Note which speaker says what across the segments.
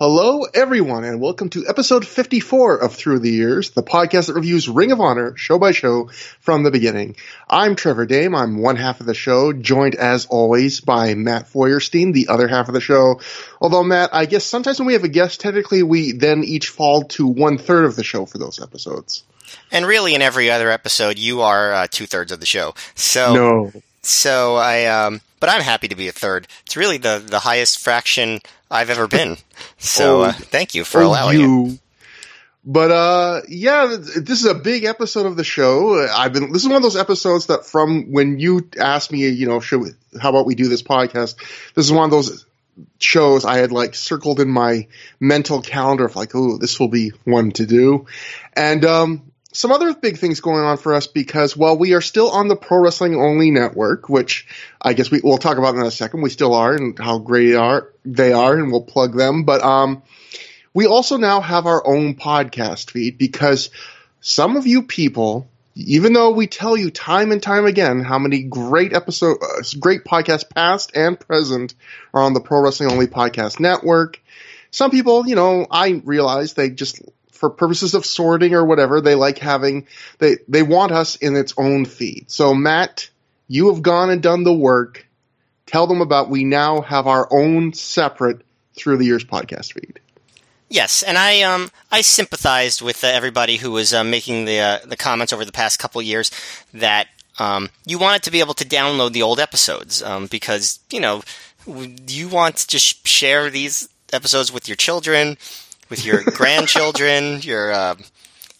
Speaker 1: Hello, everyone, and welcome to episode 54 of ThROH the Years, the podcast that reviews Ring of Honor show by show from the beginning. I'm Trevor Dame. I'm one half of the show, joined as always by Matt Feuerstein, the other half of the show. Although, Matt, I guess sometimes when we have a guest, technically we then each fall to one third of the show for those episodes.
Speaker 2: And really, in every other episode, you are uh, two thirds of the show. So,
Speaker 1: no.
Speaker 2: so I, um, but I'm happy to be a third. It's really the the highest fraction I've ever been. So,
Speaker 1: Oh,
Speaker 2: uh, thank you for
Speaker 1: Oh,
Speaker 2: allowing it.
Speaker 1: you. But uh, yeah, this is a big episode of the show. I've been. This is one of those episodes that from when you asked me, you know, should we, how about we do this podcast? This is one of those shows I had like circled in my mental calendar of like, oh, this will be one to do, and um, some other big things going on for us because while we are still on the Pro Wrestling Only network, which I guess we, we'll talk about in a second, we still are and how great are, they are, and we'll plug them. But um, we also now have our own podcast feed because some of you people, even though we tell you time and time again how many great episode, uh, great podcasts past and present are on the Pro Wrestling Only Podcast Network, some people, you know, I realize they just for purposes of sorting or whatever, they like having they they want us in its own feed. So Matt, you have gone and done the work. Tell them about we now have our own separate ThROH the Years podcast feed.
Speaker 2: Yes, and I um I sympathized with uh, everybody who was uh, making the uh, the comments over the past couple years that um you wanted to be able to download the old episodes um because you know you want to share these episodes with your children, with your grandchildren, your uh,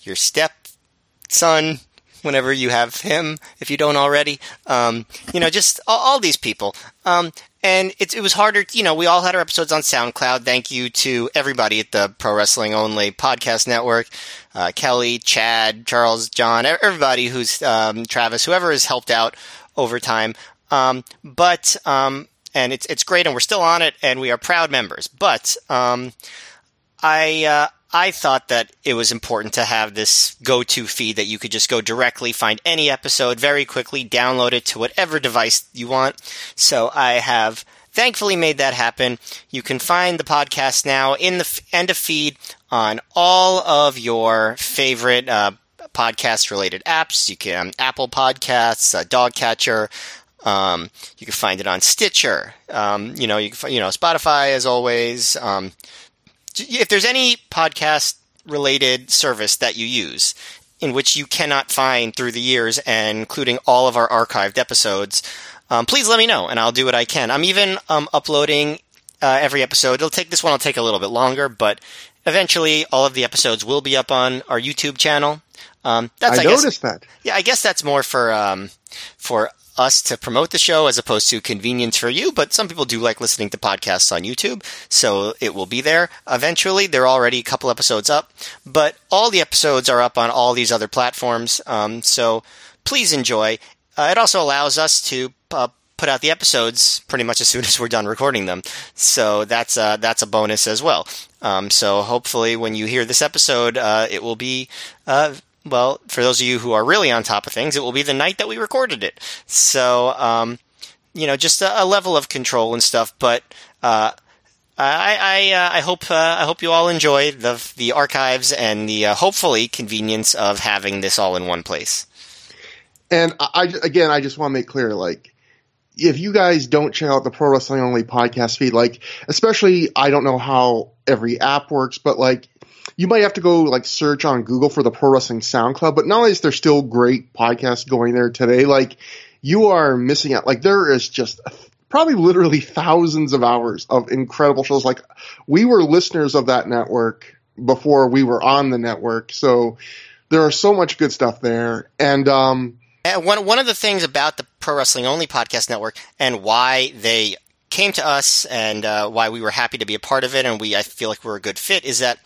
Speaker 2: your stepson, whenever you have him, if you don't already. Um, you know, just all, all these people. Um, and it, it was harder, you know, we all had our episodes on SoundCloud. Thank you to everybody at the Pro Wrestling Only Podcast Network. Uh, Kelly, Chad, Charles, John, everybody who's, um, Travis, whoever has helped out over time. Um, but, um, and it's, it's great and we're still on it and we are proud members. But, I uh, I thought that it was important to have this go-to feed that you could just go directly find any episode very quickly, download it to whatever device you want. So I have thankfully made that happen. You can find the podcast now in the f- end of feed on all of your favorite uh, podcast-related apps. You can um, Apple Podcasts, uh, DoggCatcher. Um, you can find it on Stitcher. Um, you know, you can, you know Spotify as always. If there's any podcast related service that you use in which you cannot find ThROH the Years and including all of our archived episodes um, please let me know and i'll do what i can. I'm even um, uploading uh, every episode. It'll take this one will take a little bit longer but eventually all of the episodes will be up on our youtube channel. Um, that's
Speaker 1: I,
Speaker 2: I, guess
Speaker 1: noticed that.
Speaker 2: yeah, I guess that's more for um, for us to promote the show as opposed to convenience for you. But some people do like listening to podcasts on YouTube, so it will be there eventually. There are already a couple episodes up, but all the episodes are up on all these other platforms. Um, so please enjoy. Uh, it also allows us to uh, put out the episodes pretty much as soon as we're done recording them. So that's uh, that's a bonus as well. Um, so hopefully, when you hear this episode, uh, it will be uh, well, for those of you who are really on top of things, it will be the night that we recorded it. So, um, you know, just a, a, level of control and stuff. But uh, I, I, uh, I hope uh, I hope you all enjoy the the archives and the uh, hopefully convenience of having this all in one place.
Speaker 1: And I, I again, I just want to make clear, like, if you guys don't check out the Pro Wrestling Only podcast feed, like, especially, I don't know how every app works, but like, you might have to go like search on Google for the Pro Wrestling SoundCloud. But not only is there still great podcasts going there today, like, you are missing out. Like, there is just probably literally thousands of hours of incredible shows. Like, we were listeners of that network before we were on the network, so there are so much good stuff there. And um,
Speaker 2: and one one of the things about the Pro Wrestling Only Podcast Network and why they came to us and uh, why we were happy to be a part of it and we I feel like we're a good fit is that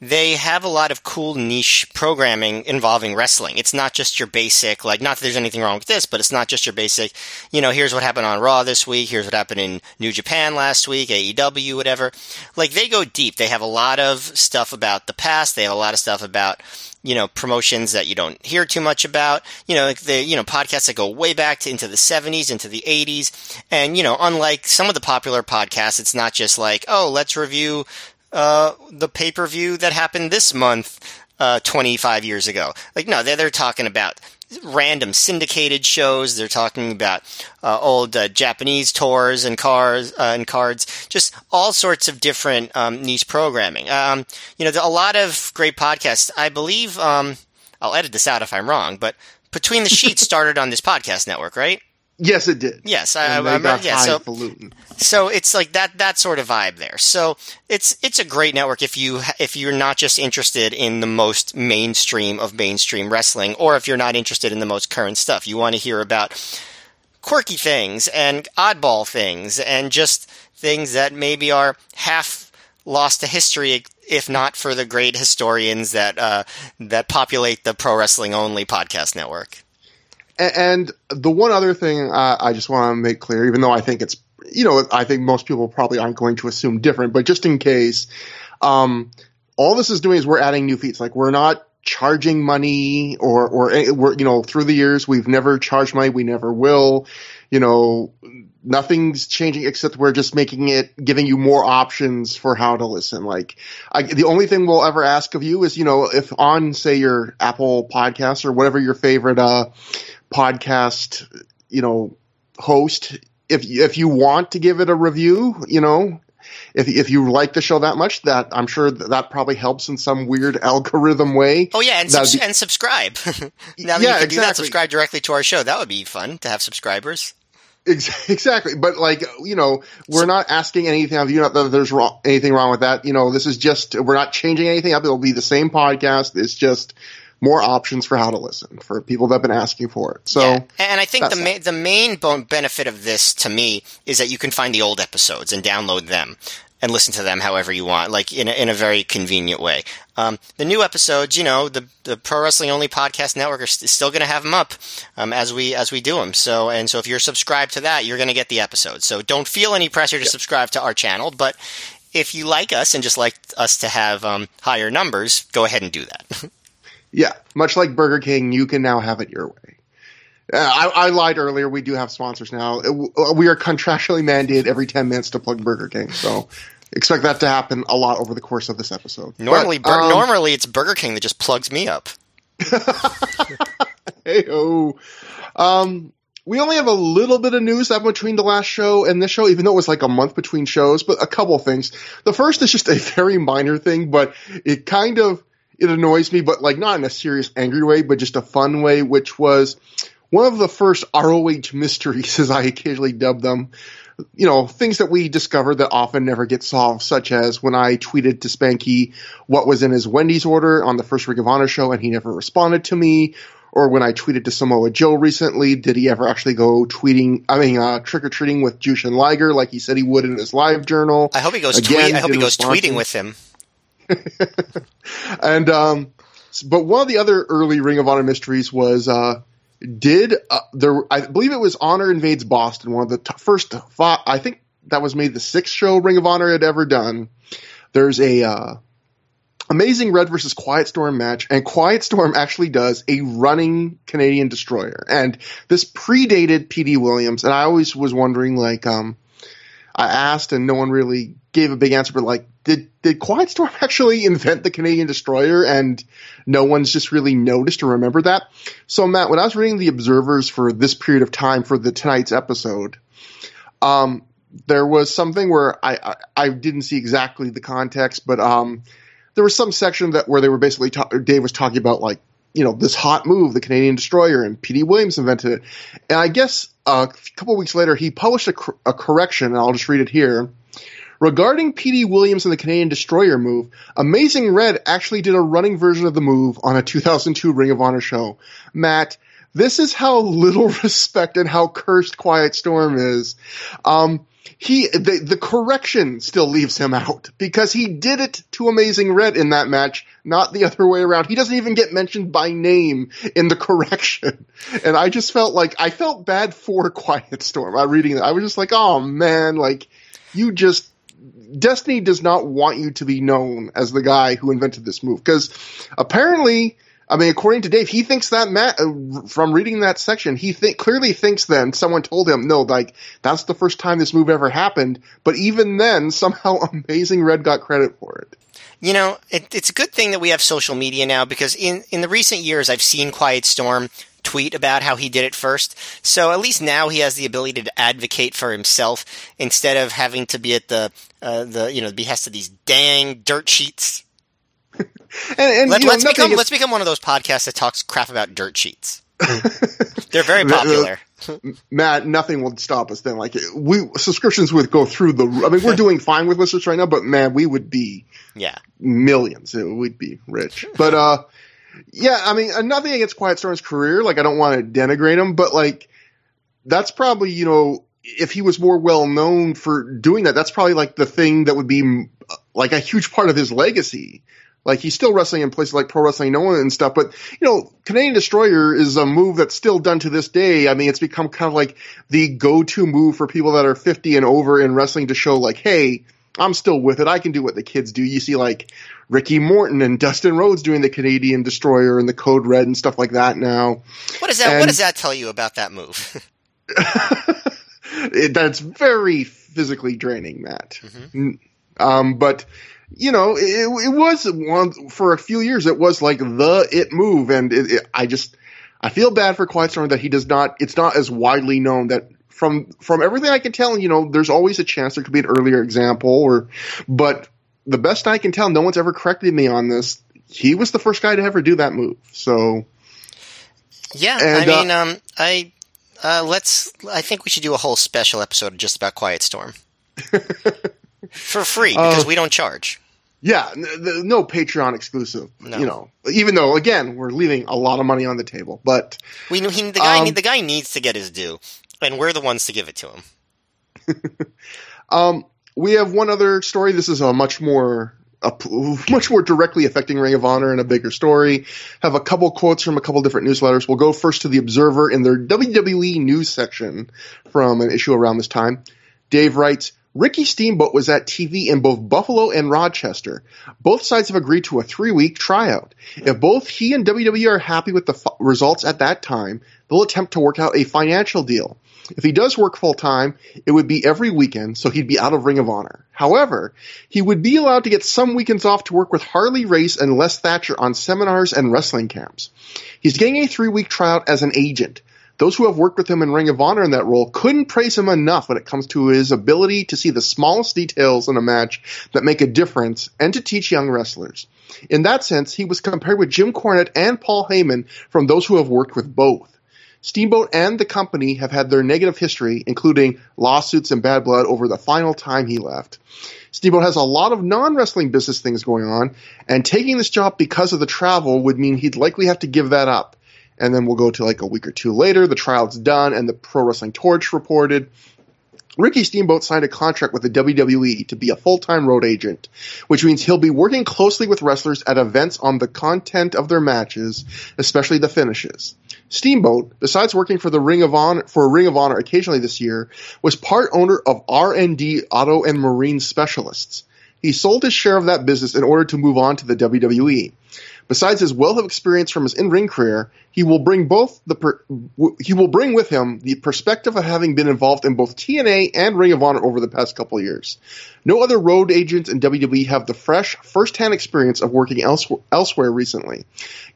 Speaker 2: they have a lot of cool niche programming involving wrestling. It's not just your basic, like, not that there's anything wrong with this, but it's not just your basic, you know, here's what happened on Raw this week, here's what happened in New Japan last week, AEW, whatever. Like, they go deep. They have a lot of stuff about the past, they have a lot of stuff about, you know, promotions that you don't hear too much about. You know, like the, you know, podcasts that go way back to into the 70s, into the 80s. And, you know, unlike some of the popular podcasts, it's not just like, oh, let's review uh, the pay per view that happened this month, uh, 25 years ago. Like, no, they're, they're talking about random syndicated shows. They're talking about uh, old uh, Japanese tours and cars uh, and cards, just all sorts of different um, niche programming. Um, you know, a lot of great podcasts. I believe um, I'll edit this out if I'm wrong, but Between the Sheets started on this podcast network, right?
Speaker 1: Yes, it did.
Speaker 2: Yes, I, I,
Speaker 1: got
Speaker 2: yeah. So so it's like that that sort of vibe there. So it's it's a great network if you if you're not just interested in the most mainstream of mainstream wrestling, or if you're not interested in the most current stuff. You want to hear about quirky things and oddball things and just things that maybe are half lost to history if not for the great historians that uh, that populate the pro wrestling only podcast network.
Speaker 1: And the one other thing uh, I just want to make clear, even though I think it's, you know, I think most people probably aren't going to assume different, but just in case, um, all this is doing is we're adding new feats. Like we're not charging money or, or you know, through the years, we've never charged money. We never will, you know, nothing's changing except we're just making it, giving you more options for how to listen. Like I, the only thing we'll ever ask of you is, you know, if on say your Apple podcast or whatever your favorite, uh, podcast, you know, host, if if you want to give it a review, you know, if if you like the show that much, that I'm sure that, that probably helps in some weird algorithm way.
Speaker 2: Oh yeah, and, subs-
Speaker 1: be-
Speaker 2: and subscribe. now that
Speaker 1: Yeah,
Speaker 2: you can do that,
Speaker 1: exactly.
Speaker 2: subscribe directly to our show. That would be fun to have subscribers.
Speaker 1: Exactly, but like you know, we're not asking anything of you. Not that there's wrong, anything wrong with that. You know, this is just we're not changing anything up. It'll be the same podcast. It's just more options for how to listen for people that've been asking for it. So
Speaker 2: Yeah. And I think the ma- the main benefit of this to me is that you can find the old episodes and download them and listen to them however you want, like in a, in a very convenient way. Um, the new episodes, you know, the the Pro Wrestling Only Podcast Network is st- still going to have them up um, as we as we do them. So and so if you're subscribed to that, you're going to get the episodes. So don't feel any pressure to subscribe to our channel, but if you like us and just like us to have um, higher numbers, go ahead and do that.
Speaker 1: Yeah, much like Burger King, you can now have it your way. Uh, I, I lied earlier. We do have sponsors now. Uh, We are contractually mandated every 10 minutes to plug Burger King. So expect that to happen a lot over the course of this episode.
Speaker 2: normally,
Speaker 1: But, um,
Speaker 2: normally it's Burger King that just plugs me up.
Speaker 1: Hey-o. Um, we only have a little bit of news that between the last show and this show, even though it was like a month between shows, but a couple things. The first is just a very minor thing, but it kind of, it annoys me, but like not in a serious angry way, but just a fun way, which was one of the first ROH mysteries, as I occasionally dub them. You know, things that we discovered that often never get solved, such as when I tweeted to Spanky what was in his Wendy's order on the first Ring of Honor show and he never responded to me, or when I tweeted to Samoa Joe recently, did he ever actually go tweeting, I mean, uh, trick or treating with Jushin Liger like he said he would in his live journal?
Speaker 2: I hope he goes.
Speaker 1: Again,
Speaker 2: tweet, I hope he goes tweeting with him.
Speaker 1: And, um, but one of the other early Ring of Honor mysteries was, uh, did uh, there? I believe it was Honor invades Boston. One of the t- first, fi- I think that was made the sixth show Ring of Honor had ever done. There's a uh, Amazing Red versus Quiet Storm match, and Quiet Storm actually does a running Canadian destroyer, and this predated Petey Williams. And I always was wondering, like, um, I asked, and no one really gave a big answer, but like, did did Quiet Storm actually invent the Canadian destroyer, and no one's just really noticed or remembered that? So, Matt, when I was reading the observers for this period of time for the tonight's episode, um, there was something where I, I I didn't see exactly the context, but um, there was some section that where they were basically ta- Dave was talking about like you know this hot move, the Canadian destroyer, and Petey Williams invented it. And I guess uh, a couple weeks later, he published a, a correction, and I'll just read it here. Regarding Petey Williams and the Canadian Destroyer move, Amazing Red actually did a running version of the move on a 2002 Ring of Honor show. Matt, this is how little respect and how cursed Quiet Storm is. Um, he the, the correction still leaves him out because he did it to Amazing Red in that match, not the other way around. He doesn't even get mentioned by name in the correction, and I just felt like I felt bad for Quiet Storm. I reading that, I was just like, oh man, like you just Destiny does not want you to be known as the guy who invented this move because apparently I mean, according to Dave, he thinks that Matt, uh, from reading that section, he think, clearly thinks then someone told him, no, like, that's the first time this move ever happened. But even then, somehow Amazing Red got credit for it.
Speaker 3: You know, it, it's a good thing that we have social media now because in, in the recent years, I've seen Quiet Storm tweet about how he did it first. So at least now he has the ability to advocate for himself instead of having to be at the, uh, the, you know, the behest of these dang dirt sheets
Speaker 1: and, and
Speaker 3: Let, us become
Speaker 1: is-
Speaker 3: let's become one of those podcasts that talks crap about dirt sheets. They're very popular.
Speaker 1: Matt, nothing will stop us then. Like we subscriptions would go through the. I mean, we're doing fine with listeners right now, but man, we would be
Speaker 3: Yeah.
Speaker 1: millions. It- We'd be rich. But uh, yeah, I mean, nothing against Quiet Storm's career. Like, I don't want to denigrate him, but like, that's probably you know, if he was more well known for doing that, that's probably like the thing that would be like a huge part of his legacy. Like he's still wrestling in places like Pro Wrestling Noah and stuff, but you know, Canadian Destroyer is a move that's still done to this day. I mean, it's become kind of like the go-to move for people that are 50 and over in wrestling to show like, hey, I'm still with it. I can do what the kids do. You see like Ricky Morton and Dustin Rhodes doing the Canadian Destroyer and the Code Red and stuff like that now.
Speaker 3: What does that
Speaker 1: And-
Speaker 3: What does that tell you about that move?
Speaker 1: it, that's very physically draining, Matt.
Speaker 3: Mm-hmm.
Speaker 1: Mm, Um, but you know, it, it was one for a few years. It was like the it move, and it, it, I just I feel bad for Quiet Storm that he does not. It's not as widely known that. From from everything I can tell, you know, there's always a chance there could be an earlier example, or but the best I can tell, no one's ever corrected me on this. He was the first guy to ever do that move. So
Speaker 3: yeah,
Speaker 1: And,
Speaker 3: I
Speaker 1: uh,
Speaker 3: mean, um, I uh, let's. I think we should do a whole special episode just about Quiet Storm for free because
Speaker 1: Uh,
Speaker 3: we don't charge.
Speaker 1: Yeah, n- no Patreon exclusive.
Speaker 3: No.
Speaker 1: You know, even though again we're leaving a lot of money on the table, but
Speaker 3: We he, the guy
Speaker 1: um,
Speaker 3: the guy needs to get his due, and we're the ones to give it to him.
Speaker 1: um, we have one other story. This is a much more a much more directly affecting Ring of Honor and a bigger story. Have a couple quotes from a couple different newsletters. We'll go first to the Observer in their WWE news section from an issue around this time. Dave writes. Ricky Steamboat was at TV in both Buffalo and Rochester. Both sides have agreed to a three week tryout. If both he and WWE are happy with the f- results at that time, they'll attempt to work out a financial deal. If he does work full time, it would be every weekend, so he'd be out of Ring of Honor. However, he would be allowed to get some weekends off to work with Harley Race and Les Thatcher on seminars and wrestling camps. He's getting a three week tryout as an agent. Those who have worked with him in Ring of Honor in that role couldn't praise him enough when it comes to his ability to see the smallest details in a match that make a difference and to teach young wrestlers. In that sense, he was compared with Jim Cornette and Paul Heyman from those who have worked with both. Steamboat and the company have had their negative history, including lawsuits and bad blood, over the final time he left. Steamboat has a lot of non wrestling business things going on, and taking this job because of the travel would mean he'd likely have to give that up. And then we'll go to like a week or two later, the trial's done, and the Pro Wrestling Torch reported. Ricky Steamboat signed a contract with the WWE to be a full-time road agent, which means he'll be working closely with wrestlers at events on the content of their matches, especially the finishes. Steamboat, besides working for the Ring of Honor for Ring of Honor occasionally this year, was part owner of R&D Auto and Marine Specialists. He sold his share of that business in order to move on to the WWE. Besides his wealth of experience from his in-ring career, he will bring both the per- he will bring with him the perspective of having been involved in both TNA and Ring of Honor over the past couple of years. No other road agents in WWE have the fresh, first-hand experience of working elsewhere, elsewhere recently.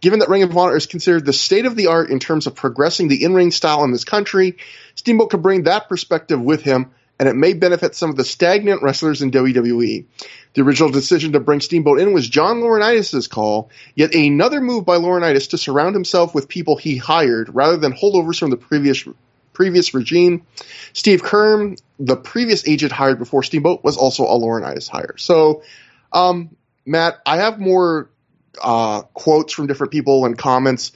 Speaker 1: Given that Ring of Honor is considered the state of the art in terms of progressing the in-ring style in this country, Steamboat can bring that perspective with him, and it may benefit some of the stagnant wrestlers in WWE. The original decision to bring Steamboat in was John Laurinaitis' call, yet another move by Laurinaitis to surround himself with people he hired rather than holdovers from the previous previous regime. Steve Keirn, the previous agent hired before Steamboat, was also a Laurinaitis hire. So, um, Matt, I have more uh, quotes from different people and comments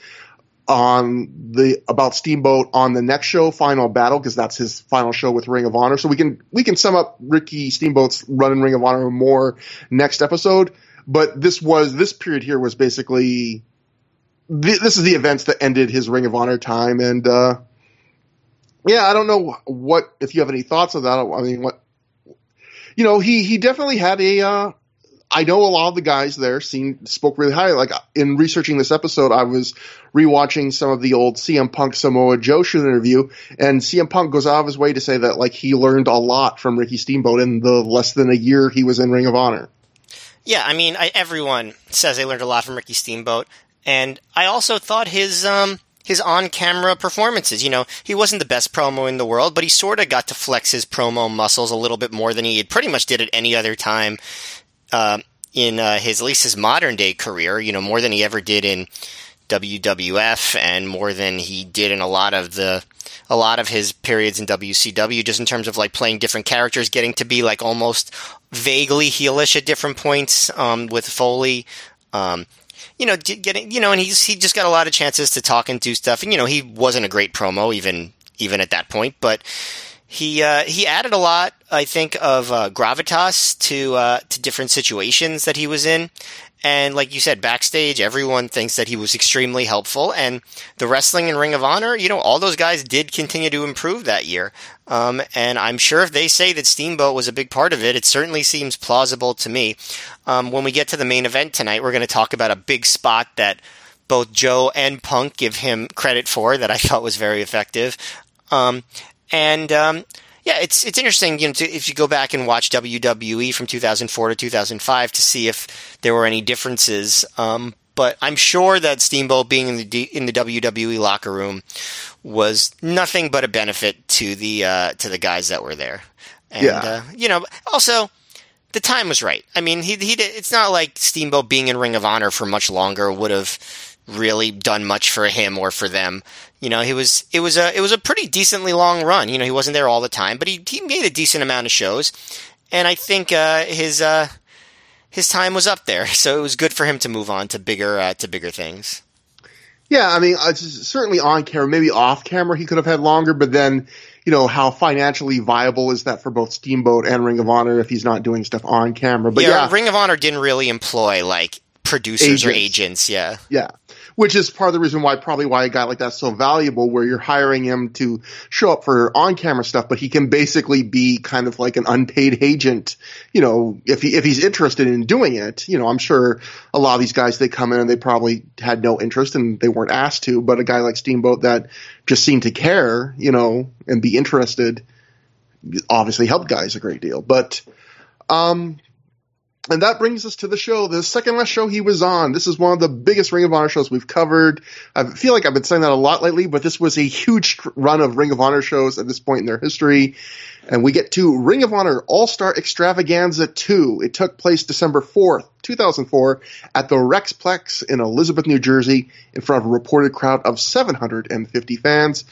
Speaker 1: on the about Steamboat on the next show, Final Battle, because that's his final show with Ring of Honor. So we can we can sum up Ricky Steamboat's run in Ring of Honor more next episode. But this was this period here was basically th- this is the events that ended his Ring of Honor time, and uh, yeah, I don't know what if you have any thoughts on that. I mean, what you know, he he definitely had a. Uh, I know a lot of the guys there seemed spoke really highly. Like in researching this episode, I was rewatching some of the old CM Punk Samoa Joe shoot interview, and CM Punk goes out of his way to say that like he learned a lot from Ricky Steamboat in the less than a year he was in Ring of Honor.
Speaker 2: Yeah, I mean, I, everyone says they learned a lot from Ricky Steamboat, and I also thought his um, his on camera performances. You know, he wasn't the best promo in the world, but he sort of got to flex his promo muscles a little bit more than he had pretty much did at any other time uh, in uh, his at least his modern day career. You know, more than he ever did in WWF, and more than he did in a lot of the a lot of his periods in WCW, just in terms of like playing different characters, getting to be like almost vaguely heelish at different points um, with Foley. Um, you know, getting you know, and he's he just got a lot of chances to talk and do stuff. And you know, he wasn't a great promo even even at that point, but he uh, he added a lot, I think, of uh, gravitas to uh, to different situations that he was in. And like you said, backstage, everyone thinks that he was extremely helpful. And the wrestling and Ring of Honor, you know, all those guys did continue to improve that year. Um, and I'm sure if they say that Steamboat was a big part of it, it certainly seems plausible to me. Um, when we get to the main event tonight, we're going to talk about a big spot that both Joe and Punk give him credit for that I thought was very effective. Um, and um, yeah, it's it's interesting. You know, to, if you go back and watch WWE from 2004 to 2005 to see if there were any differences. Um, but I'm sure that Steamboat being in the D, in the WWE locker room was nothing but a benefit to the uh, to the guys that were there. And yeah. uh, you know, also the time was right. I mean, he he did, it's not like Steamboat being in Ring of Honor for much longer would have really done much for him or for them. You know, he was it was a it was a pretty decently long run. You know, he wasn't there all the time, but he he made a decent amount of shows, and I think uh, his uh, his time was up there. So it was good for him to move on to bigger uh, to bigger things.
Speaker 1: Yeah, I mean, uh, certainly on camera, maybe off camera, he could have had longer, but then you know, how financially viable is that for both Steamboat and Ring of Honor if he's not doing stuff on camera?
Speaker 2: But yeah, yeah. Ring of Honor didn't really employ like producers agents. or agents. Yeah.
Speaker 1: Yeah. Which is part of the reason why probably why a guy like that's so valuable, where you're hiring him to show up for on camera stuff, but he can basically be kind of like an unpaid agent, you know, if he if he's interested in doing it. You know, I'm sure a lot of these guys they come in and they probably had no interest and they weren't asked to, but a guy like Steamboat that just seemed to care, you know, and be interested obviously helped guys a great deal. But um and that brings us to the show, the second last show he was on. This is one of the biggest Ring of Honor shows we've covered. I feel like I've been saying that a lot lately, but this was a huge run of Ring of Honor shows at this point in their history. And we get to Ring of Honor All Star Extravaganza 2. It took place December 4th, 2004, at the Rexplex in Elizabeth, New Jersey, in front of a reported crowd of 750 fans.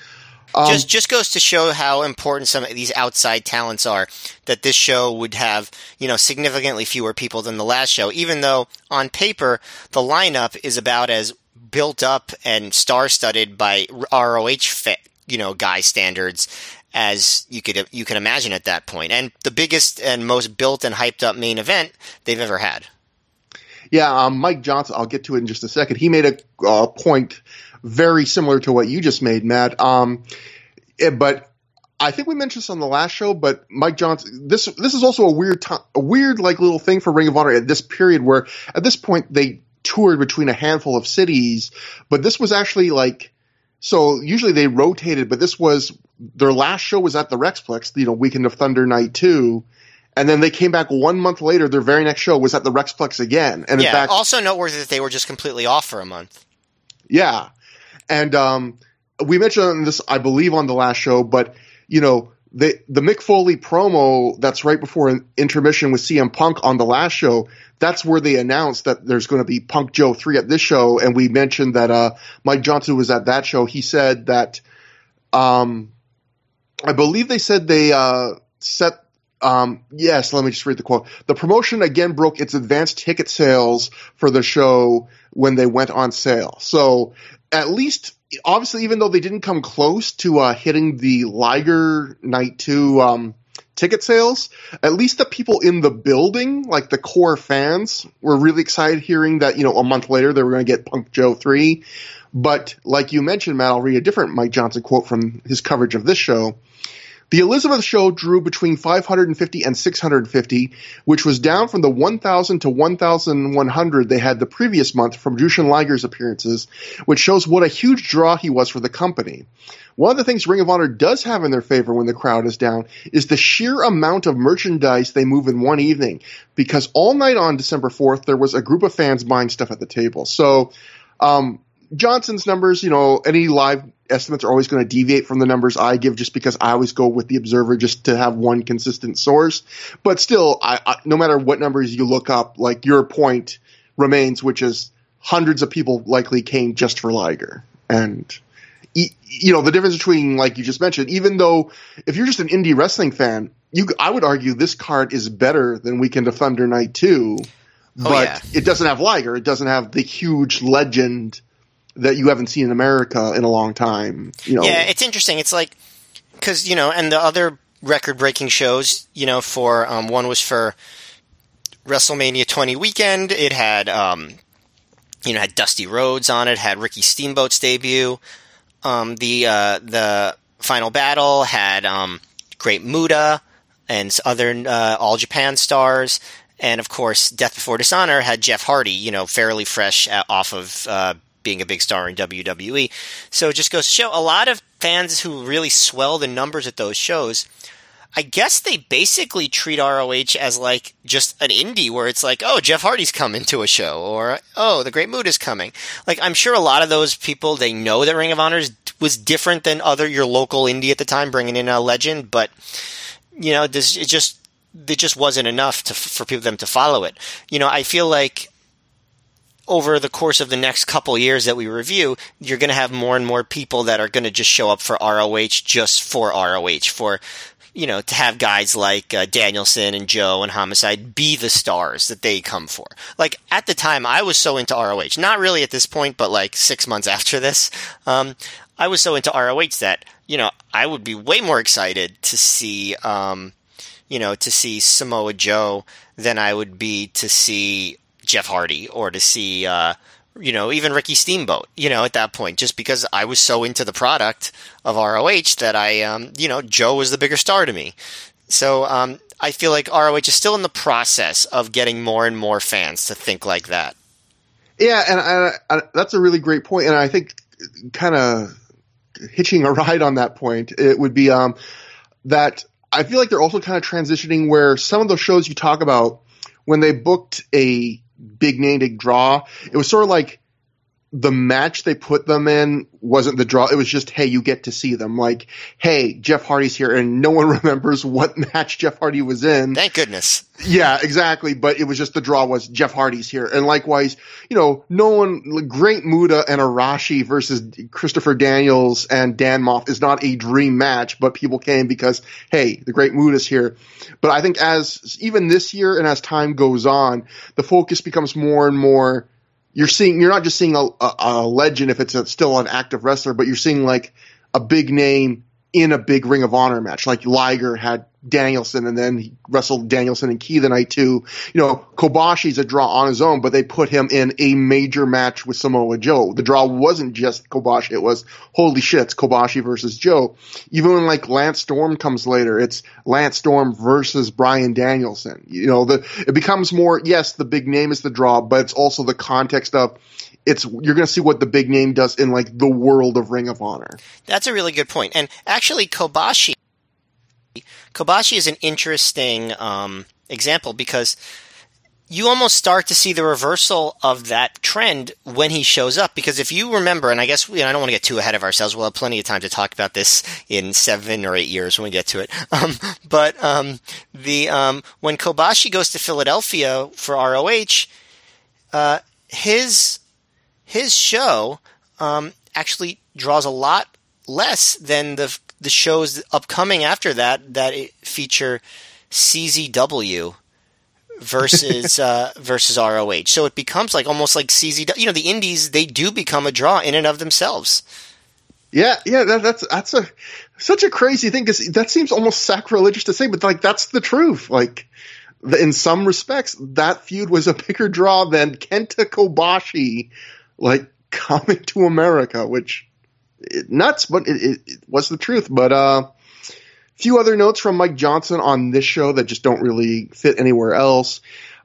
Speaker 2: Um, just just goes to show how important some of these outside talents are. That this show would have you know significantly fewer people than the last show, even though on paper the lineup is about as built up and star studded by ROH fa- you know guy standards as you could you can imagine at that point, and the biggest and most built and hyped up main event they've ever had.
Speaker 1: Yeah, um, Mike Johnson. I'll get to it in just a second. He made a uh, point very similar to what you just made, Matt. Um, it, eh, but I think we mentioned this on the last show, but Mike Johnson, this this is also a weird time, a weird like little thing for Ring of Honor at this period where at this point they toured between a handful of cities, but this was actually like so usually they rotated, but this was their last show was at the Rexplex, you know, Weekend of Thunder Night Two. And then they came back one month later. Their very next show was at the Rexplex again. And
Speaker 2: yeah,
Speaker 1: in fact,
Speaker 2: also noteworthy that they were just completely off for a month.
Speaker 1: Yeah, and um, we mentioned this, I believe, on the last show, but you know, the the Mick Foley promo that's right before an intermission with CM Punk on the last show. That's where they announced that there's going to be Punk Joe three at this show, and we mentioned that uh, Mike Johnson was at that show. He said that, um, I believe they said they uh, set. Um, yes, let me just read the quote. The promotion again broke its advanced ticket sales for the show when they went on sale. So at least obviously, even though they didn't come close to uh, hitting the Liger Night Two um, ticket sales, at least the people in the building, like the core fans, were really excited hearing that you know a month later they were going to get Punk Joe three. But like you mentioned, Matt, I'll read a different Mike Johnson quote from his coverage of this show. The Elizabeth show drew between 550 and 650, which was down from the 1,000 to 1,100 they had the previous month from Jushin Liger's appearances, which shows what a huge draw he was for the company. One of the things Ring of Honor does have in their favor when the crowd is down is the sheer amount of merchandise they move in one evening. Because all night on December 4th, there was a group of fans buying stuff at the table. So, um, Johnson's numbers, you know, any live estimates are always going to deviate from the numbers I give just because I always go with the observer just to have one consistent source. But still, I, I, no matter what numbers you look up, like your point remains, which is hundreds of people likely came just for Liger. And you know, the difference between, like you just mentioned, even though if you're just an indie wrestling fan, you, I would argue this card is better than Weekend of Thunder Night 2, but oh, yeah. it doesn't have Liger. It doesn't have the huge legend that you haven't seen in America in a long time. You know,
Speaker 2: yeah, it's interesting. It's like, cause, you know, and the other record breaking shows, you know, for, um, one was for WrestleMania 20 weekend. It had, um, you know, had Dusty Rhodes on it, had Ricky Steamboat's debut. Um, the uh, the final battle had um, Great Muta and other uh, All Japan stars, and of course, Death Before Dishonor had Jeff Hardy, you know, fairly fresh off of uh, being a big star in WWE. So it just goes to show a lot of fans who really swell the numbers at those shows I guess they basically treat ROH as like just an indie where it's like, oh, Jeff Hardy's coming to a show, or oh, the Great Muta is coming. Like, I'm sure a lot of those people they know that Ring of Honor was different than other your local indie at the time, bringing in a legend, but you know, this it just it just wasn't enough to, for people them to follow it. You know, I feel like over the course of the next couple years that we review, you're going to have more and more people that are going to just show up for ROH just for ROH, for you know, to have guys like uh, Danielson and Joe and Homicide be the stars that they come for. Like at the time, I was so into ROH. Not really at this point, but like six months after this, um, I was so into ROH that you know I would be way more excited to see, um, you know, to see Samoa Joe than I would be to see Jeff Hardy or to see. Uh, you know, even Ricky Steamboat, you know, at that point, just because I was so into the product of ROH that I, um, you know, Joe was the bigger star to me. So um, I feel like ROH is still in the process of getting more and more fans to think like that.
Speaker 1: Yeah, and I, I, that's a really great point. point, and I think kind of hitching a ride on that point, it would be um, that I feel like they're also kind of transitioning where some of those shows you talk about when they booked a big name to draw. It was sort of like the match they put them in wasn't the draw. It was just, hey, you get to see them. Like, hey, Jeff Hardy's here, and no one remembers what match Jeff Hardy was in.
Speaker 2: Thank goodness.
Speaker 1: Yeah, exactly. But it was just the draw was Jeff Hardy's here, and likewise, you know, no one. Great Muta and Arashi versus Christopher Daniels and Dan Maff is not a dream match, but people came because hey, the Great Muta's here. But I think as even this year and as time goes on, the focus becomes more and more you're seeing you're not just seeing a, a, a legend if it's a, still an active wrestler, but you're seeing like a big name in a big Ring of Honor match. Like Liger had Danielson and then he wrestled Danielson and Key the night too. You know, Kobashi's a draw on his own, but they put him in a major match with Samoa Joe. The draw wasn't just Kobashi. It was, holy shit, it's Kobashi versus Joe. Even when like Lance Storm comes later, it's Lance Storm versus Bryan Danielson. You know, the, it becomes more, yes, the big name is the draw, but it's also the context of, it's you're going to see what the big name does in like the world of Ring of Honor.
Speaker 2: That's a really good point. And actually, Kobashi, Kobashi is an interesting um, example because you almost start to see the reversal of that trend when he shows up. Because if you remember, and I guess know, I don't want to get too ahead of ourselves. We'll have plenty of time to talk about this in seven or eight years when we get to it. Um, but um, the um, when Kobashi goes to Philadelphia for ROH, uh, his his show um, actually draws a lot less than the the shows upcoming after that that feature CZW versus uh, versus ROH. So it becomes like almost like CZW. You know, the indies they do become a draw in and of themselves.
Speaker 1: Yeah, yeah, that, that's that's a such a crazy thing because that seems almost sacrilegious to say, but like that's the truth. Like in some respects, that feud was a bigger draw than Kenta Kobashi, like coming to America, which it, nuts, but it, it, it, was the truth. But uh, few other notes from Mike Johnson on this show that just don't really fit anywhere else.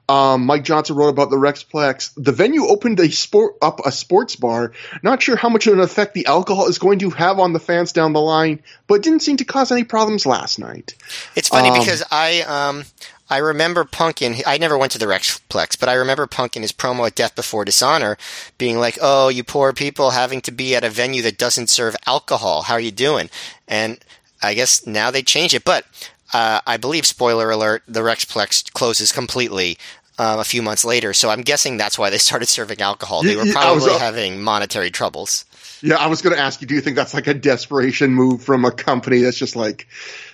Speaker 1: Um, Mike Johnson wrote about the Rexplex. The venue opened a sport up a sports bar. Not sure how much of an effect the alcohol is going to have on the fans down the line, but didn't seem to cause any problems last night.
Speaker 2: It's funny um, because I um, I remember Punk in, I never went to the Rexplex, but I remember Punk in his promo at Death Before Dishonor being like, oh, you poor people having to be at a venue that doesn't serve alcohol. How are you doing? And I guess now they change it. But uh, I believe, spoiler alert, the Rexplex closes completely um, a few months later. So I'm guessing that's why they started serving alcohol. They were probably was, uh, having monetary troubles.
Speaker 1: Yeah, I was going to ask you, do you think that's like a desperation move from a company that's just like,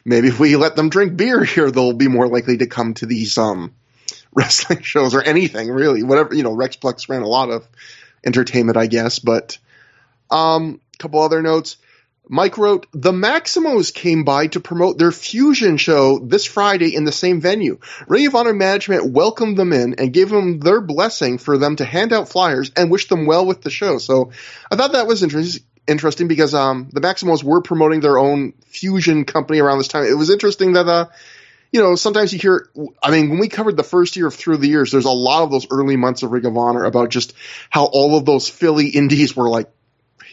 Speaker 1: maybe if we let them drink beer here, they'll be more likely to come to these um, wrestling shows or anything really. Whatever, you know, Rexplex ran a lot of entertainment, I guess. But a um, couple other notes. Mike wrote, The Maximos came by to promote their fusion show this Friday in the same venue. Ring of Honor management welcomed them in and gave them their blessing for them to hand out flyers and wish them well with the show. So I thought that was interesting interesting because um, the Maximos were promoting their own fusion company around this time. It was interesting that uh, you know sometimes you hear. I mean, when we covered the first year of ThROH the Years, there's a lot of those early months of Ring of Honor about just how all of those Philly indies were like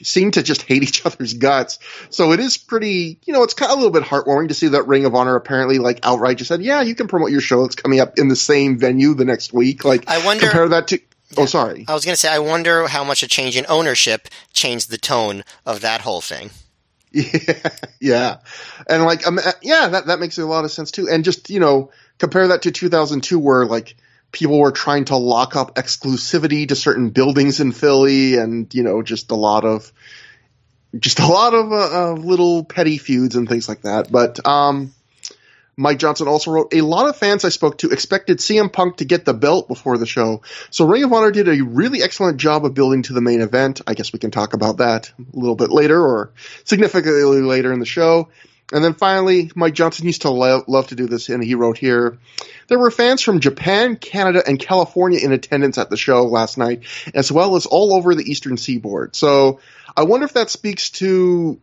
Speaker 1: seem to just hate each other's guts. So it is pretty, you know, it's kind of a little bit heartwarming to see that Ring of Honor apparently like outright just said, yeah, you can promote your show that's coming up in the same venue the next week. Like,
Speaker 2: I wonder
Speaker 1: compare that to. Oh, sorry.
Speaker 2: I was going to say, I wonder how much a change in ownership changed the tone of that whole thing.
Speaker 1: Yeah, yeah, and like, um, yeah, that that makes a lot of sense too. And just you know, compare that to 2002, where like people were trying to lock up exclusivity to certain buildings in Philly, and you know, just a lot of just a lot of uh, uh, little petty feuds and things like that. But um, Mike Johnson also wrote, a lot of fans I spoke to expected CM Punk to get the belt before the show. So Ring of Honor did a really excellent job of building to the main event. I guess we can talk about that a little bit later or significantly later in the show. And then finally, Mike Johnson used to lo- love to do this, and he wrote here There were fans from Japan, Canada, and California in attendance at the show last night, as well as all over the eastern seaboard. So I wonder if that speaks to.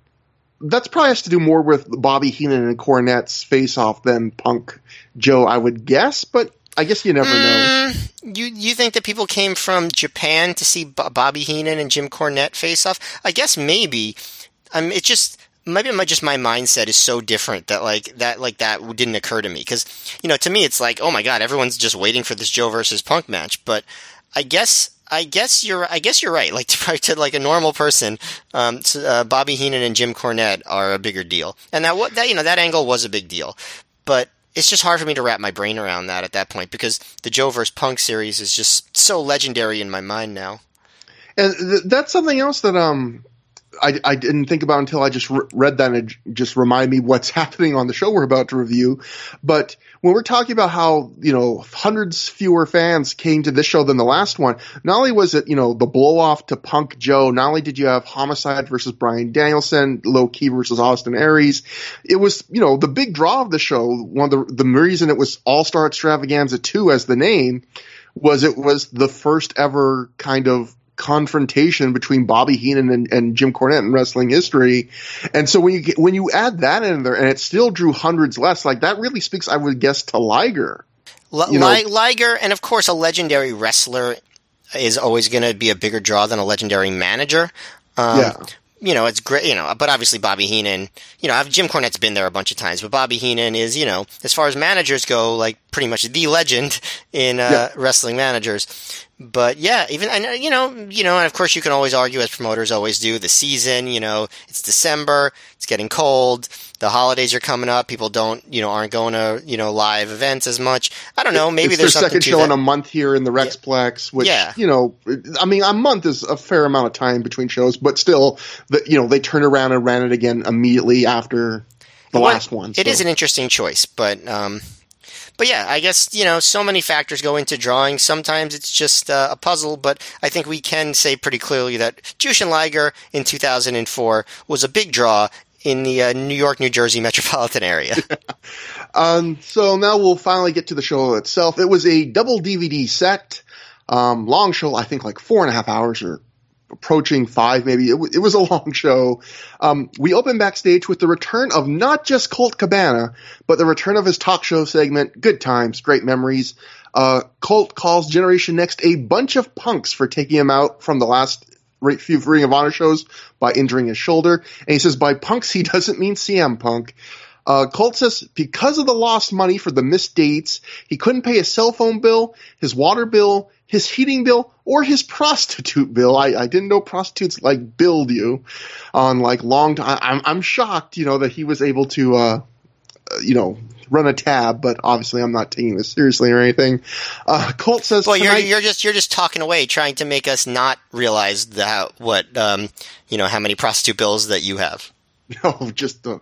Speaker 1: That's probably has to do more with Bobby Heenan and Cornette's face off than Punk Joe, I would guess, but I guess you never know.
Speaker 2: Mm, you you think that people came from Japan to see B- Bobby Heenan and Jim Cornette face off? I guess maybe. I mean, it just maybe my just my mindset is so different that like that like that didn't occur to me because you know to me it's like oh my god everyone's just waiting for this Joe versus Punk match but I guess I guess you're I guess you're right. Like to, to like a normal person um, uh, Bobby Heenan and Jim Cornette are a bigger deal. And that that you know that angle was a big deal. But it's just hard for me to wrap my brain around that at that point because the Joe versus Punk series is just so legendary in my mind now.
Speaker 1: And th- that's something else that um I, I didn't think about until I just re- read that and just reminded me what's happening on the show we're about to review. But when we're talking about how, you know, hundreds fewer fans came to this show than the last one, not only was it, you know, the blow off to Punk Joe, not only did you have Homicide versus Bryan Danielson, Low Ki versus Austin Aries, it was, you know, the big draw of the show, one of the, the reason it was All Star Extravaganza 2 as the name, was it was the first ever kind of confrontation between Bobby Heenan and, and, Jim Cornette in wrestling history. And so when you get, when you add that in there and it still drew hundreds less, like that really speaks, I would guess, to Liger.
Speaker 2: L- Liger, and of course, a legendary wrestler is always going to be a bigger draw than a legendary manager. Um, yeah you know, it's great, you know, but obviously Bobby Heenan, you know, Jim Cornette's been there a bunch of times, but Bobby Heenan is, you know, as far as managers go, like pretty much the legend in uh, yeah. wrestling managers. But yeah, even I know, you know, you know, and of course you can always argue as promoters always do the season, you know, it's December, it's getting cold, the holidays are coming up, people don't, you know, aren't going to, you know, live events as much. I don't know, maybe
Speaker 1: it's
Speaker 2: there's
Speaker 1: their second show
Speaker 2: that.
Speaker 1: in a month here in the Rexplex, which, yeah. you know, I mean, a month is a fair amount of time between shows, but still, the, you know, they turned around and ran it again immediately after the well, last one.
Speaker 2: It so. is an interesting choice, but, um, but yeah, I guess, you know, so many factors go into drawing. Sometimes it's just uh, a puzzle, but I think we can say pretty clearly that Jushin Liger in 2004 was a big draw in the uh, New York, New Jersey metropolitan area.
Speaker 1: um, so now we'll finally get to the show itself. It was a double DVD set, um, long show, I think like four and a half hours or approaching five, maybe. It, w- it was a long show. Um, we open backstage with the return of not just Colt Cabana, but the return of his talk show segment, Good Times, Great Memories. Uh, Colt calls Generation Next a bunch of punks for taking him out from the last few Ring of Honor shows by injuring his shoulder. And he says by punks, he doesn't mean CM Punk. Uh, Colt says because of the lost money for the missed dates, he couldn't pay his cell phone bill, his water bill, his heating bill, or his prostitute bill. I, I didn't know prostitutes like billed you on like long time. I'm, I'm shocked, you know, that he was able to, uh, you know, run a tab, but obviously I'm not taking this seriously or anything. Uh, Colt says,
Speaker 3: "Well, you're you're just you're just talking away, trying to make us not realize the, what um, you know how many prostitute bills that you have."
Speaker 1: No, just uh,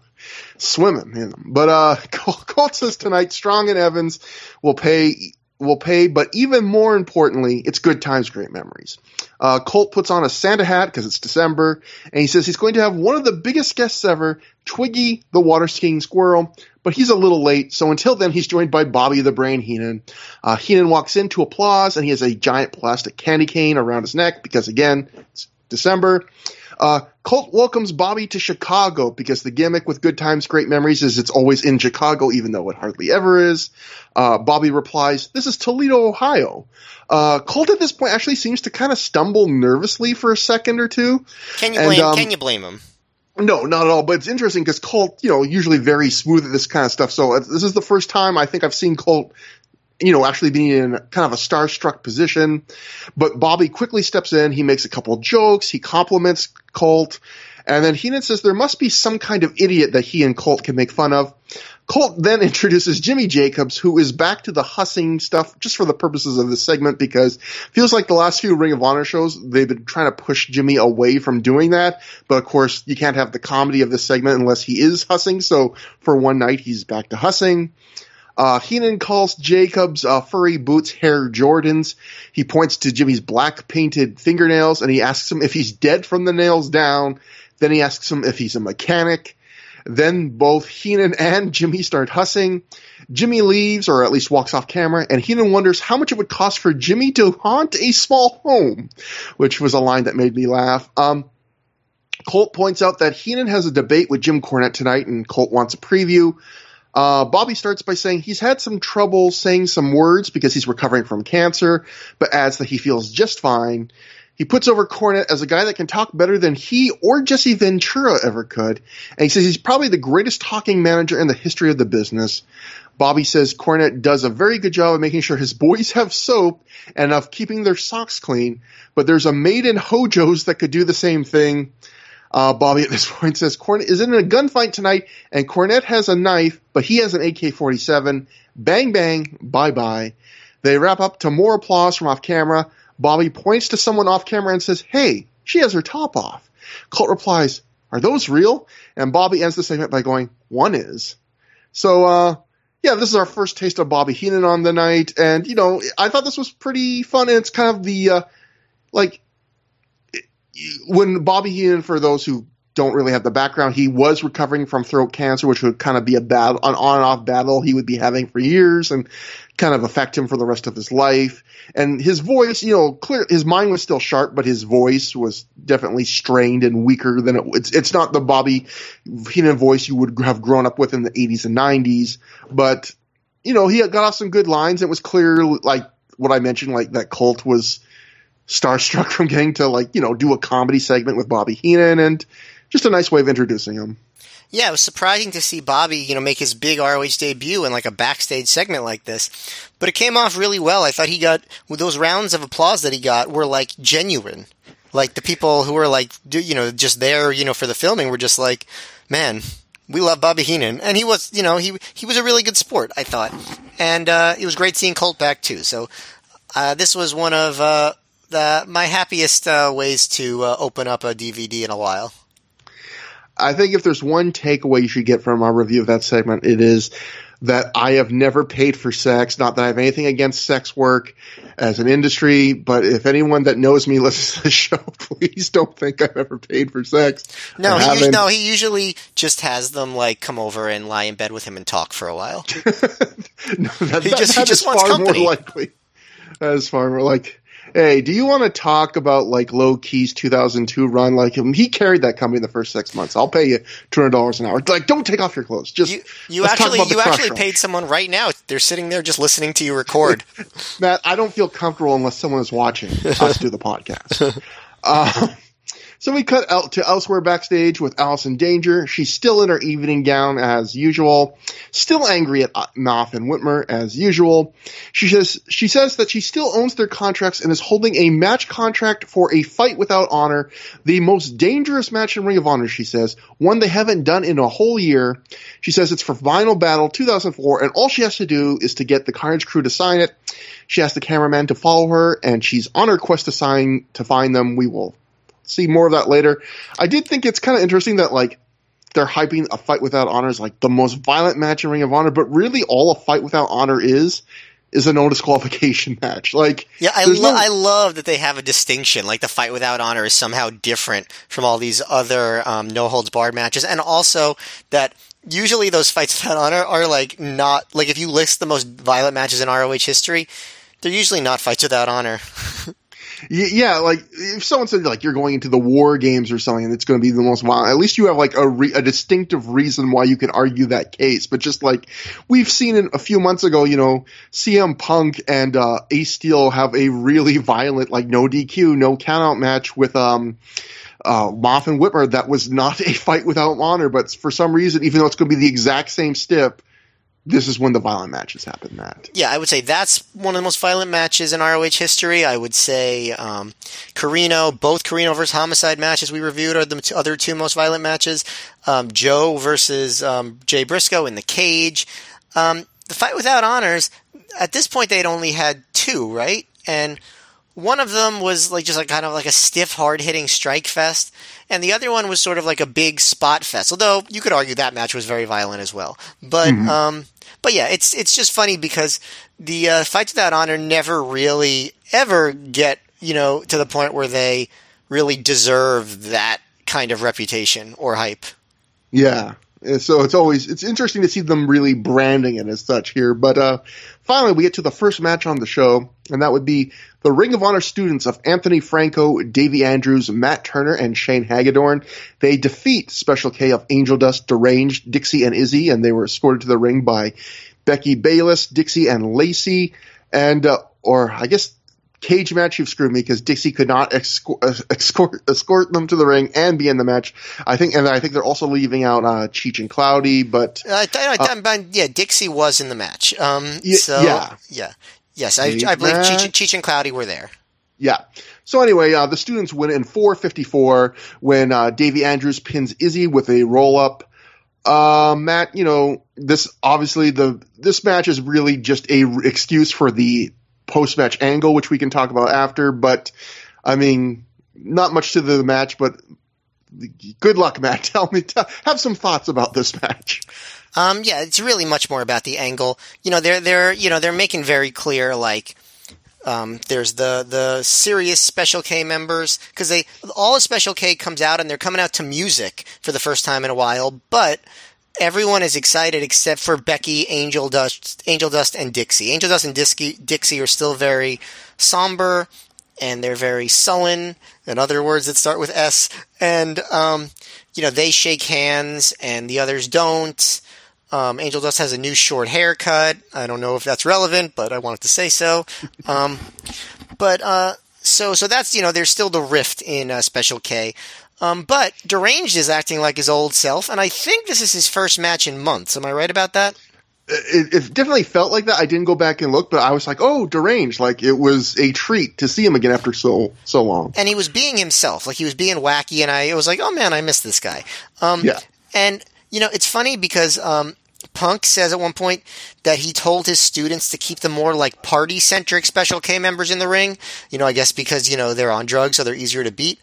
Speaker 1: swimming in them. But uh, Colt says tonight, Strong and Evans will pay will pay, but even more importantly, it's good times, great memories. Uh, Colt puts on a Santa hat because it's December, and he says he's going to have one of the biggest guests ever, Twiggy the water skiing squirrel, but he's a little late, so until then he's joined by Bobby the Brain Heenan. Uh, Heenan walks in to applause, and he has a giant plastic candy cane around his neck because again, it's December. Uh, Colt welcomes Bobby to Chicago because the gimmick with Good Times, Great Memories is it's always in Chicago, even though it hardly ever is. Uh, Bobby replies, This is Toledo, Ohio. Uh, Colt at this point actually seems to kind of stumble nervously for a second or two.
Speaker 3: Can you
Speaker 1: And,
Speaker 3: blame?
Speaker 1: um,
Speaker 3: can you blame him?
Speaker 1: No, not at all. But it's interesting because Colt, you know, usually very smooth at this kind of stuff. So uh, this is the first time I think I've seen Colt, you know, actually being in kind of a starstruck position. But Bobby quickly steps in. He makes a couple jokes. He compliments Colt. And then Heenan says there must be some kind of idiot that he and Colt can make fun of. Colt then introduces Jimmy Jacobs, who is back to the hussing stuff just for the purposes of this segment because feels like the last few Ring of Honor shows, they've been trying to push Jimmy away from doing that. But of course, you can't have the comedy of this segment unless he is hussing. So for one night, he's back to hussing. Uh, Heenan calls Jacobs uh, furry boots hair Jordans. He points to Jimmy's black painted fingernails and he asks him if he's dead from the nails down. Then he asks him if he's a mechanic. Then both Heenan and Jimmy start hussing. Jimmy leaves, or at least walks off camera, and Heenan wonders how much it would cost for Jimmy to haunt a small home, which was a line that made me laugh. Um, Colt points out that Heenan has a debate with Jim Cornette tonight, and Colt wants a preview. Uh, Bobby starts by saying he's had some trouble saying some words because he's recovering from cancer, but adds that he feels just fine. He puts over Cornette as a guy that can talk better than he or Jesse Ventura ever could, and he says he's probably the greatest talking manager in the history of the business. Bobby says Cornette does a very good job of making sure his boys have soap and of keeping their socks clean, but there's a maid in Hojo's that could do the same thing. Uh, Bobby at this point says Cornette is in a gunfight tonight, and Cornette has a knife, but he has an AK-47. Bang bang, bye bye. They wrap up to more applause from off camera. Bobby points to someone off camera and says, "Hey, she has her top off." Colt replies, "Are those real?" And Bobby ends the segment by going, "One is." So, uh, yeah, this is our first taste of Bobby Heenan on the night, and you know, I thought this was pretty fun. And it's kind of the uh, like when Bobby Heenan, for those who don't really have the background, he was recovering from throat cancer, which would kind of be a battle, an on and off battle he would be having for years and kind of affect him for the rest of his life. And his voice, you know, clear, his mind was still sharp, but his voice was definitely strained and weaker than it, it's, it's not the Bobby Heenan voice you would have grown up with in the 80s and 90s, but, you know, he got off some good lines. It was clear, like what I mentioned, like that Colt was, starstruck from getting to like you know do a comedy segment with Bobby Heenan and just a nice way of introducing him.
Speaker 3: Yeah, it was surprising to see Bobby, you know, make his big ROH debut in like a backstage segment like this. But it came off really well. I thought he got those rounds of applause that he got were like genuine. Like the people who were like, you know, just there, you know, for the filming were just like, man, we love Bobby Heenan, and he was, you know, he he was a really good sport. I thought, and uh, it was great seeing Colt back too. So uh, this was one of uh, the my happiest uh, ways to uh, open up a DVD in a while.
Speaker 1: I think if there's one takeaway you should get from our review of that segment, it is that I have never paid for sex. Not that I have anything against sex work as an industry, but if anyone that knows me listens to the show, please don't think I've ever paid for sex.
Speaker 3: No, he us- no, he usually just has them like come over and lie in bed with him and talk for a while.
Speaker 1: no, that,
Speaker 3: He
Speaker 1: that-
Speaker 3: just- he just
Speaker 1: is
Speaker 3: wants
Speaker 1: far
Speaker 3: company.
Speaker 1: more likely. That is far more like. Hey, do you want to talk about like Low Ki's 2002 run? Like him, he carried that company in the first six months. I'll pay you two hundred dollars an hour. Like, don't take off your clothes. Just
Speaker 2: you, you actually you actually paid someone right now. They're sitting there just listening to you record.
Speaker 1: Matt, I don't feel comfortable unless someone is watching us do the podcast. Uh, so we cut out to elsewhere backstage with Allison Danger. She's still in her evening gown as usual, still angry at Maff and Whitmer as usual. She says she says that she still owns their contracts and is holding a match contract for a fight without honor, the most dangerous match in Ring of Honor. She says one they haven't done in a whole year. She says it's for Final Battle 2004, and all she has to do is to get the Carnage Crew to sign it. She asks the cameraman to follow her, and she's on her quest to sign to find them. We will see more of that later. I did think it's kind of interesting that like they're hyping a fight without honor as like the most violent match in Ring of Honor, but really all a fight without honor is is a no disqualification match. Like,
Speaker 2: yeah, I, lo- no- I love that they have a distinction. Like the fight without honor is somehow different from all these other um, no holds barred matches, and also that usually those fights without honor are like not like if you list the most violent matches in ROH history, they're usually not fights without honor.
Speaker 1: yeah, like if someone said like you're going into the war games or something and it's going to be the most violent, at least you have like a, re- a distinctive reason why you can argue that case. But just like we've seen in a few months ago, you know, CM Punk and uh, Ace Steel have a really violent like no DQ, no countout match with um uh, Maff and Whitmer that was not a fight without honor, but for some reason, even though it's going to be the exact same stip, this is when the violent matches happen, Matt.
Speaker 2: Yeah, I would say that's one of the most violent matches in ROH history. I would say um, Corino, both Corino versus Homicide matches we reviewed are the other two most violent matches. Um, Joe versus um, Jay Briscoe in the cage. Um, the fight without honors, at this point they'd only had two, right? And one of them was like just like kind of like a stiff, hard hitting strike fest, and the other one was sort of like a big spot fest. Although you could argue that match was very violent as well. But mm-hmm. um, but yeah, it's it's just funny because the uh, fights without honor never really ever get you know to the point where they really deserve that kind of reputation or hype.
Speaker 1: Yeah. So it's always it's interesting to see them really branding it as such here. But uh, finally, we get to the first match on the show, and that would be the Ring of Honor students of Anthony Franco, Davey Andrews, Matt Turner, and Shane Hagadorn. They defeat Special K of Angel Dust, Deranged, Dixie, and Izzy, and they were escorted to the ring by Becky Bayless, Dixie, and Lacey. And, uh, or I guess cage match, you've screwed me because Dixie could not escort, escort, escort them to the ring and be in the match. I think, and I think they're also leaving out uh, Cheech and Cloudy, but
Speaker 2: uh, I, I, uh, yeah, Dixie was in the match. Um, so, yeah, yeah, Yes, I, I believe Cheech, Cheech, and Cloudy were there.
Speaker 1: Yeah. So anyway, uh, the students win in 454 when uh, Davey Andrews pins Izzy with a roll up. Uh, Matt, you know this obviously the this match is really just a r- excuse for the post match angle, which we can talk about after. But I mean, not much to the match, but good luck, Matt. Tell me, tell, have some thoughts about this match.
Speaker 2: Um, yeah, it's really much more about the angle. You know, they're they're you know they're making very clear like um, there's the the serious Special K members because they all Special K comes out and they're coming out to music for the first time in a while, but everyone is excited except for Becky, Angel Dust, Angel Dust, and Dixie. Angel Dust and Dixie, Dixie are still very somber and they're very sullen. In other words that start with S, and um, you know they shake hands and the others don't. Um, Angel Dust has a new short haircut. I don't know if that's relevant, but I wanted to say so. Um, but uh, so so that's you know there's still the rift in uh, Special K. Um, but Deranged is acting like his old self, and I think this is his first match in months. Am I right about that?
Speaker 1: It, it, definitely felt like that. I didn't go back and look, but I was like, "Oh, deranged!" Like it was a treat to see him again after so so long.
Speaker 2: And he was being himself, like he was being wacky, and I it was like, "Oh man, I miss this guy." Um, yeah. And you know, it's funny because um, Punk says at one point that he told his students to keep the more like party centric Special K members in the ring. You know, I guess because you know they're on drugs, so they're easier to beat.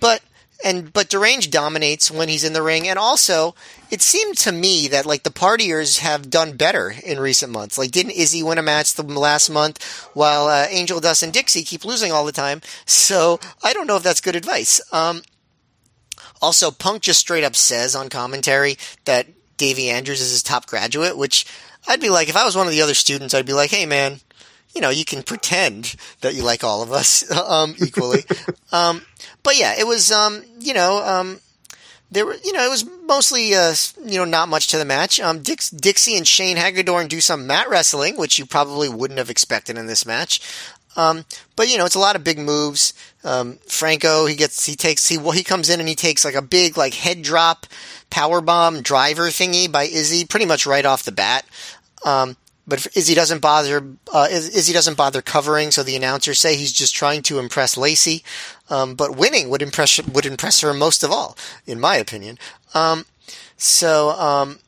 Speaker 2: But and but Deranged dominates when he's in the ring, and also it seemed to me that like the partiers have done better in recent months. Like, didn't Izzy win a match the last month, while uh, Angel Dust and Dixie keep losing all the time? So I don't know if that's good advice. Um, also, Punk just straight up says on commentary that Davey Andrews is his top graduate, which I'd be like, if I was one of the other students, I'd be like, hey man, you know, you can pretend that you like all of us um, equally. um, but yeah, it was, um, you know, um, there were, you know, it was mostly, uh, you know, not much to the match. Um, Dix, Dixie and Shane Hagadorn do some mat wrestling, which you probably wouldn't have expected in this match. Um, but you know, it's a lot of big moves. Um, Franco, he gets, he takes, he, well, he comes in and he takes like a big, like head drop power bomb driver thingy by Izzy pretty much right off the bat. Um, but Izzy doesn't bother. Uh, Izzy doesn't bother covering, so the announcers say he's just trying to impress Lacey. Um, but winning would impress would impress her most of all, in my opinion. Um, so um,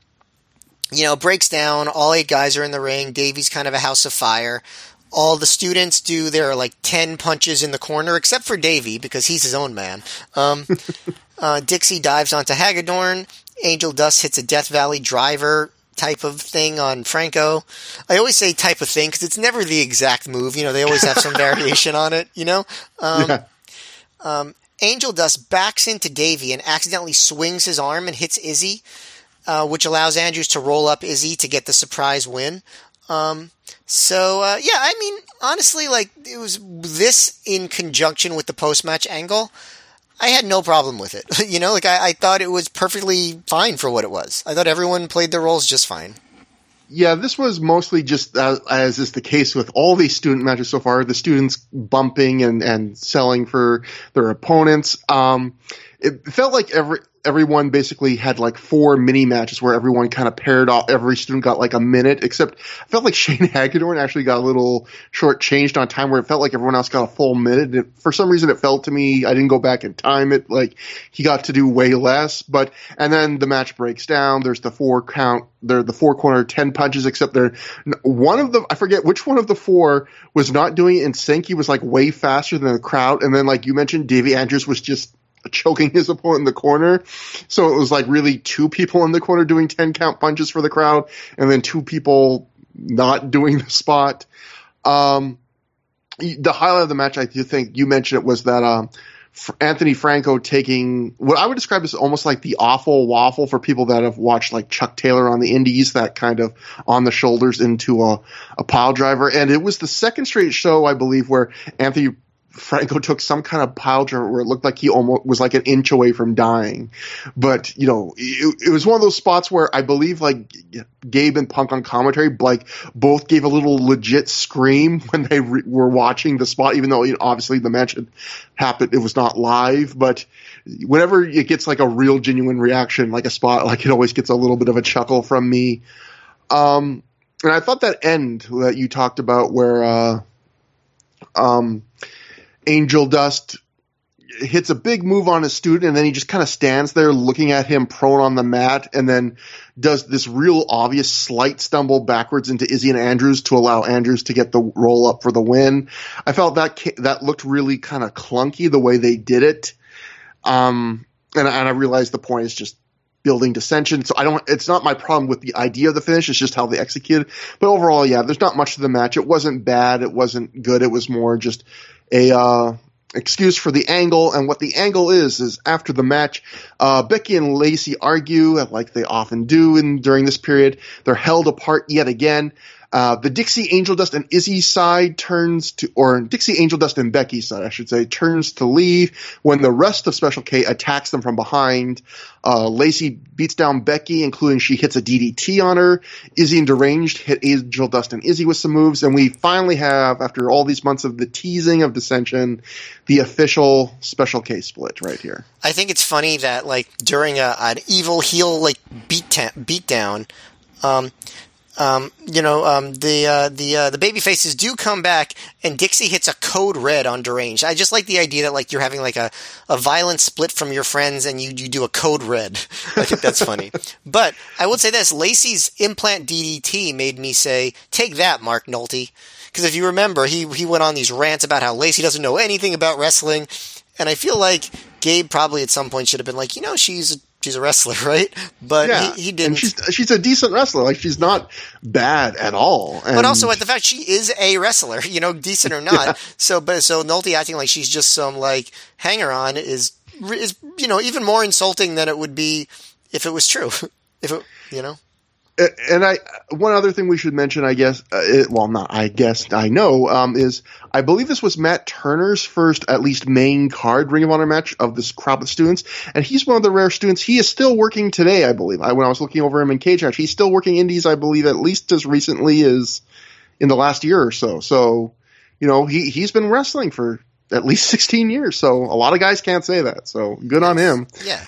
Speaker 2: you know, breaks down. All eight guys are in the ring. Davey's kind of a house of fire. All the students do their like ten punches in the corner, except for Davey because he's his own man. Um, uh, Dixie dives onto Hagadorn. Angel Dust hits a Death Valley driver type of thing on Franco. I always say type of thing because it's never the exact move. You know, they always have some variation on it. You know. Um, yeah. um, Angel Dust backs into Davey and accidentally swings his arm and hits Izzy, uh, which allows Andrews to roll up Izzy to get the surprise win. Um, so uh, yeah, I mean, honestly, like it was this in conjunction with the post match angle. I had no problem with it. you know, like I, I, thought it was perfectly fine for what it was. I thought everyone played their roles just fine.
Speaker 1: Yeah, this was mostly just as, as is the case with all these student matches so far. The students bumping and, and selling for their opponents. Um, it felt like every everyone basically had like four mini matches where everyone kind of paired off. Every student got like a minute, except I felt like Shane Hagadorn actually got a little short changed on time where it felt like everyone else got a full minute. For some reason, it felt to me I didn't go back and time it. Like he got to do way less. But and then the match breaks down. There's the four count. There the four corner ten punches. Except there one of the, I forget which one of the four was not doing it in sync. He was like way faster than the crowd. And then like you mentioned, Davey Andrews was just choking his opponent in the corner. So it was like really two people in the corner doing 10 count punches for the crowd and then two people not doing the spot. Um, the highlight of the match, I think you mentioned it was that, um, Anthony Franco taking what I would describe as almost like the awful waffle for people that have watched like Chuck Taylor on the Indies, that kind of on the shoulders into a, a pile driver. And it was the second straight show, I believe, where Anthony Franco took some kind of pile driver where it looked like he almost was like an inch away from dying. But, you know, it, it, was one of those spots where I believe like Gabe and Punk on commentary, like both gave a little legit scream when they re- were watching the spot, even though you know, obviously the match had happened. It was not live, but whenever it gets like a real genuine reaction, like a spot, like it always gets a little bit of a chuckle from me. Um, and I thought that end that you talked about where, uh, um, Angel Dust hits a big move on his student and then he just kind of stands there looking at him prone on the mat and then does this real obvious slight stumble backwards into Izzy and Andrews to allow Andrews to get the roll up for the win. I felt that that looked really kind of clunky the way they did it. Um, and, and I realized the point is just building dissension. So I don't, it's not my problem with the idea of the finish. It's just how they executed. But overall, yeah, there's not much to the match. It wasn't bad. It wasn't good. It was more just a, uh, excuse for the angle. And what the angle is, is after the match, uh, Becky and Lacey argue like they often do in, during this period. They're held apart yet again. Uh, the Dixie Angel Dust and Izzy side turns to, or Dixie Angel Dust and Becky side, I should say, turns to leave when the rest of Special K attacks them from behind. Uh, Lacey beats down Becky, including she hits a DDT on her. Izzy and Deranged hit Angel Dust and Izzy with some moves, and we finally have, after all these months of the teasing of dissension, the official Special K split right here.
Speaker 2: I think it's funny that like during a, an evil heel like beat ta- beat down, um, um, you know, um, the uh, the uh, the baby faces do come back, and Dixie hits a code red on deranged. I just like the idea that like you're having like a, a violent split from your friends, and you you do a code red. I think that's funny. but I would say this: Lacey's implant DDT made me say, "Take that, Mark Nolte," because if you remember, he he went on these rants about how Lacey doesn't know anything about wrestling, and I feel like Gabe probably at some point should have been like, you know, she's she's a wrestler, right? But yeah. he, he didn't.
Speaker 1: And she's she's a decent wrestler. Like she's not bad at all.
Speaker 2: And but also at the fact she is a wrestler, you know, decent or not. yeah. So, but so Nolte acting like she's just some like hanger on is is you know even more insulting than it would be if it was true. if it you know.
Speaker 1: And I one other thing we should mention, I guess, uh, it, well, not I guess I know, um, is I believe this was Matt Turner's first, at least main card Ring of Honor match of this crop of students, and he's one of the rare students. He is still working today, I believe. I, when I was looking over him in Cage Match, he's still working indies, I believe, at least as recently as in the last year or so. So, you know, he he's been wrestling for at least 16 years. So a lot of guys can't say that. So good on him.
Speaker 2: Yeah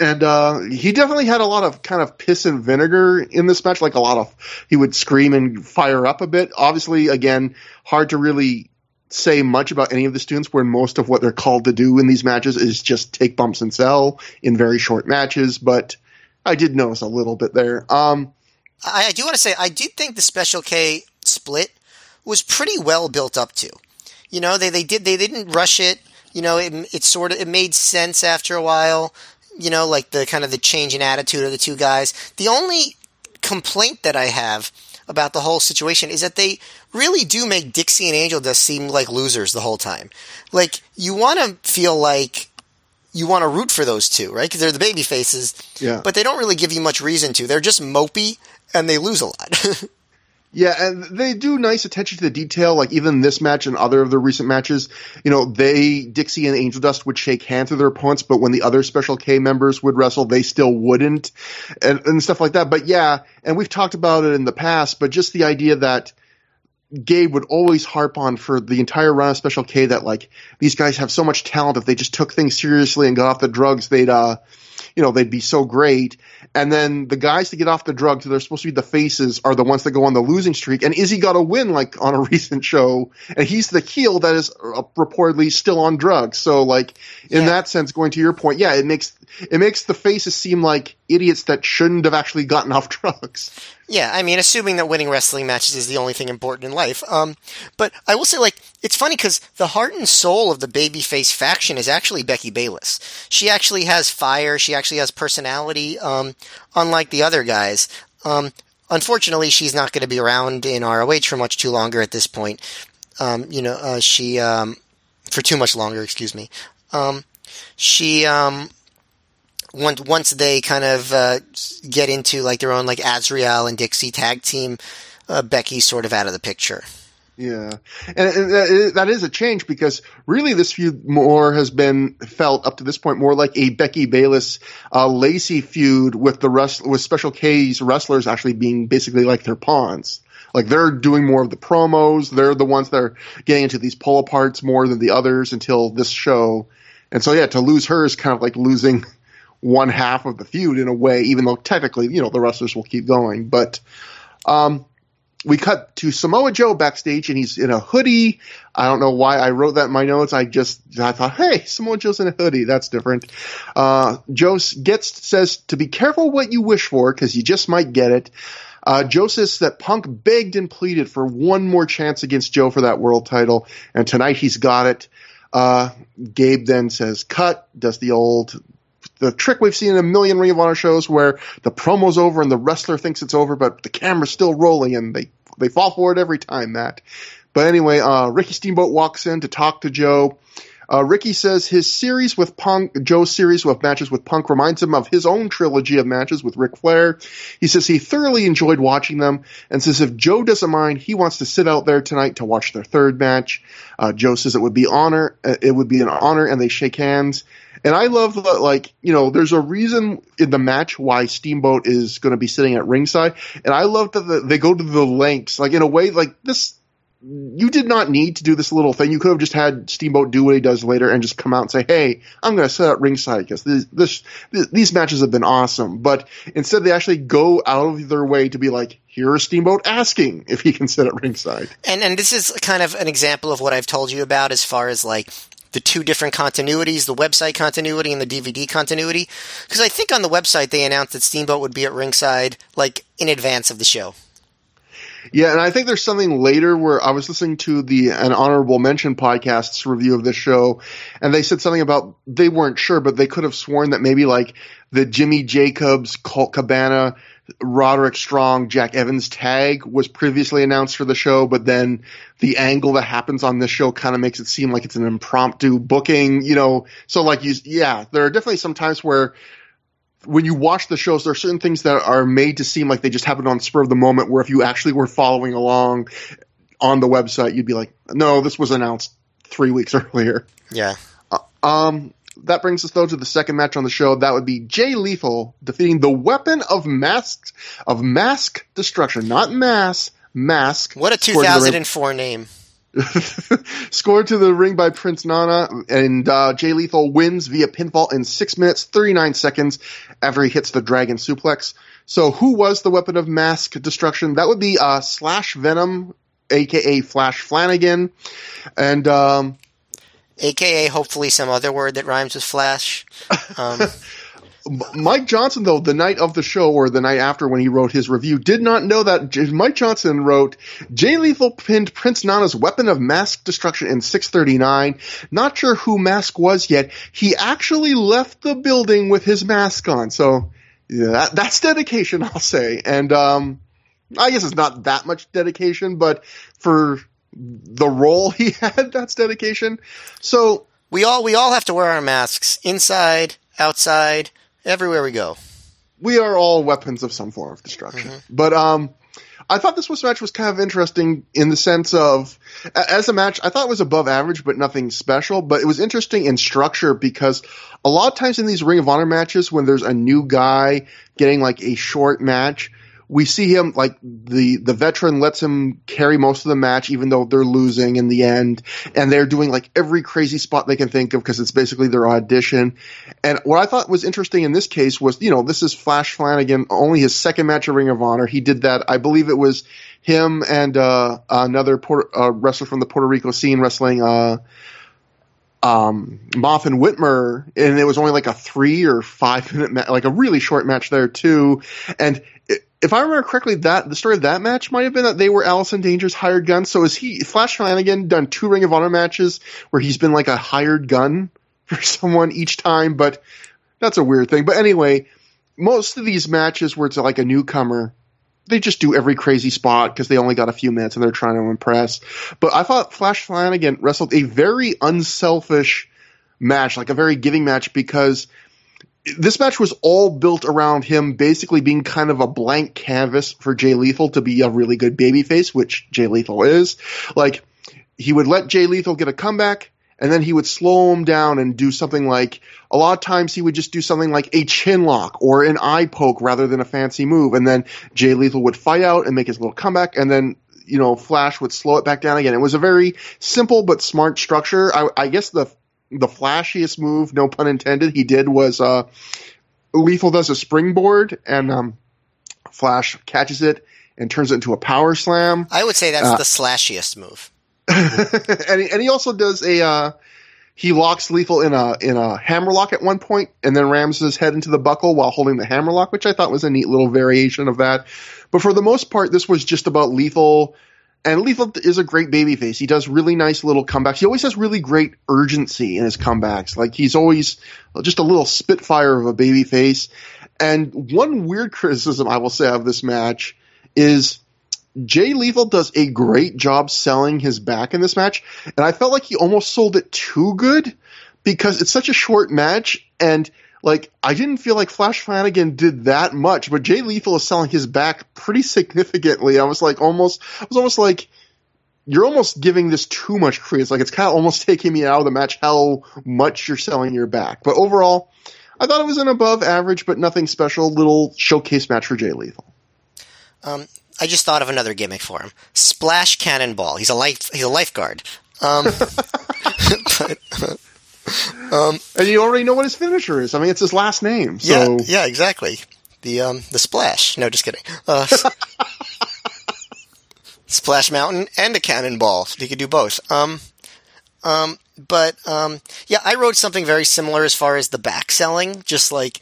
Speaker 1: and uh, he definitely had a lot of kind of piss and vinegar in this match. Like a lot of, he would scream and fire up a bit. Obviously, again, hard to really say much about any of the students where most of what they're called to do in these matches is just take bumps and sell in very short matches. But I did notice a little bit there. Um,
Speaker 2: I, I do want to say I did think the Special K split was pretty well built up to. You know, they, they did they didn't rush it. You know, it it sort of it made sense after a while you know, like the kind of the change in attitude of the two guys. The only complaint that I have about the whole situation is that they really do make Dixie and Angel Dust seem like losers the whole time. Like you want to feel like you want to root for those two, right? Because they're the baby faces.
Speaker 1: Yeah.
Speaker 2: But they don't really give you much reason to. They're just mopey and they lose a lot.
Speaker 1: Yeah, and they do nice attention to the detail. Like even this match and other of the recent matches, you know, they Dixie and Angel Dust would shake hands with their opponents, but when the other Special K members would wrestle, they still wouldn't, and, and stuff like that. But yeah, and we've talked about it in the past, but just the idea that Gabe would always harp on for the entire run of Special K that like these guys have so much talent if they just took things seriously and got off the drugs, they'd uh you know, they'd be so great. And then the guys to get off the drugs, they're supposed to be the faces, are the ones that go on the losing streak. And Izzy got a win like on a recent show, and he's the heel that is uh, reportedly still on drugs. So like in yeah. that sense, going to your point, yeah, it makes it makes the faces seem like idiots that shouldn't have actually gotten off drugs.
Speaker 2: Yeah, I mean, assuming that winning wrestling matches is the only thing important in life. Um, but I will say, like, it's funny because the heart and soul of the babyface faction is actually Becky Bayless. She actually has fire. She actually has personality, um, unlike the other guys. Um, unfortunately, she's not going to be around in ROH for much too longer at this point. Um, you know, uh, she um, for too much longer. Excuse me. Um, she once once they kind of uh, get into like their own like Azrael and Dixie tag team, uh, Becky's sort of out of the picture.
Speaker 1: Yeah, and, and that is a change because really this feud more has been felt up to this point more like a Becky Bayless, uh, Lacey feud with the rest with Special K's wrestlers actually being basically like their pawns. Like they're doing more of the promos. They're the ones that are getting into these pull aparts more than the others until this show. And so yeah, to lose her is kind of like losing one half of the feud in a way, even though technically, you know, the wrestlers will keep going. But um, we cut to Samoa Joe backstage and he's in a hoodie. I don't know why I wrote that in my notes. I just I thought, hey, Samoa Joe's in a hoodie. That's different. Uh, Joe gets says to be careful what you wish for because you just might get it. Uh, Joe says that Punk begged and pleaded for one more chance against Joe for that world title, and tonight he's got it. Uh, Gabe then says, cut, does the old the trick we've seen in a million Ring of Honor shows where the promo's over and the wrestler thinks it's over, but the camera's still rolling and they, they fall for it every time, Matt. But anyway, uh, Ricky Steamboat walks in to talk to Joe. Uh, Ricky says his series with Punk, Joe's series with matches with Punk reminds him of his own trilogy of matches with Ric Flair. He says he thoroughly enjoyed watching them and says if Joe doesn't mind, he wants to sit out there tonight to watch their third match. Uh, Joe says it would be honor, uh, it would be an honor and they shake hands. And I love that, like, you know, there's a reason in the match why Steamboat is going to be sitting at ringside. And I love that the, they go to the lengths, like, in a way, like, this, you did not need to do this little thing. You could have just had Steamboat do what he does later and just come out and say, "Hey, I'm going to sit at ringside because this, this, these matches have been awesome." But instead, they actually go out of their way to be like, "Here is Steamboat asking if he can sit at ringside."
Speaker 2: And and this is kind of an example of what I've told you about as far as like the two different continuities, the website continuity and the DVD continuity. Because I think on the website they announced that Steamboat would be at ringside like in advance of the show.
Speaker 1: Yeah, and I think there's something later where I was listening to the an honorable mention podcast's review of this show, and they said something about they weren't sure, but they could have sworn that maybe like the Jimmy Jacobs, Colt Cabana Roderick Strong, Jack Evans tag was previously announced for the show, but then the angle that happens on this show kind of makes it seem like it's an impromptu booking, you know. So like you, yeah, there are definitely some times where when you watch the shows, there are certain things that are made to seem like they just happened on spur of the moment. Where if you actually were following along on the website, you'd be like, "No, this was announced three weeks earlier."
Speaker 2: Yeah.
Speaker 1: Uh, um, that brings us though to the second match on the show. That would be Jay Lethal defeating the weapon of mask of mask destruction, not mass mask.
Speaker 2: What a 2004 name.
Speaker 1: Scored to the ring by Prince Nana, and uh, Jay Lethal wins via pinfall in six minutes thirty nine seconds after he hits the Dragon Suplex. So, who was the weapon of mask destruction? That would be uh, Slash Venom, aka Flash Flanagan, and um,
Speaker 2: aka hopefully some other word that rhymes with Flash. Um,
Speaker 1: Mike Johnson, though, the night of the show or the night after when he wrote his review, did not know that Mike Johnson wrote Jay Lethal pinned Prince Nana's weapon of mask destruction in 639. Not sure who Mask was yet. He actually left the building with his mask on. So yeah, that, that's dedication, I'll say. And um, I guess it's not that much dedication, but for the role he had, that's dedication. So
Speaker 2: we all we all have to wear our masks inside, outside, everywhere we go.
Speaker 1: We are all weapons of some form of destruction. Mm-hmm. But um, I thought this was match was kind of interesting in the sense of as a match, I thought it was above average, but nothing special. But it was interesting in structure because a lot of times in these Ring of Honor matches, when there's a new guy getting like a short match, we see him like the the veteran lets him carry most of the match even though they're losing in the end. And they're doing like every crazy spot they can think of because it's basically their audition. And what i thought was interesting in this case was you know this is flash flanagan only his second match of ring of honor. He did that i believe it was him and uh, another uh, wrestler from the puerto rico scene wrestling uh, um, Maff and Whitmer, and it was only like a three or five minute, ma- like a really short match there too. And if I remember correctly, that the story of that match might have been that they were Allison Danger's hired gun. So is he Flash Flanagan done two Ring of Honor matches where he's been like a hired gun for someone each time? But that's a weird thing. But anyway, most of these matches where it's like a newcomer, they just do every crazy spot because they only got a few minutes and they're trying to impress. But I thought Flash Flanagan wrestled a very unselfish match, like a very giving match because this match was all built around him basically being kind of a blank canvas for Jay Lethal to be a really good babyface, which Jay Lethal is. Like, he would let Jay Lethal get a comeback, and then he would slow him down and do something like a lot of times he would just do something like a chin lock or an eye poke rather than a fancy move, and then Jay Lethal would fight out and make his little comeback, and then you know Flash would slow it back down again. It was a very simple but smart structure. I, I guess the the flashiest move, no pun intended, he did was uh, Lethal does a springboard and um, Flash catches it and turns it into a power slam.
Speaker 2: I would say that's uh, the slashiest move.
Speaker 1: and, he, and he also does a uh, he locks Lethal in a in a hammerlock at one point and then rams his head into the buckle while holding the hammerlock, which I thought was a neat little variation of that. But for the most part, this was just about Lethal and Lethal is a great babyface. He does really nice little comebacks. He always has really great urgency in his comebacks. Like he's always just a little spitfire of a babyface. And one weird criticism I will say of this match is Jay Lethal does a great job selling his back in this match. And I felt like he almost sold it too good because it's such a short match and – like I didn't feel like Flash Flanagan did that much, but Jay Lethal is selling his back pretty significantly. I was like almost, I was almost like, you're almost giving this too much credence. Like it's kind of almost taking me out of the match how much you're selling your back. But overall, I thought it was an above average, but nothing special. Little showcase match for Jay Lethal.
Speaker 2: Um, I just thought of another gimmick for him: Splash Cannonball. He's a life. He's a lifeguard. Um,
Speaker 1: but, um, and you already know what his finisher is. I mean, it's his last name. So.
Speaker 2: Yeah, yeah, exactly. The um, the splash. No, just kidding. Uh, splash Mountain and a cannonball. He could do both. Um, um, but um, yeah, I wrote something very similar as far as the back selling. Just like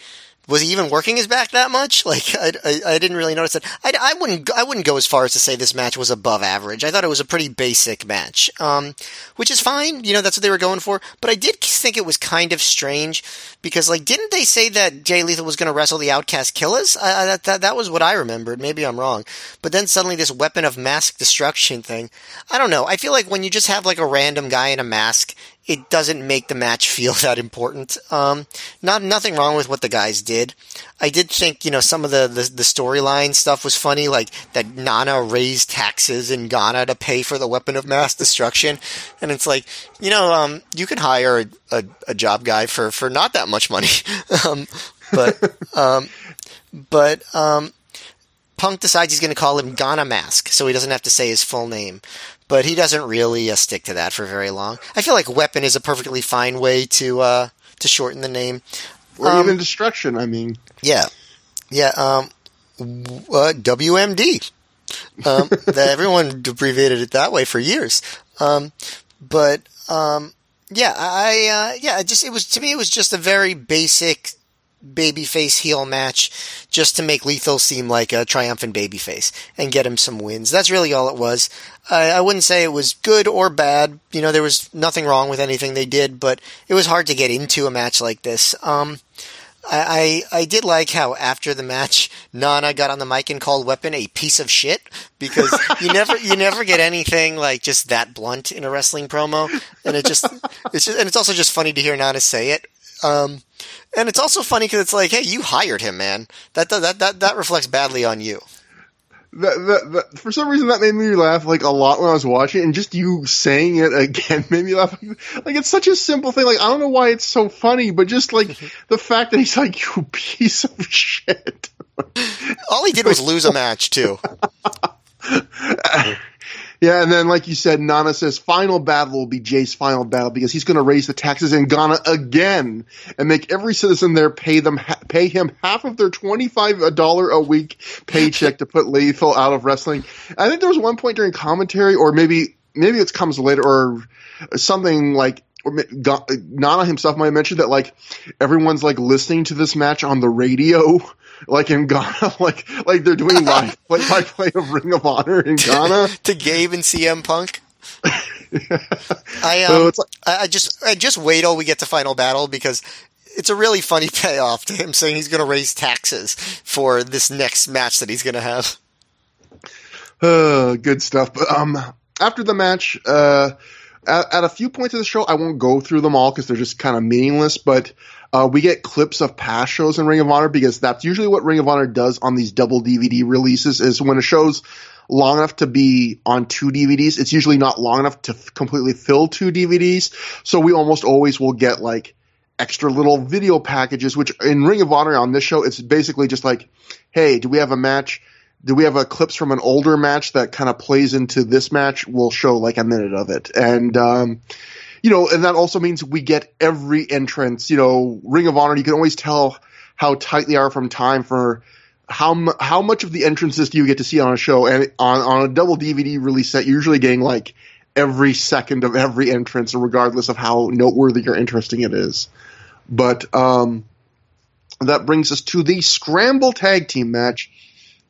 Speaker 2: was he even working his back that much? Like I, I, I didn't really notice it. I, I wouldn't I wouldn't go as far as to say this match was above average. I thought it was a pretty basic match, um, which is fine. You know that's what they were going for. But I did think it was kind of strange because like didn't they say that Jay Lethal was going to wrestle the Outcast Killers? That, that that was what I remembered. Maybe I'm wrong. But then suddenly this weapon of mask destruction thing. I don't know. I feel like when you just have like a random guy in a mask it doesn't make the match feel that important. Um, not nothing wrong with what the guys did. I did think you know some of the the, the storyline stuff was funny, like that Nana raised taxes in Ghana to pay for the weapon of mass destruction, and it's like you know um, you could hire a, a, a, job guy for for not that much money, um, but um, but um, Punk decides he's going to call him Ghana Mask, so he doesn't have to say his full name. But he doesn't really uh, stick to that for very long. I feel like Weapon is a perfectly fine way to uh, to shorten the name,
Speaker 1: or um, even Destruction. I mean,
Speaker 2: yeah, yeah. Um, uh, WMD. Um, that everyone abbreviated it that way for years. Um, but um, yeah, I uh, yeah, just it was to me it was just a very basic babyface heel match just to make Lethal seem like a triumphant babyface and get him some wins. That's really all it was. I, I wouldn't say it was good or bad. You know, there was nothing wrong with anything they did, but it was hard to get into a match like this. Um, I, I, I did like how after the match, Nana got on the mic and called Weapon a piece of shit because you never you never get anything like just that blunt in a wrestling promo, and it just it's just and it's also just funny to hear Nana say it. Um, and it's also funny because it's like, hey, you hired him, man. That that that that reflects badly on you.
Speaker 1: That, that, that, for some reason that made me laugh like a lot when I was watching, and just you saying it again made me laugh. Like it's such a simple thing. Like I don't know why it's so funny, but just like the fact that he's like you piece of shit.
Speaker 2: All he did was lose a match too.
Speaker 1: Yeah, and then like you said, Nana says final battle will be Jay's final battle because he's going to raise the taxes in Ghana again and make every citizen there pay them pay him half of their twenty five dollar a week paycheck to put Lethal out of wrestling. I think there was one point during commentary, or maybe maybe it comes later, or something like Nana himself might have mentioned that like everyone's like listening to this match on the radio like in Ghana, like like they're doing live play by play of Ring of Honor in Ghana
Speaker 2: to Gabe and CM Punk. I um, so like, I just I just wait till we get to Final Battle because it's a really funny payoff to him saying he's going to raise taxes for this next match that he's going to have.
Speaker 1: Uh, good stuff. But um, after the match, uh, at, at, a few points of the show, I won't go through them all because they're just kind of meaningless. But uh, we get clips of past shows in Ring of Honor because that's usually what Ring of Honor does on these double DVD releases. Is when a show's long enough to be on two DVDs, it's usually not long enough to f- completely fill two DVDs. So we almost always will get like extra little video packages, which in Ring of Honor on this show, it's basically just like, hey, do we have a match? do we have a clips from an older match that kind of plays into this match? We'll show like a minute of it. And, um, you know, and that also means we get every entrance, you know, Ring of Honor, you can always tell how tight they are from time for how how much of the entrances do you get to see on a show? And on on a double DVD release set you're usually getting like every second of every entrance regardless of how noteworthy or interesting it is. But um that brings us to the scramble tag team match.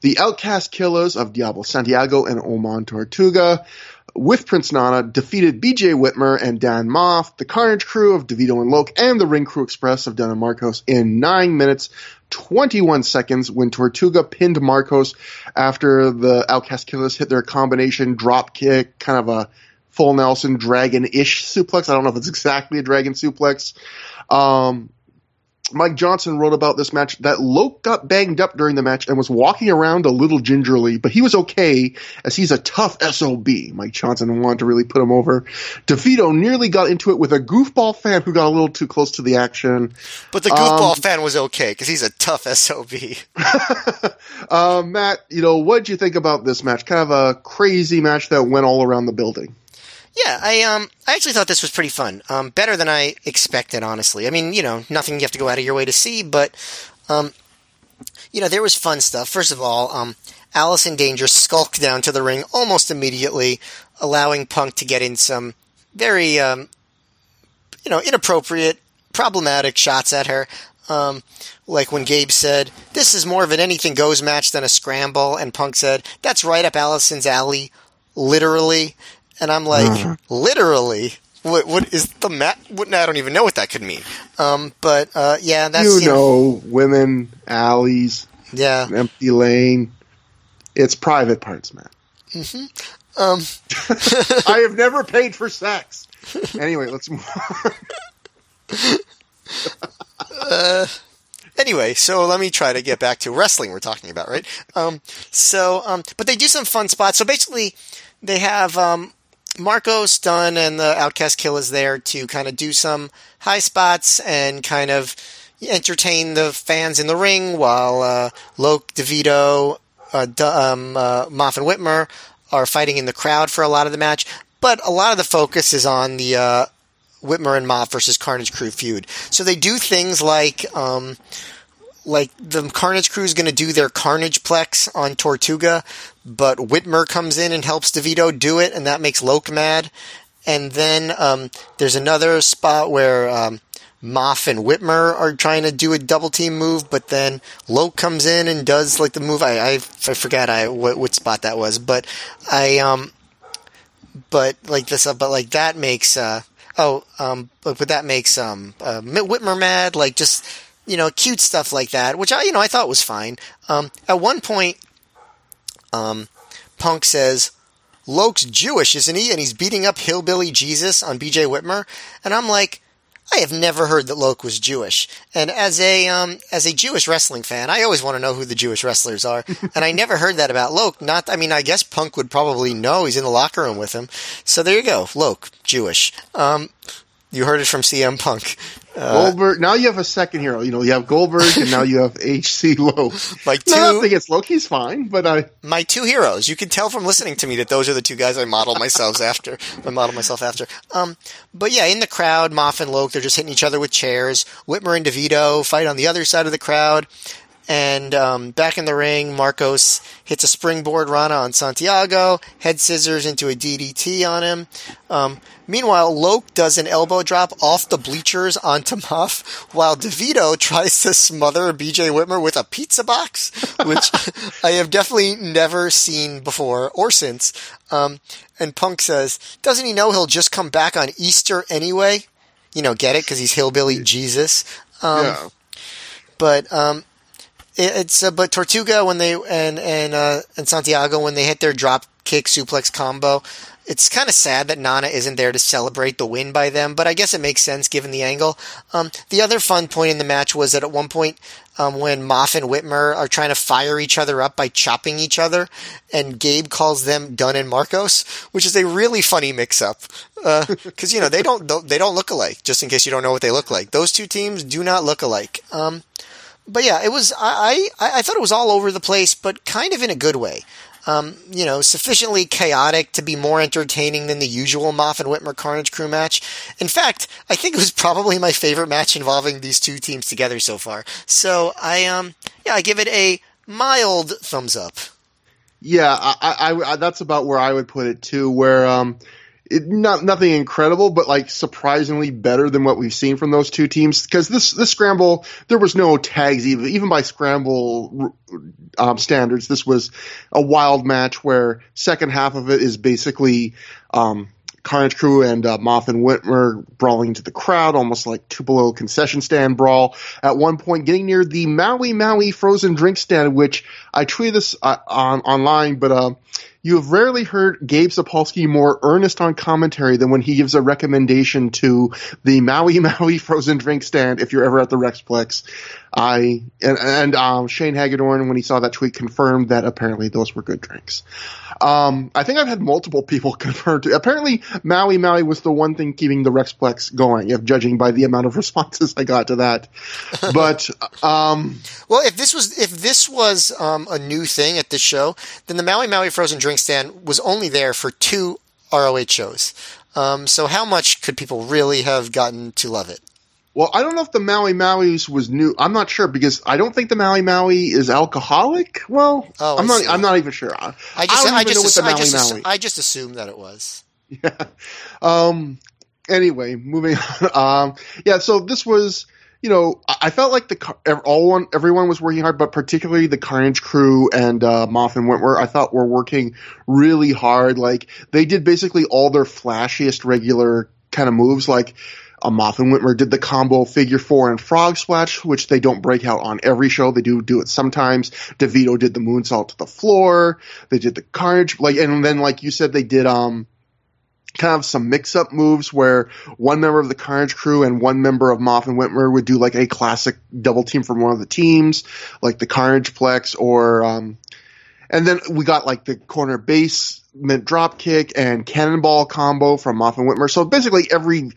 Speaker 1: The Outcast Killers of Diablo Santiago and Oman Tortuga with Prince Nana defeated BJ Whitmer and Dan Maff, the Carnage crew of DeVito and Loc, and the Ring Crew Express of Dunn and Marcos in 9 minutes 21 seconds when Tortuga pinned Marcos after the Outcast Killers hit their combination drop kick, kind of a full Nelson dragon-ish suplex. I don't know if it's exactly a dragon suplex. Um, Mike Johnson wrote about this match that Loc got banged up during the match and was walking around a little gingerly, but he was okay as he's a tough SOB. Mike Johnson wanted to really put him over. DeVito nearly got into it with a goofball fan who got a little too close to the action.
Speaker 2: But the goofball um, fan was okay because he's a tough SOB.
Speaker 1: uh, Matt, you know, what did you think about this match? Kind of a crazy match that went all around the building.
Speaker 2: Yeah, I um I actually thought this was pretty fun. Um, better than I expected, honestly. I mean, you know, nothing you have to go out of your way to see, but um, you know, there was fun stuff. First of all, um, Allison Danger skulked down to the ring almost immediately, allowing Punk to get in some very um, you know, inappropriate, problematic shots at her. Um, like when Gabe said, "This is more of an anything goes match than a scramble," and Punk said, "That's right up Allison's alley." Literally, and I'm like, mm-hmm. literally, what, what is the mat? What, I don't even know what that could mean. Um, but uh, yeah, that's
Speaker 1: you, you know, know, women, alleys,
Speaker 2: yeah,
Speaker 1: empty lane. It's private parts, man.
Speaker 2: Mm-hmm. Um.
Speaker 1: I have never paid for sex. anyway, let's move on.
Speaker 2: uh, anyway, so let me try to get back to wrestling we're talking about, right? Um, so, um, but they do some fun spots. So basically, they have um, Marko Stunt and the Outcast Kill is there to kind of do some high spots and kind of entertain the fans in the ring while uh, Loc, DeVito, uh, um, uh, Maff and Whitmer are fighting in the crowd for a lot of the match. But a lot of the focus is on the uh, Whitmer and Maff versus Carnage Crew feud. So they do things like, um, like the Carnage Crew is going to do their Carnage Plex on Tortuga, but Whitmer comes in and helps DeVito do it, and that makes Loc mad. And then um, there's another spot where um, Maff and Whitmer are trying to do a double team move, but then Loc comes in and does like the move. I I, I forgot I what, what spot that was, but I um, but like this, but like that makes uh oh um, but, but that makes um uh, Whitmer mad, like just you know cute stuff like that, which I you know I thought was fine. Um, at one point, um, Punk says. Loc's Jewish, isn't he? And he's beating up hillbilly Jesus on BJ Whitmer. And I'm like, I have never heard that Loc was Jewish, and as a um, as a Jewish wrestling fan, I always want to know who the Jewish wrestlers are, and I never heard that about Loc. Not, I mean, I guess Punk would probably know. He's in the locker room with him, so there you go, Loc, Jewish. Um, you heard it from CM Punk.
Speaker 1: Uh, Goldberg. Now you have a second hero. You know, you have Goldberg, and now you have HC
Speaker 2: two,
Speaker 1: no, I think it's Low Ki's fine, but I
Speaker 2: my two heroes. You can tell from listening to me that those are the two guys I model myself after. I model myself after. Um, but yeah, in the crowd, Maff and Loc, they're just hitting each other with chairs. Whitmer and DeVito fight on the other side of the crowd. And um, back in the ring, Marcos hits a springboard rana on Santiago, head scissors into a DDT on him. Um, meanwhile, Loc does an elbow drop off the bleachers onto Maff, while DeVito tries to smother BJ Whitmer with a pizza box, which I have definitely never seen before or since. Um, and Punk says, doesn't he know he'll just come back on Easter anyway? You know, get it? Because he's hillbilly Jesus. Um, yeah. But um, it's uh, but Tortuga when they and and uh, and Santiago when they hit their drop kick suplex combo. It's kind of sad that Nana isn't there to celebrate the win by them, but I guess it makes sense given the angle. Um, the other fun point in the match was that at one point, um, when Maff and Whitmer are trying to fire each other up by chopping each other, and Gabe calls them Dunn and Marcos, which is a really funny mix-up. Because uh, you know they don't they don't look alike. Just in case you don't know what they look like, those two teams do not look alike. Um, but yeah, it was. I, I I thought it was all over the place, but kind of in a good way. Um, you know, sufficiently chaotic to be more entertaining than the usual Maff and Whitmer Carnage Crew match. In fact, I think it was probably my favorite match involving these two teams together so far. So I um yeah, I give it a mild thumbs up.
Speaker 1: Yeah, I, I, I that's about where I would put it too. Where um it, not nothing incredible, but like surprisingly better than what we've seen from those two teams. Because this this scramble, there was no tags even even by scramble um, standards. This was a wild match where second half of it is basically um, Carnage Crew and uh, Maff and Whitmer brawling into the crowd, almost like Tupelo concession stand brawl. At one point, getting near the Maui Maui frozen drink stand, which I tweeted this uh, on online, but uh, you have rarely heard Gabe Sapolsky more earnest on commentary than when he gives a recommendation to the Maui Maui frozen drink stand if you're ever at the Rexplex. I and, and um, Shane Hagedorn, when he saw that tweet, confirmed that apparently those were good drinks. Um, I think I've had multiple people confirm to. Apparently, Maui Maui was the one thing keeping the Rexplex going, if judging by the amount of responses I got to that. But um,
Speaker 2: well, if this was if this was um, a new thing at this show, then the Maui Maui frozen drink stand was only there for two ROH shows. Um, so how much could people really have gotten to love it?
Speaker 1: Well, I don't know if the Maui Maui's was new. I'm not sure because I don't think the Maui Maui is alcoholic. Well, oh, I'm not. I'm not even sure. I,
Speaker 2: I just, I, I just, assu- I, just I just assumed that it was.
Speaker 1: Yeah. Um. Anyway, moving on. Um. Yeah. So this was. You know, I felt like the all one everyone was working hard, but particularly the Carnage crew and uh, Maff and Whitmer, I thought were working really hard. Like they did basically all their flashiest regular kind of moves. Like uh, Maff and Whitmer did the combo figure four and frog splash, which they don't break out on every show. They do do it sometimes. DeVito did the moonsault to the floor. They did the carnage, like, and then like you said, they did um kind of some mix up moves where one member of the Carnage crew and one member of Maff and Whitmer would do like a classic double team from one of the teams, like the Carnage Plex or, um, and then we got like the corner basement drop kick and cannonball combo from Maff and Whitmer. So basically every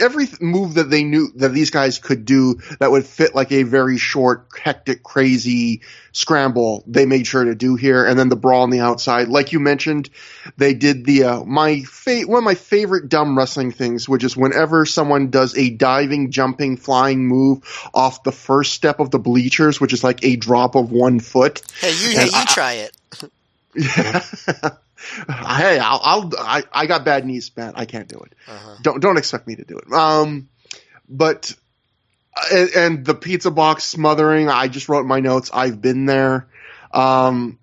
Speaker 1: every move that they knew that these guys could do that would fit like a very short, hectic, crazy scramble, they made sure to do here. And then the brawl on the outside, like you mentioned, they did the uh, my fa- one of my favorite dumb wrestling things, which is whenever someone does a diving, jumping, flying move off the first step of the bleachers, which is like a drop of one foot.
Speaker 3: Hey, you, hey, you I, try it.
Speaker 1: Yeah. hey, I'll, I'll, i I, got bad knees, man. I can't do it. Uh-huh. Don't, don't expect me to do it. Um, but, and, and, the pizza box smothering, I just wrote my notes. I've been there. Um,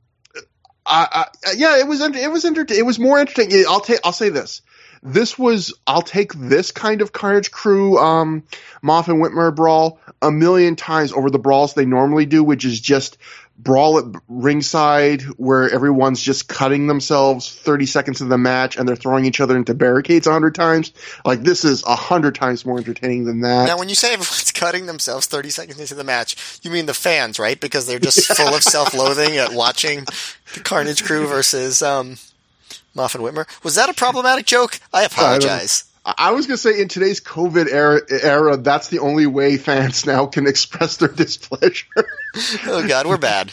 Speaker 1: I, I yeah, it was, it was entertaining. It was more interesting. I'll take, I'll say this. This was, I'll take this kind of Carnage Crew, um, Maff and Whitmer brawl a million times over the brawls they normally do, which is just brawl at ringside where everyone's just cutting themselves 30 seconds of the match and they're throwing each other into barricades 100 times. Like, this is 100 times more entertaining than that.
Speaker 3: Now, when you say everyone's cutting themselves 30 seconds into the match, you mean the fans, right? Because they're just full of self loathing at watching the Carnage crew versus um, Maff and Whitmer. Was that a problematic joke? I apologize.
Speaker 1: I was going to say in today's COVID era, era, that's the only way fans now can express their displeasure.
Speaker 3: Oh God, we're bad.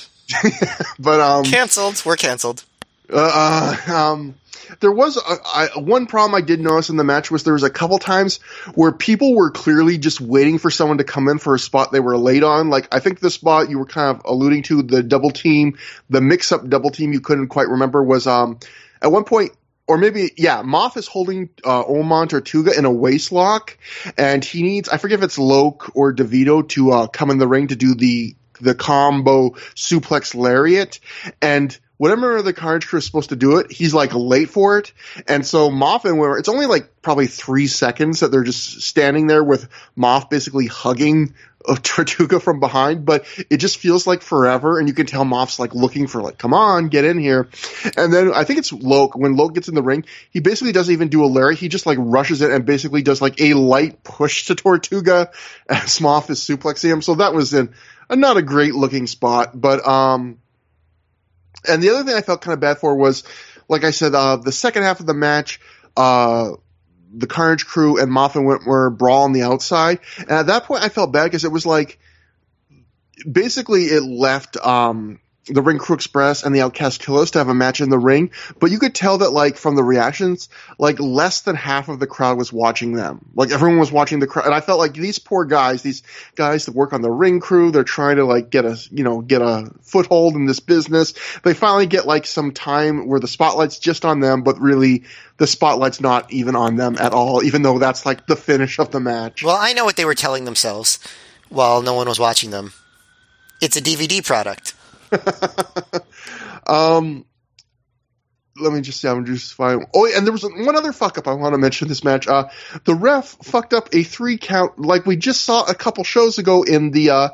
Speaker 1: but um,
Speaker 3: canceled. We're canceled.
Speaker 1: Uh, uh, um, there was a, I, one problem I did notice in the match was there was a couple times where people were clearly just waiting for someone to come in for a spot they were late on. Like I think the spot you were kind of alluding to, the double team, the mix up double team you couldn't quite remember was um at one point or maybe yeah, Maff is holding uh, Oman Tortuga in a waist lock, and he needs I forget if it's Loc or DeVito to uh, come in the ring to do the the combo suplex lariat, and whatever the Carnage Crew is supposed to do it, he's like late for it, and so Maff and Whitmer, it's only like probably three seconds that they're just standing there with Maff basically hugging uh, Tortuga from behind, but it just feels like forever. And you can tell Maff's like looking for like, come on, get in here. And then I think it's Loc. When Loc gets in the ring, he basically doesn't even do a Larry. He just like rushes it and basically does like a light push to Tortuga as Maff is suplexing him. So that was in not a great looking spot, but, um, and the other thing I felt kind of bad for was, like I said, uh, the second half of the match, uh, the Carnage crew and Maff went Whitmer brawl on the outside. And at that point, I felt bad because it was like basically it left um, the Ring Crew Express and the Outcast Killers to have a match in the ring, but you could tell that like from the reactions, like less than half of the crowd was watching them. Like everyone was watching the crowd, and I felt like these poor guys, these guys that work on the Ring Crew, they're trying to like get a you know get a foothold in this business. They finally get like some time where the spotlight's just on them, but really the spotlight's not even on them at all, even though that's like the finish of the match.
Speaker 3: Well, I know what they were telling themselves while no one was watching them. It's a DVD product.
Speaker 1: um, let me just see. I'm just fine. Oh, and there was one other fuck up I want to mention this match. Uh, the ref fucked up a three count, like we just saw a couple shows ago in the uh,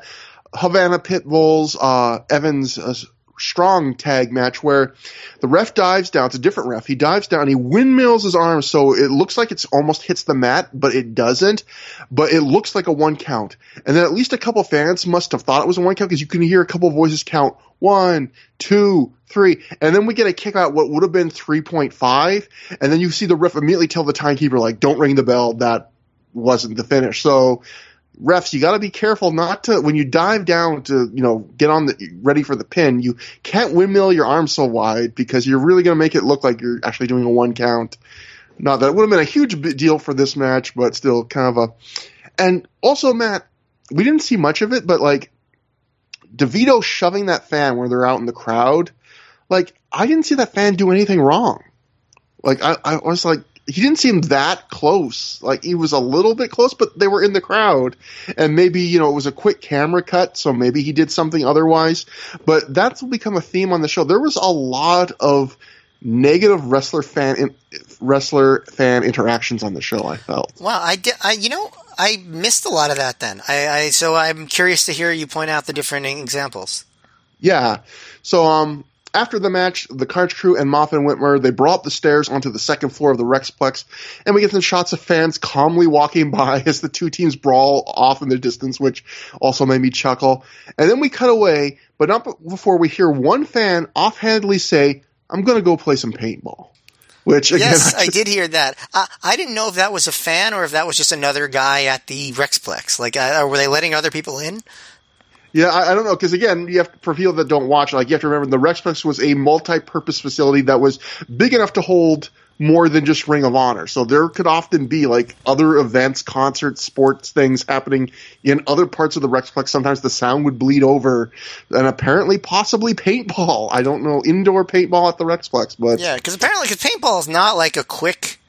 Speaker 1: Havana Pitbulls uh, Evans uh, strong tag match where the ref dives down. It's a different ref. He dives down. He windmills his arm, so it looks like it's almost hits the mat, but it doesn't. But it looks like a one count. And then at least a couple fans must have thought it was a one count because you can hear a couple voices count one, two, three, and then we get a kick out what would have been three point five, and then you see the ref immediately tell the timekeeper like, "Don't ring the bell. That wasn't the finish." So refs, you got to be careful not to when you dive down to you know get on the ready for the pin. You can't windmill your arm so wide because you're really going to make it look like you're actually doing a one count. Not that it would have been a huge deal for this match, but still kind of a. And also, Matt, we didn't see much of it, but like DeVito shoving that fan where they're out in the crowd, like I didn't see that fan do anything wrong. Like I, I was like, he didn't seem that close. Like he was a little bit close, but they were in the crowd, and maybe you know it was a quick camera cut, so maybe he did something otherwise. But that's become a theme on the show. There was a lot of negative wrestler fan in, wrestler fan interactions on the show. I felt.
Speaker 3: Wow, I did. I you know I missed a lot of that. Then I, I so I'm curious to hear you point out the different examples.
Speaker 1: Yeah. So um After the match, the Carnage crew and Moffat and Whitmer, they brought the stairs onto the second floor of the Rexplex, and we get some shots of fans calmly walking by as the two teams brawl off in the distance, which also made me chuckle. And then we cut away, but not before we hear one fan offhandedly say, I'm gonna go play some paintball. Which again,
Speaker 2: yes,
Speaker 1: I, just,
Speaker 2: I did hear that. Uh, I didn't know if that was a fan or if that was just another guy at the Rexplex. Like, uh, were they letting other people in?
Speaker 1: Yeah, I, I don't know because again, you have for people that don't watch, like you have to remember the Rexplex was a multi-purpose facility that was big enough to hold more than just Ring of Honor. So there could often be like other events, concerts, sports things happening in other parts of the Rexplex. Sometimes the sound would bleed over, and apparently, possibly paintball. I don't know indoor paintball at the Rexplex, but
Speaker 2: Yeah, because apparently, because paintball is not like a quick,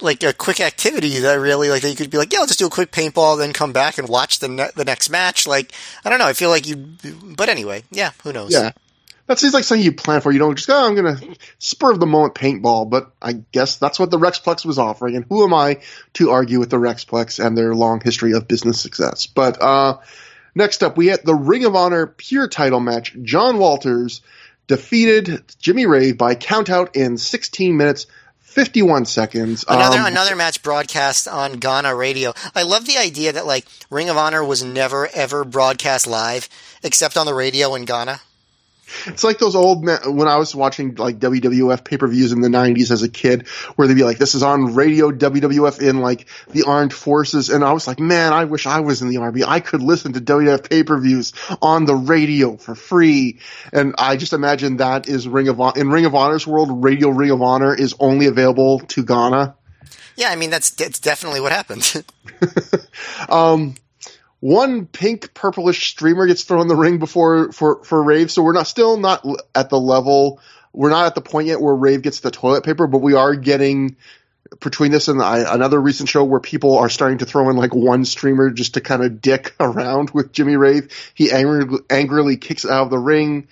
Speaker 2: like a quick activity that really like that you could be like, yeah, I'll just do a quick paintball, then come back and watch the ne- the next match. Like, I don't know. I feel like you, but anyway, yeah, who knows?
Speaker 1: yeah. That seems like something you plan for. You don't just go, oh, I'm to spur of the moment paintball, but I guess that's what the Rexplex was offering. And who am I to argue with the Rexplex and their long history of business success? But, uh, next up, we had the Ring of Honor Pure title match. John Walters defeated Jimmy Rave by countout in 16 minutes, 51 seconds.
Speaker 2: Another
Speaker 1: Um,
Speaker 2: another match broadcast on Ghana radio. I love the idea that like Ring of Honor was never ever broadcast live except on the radio in Ghana.
Speaker 1: It's like those old when I was watching like WWF pay per views in the '90s as a kid, where they'd be like, "This is on radio WWF in like the armed forces," and I was like, "Man, I wish I was in the army. I could listen to WWF pay per views on the radio for free." And I just imagine that is Ring of Honor in Ring of Honor's world. Radio Ring of Honor is only available to Ghana.
Speaker 2: Yeah, I mean that's that's definitely what happened.
Speaker 1: Um, one pink purplish streamer gets thrown in the ring before for for Rave, so we're not still not at the level. We're not at the point yet where Rave gets the toilet paper, but we are getting between this and I, another recent show where people are starting to throw in like one streamer just to kind of dick around with Jimmy Rave. He angrily, angrily kicks out of the ring.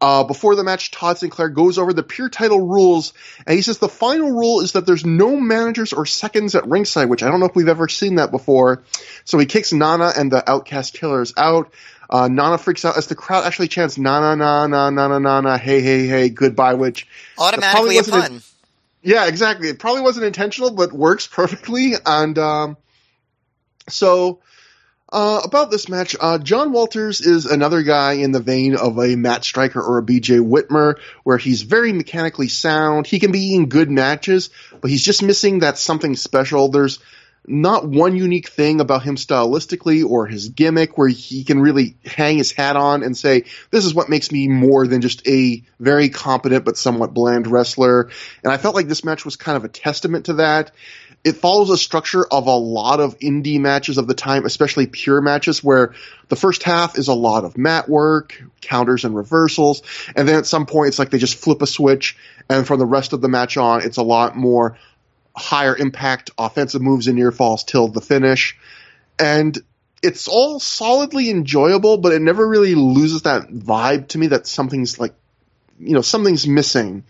Speaker 1: Uh, before the match, Todd Sinclair goes over the pure title rules, and he says the final rule is that there's no managers or seconds at ringside, which I don't know if we've ever seen that before. So he kicks Nana and the Outcast Killers out. Uh, Nana freaks out as the crowd actually chants Nana, Nana, Nana, Nana, hey, hey, hey, goodbye, which
Speaker 2: Automatically a pun.
Speaker 1: yeah, exactly. It probably wasn't intentional, but works perfectly. And um, so, uh, about this match, uh, John Walters is another guy in the vein of a Matt Striker or a BJ Whitmer, where he's very mechanically sound. He can be in good matches, but he's just missing that something special. There's not one unique thing about him stylistically or his gimmick where he can really hang his hat on and say, this is what makes me more than just a very competent but somewhat bland wrestler. And I felt like this match was kind of a testament to that. It follows a structure of a lot of indie matches of the time, especially pure matches where the first half is a lot of mat work, counters and reversals. And then at some point it's like they just flip a switch and from the rest of the match on, it's a lot more higher impact offensive moves and near falls till the finish. And it's all solidly enjoyable, but it never really loses that vibe to me that something's like, you know, something's missing.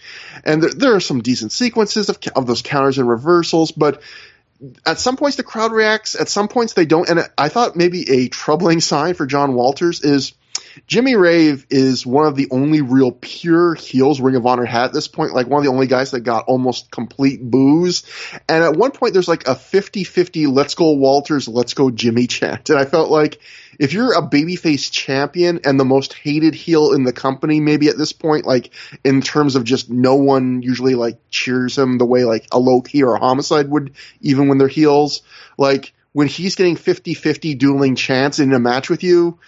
Speaker 1: And there, there are some decent sequences of, of those counters and reversals, but at some points the crowd reacts, at some points they don't. And I thought maybe a troubling sign for John Walters is Jimmy Rave is one of the only real pure heels Ring of Honor had at this point, like one of the only guys that got almost complete booze. And at one point there's like a 50-50 let's go Walters, let's go Jimmy chant. And I felt like if you're a babyface champion and the most hated heel in the company, maybe at this point, like in terms of just no one usually like cheers him the way like a Low Ki or a homicide would, even when they're heels, like when he's getting 50-50 dueling chants in a match with you,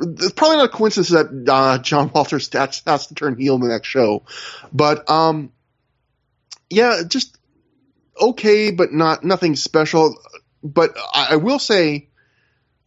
Speaker 1: it's probably not a coincidence that uh, John Walters has, has to turn heel in the next show, but um, yeah, just okay, but not nothing special. But I, I will say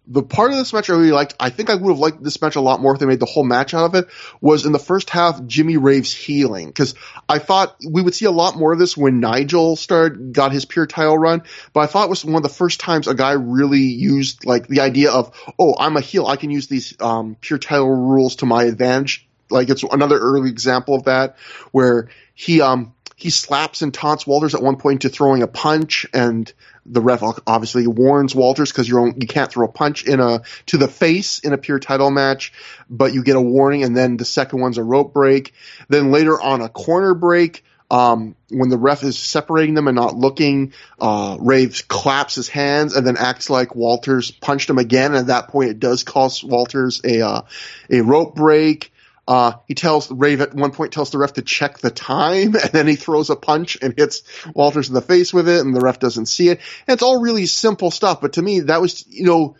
Speaker 1: the part of this match I really liked, I think I would have liked this match a lot more if they made the whole match out of it, was in the first half, Jimmy Rave's healing. Because I thought we would see a lot more of this when Nigel started, got his pure title run, but I thought it was one of the first times a guy really used, like, the idea of, oh, I'm a heel, I can use these, um, pure title rules to my advantage. Like, it's another early example of that, where he, um, he slaps and taunts Walters at one point to throwing a punch, and the ref obviously warns Walters because you're you can't throw a punch in a to the face in a pure title match, but you get a warning, and then the second one's a rope break. Then later on a corner break, um, when the ref is separating them and not looking, uh, Rave claps his hands and then acts like Walters punched him again. And at that point, it does cost Walters a uh, a rope break. Uh, he tells Rave at one point tells the ref to check the time, and then he throws a punch and hits Walters in the face with it, and the ref doesn't see it. And it's all really simple stuff, but to me, that was you know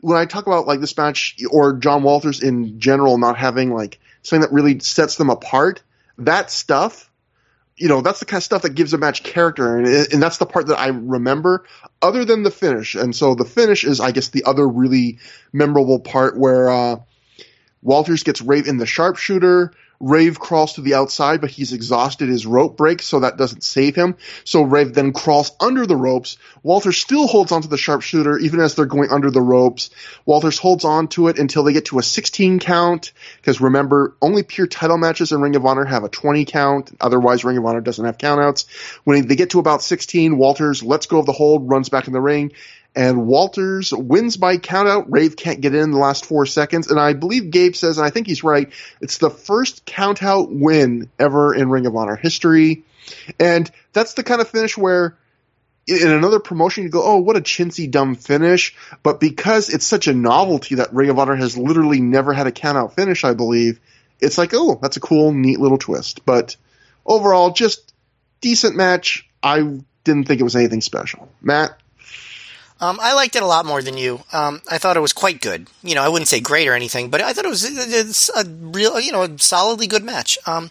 Speaker 1: when I talk about like this match or John Walters in general not having like something that really sets them apart, that stuff you know, that's the kind of stuff that gives a match character, and, and that's the part that I remember, other than the finish. And so the finish is, I guess, the other really memorable part where uh, Walters gets Rave in the sharpshooter. Rave crawls to the outside, but he's exhausted his rope break, so that doesn't save him. So Rave then crawls under the ropes. Walter still holds onto the sharpshooter even as they're going under the ropes. Walters holds on to it until they get to a 16 count, because remember, only pure title matches in Ring of Honor have a 20 count. Otherwise, Ring of Honor doesn't have countouts. When they get to about 16, Walters lets go of the hold, runs back in the ring, and Walters wins by countout. Rave can't get in the last four seconds, and I believe Gabe says, and I think he's right, it's the first countout win ever in Ring of Honor history, and that's the kind of finish where in another promotion you go, oh, what a chintzy dumb finish, but because it's such a novelty that Ring of Honor has literally never had a countout finish, I believe, it's like, oh, that's a cool, neat little twist. But overall, just decent match. I didn't think it was anything special. Matt.
Speaker 2: Um, I liked it a lot more than you. Um, I thought it was quite good. You know, I wouldn't say great or anything, but I thought it was a real, you know, a solidly good match. Um,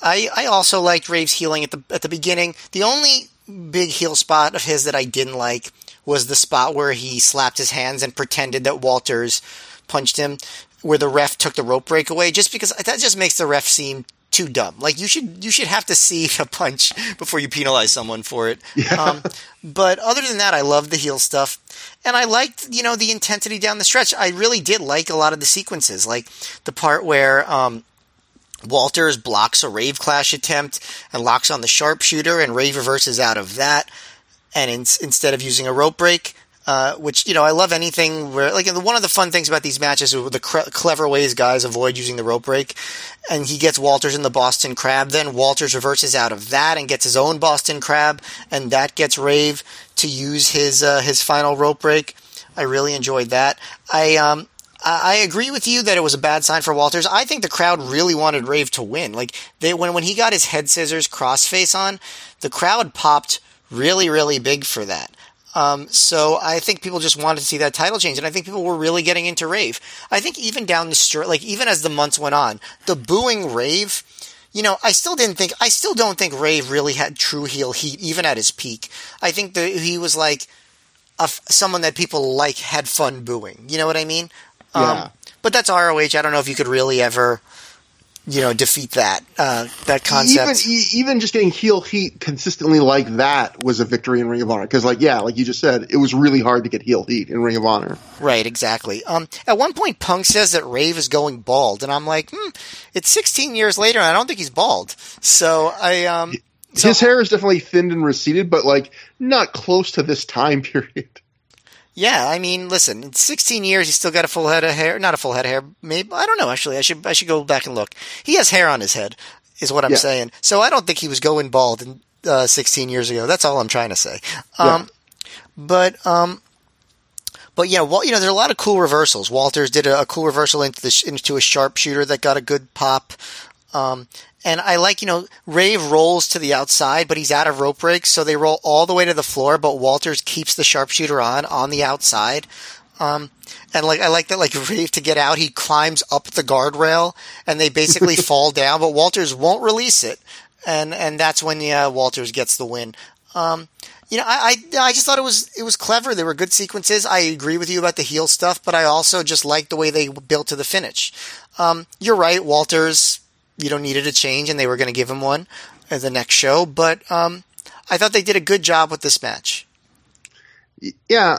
Speaker 2: I I also liked Rave's healing at the at the beginning. The only big heel spot of his that I didn't like was the spot where he slapped his hands and pretended that Walters punched him, where the ref took the rope break away. Just because that just makes the ref seem too dumb. Like you should you should have to see a punch before you penalize someone for it. Yeah. Um, but other than that, I love the heel stuff, and I liked you know the intensity down the stretch. I really did like a lot of the sequences, like the part where. Um, Walters blocks a Rave Clash attempt and locks on the sharpshooter, and Rave reverses out of that. And in, instead of using a rope break, uh, which you know I love anything where like one of the fun things about these matches is the cre- clever ways guys avoid using the rope break, and he gets Walters in the Boston Crab. Then Walters reverses out of that and gets his own Boston Crab, and that gets Rave to use his uh, his final rope break. I really enjoyed that. I um I agree with you that it was a bad sign for Walters. I think the crowd really wanted Rave to win. Like they when when he got his head scissors crossface on, the crowd popped really really big for that. Um, so I think people just wanted to see that title change, and I think people were really getting into Rave. I think even down the street, like even as the months went on, the booing Rave, you know, I still didn't think, I still don't think Rave really had true heel heat, even at his peak. I think that he was like a, someone that people like had fun booing. You know what I mean?
Speaker 1: Yeah. Um,
Speaker 2: but that's ROH. I don't know if you could really ever you know defeat that uh, that concept.
Speaker 1: Even even just getting heel heat consistently like that was a victory in Ring of Honor because like yeah, like you just said, it was really hard to get heel heat in Ring of Honor.
Speaker 2: Right, exactly. Um, at one point, Punk says that Rave is going bald, and I'm like, hmm, it's 16 years later, and I don't think he's bald. So I um. So,
Speaker 1: His hair is definitely thinned and receded, but like not close to this time period.
Speaker 2: Yeah, I mean, listen, in 16 years, he's still got a full head of hair. Not a full head of hair. Maybe I don't know. Actually, I should I should go back and look. He has hair on his head, is what I'm yeah. saying. So I don't think he was going bald in, uh, 16 years ago. That's all I'm trying to say. Um, yeah. But um, but yeah, well, you know, there's a lot of cool reversals. Walters did a, a cool reversal into the, into a sharpshooter that got a good pop. Um, and I like, you know, Rave rolls to the outside, but he's out of rope breaks, so they roll all the way to the floor, but Walters keeps the sharpshooter on, on the outside. Um, and like, I like that, like, Rave to get out, he climbs up the guardrail, and they basically fall down, but Walters won't release it. And, and that's when, yeah, Walters gets the win. Um, you know, I, I, I just thought it was it was clever. There were good sequences. I agree with you about the heel stuff, but I also just liked the way they built to the finish. Um, you're right, Walters you know needed a change, and they were going to give him one at the next show. But um, I thought they did a good job with this match.
Speaker 1: Yeah,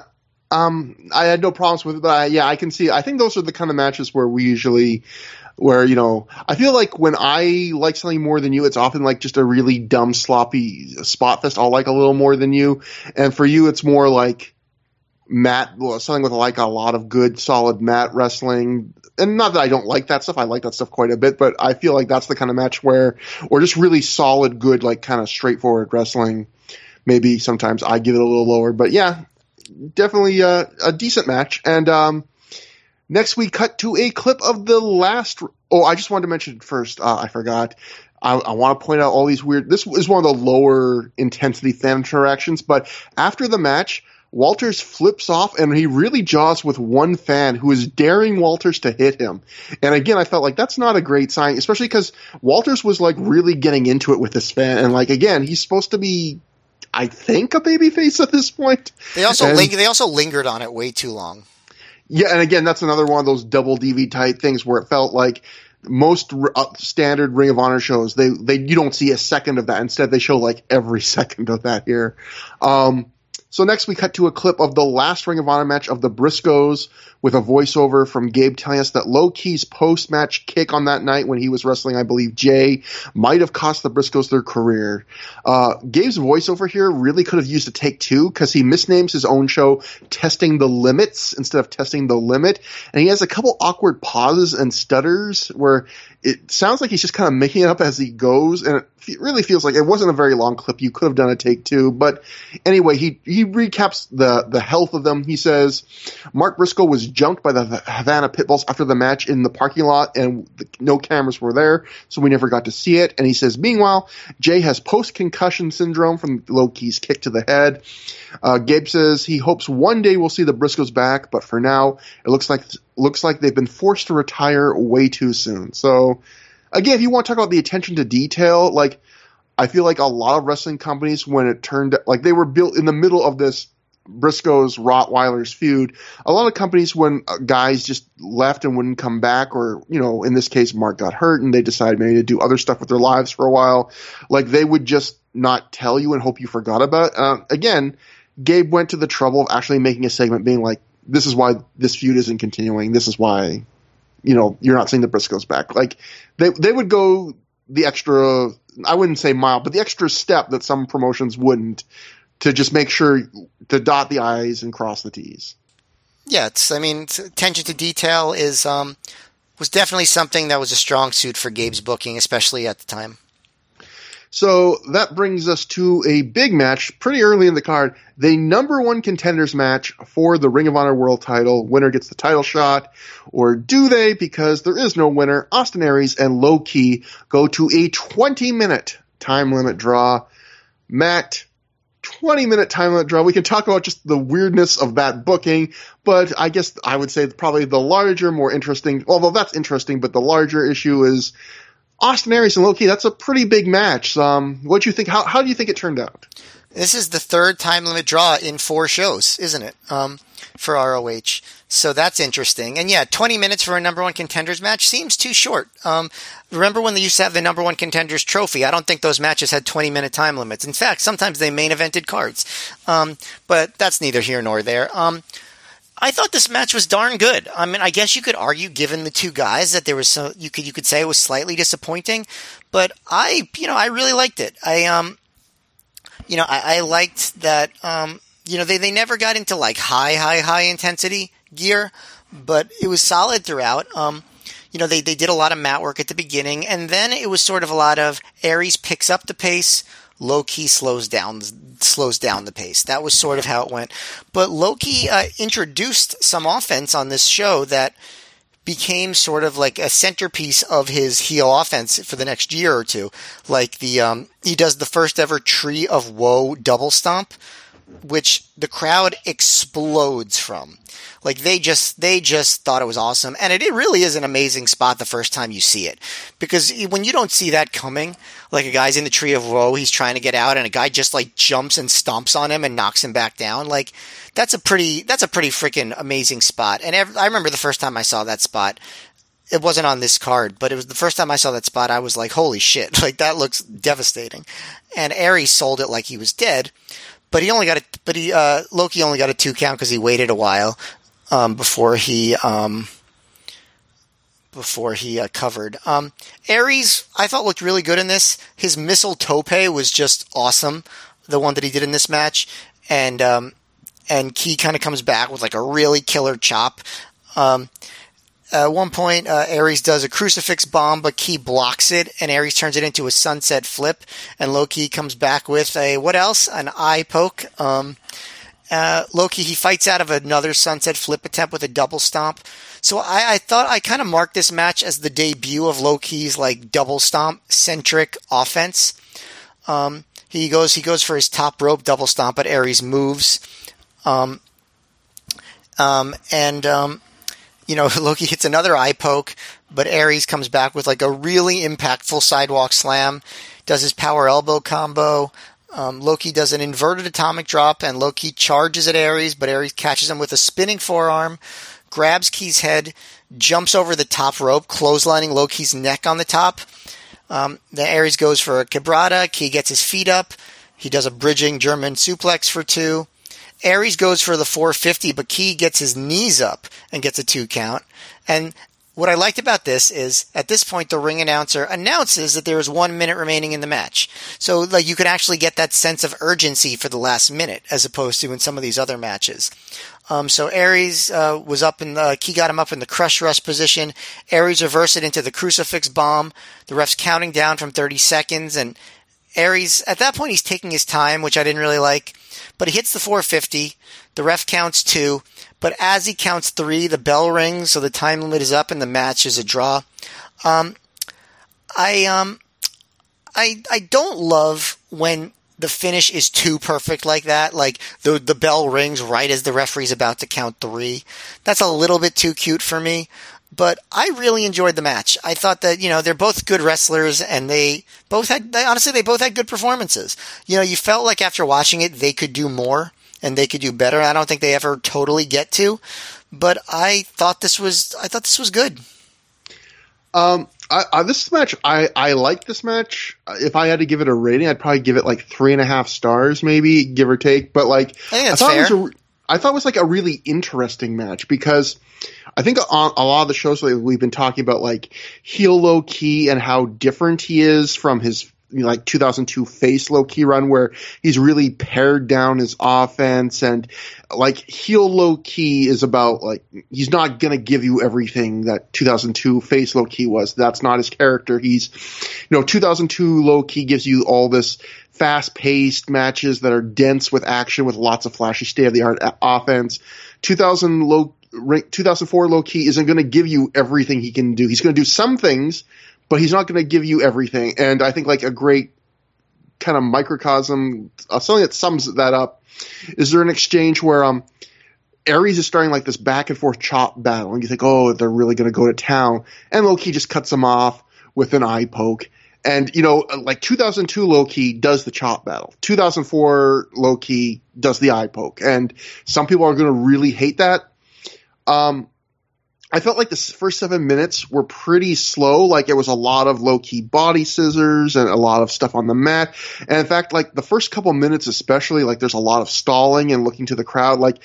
Speaker 1: Um, I had no problems with it, but I, yeah, I can see. I think those are the kind of matches where we usually, where you know, I feel like when I like something more than you, it's often like just a really dumb, sloppy spot fest. I'll like a little more than you, and for you, it's more like mat, something with like a lot of good, solid mat wrestling. And not that I don't like that stuff. I like that stuff quite a bit, but I feel like that's the kind of match where, or just really solid, good, like kind of straightforward wrestling. Maybe sometimes I give it a little lower, but yeah, definitely a, a decent match. And um, next we cut to a clip of the last. Oh, I just wanted to mention first. Uh, I forgot. I, I want to point out all these weird. This is one of the lower intensity fan interactions, but after the match, Walters flips off and he really jaws with one fan who is daring Walters to hit him. And again, I felt like that's not a great sign, especially because Walters was like really getting into it with this fan. And like, again, he's supposed to be, I think, a babyface at this point.
Speaker 2: They also
Speaker 1: And-
Speaker 2: ling- they also lingered on it way too long.
Speaker 1: Yeah, and again, that's another one of those double DV type things where it felt like most r- uh, standard Ring of Honor shows they they you don't see a second of that. Instead, they show like every second of that here. Um, so next we cut to a clip of the last Ring of Honor match of the Briscoes with a voiceover from Gabe telling us that Low Ki's post match kick on that night when he was wrestling, I believe, Jay, might have cost the Briscoes their career. Uh, Gabe's voiceover here really could have used a take two because he misnames his own show Testing the Limits instead of Testing the Limit. And he has a couple awkward pauses and stutters where it sounds like he's just kind of making it up as he goes. And it really feels like it wasn't a very long clip. You could have done a take two. But anyway, he, he recaps the, the health of them. He says, Mark Briscoe was jumped by the Havana Pitbulls after the match in the parking lot and the, no cameras were there, so we never got to see it. And he says, meanwhile, Jay has post-concussion syndrome from Low kick to the head. Uh, Gabe says he hopes one day we'll see the Briscoes back, but for now, it looks like looks like they've been forced to retire way too soon. So, again, if you want to talk about the attention to detail, like I feel like a lot of wrestling companies, when it turned like they were built in the middle of this Briscoes Rottweilers feud, a lot of companies, when uh, guys just left and wouldn't come back, or you know, in this case, Mark got hurt and they decided maybe to do other stuff with their lives for a while, like they would just not tell you and hope you forgot about. It. Uh, again, Gabe went to the trouble of actually making a segment being like, "This is why this feud isn't continuing. This is why." You know, you're not seeing the Briscoes back. Like they they would go the extra I wouldn't say mile, but the extra step that some promotions wouldn't to just make sure to dot the I's and cross the T's.
Speaker 2: Yeah, it's. I mean, attention to detail is um was definitely something that was a strong suit for Gabe's booking, especially at the time.
Speaker 1: So that brings us to a big match pretty early in the card. The number one contenders match for the Ring of Honor World title. Winner gets the title shot. Or do they? Because there is no winner. Austin Aries and Low Ki go to a 20 minute time limit draw. Matt, 20 minute time limit draw. We can talk about just the weirdness of that booking, but I guess I would say probably the larger, more interesting, although that's interesting, but the larger issue is Austin Aries and Low Ki. That's a pretty big match. Um, what do you think? How, how do you think it turned out?
Speaker 2: This is the third time limit draw in four shows, isn't it? Um, for ROH. So that's interesting. And yeah, 20 minutes for a number one contenders match seems too short. Um, remember when they used to have the number one contenders trophy? I don't think those matches had 20 minute time limits. In fact, sometimes they main evented cards. Um, but that's neither here nor there. Um, I thought this match was darn good. I mean, I guess you could argue, given the two guys, that there was so you could you could say it was slightly disappointing, but I you know I really liked it. I um you know I, I liked that um you know they they never got into like high high high intensity gear, but it was solid throughout. Um, you know they they did a lot of mat work at the beginning, and then it was sort of a lot of Aries picks up the pace. Low Ki slows down slows down the pace. That was sort of how it went. But Low Ki uh, introduced some offense on this show that became sort of like a centerpiece of his heel offense for the next year or two. Like the um, he does the first ever Tree of Woe double stomp, which the crowd explodes from. Like they just they just thought it was awesome, and it, it really is an amazing spot the first time you see it, because when you don't see that coming, like a guy's in the tree of woe, he's trying to get out, and a guy just like jumps and stomps on him and knocks him back down. Like that's a pretty that's a pretty freaking amazing spot. And I remember the first time I saw that spot, it wasn't on this card, but it was the first time I saw that spot. I was like, holy shit, like that looks devastating. And Aries sold it like he was dead. But he only got a but he uh, Low Ki only got a two count because he waited a while um, before he um, before he uh, covered. Um, Aries, I thought looked really good in this. His missile tope was just awesome, the one that he did in this match, and um, and Ki kind of comes back with like a really killer chop. Um, at one point, uh, Aries does a crucifix bomb, but Ki blocks it, and Aries turns it into a sunset flip. And Low Ki comes back with a what else? An eye poke. Um, uh, Low Ki he fights out of another sunset flip attempt with a double stomp. So I, I thought I kind of marked this match as the debut of Low Ki's like double stomp centric offense. Um, he goes he goes for his top rope double stomp, but Aries moves. Um, um, and um, you know, Low Ki hits another eye poke, but Aries comes back with like a really impactful sidewalk slam, does his power elbow combo. Um, Low Ki does an inverted atomic drop, and Low Ki charges at Aries, but Aries catches him with a spinning forearm, grabs Ki's head, jumps over the top rope, clotheslining Low Ki's neck on the top. Um, then Aries goes for a quebrada. Ki gets his feet up. He does a bridging German suplex for two. Aries goes for the 450, but Ki gets his knees up and gets a two count. And what I liked about this is at this point the ring announcer announces that there is one minute remaining in the match. So like you can actually get that sense of urgency for the last minute as opposed to in some of these other matches. Um, so Aries uh, was up in the Ki got him up in the crush rush position. Aries reversed it into the crucifix bomb. The ref's counting down from 30 seconds and Aries at that point he's taking his time, which I didn't really like but he hits the 450. The ref counts two, but as he counts three, the bell rings, so the time limit is up and the match is a draw. Um, I um, I I don't love when the finish is too perfect like that. Like the the bell rings right as the referee's about to count three. That's a little bit too cute for me but I really enjoyed the match. I thought that, you know, they're both good wrestlers and they both had, they, honestly, they both had good performances. You know, you felt like after watching it, they could do more and they could do better. I don't think they ever totally get to, but I thought this was, I thought this was good.
Speaker 1: Um, I, I, this match, I, I like this match. If I had to give it a rating, I'd probably give it like three and a half stars, maybe give or take. But like,
Speaker 2: I
Speaker 1: I thought
Speaker 2: fair.
Speaker 1: it was a, I thought it was like a really interesting match because I think on a lot of the shows that we've been talking about, like heel Low Ki and how different he is from his you know, like 2002 face Low Ki run, where he's really pared down his offense and like heel Low Ki is about like he's not gonna give you everything that 2002 face Low Ki was. That's not his character. He's you know 2002 Low Ki gives you all this fast paced matches that are dense with action with lots of flashy state of the art offense. 2000 low 2004 Low Ki isn't going to give you everything he can do. He's going to do some things, but he's not going to give you everything. And I think like a great kind of microcosm, uh, something that sums that up, is there an exchange where um Aries is starting like this back and forth chop battle, and you think, oh, they're really going to go to town, and Low Ki just cuts him off with an eye poke. And you know, like 2002 Low Ki does the chop battle. 2004 Low Ki does the eye poke, and some people are going to really hate that. Um, I felt like the first seven minutes were pretty slow. Like it was a lot of Low Ki body scissors and a lot of stuff on the mat. And in fact, like the first couple minutes, especially, like there's a lot of stalling and looking to the crowd. Like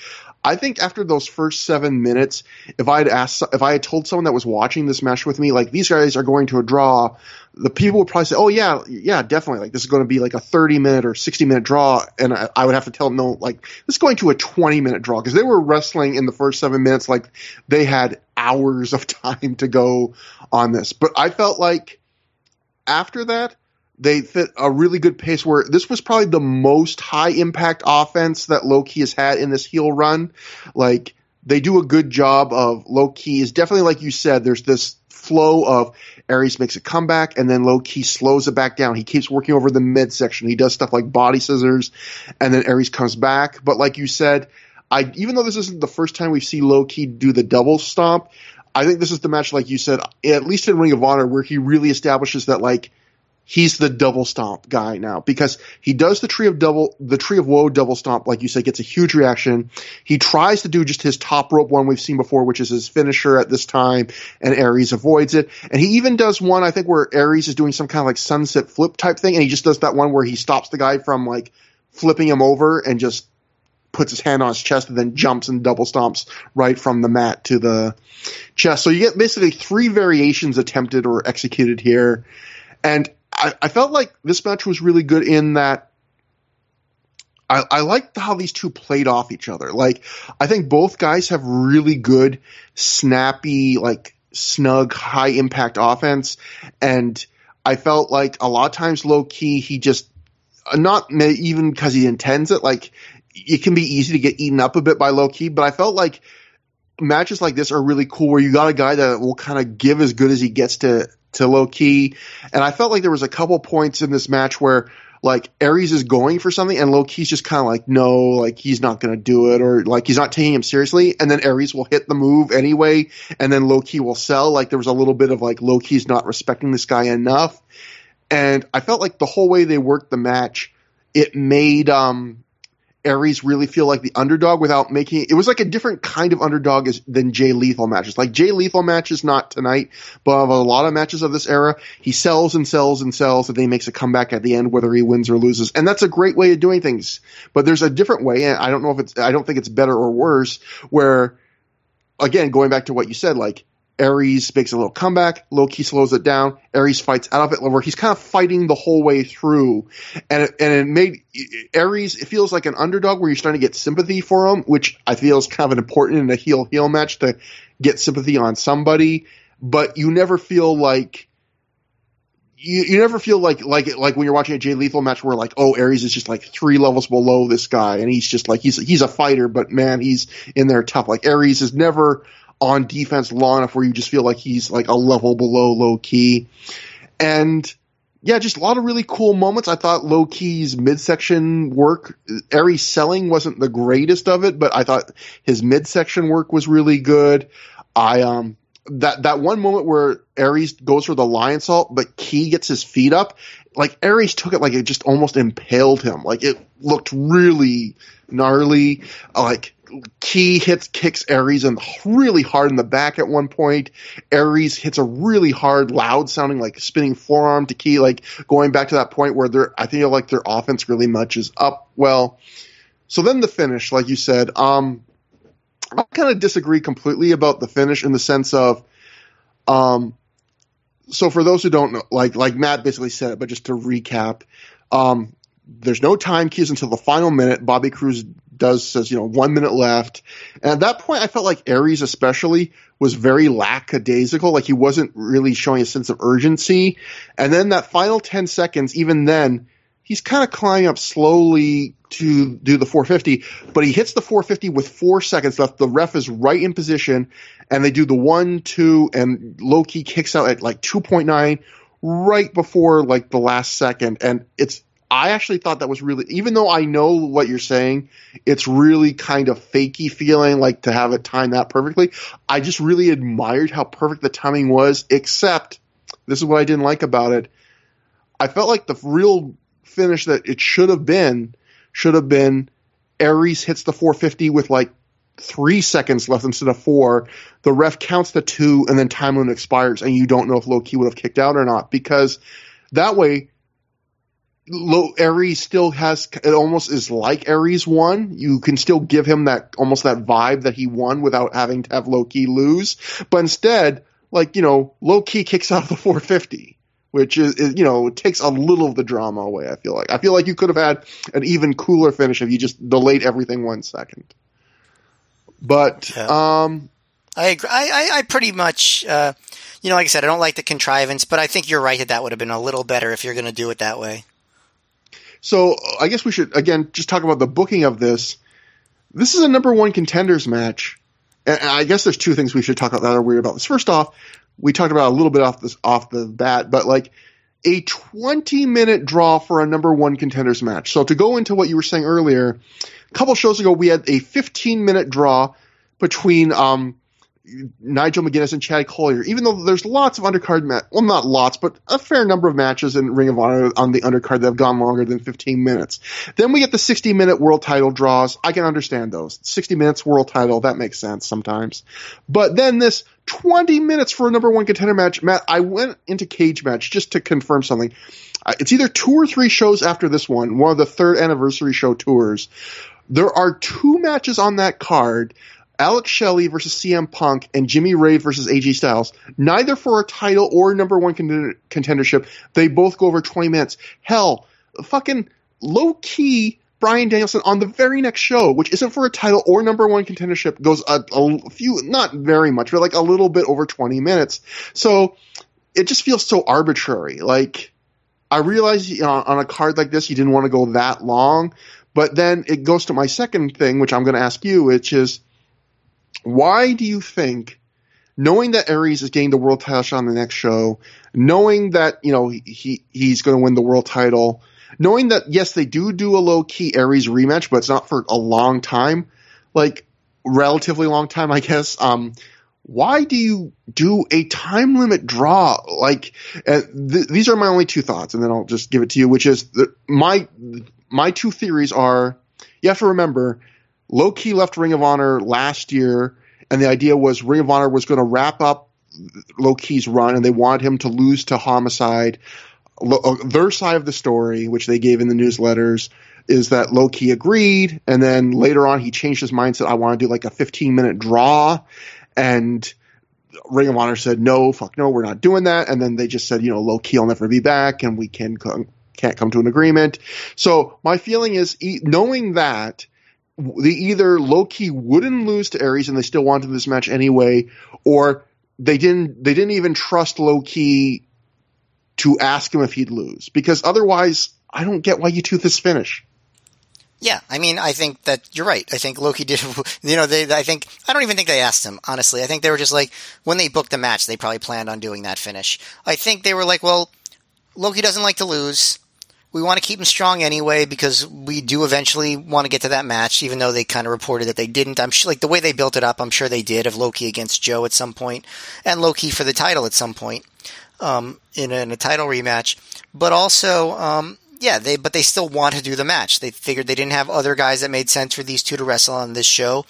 Speaker 1: I think after those first seven minutes, if I had asked, if I had told someone that was watching this match with me, like these guys are going to a draw, the people would probably say, "Oh yeah, yeah, definitely. Like this is going to be like a 30 minute or 60 minute draw," and I, I would have to tell them, "No, like this is going to a 20 minute draw," because they were wrestling in the first seven minutes like they had hours of time to go on this. But I felt like after that, they fit a really good pace where this was probably the most high impact offense that Low Ki has had in this heel run. Like they do a good job of Low Ki is definitely like you said. There's this flow of Aries makes a comeback and then Low Ki slows it back down. He keeps working over the midsection. He does stuff like body scissors and then Aries comes back. But like you said, I even though this isn't the first time we see Low Ki do the double stomp, I think this is the match like you said, at least in Ring of Honor where he really establishes that like he's the double stomp guy now because he does the tree of double the tree of woe double stomp like you said gets a huge reaction he tries to do just his top rope one we've seen before which is his finisher at this time and aries avoids it and he even does one i think where aries is doing some kind of like sunset flip type thing and he just does that one where he stops the guy from like flipping him over and just puts his hand on his chest and then jumps and double stomps right from the mat to the chest. So you get basically three variations attempted or executed here. And I, I felt like this match was really good in that I, I liked how these two played off each other. Like, I think both guys have really good, snappy, like, snug, high impact offense. And I felt like a lot of times Low Ki, he just, not even because he intends it, like, it can be easy to get eaten up a bit by Low Ki, but I felt like matches like this are really cool where you got a guy that will kind of give as good as he gets to, to Low Ki. And I felt like there was a couple points in this match where like Aries is going for something and Low Ki's just kind of like, no, like he's not going to do it or like he's not taking him seriously. And then Aries will hit the move anyway. And then Low Ki will sell. Like there was a little bit of like Low Ki's not respecting this guy enough. And I felt like the whole way they worked the match, it made, um, Aries really feel like the underdog without making it was like a different kind of underdog as, than Jay Lethal matches. Like Jay Lethal matches not tonight, but of a lot of matches of this era, he sells and sells and sells and then he makes a comeback at the end whether he wins or loses. And that's a great way of doing things. But there's a different way and I don't know if it's I don't think it's better or worse where again going back to what you said like Aries makes a little comeback. Low Ki slows it down. Aries fights out of it, where he's kind of fighting the whole way through, and it, and it made Aries. It feels like an underdog where you're starting to get sympathy for him, which I feel is kind of an important in a heel heel match to get sympathy on somebody. But you never feel like you, you never feel like like like when you're watching a Jay Lethal match where like oh Aries is just like three levels below this guy and he's just like he's he's a fighter but man he's in there tough like Aries is never on defense long enough where you just feel like he's like a level below Low Ki. And yeah, just a lot of really cool moments. I thought Low Ki's midsection work, Aries selling wasn't the greatest of it, but I thought his midsection work was really good. I, um, that, that one moment where Aries goes for the Lionsault, but Ki gets his feet up, like Aries took it like it just almost impaled him. Like it looked really gnarly. Like Ki hits kicks Aries and really hard in the back at one point. Aries hits a really hard, loud sounding like spinning forearm to Ki, like going back to that point where they're I think like their offense really much is up well. So then the finish, like you said, um I kind of disagree completely about the finish in the sense of um so for those who don't know, like like Matt basically said it, but just to recap, um, there's no time keys until the final minute. Bobby Cruise does says, you know, one minute left. And at that point, I felt like Aries especially was very lackadaisical. Like he wasn't really showing a sense of urgency. And then that final 10 seconds, even then, he's kind of climbing up slowly to do the 450, but he hits the 450 with four seconds left. The ref is right in position and they do the one, two, and Low Ki kicks out at like 2.9 right before like the last second. And it's, I actually thought that was really, even though I know what you're saying, it's really kind of fakey feeling like to have it timed that perfectly. I just really admired how perfect the timing was, except this is what I didn't like about it. I felt like the real finish that it should have been should have been Aries hits the 450 with like three seconds left instead of four. The ref counts the two and then time limit expires and you don't know if Low Ki would have kicked out or not because that way low Aries still has it almost is like Aries won. You can still give him that almost that vibe that he won without having to have Low Ki lose. But instead, like you know, Low Ki kicks out of the 450, which is, is you know takes a little of the drama away. I feel like I feel like you could have had an even cooler finish if you just delayed everything one second. But yeah. um,
Speaker 2: I agree. I, I, I pretty much. Uh, you know, like I said, I don't like the contrivance, but I think you're right that that would have been a little better if you're going to do it that way.
Speaker 1: So I guess we should again just talk about the booking of this. This is a number one contenders match, and I guess there's two things we should talk about that are weird about this. First off, we talked about a little bit off this off the bat, but like a 20 minute draw for a number one contenders match. So to go into what you were saying earlier, a couple shows ago we had a 15 minute draw between um, Nigel McGuinness and Chad Collyer, even though there's lots of undercard match, well, not lots, but a fair number of matches in Ring of Honor on the undercard that have gone longer than 15 minutes. Then we get the 60 minute world title draws. I can understand those. 60 minutes world title, that makes sense sometimes. But then this 20 minutes for a number one contender match, Matt, I went into cage match just to confirm something. Uh, it's either two or three shows after this one, one of the third anniversary show tours. There are two matches on that card Alex Shelley versus CM Punk and Jimmy Rave versus AJ Styles, neither for a title or number one contendership. They both go over 20 minutes. Hell, fucking Low Ki Bryan Danielson on the very next show, which isn't for a title or number one contendership, goes a, a few, not very much, but like a little bit over 20 minutes. So it just feels so arbitrary. Like, I realize you know, on a card like this, you didn't want to go that long, but then it goes to my second thing, which I'm going to ask you, which is why do you think, knowing that Aries is getting the world title shot on the next show, knowing that you know he he's going to win the world title, knowing that yes they do do a Low Ki Aries rematch, but it's not for a long time, like relatively long time, I guess. Um, why do you do a time limit draw? Like, uh, th- these are my only two thoughts, and then I'll just give it to you. Which is the, my my two theories are: you have to remember Low Ki left Ring of Honor last year, and the idea was Ring of Honor was going to wrap up Low Ki's run, and they wanted him to lose to Homicide. Uh, their side of the story, which they gave in the newsletters, is that Low Ki agreed, and then later on he changed his mind, said, I want to do like a 15 minute draw, and Ring of Honor said, no, fuck no, we're not doing that, and then they just said, you know, Low Ki will never be back, and we can can't come to an agreement. So my feeling is, knowing that, they either Low Ki wouldn't lose to Aries and they still wanted this match anyway, or they didn't they didn't even trust Low Ki to ask him if he'd lose because otherwise I don't get why you tooth this finish.
Speaker 2: Yeah, I mean, I think that you're right. I think Low Ki did. You know, they. I think I don't even think they asked him. Honestly, I think they were just like when they booked the match, they probably planned on doing that finish. I think they were like, well, Low Ki doesn't like to lose we want to keep him strong anyway because we do eventually want to get to that match, even though they kind of reported that they didn't. I'm sure, like the way they built it up, I'm sure they did of Low Ki against Joe at some point, and Low Ki for the title at some point um, in, a, in, a, title rematch. But also, um, yeah, they but they still want to do the match. They figured they didn't have other guys that made sense for these two to wrestle on this show.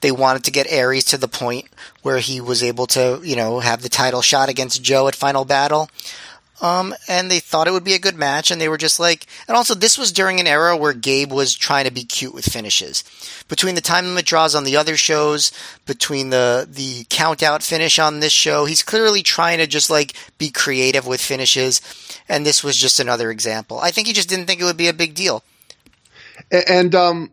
Speaker 2: They wanted to get Aries to the point where he was able to, you know, have the title shot against Joe at Final Battle. Um, and they thought it would be a good match, and they were just like, and also this was during an era where Gabe was trying to be cute with finishes. Between the time limit draws on the other shows, between the the count out finish on this show, he's clearly trying to just like be creative with finishes, and this was just another example. I think he just didn't think it would be a big deal.
Speaker 1: And um,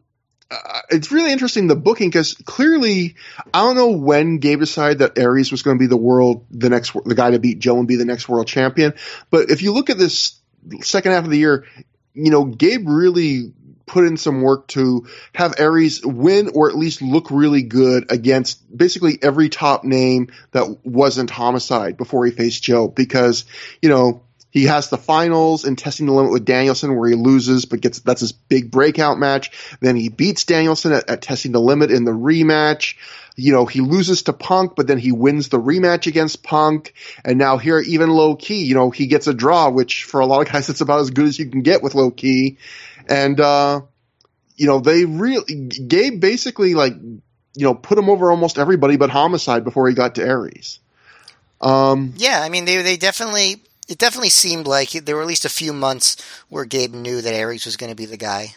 Speaker 1: uh, it's really interesting the booking because clearly I don't know when Gabe decided that Aries was going to be the world the next the guy to beat Joe and be the next world champion. But if you look at this second half of the year, you know Gabe really put in some work to have Aries win or at least look really good against basically every top name that wasn't Homicide before he faced Joe because you know he has the finals and testing the limit with Danielson where he loses, but gets that's his big breakout match. Then he beats Danielson at, at testing the limit in the rematch. You know, he loses to Punk, but then he wins the rematch against Punk. And now here, even Low Ki, you know, he gets a draw, which for a lot of guys, it's about as good as you can get with Low Ki. And, uh, you know, they really, Gabe basically like, you know, put him over almost everybody but Homicide before he got to Aries.
Speaker 2: Um, yeah, I mean, they they definitely it definitely seemed like there were at least a few months where Gabe knew that Aries was going to be the guy.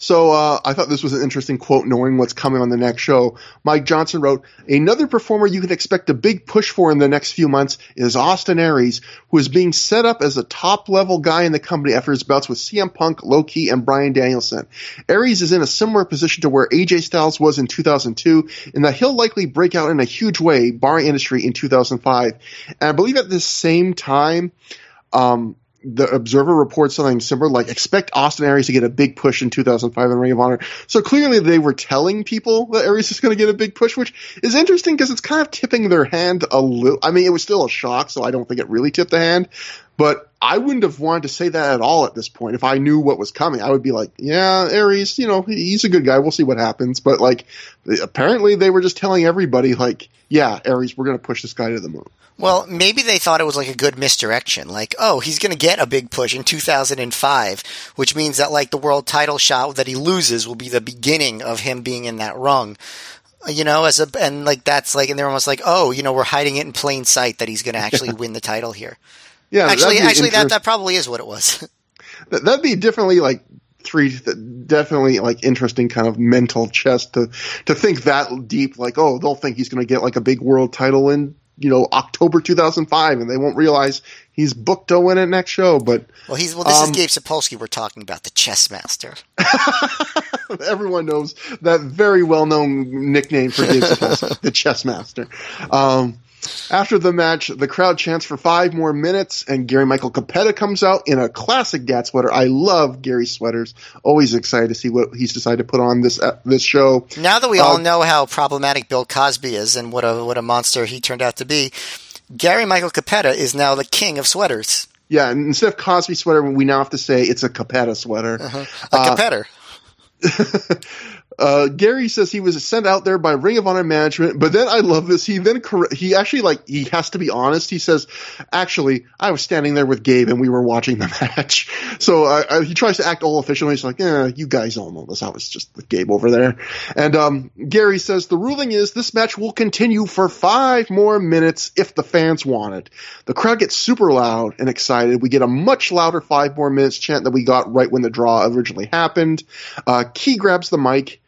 Speaker 1: So uh, I thought this was an interesting quote, knowing what's coming on the next show. Mike Johnson wrote, "Another performer you can expect a big push for in the next few months is Austin Aries, who is being set up as a top level guy in the company after his bouts with CM Punk, Low Ki, and Bryan Danielson. Aries is in a similar position to where AJ Styles was in 2002, in that he'll likely break out in a huge way, barring industry, in 2005. And I believe at the same time." Um, the Observer reports something similar, like expect Austin Aries to get a big push in 2005 in Ring of Honor. So clearly they were telling people that Aries is going to get a big push, which is interesting because it's kind of tipping their hand a little. I mean, it was still a shock, so I don't think it really tipped the hand. But I wouldn't have wanted to say that at all at this point. If I knew what was coming, I would be like, yeah, Aries, you know, he's a good guy. We'll see what happens. But like, apparently they were just telling everybody like, yeah, Aries, we're going to push this guy to the moon.
Speaker 2: Well, maybe they thought it was like a good misdirection. Like, oh, he's going to get a big push in 2005, which means that like the world title shot that he loses will be the beginning of him being in that rung. You know, as a and like that's like, and they're almost like, oh, you know, we're hiding it in plain sight that he's going to actually win the title here.
Speaker 1: Yeah,
Speaker 2: actually, actually, that that probably is what it was.
Speaker 1: that- that'd be definitely like three definitely like interesting kind of mental chess to to think that deep like oh they'll think he's going to get like a big world title in you know October 2005 and they won't realize he's booked to win it next show but
Speaker 2: well, he's well. This is
Speaker 1: Um,
Speaker 2: Gabe Sapolsky. We're talking about the chess master.
Speaker 1: everyone knows that very well known nickname for Gabe Sapolsky, the chess master. Um, after the match, the crowd chants for five more minutes, and Gary Michael Cappetta comes out in a classic dad sweater. I love Gary's sweaters. Always excited to see what he's decided to put on this uh, this show.
Speaker 2: Now that we
Speaker 1: Uh,
Speaker 2: all know how problematic Bill Cosby is and what a what a monster he turned out to be, Gary Michael Cappetta is now the king of sweaters.
Speaker 1: Yeah, and instead of Cosby sweater, we now have to say it's a Cappetta sweater.
Speaker 2: A
Speaker 1: Uh,
Speaker 2: Cappetta.
Speaker 1: uh, Gary says he was sent out there by Ring of Honor management, but then I love this. He then cor- he actually like he has to be honest. He says, "Actually, I was standing there with Gabe and we were watching the match." So uh, uh, he tries to act all official. He's like, "Yeah, you guys all know this. I was just with Gabe over there." And um, Gary says the ruling is this match will continue for five more minutes if the fans want it. The crowd gets super loud and excited. We get a much louder five more minutes chant that we got right when the draw originally happened. Uh, Ki grabs the mic.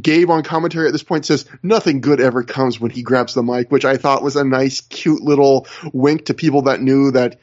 Speaker 1: Gabe on commentary at this point says nothing good ever comes when he grabs the mic, which I thought was a nice, cute little wink to people that knew that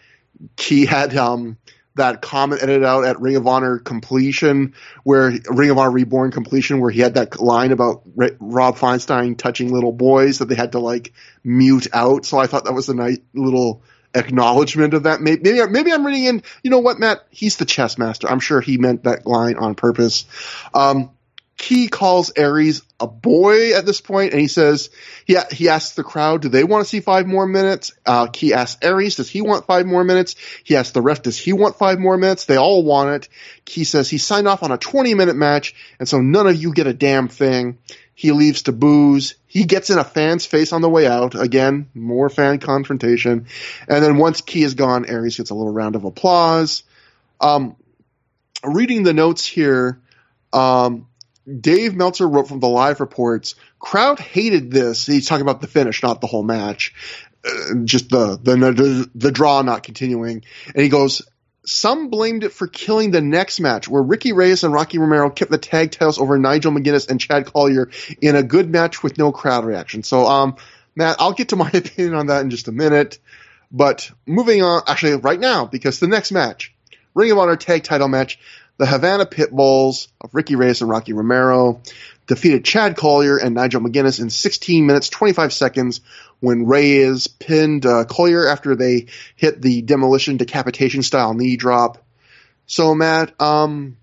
Speaker 1: he had um, that comment edited out at Ring of Honor completion, where Ring of Honor Reborn completion, where he had that line about Rob Feinstein touching little boys that they had to like mute out. So I thought that was a nice little acknowledgement of that. Maybe maybe, maybe I'm reading in. You know what, Matt? He's the chess master. I'm sure he meant that line on purpose. Um, Ki calls Aries a boy at this point, and he says he he asks the crowd, "Do they want to see five more minutes?" Uh, Ki asks Aries, "Does he want five more minutes?" He asks the ref, "Does he want five more minutes?" They all want it. Ki says he signed off on a 20 minute match, and so none of you get a damn thing. He leaves to boos. He gets in a fan's face on the way out. Again, more fan confrontation. And then once Ki is gone, Aries gets a little round of applause. Um, reading the notes here, um, Dave Meltzer wrote from the live reports. Crowd hated this. He's talking about the finish, not the whole match. Uh, just the, the the the draw not continuing. And he goes, some blamed it for killing the next match, where Ricky Reyes and Rocky Romero kept the tag titles over Nigel McGuinness and Chad Collyer in a good match with no crowd reaction. So, um, Matt, I'll get to my opinion on that in just a minute. But moving on, actually, right now, because the next match, Ring of Honor tag title match, the Havana Pitbulls of Ricky Reyes and Rocky Romero defeated Chad Collyer and Nigel McGuinness in 16 minutes 25 seconds when Reyes pinned uh, Collyer after they hit the demolition decapitation style knee drop. So Matt, um,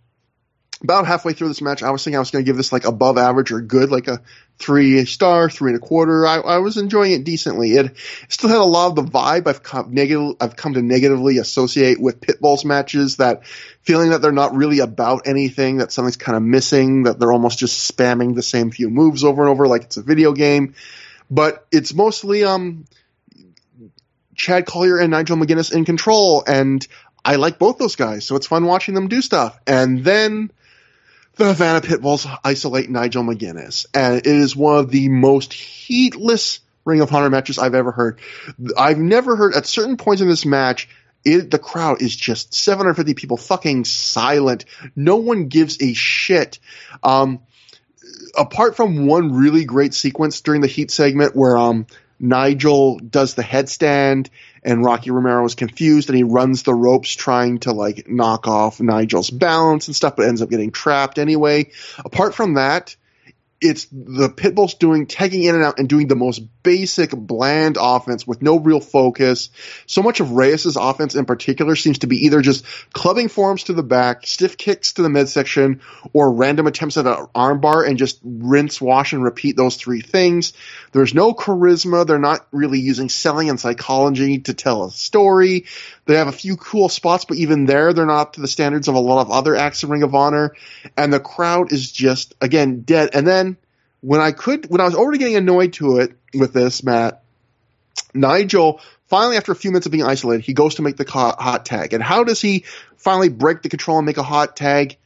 Speaker 1: about halfway through this match, I was thinking I was going to give this like above average or good, like a three star, three and a quarter. I, I was enjoying it decently. It still had a lot of the vibe I've come negative, I've come to negatively associate with Pitbull's matches. That feeling that they're not really about anything, that something's kind of missing, that they're almost just spamming the same few moves over and over, like it's a video game. But it's mostly um, Chad Collyer and Nigel McGuinness in control, and I like both those guys, so it's fun watching them do stuff. And then the Havana Pitbulls isolate Nigel McGuinness, and it is one of the most heatless Ring of Honor matches I've ever heard. I've never heard at certain points in this match. It, the crowd is just 750 people fucking silent. No one gives a shit. Um, apart from one really great sequence during the heat segment where um, Nigel does the headstand and Rocky Romero is confused and he runs the ropes trying to like knock off Nigel's balance and stuff, but ends up getting trapped anyway. Apart from that, it's the Pitbulls doing tagging in and out and doing the most basic bland offense with no real focus. So much of Reyes's offense in particular seems to be either just clubbing forms to the back, stiff kicks to the midsection, or random attempts at an armbar and just rinse, wash, and repeat those three things. There's no charisma. They're not really using selling and psychology to tell a story. They have a few cool spots, but even there, they're not up to the standards of a lot of other acts in Ring of Honor. And the crowd is just, again, dead. And then when I could, when I was already getting annoyed to it with this, Matt, Nigel finally, after a few minutes of being isolated, he goes to make the hot tag. And how does he finally break the control and make a hot tag?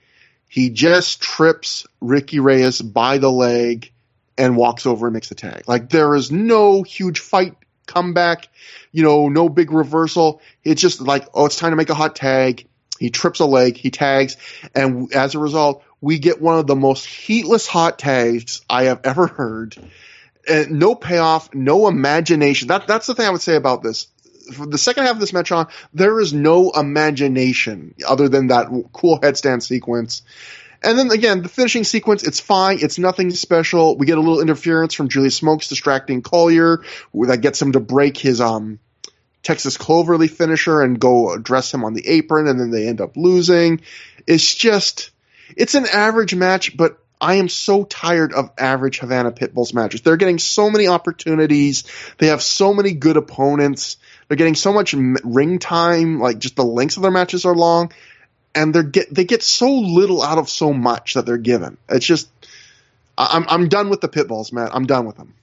Speaker 1: He just trips Ricky Reyes by the leg and walks over and makes the tag. Like there is no huge fight comeback, you know, no big reversal. It's just like, oh, it's time to make a hot tag. He trips a leg, he tags, and as a result, we get one of the most heatless hot tags I have ever heard. And no payoff, no imagination. That that's the thing I would say about this. For the second half of this match on, there is no imagination other than that cool headstand sequence. And then again, the finishing sequence, it's fine. It's nothing special. We get a little interference from Julius Smokes distracting Collyer that gets him to break his um Texas Cloverleaf finisher and go address him on the apron, and then they end up losing. It's just, it's an average match, but I am so tired of average Havana Pitbulls matches. They're getting so many opportunities. They have so many good opponents. They're getting so much ring time. Like just the lengths of their matches are long, and they get they get so little out of so much that they're given. It's just I'm I'm done with the Pitbulls, man. I'm done with them.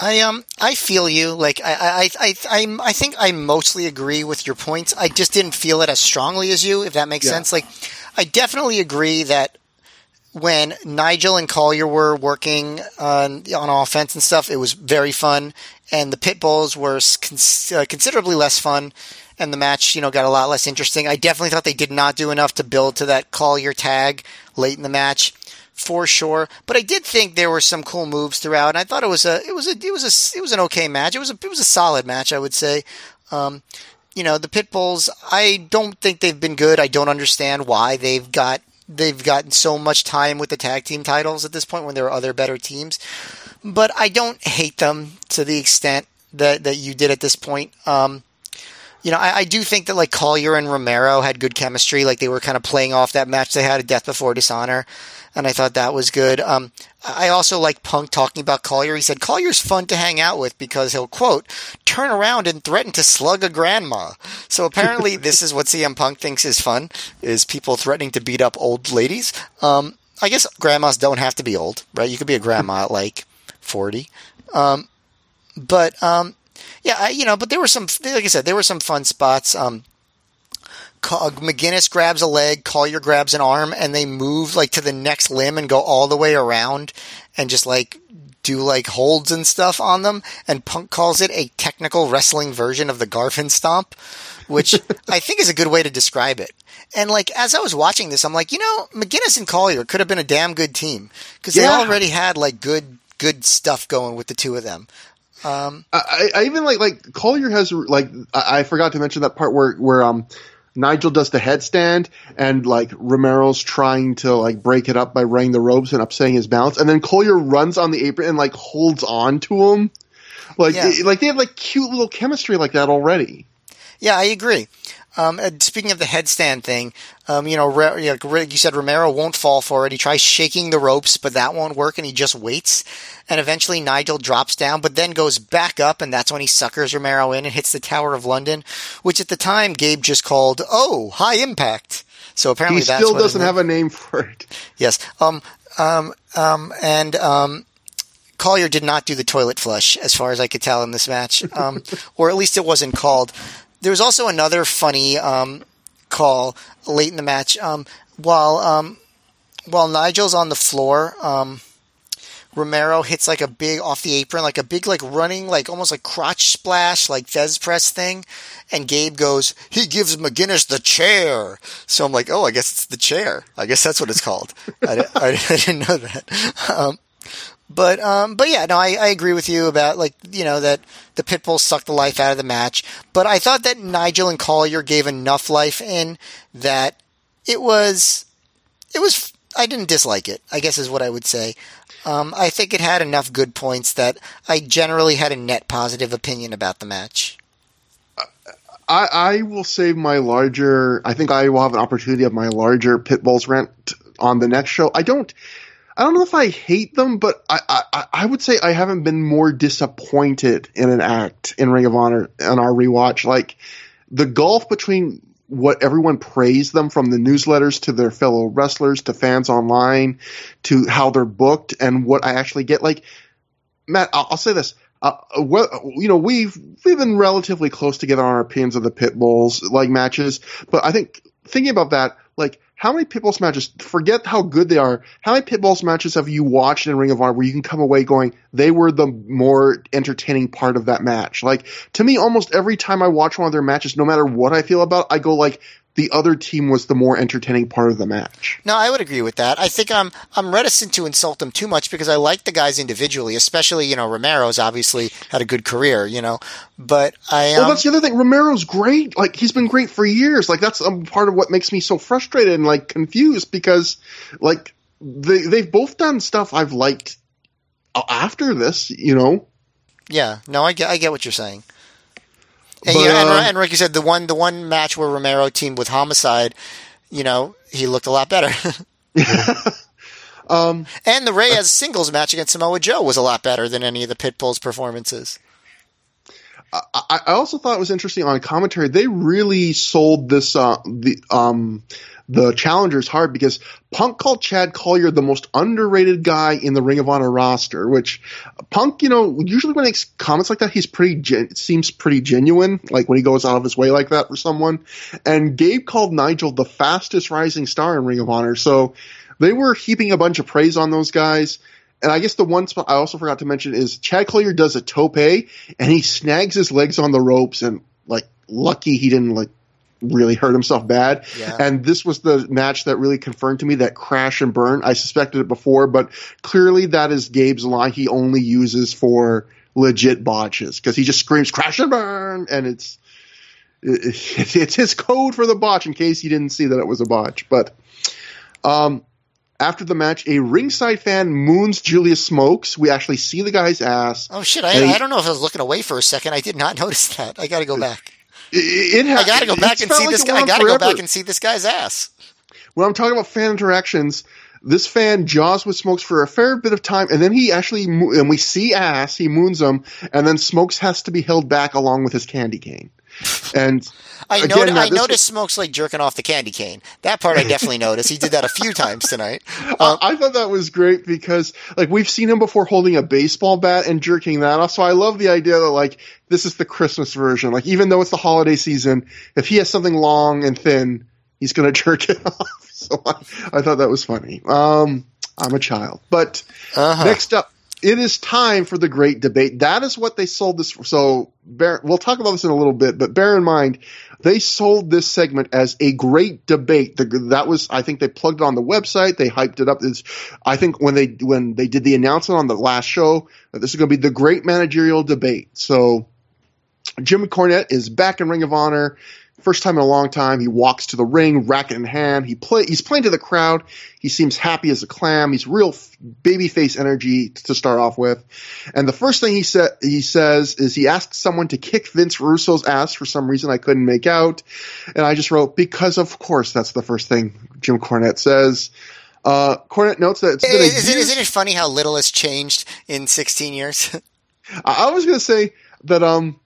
Speaker 2: I um I feel you. Like I I I I I think I mostly agree with your points. I just didn't feel it as strongly as you, if that makes yeah. sense. Like I definitely agree that when Nigel and Collyer were working on on offense and stuff, it was very fun, and the pit bulls were cons- uh, considerably less fun, and the match you know got a lot less interesting. I definitely thought they did not do enough to build to that Collyer tag late in the match for sure. But I did think there were some cool moves throughout, and I thought it was a it was a it was a it was an okay match. It was a it was a solid match, I would say. Um, you know, the Pitbulls. I don't think they've been good. I don't understand why they've got they've gotten so much time with the tag team titles at this point when there are other better teams. But I don't hate them to the extent that that you did at this point. Um, you know, I, I, do think that like Collyer and Romero had good chemistry. Like they were kind of playing off that match they had at Death Before Dishonor and I thought that was good. Um, I also like Punk talking about Collyer. He said Collyer's fun to hang out with because he'll quote turn around and threaten to slug a grandma. So apparently, this is what CM Punk thinks is fun: is people threatening to beat up old ladies. Um, I guess grandmas don't have to be old, right? You could be a grandma at like forty. Um, but um, yeah, I, you know, but there were some, like I said, there were some fun spots. Um, McGuinness grabs a leg, Collyer grabs an arm, and they move like to the next limb and go all the way around and just like do like holds and stuff on them. And Punk calls it a technical wrestling version of the Garvin Stomp, which I think is a good way to describe it. And like as I was watching this, I'm like, you know, McGuinness and Collyer could have been a damn good team because yeah. they already had like good good stuff going with the two of them.
Speaker 1: Um, I, I even like like Collyer has like I, I forgot to mention that part where where um Nigel does the headstand and like Romero's trying to like break it up by running the ropes and upsetting his balance. And then Collyer runs on the apron and like holds on to him. Like, yeah. it, like they have like cute little chemistry like that already.
Speaker 2: Yeah, I agree. Um, speaking of the headstand thing, um, you know, Re- you said Romero won't fall for it. He tries shaking the ropes, but that won't work, and he just waits. And eventually, Nigel drops down, but then goes back up, and that's when he suckers Romero in and hits the Tower of London, which at the time Gabe just called "Oh, high impact." So apparently,
Speaker 1: he still doesn't have a name for it.
Speaker 2: Yes. Um. Um. Um. And um. Collyer did not do the toilet flush, as far as I could tell in this match, um, or at least it wasn't called. There was also another funny um, call late in the match. Um, while um, while Nigel's on the floor, um, Romero hits like a big off the apron, like a big like running, like almost like crotch splash, like Fez press thing. And Gabe goes, he gives McGuinness the chair. So I'm like, oh, I guess it's the chair. I guess that's what it's called. I, I, I, didn't know that. Um, but um, but yeah, no, I, I agree with you about like you know that the Pitbulls sucked the life out of the match. But I thought that Nigel and Collyer gave enough life in that it was it was I didn't dislike it. I guess is what I would say. Um, I think it had enough good points that I generally had a net positive opinion about the match.
Speaker 1: I, I will save my larger. I think I will have an opportunity of my larger Pitbulls rant on the next show. I don't. I don't know if I hate them, but I, I, I would say I haven't been more disappointed in an act in Ring of Honor on our rewatch. Like the gulf between what everyone praised them from the newsletters to their fellow wrestlers to fans online to how they're booked and what I actually get. Like Matt, I'll, I'll say this. Uh, you know, we've we've been relatively close together on our opinions of the pit bulls like matches, but I think thinking about that, like how many pit bulls matches? Forget how good they are. How many pit bulls matches have you watched in Ring of Honor where you can come away going, they were the more entertaining part of that match? Like to me, almost every time I watch one of their matches, no matter what I feel about, I go like, the other team was the more entertaining part of the match.
Speaker 2: No, I would agree with that. I think I'm I'm reticent to insult them too much because I like the guys individually, especially you know Romero's obviously had a good career, you know, but I um,
Speaker 1: well that's the other thing. Romero's great. Like he's been great for years. Like that's um, part of what makes me so frustrated and like confused because like they they've both done stuff I've liked after this, you know.
Speaker 2: Yeah, no, I get I get what you're saying. And, but, yeah, and, uh, and like you said, the one the one match where Romero teamed with Homicide, you know, he looked a lot better. um, and the Reyes uh, singles match against Samoa Joe was a lot better than any of the Pitbull's performances.
Speaker 1: I, I also thought it was interesting on commentary. They really sold this uh, the um, the challenger is hard because Punk called Chad Collyer the most underrated guy in the Ring of Honor roster, which Punk, you know, usually when he makes comments like that, he's pretty, gen- seems pretty genuine, like when he goes out of his way like that for someone. And Gabe called Nigel the fastest rising star in Ring of Honor. So they were heaping a bunch of praise on those guys. And I guess the one spot I also forgot to mention is Chad Collyer does a tope and he snags his legs on the ropes and like lucky he didn't like really hurt himself bad. Yeah. And this was the match that really confirmed to me that crash and burn. I suspected it before, but clearly that is Gabe's line he only uses for legit botches because he just screams crash and burn and it's it, it's his code for the botch in case you didn't see that it was a botch. But um, after the match, a ringside fan moons Julius Smokes. We actually see the guy's ass.
Speaker 2: Oh shit! I, he, I don't know if I was looking away for a second. I did not notice that. I got to go back.
Speaker 1: It, it
Speaker 2: ha- I got to go back and see like this guy. I got to go back and see this guy's ass.
Speaker 1: When I'm talking about fan interactions, this fan jaws with Smokes for a fair bit of time, and then he actually and we see ass. He moons him, and then Smokes has to be held back along with his candy cane. And
Speaker 2: I, again, I noticed was, Smokes like jerking off the candy cane. That part I definitely noticed. He did that a few times tonight.
Speaker 1: Um, I thought that was great because like we've seen him before holding a baseball bat and jerking that off. So I love the idea that like this is the Christmas version. Like even though it's the holiday season, if he has something long and thin, he's going to jerk it off. So I, I, thought that was funny. Um, I'm a child, but uh-huh. next up it is time for the great debate. That is what they sold this for. So bear, we'll talk about this in a little bit, but bear in mind, they sold this segment as a great debate. The, that was, I think they plugged it on the website. They hyped it up. It's, I think when they, when they did the announcement on the last show, this is going to be the great managerial debate. So Jim Cornette is back in Ring of Honor. First time in a long time, he walks to the ring, racket in hand. He play, he's playing to the crowd. He seems happy as a clam. He's real baby face energy to start off with. And the first thing he said, he says is he asks someone to kick Vince Russo's ass for some reason I couldn't make out. And I just wrote, because of course that's the first thing Jim Cornette says. Uh, Cornette notes that it's been
Speaker 2: is, a isn't it funny how little has changed in 16 years?
Speaker 1: I was going to say that, um,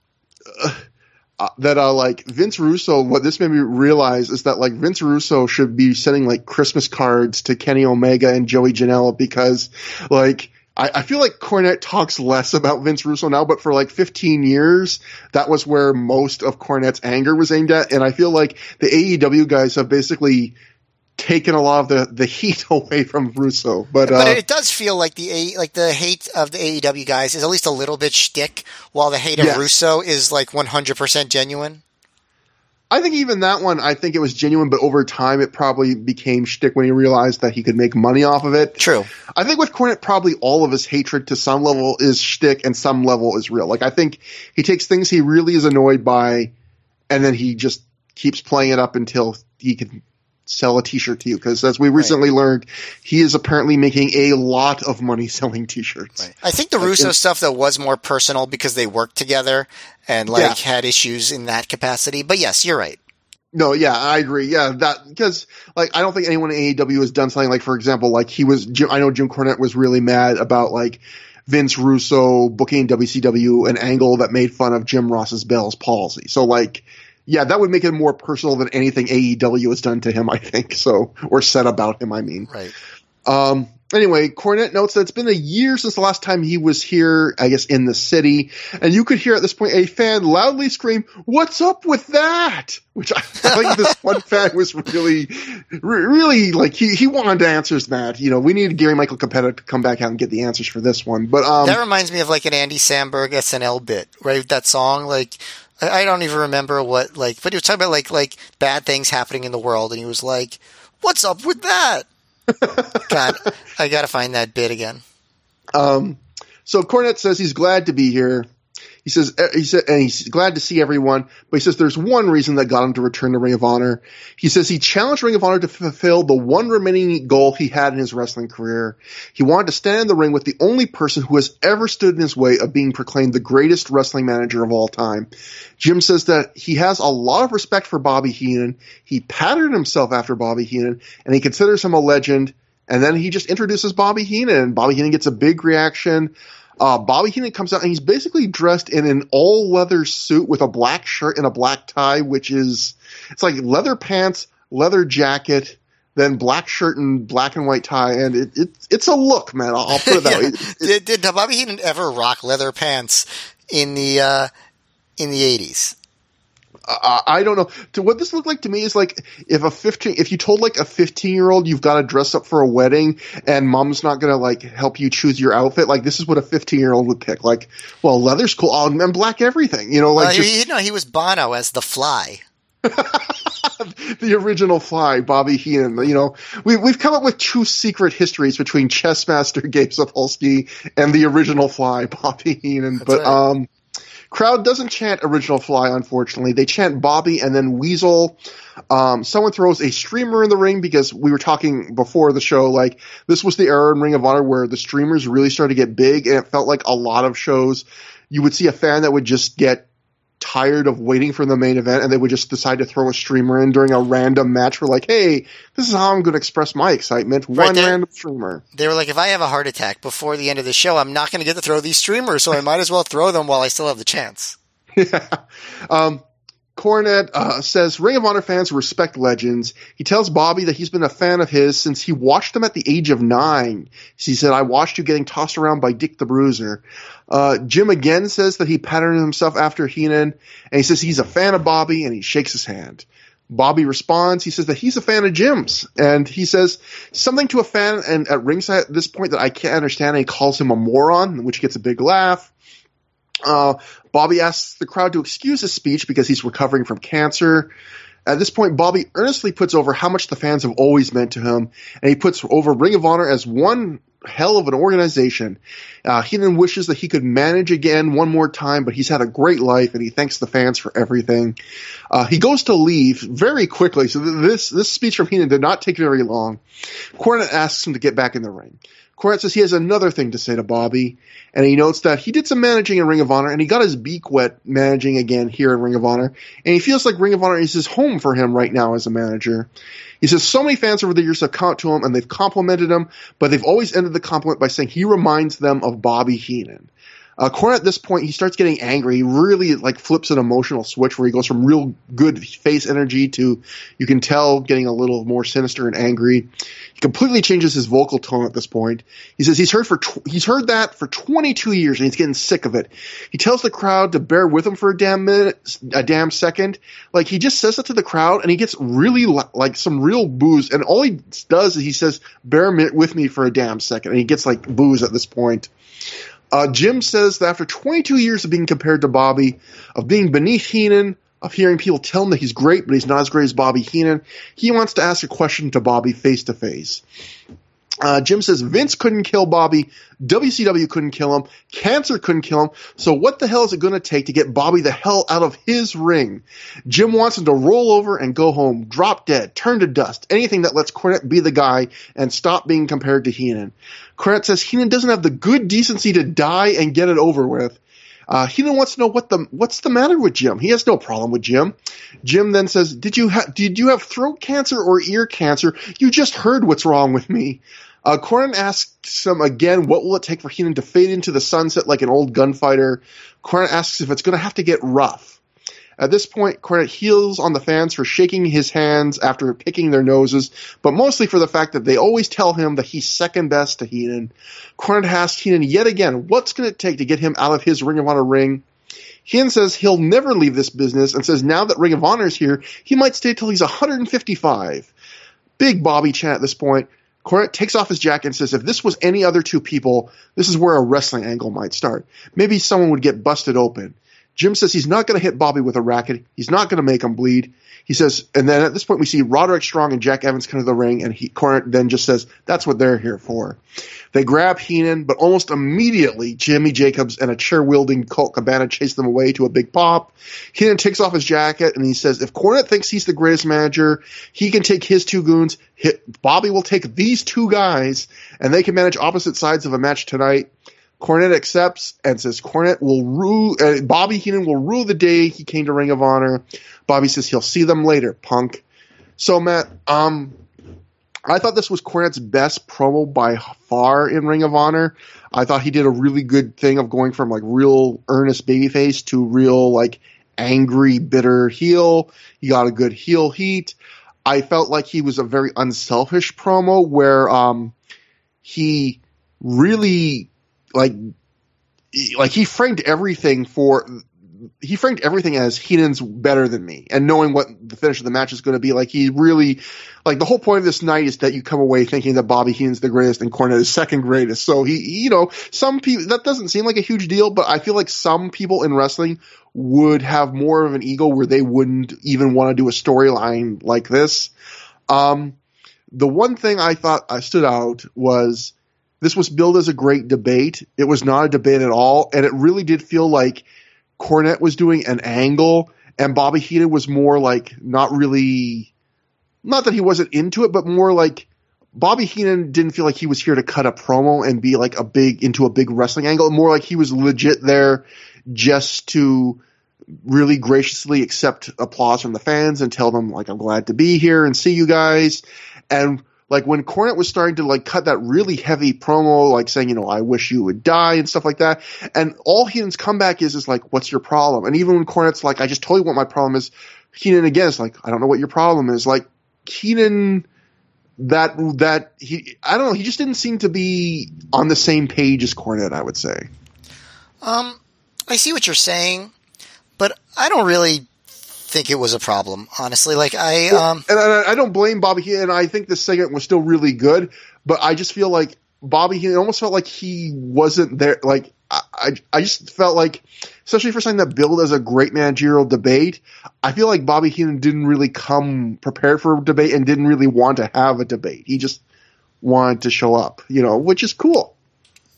Speaker 1: uh, that uh, like Vince Russo, what this made me realize is that like Vince Russo should be sending like Christmas cards to Kenny Omega and Joey Janela because like I, I feel like Cornette talks less about Vince Russo now, but for like 15 years, that was where most of Cornette's anger was aimed at. And I feel like the AEW guys have basically taken a lot of the, the heat away from Russo. But,
Speaker 2: but
Speaker 1: uh,
Speaker 2: it does feel like the A, like the hate of the AEW guys is at least a little bit shtick, while the hate of yes. Russo is like 100% genuine.
Speaker 1: I think even that one, I think it was genuine, but over time it probably became shtick when he realized that he could make money off of it.
Speaker 2: True.
Speaker 1: I think with Cornette, probably all of his hatred to some level is shtick and some level is real. Like I think he takes things he really is annoyed by, and then he just keeps playing it up until he can sell a T-shirt to you because, as we recently right. learned, he is apparently making a lot of money selling T-shirts.
Speaker 2: Right. I think the Russo stuff though was more personal because they worked together and like yeah. had issues in that capacity. But yes, you're right.
Speaker 1: No, yeah, I agree. Yeah, that because like I don't think anyone in AEW has done something like, for example, like he was. I know Jim Cornette was really mad about like Vince Russo booking WCW an angle that made fun of Jim Ross's Bell's palsy. So like, yeah, that would make it more personal than anything AEW has done to him. I think so, or said about him. I mean,
Speaker 2: right.
Speaker 1: Um, anyway, Cornette notes that it's been a year since the last time he was here, I guess, in the city. And you could hear at this point a fan loudly scream, What's up with that? Which I, think this one fan was really, really like, he, he wanted answers, Matt. You know, we needed Gary Michael Cappetta to come back out and get the answers for this one. But, um,
Speaker 2: that reminds me of like an Andy Samberg SNL bit, right? That song, like, I don't even remember what, like, but he was talking about like, like bad things happening in the world. And he was like, What's up with that? God, I got to find that bit again.
Speaker 1: Um, so Cornette says he's glad to be here. He says uh, he said and he's glad to see everyone, but he says there's one reason that got him to return to Ring of Honor. He says he challenged Ring of Honor to fulfill the one remaining goal he had in his wrestling career. He wanted to stand in the ring with the only person who has ever stood in his way of being proclaimed the greatest wrestling manager of all time. Jim says that he has a lot of respect for Bobby Heenan. He patterned himself after Bobby Heenan, and he considers him a legend. And then he just introduces Bobby Heenan, and Bobby Heenan gets a big reaction. Uh, Bobby Heenan comes out and he's basically dressed in an all leather suit with a black shirt and a black tie, which is it's like leather pants, leather jacket, then black shirt and black and white tie, and it, it it's a look, man. I'll, I'll put it that yeah. way.
Speaker 2: Did, did Bobby Heenan ever rock leather pants in the uh, in the eighties?
Speaker 1: Uh, I don't know. To what this looked like to me is like if a fifteen, if you told like a fifteen year old you've got to dress up for a wedding and mom's not gonna like help you choose your outfit, like this is what a fifteen year old would pick. Like, well, leather's cool, oh, and black everything, you know, like
Speaker 2: uh, just, you know, he was Bono as the Fly.
Speaker 1: the original Fly, Bobby Heenan. You know, we, we've come up with two secret histories between chess Chessmaster Gabe Sapolsky and the original Fly, Bobby Heenan. That's but right. um, Crowd doesn't chant original fly, unfortunately. They chant Bobby and then Weasel. Um, someone throws a streamer in the ring because we were talking before the show, like this was the era in Ring of Honor where the streamers really started to get big and it felt like a lot of shows you would see a fan that would just get tired of waiting for the main event and they would just decide to throw a streamer in during a random match. We're like, hey, this is how I'm going to express my excitement. Right, One random streamer.
Speaker 2: They were like, if I have a heart attack before the end of the show, I'm not going to get to throw these streamers, so I might as well throw them while I still have the chance.
Speaker 1: yeah. Um, Cornette uh, says Ring of Honor fans respect legends. He tells Bobby that he's been a fan of his since he watched him at the age of nine. He said, I watched you getting tossed around by Dick the Bruiser. Uh, Jim again says that he patterned himself after Heenan, and he says he's a fan of Bobby, and he shakes his hand. Bobby responds. He says that he's a fan of Jim's, and he says something to a fan and at ringside at this point that I can't understand. And he calls him a moron, which gets a big laugh. Uh, Bobby asks the crowd to excuse his speech because he's recovering from cancer. At this point, Bobby earnestly puts over how much the fans have always meant to him, and he puts over Ring of Honor as one hell of an organization. Uh, he then wishes that he could manage again one more time, but he's had a great life, and he thanks the fans for everything. Uh, he goes to leave very quickly, so this this speech from Heenan did not take very long. Cornette asks him to get back in the ring. Cornette says he has another thing to say to Bobby, and he notes that he did some managing in Ring of Honor, and he got his beak wet managing again here in Ring of Honor, and he feels like Ring of Honor is his home for him right now as a manager. He says so many fans over the years have come to him and they've complimented him, but they've always ended the compliment by saying he reminds them of Bobby Heenan. Uh, Cornette at this point, he starts getting angry. He really like flips an emotional switch where he goes from real good face energy to, you can tell, getting a little more sinister and angry. He completely changes his vocal tone at this point. He says he's heard for tw- he's heard that for 22 years and he's getting sick of it. He tells the crowd to bear with him for a damn minute, a damn second. Like he just says that to the crowd and he gets really like some real boos. And all he does is he says, "Bear with me for a damn second. and he gets like boos at this point. Uh, Jim says that after 22 years of being compared to Bobby, of being beneath Heenan, of hearing people tell him that he's great, but he's not as great as Bobby Heenan, he wants to ask a question to Bobby face to face. Uh, Jim says Vince couldn't kill Bobby, WCW couldn't kill him, cancer couldn't kill him. So what the hell is it going to take to get Bobby the hell out of his ring? Jim wants him to roll over and go home, drop dead, turn to dust, anything that lets Cornette be the guy and stop being compared to Heenan. Cornette says Heenan doesn't have the good decency to die and get it over with. Uh, Heenan wants to know what the what's the matter with Jim. He has no problem with Jim. Jim then says, "Did you ha- did you have throat cancer or ear cancer? You just heard what's wrong with me." Uh, asks him again, "What will it take for Heenan to fade into the sunset like an old gunfighter?" Cornette asks if it's going to have to get rough. At this point, Cornette heels on the fans for shaking his hands after picking their noses, but mostly for the fact that they always tell him that he's second best to Heenan. Cornette asks Heenan yet again, what's going to take to get him out of his Ring of Honor ring? Heenan says he'll never leave this business and says now that Ring of Honor is here, he might stay till he's 155. Big Bobby chant at this point. Cornette takes off his jacket and says, if this was any other two people, this is where a wrestling angle might start. Maybe someone would get busted open. Jim says he's not going to hit Bobby with a racket. He's not going to make him bleed. He says, and then at this point we see Roderick Strong and Jack Evans come to the ring, and he, Cornette then just says, that's what they're here for. They grab Heenan, but almost immediately Jimmy Jacobs and a chair wielding Colt Cabana chase them away to a big pop. Heenan takes off his jacket and he says, if Cornette thinks he's the greatest manager, he can take his two goons. Hit, Bobby will take these two guys, and they can manage opposite sides of a match tonight. Cornette accepts and says Cornette will rule. Uh, Bobby Heenan will rule the day he came to Ring of Honor. Bobby says he'll see them later, punk. So Matt, um, I thought this was Cornette's best promo by far in Ring of Honor. I thought he did a really good thing of going from like real earnest babyface to real like angry, bitter heel. He got a good heel heat. I felt like he was a very unselfish promo where um, he really like like he framed everything for he framed everything as Heenan's better than me, and knowing what the finish of the match is going to be, like he really, like the whole point of this night is that you come away thinking that Bobby Heenan's the greatest and Cornette is second greatest. So he, you know, some people that doesn't seem like a huge deal, but I feel like some people in wrestling would have more of an ego where they wouldn't even want to do a storyline like this. Um, the one thing I thought I stood out was this was billed as a great debate. It was not a debate at all, and it really did feel like Cornette was doing an angle, and Bobby Heenan was more like not really, not that he wasn't into it, but more like Bobby Heenan didn't feel like he was here to cut a promo and be like a big into a big wrestling angle. More like he was legit there just to really graciously accept applause from the fans and tell them like I'm glad to be here and see you guys. And like when Cornette was starting to like cut that really heavy promo, like saying, you know, I wish you would die and stuff like that. And all Heenan's comeback is, is like, what's your problem? And even when Cornette's like, I just told you what my problem is, Heenan again is like, I don't know what your problem is. Like Heenan, that, that he, I don't know, he just didn't seem to be on the same page as Cornette, I would say.
Speaker 2: Um, I see what you're saying, but I don't really think it was a problem, honestly. Like I, um,
Speaker 1: and I, I, don't blame Bobby Heenan. I think this segment was still really good, but I just feel like Bobby Heenan almost felt like he wasn't there. Like I, I, I just felt like, especially for something that billed as a great managerial debate, I feel like Bobby Heenan didn't really come prepared for a debate and didn't really want to have a debate. He just wanted to show up, you know, which is cool.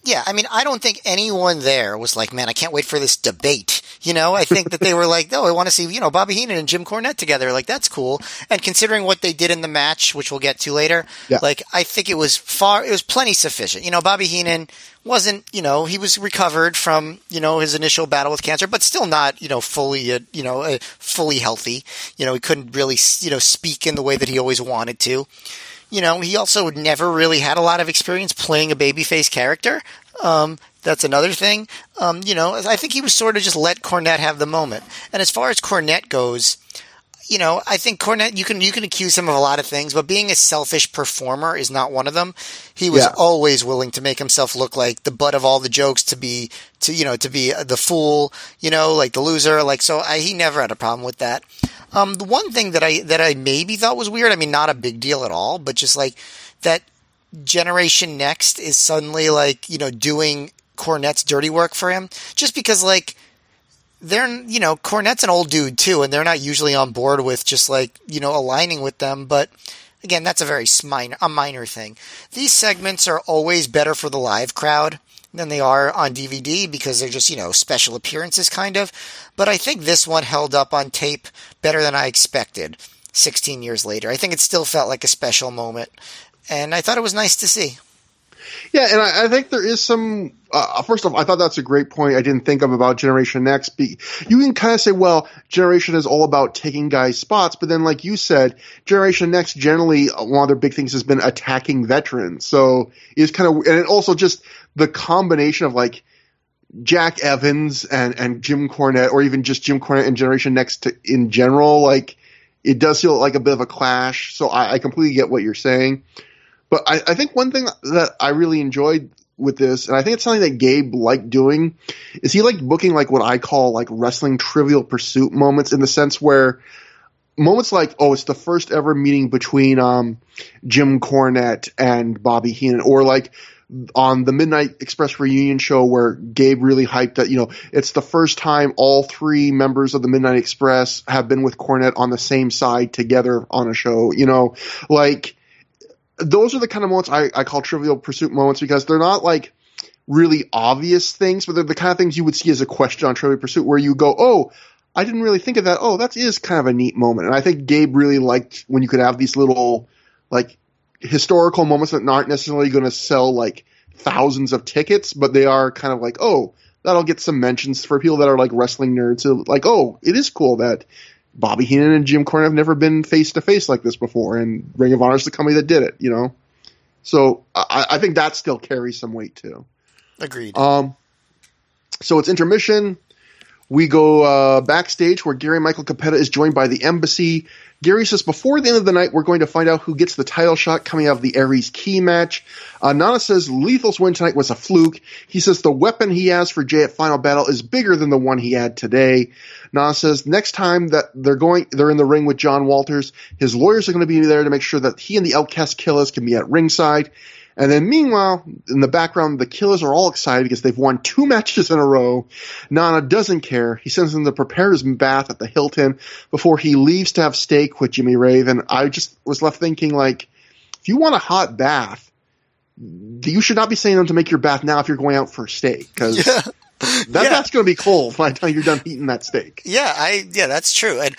Speaker 2: Yeah, I mean, I don't think anyone there was like, man, I can't wait for this debate. You know, I think that they were like, oh, I want to see, you know, Bobby Heenan and Jim Cornette together. Like, that's cool. And considering what they did in the match, which we'll get to later, yeah. like, I think it was far, it was plenty sufficient. You know, Bobby Heenan wasn't, you know, he was recovered from, you know, his initial battle with cancer, but still not, you know, fully, uh, you know, uh, fully healthy. You know, he couldn't really, you know, speak in the way that he always wanted to you know, he also never really had a lot of experience playing a babyface character. Um, that's another thing. Um, you know, I think he was sort of just let Cornette have the moment. And as far as Cornette goes, you know, I think Cornette, you can you can accuse him of a lot of things, but being a selfish performer is not one of them. He was yeah. always willing to make himself look like the butt of all the jokes, to be to you know to be the fool, you know, like the loser. Like so, I, he never had a problem with that. Um, the one thing that I that I maybe thought was weird, I mean, not a big deal at all, but just like that Generation Next is suddenly like, you know, doing Cornette's dirty work for him. Just because, like, they're, you know, Cornette's an old dude too, and they're not usually on board with just like, you know, aligning with them. But again, that's a very minor, a minor thing. These segments are always better for the live crowd than they are on DVD because they're just, you know, special appearances kind of. But I think this one held up on tape better than I expected 16 years later. I think it still felt like a special moment. And I thought it was nice to see.
Speaker 1: Yeah, and I, I think there is some. Uh, first off, I thought that's a great point. I didn't think of about Generation Next. Be, you can kind of say, well, Generation is all about taking guys' spots, but then, like you said, Generation Next generally one of their big things has been attacking veterans. So it's kind of, and it also just the combination of like Jack Evans and and Jim Cornette, or even just Jim Cornette and Generation Next to, in general, like it does feel like a bit of a clash. So I, I completely get what you're saying. But I, I think one thing that I really enjoyed with this, and I think it's something that Gabe liked doing, is he liked booking like what I call like wrestling trivial pursuit moments in the sense where moments like, oh, it's the first ever meeting between um, Jim Cornette and Bobby Heenan, or like on the Midnight Express reunion show where Gabe really hyped that, you know, it's the first time all three members of the Midnight Express have been with Cornette on the same side together on a show, you know, like those are the kind of moments I, I call trivial pursuit moments because they're not like really obvious things, but they're the kind of things you would see as a question on trivial pursuit where you go, oh, I didn't really think of that. Oh, that is kind of a neat moment. And I think Gabe really liked when you could have these little like historical moments that aren't necessarily going to sell like thousands of tickets, but they are kind of like, oh, that'll get some mentions for people that are like wrestling nerds. Like, oh, it is cool that Bobby Heenan and Jim Cornette have never been face to face like this before, and Ring of Honor is the company that did it, you know. So I, I think that still carries some weight too.
Speaker 2: Agreed.
Speaker 1: Um, so it's intermission. We go uh, backstage where Gary Michael Cappetta is joined by the embassy. Gary says before the end of the night, we're going to find out who gets the title shot coming out of the Aries Ki match. Uh, Nana says Lethal's win tonight was a fluke. He says the weapon he has for Jay at Final Battle is bigger than the one he had today. Nana says next time that they're going, they're in the ring with John Walters, his lawyers are going to be there to make sure that he and the Outcast Killers can be at ringside. And then meanwhile, in the background, the killers are all excited because they've won two matches in a row. Nana doesn't care. He sends them to prepare his bath at the Hilton before he leaves to have steak with Jimmy Rave. And I just was left thinking like, if you want a hot bath, you should not be saying them to make your bath now if you're going out for steak because yeah. that yeah. bath's going to be cold by the time you're done eating that steak.
Speaker 2: Yeah, I yeah, that's true. And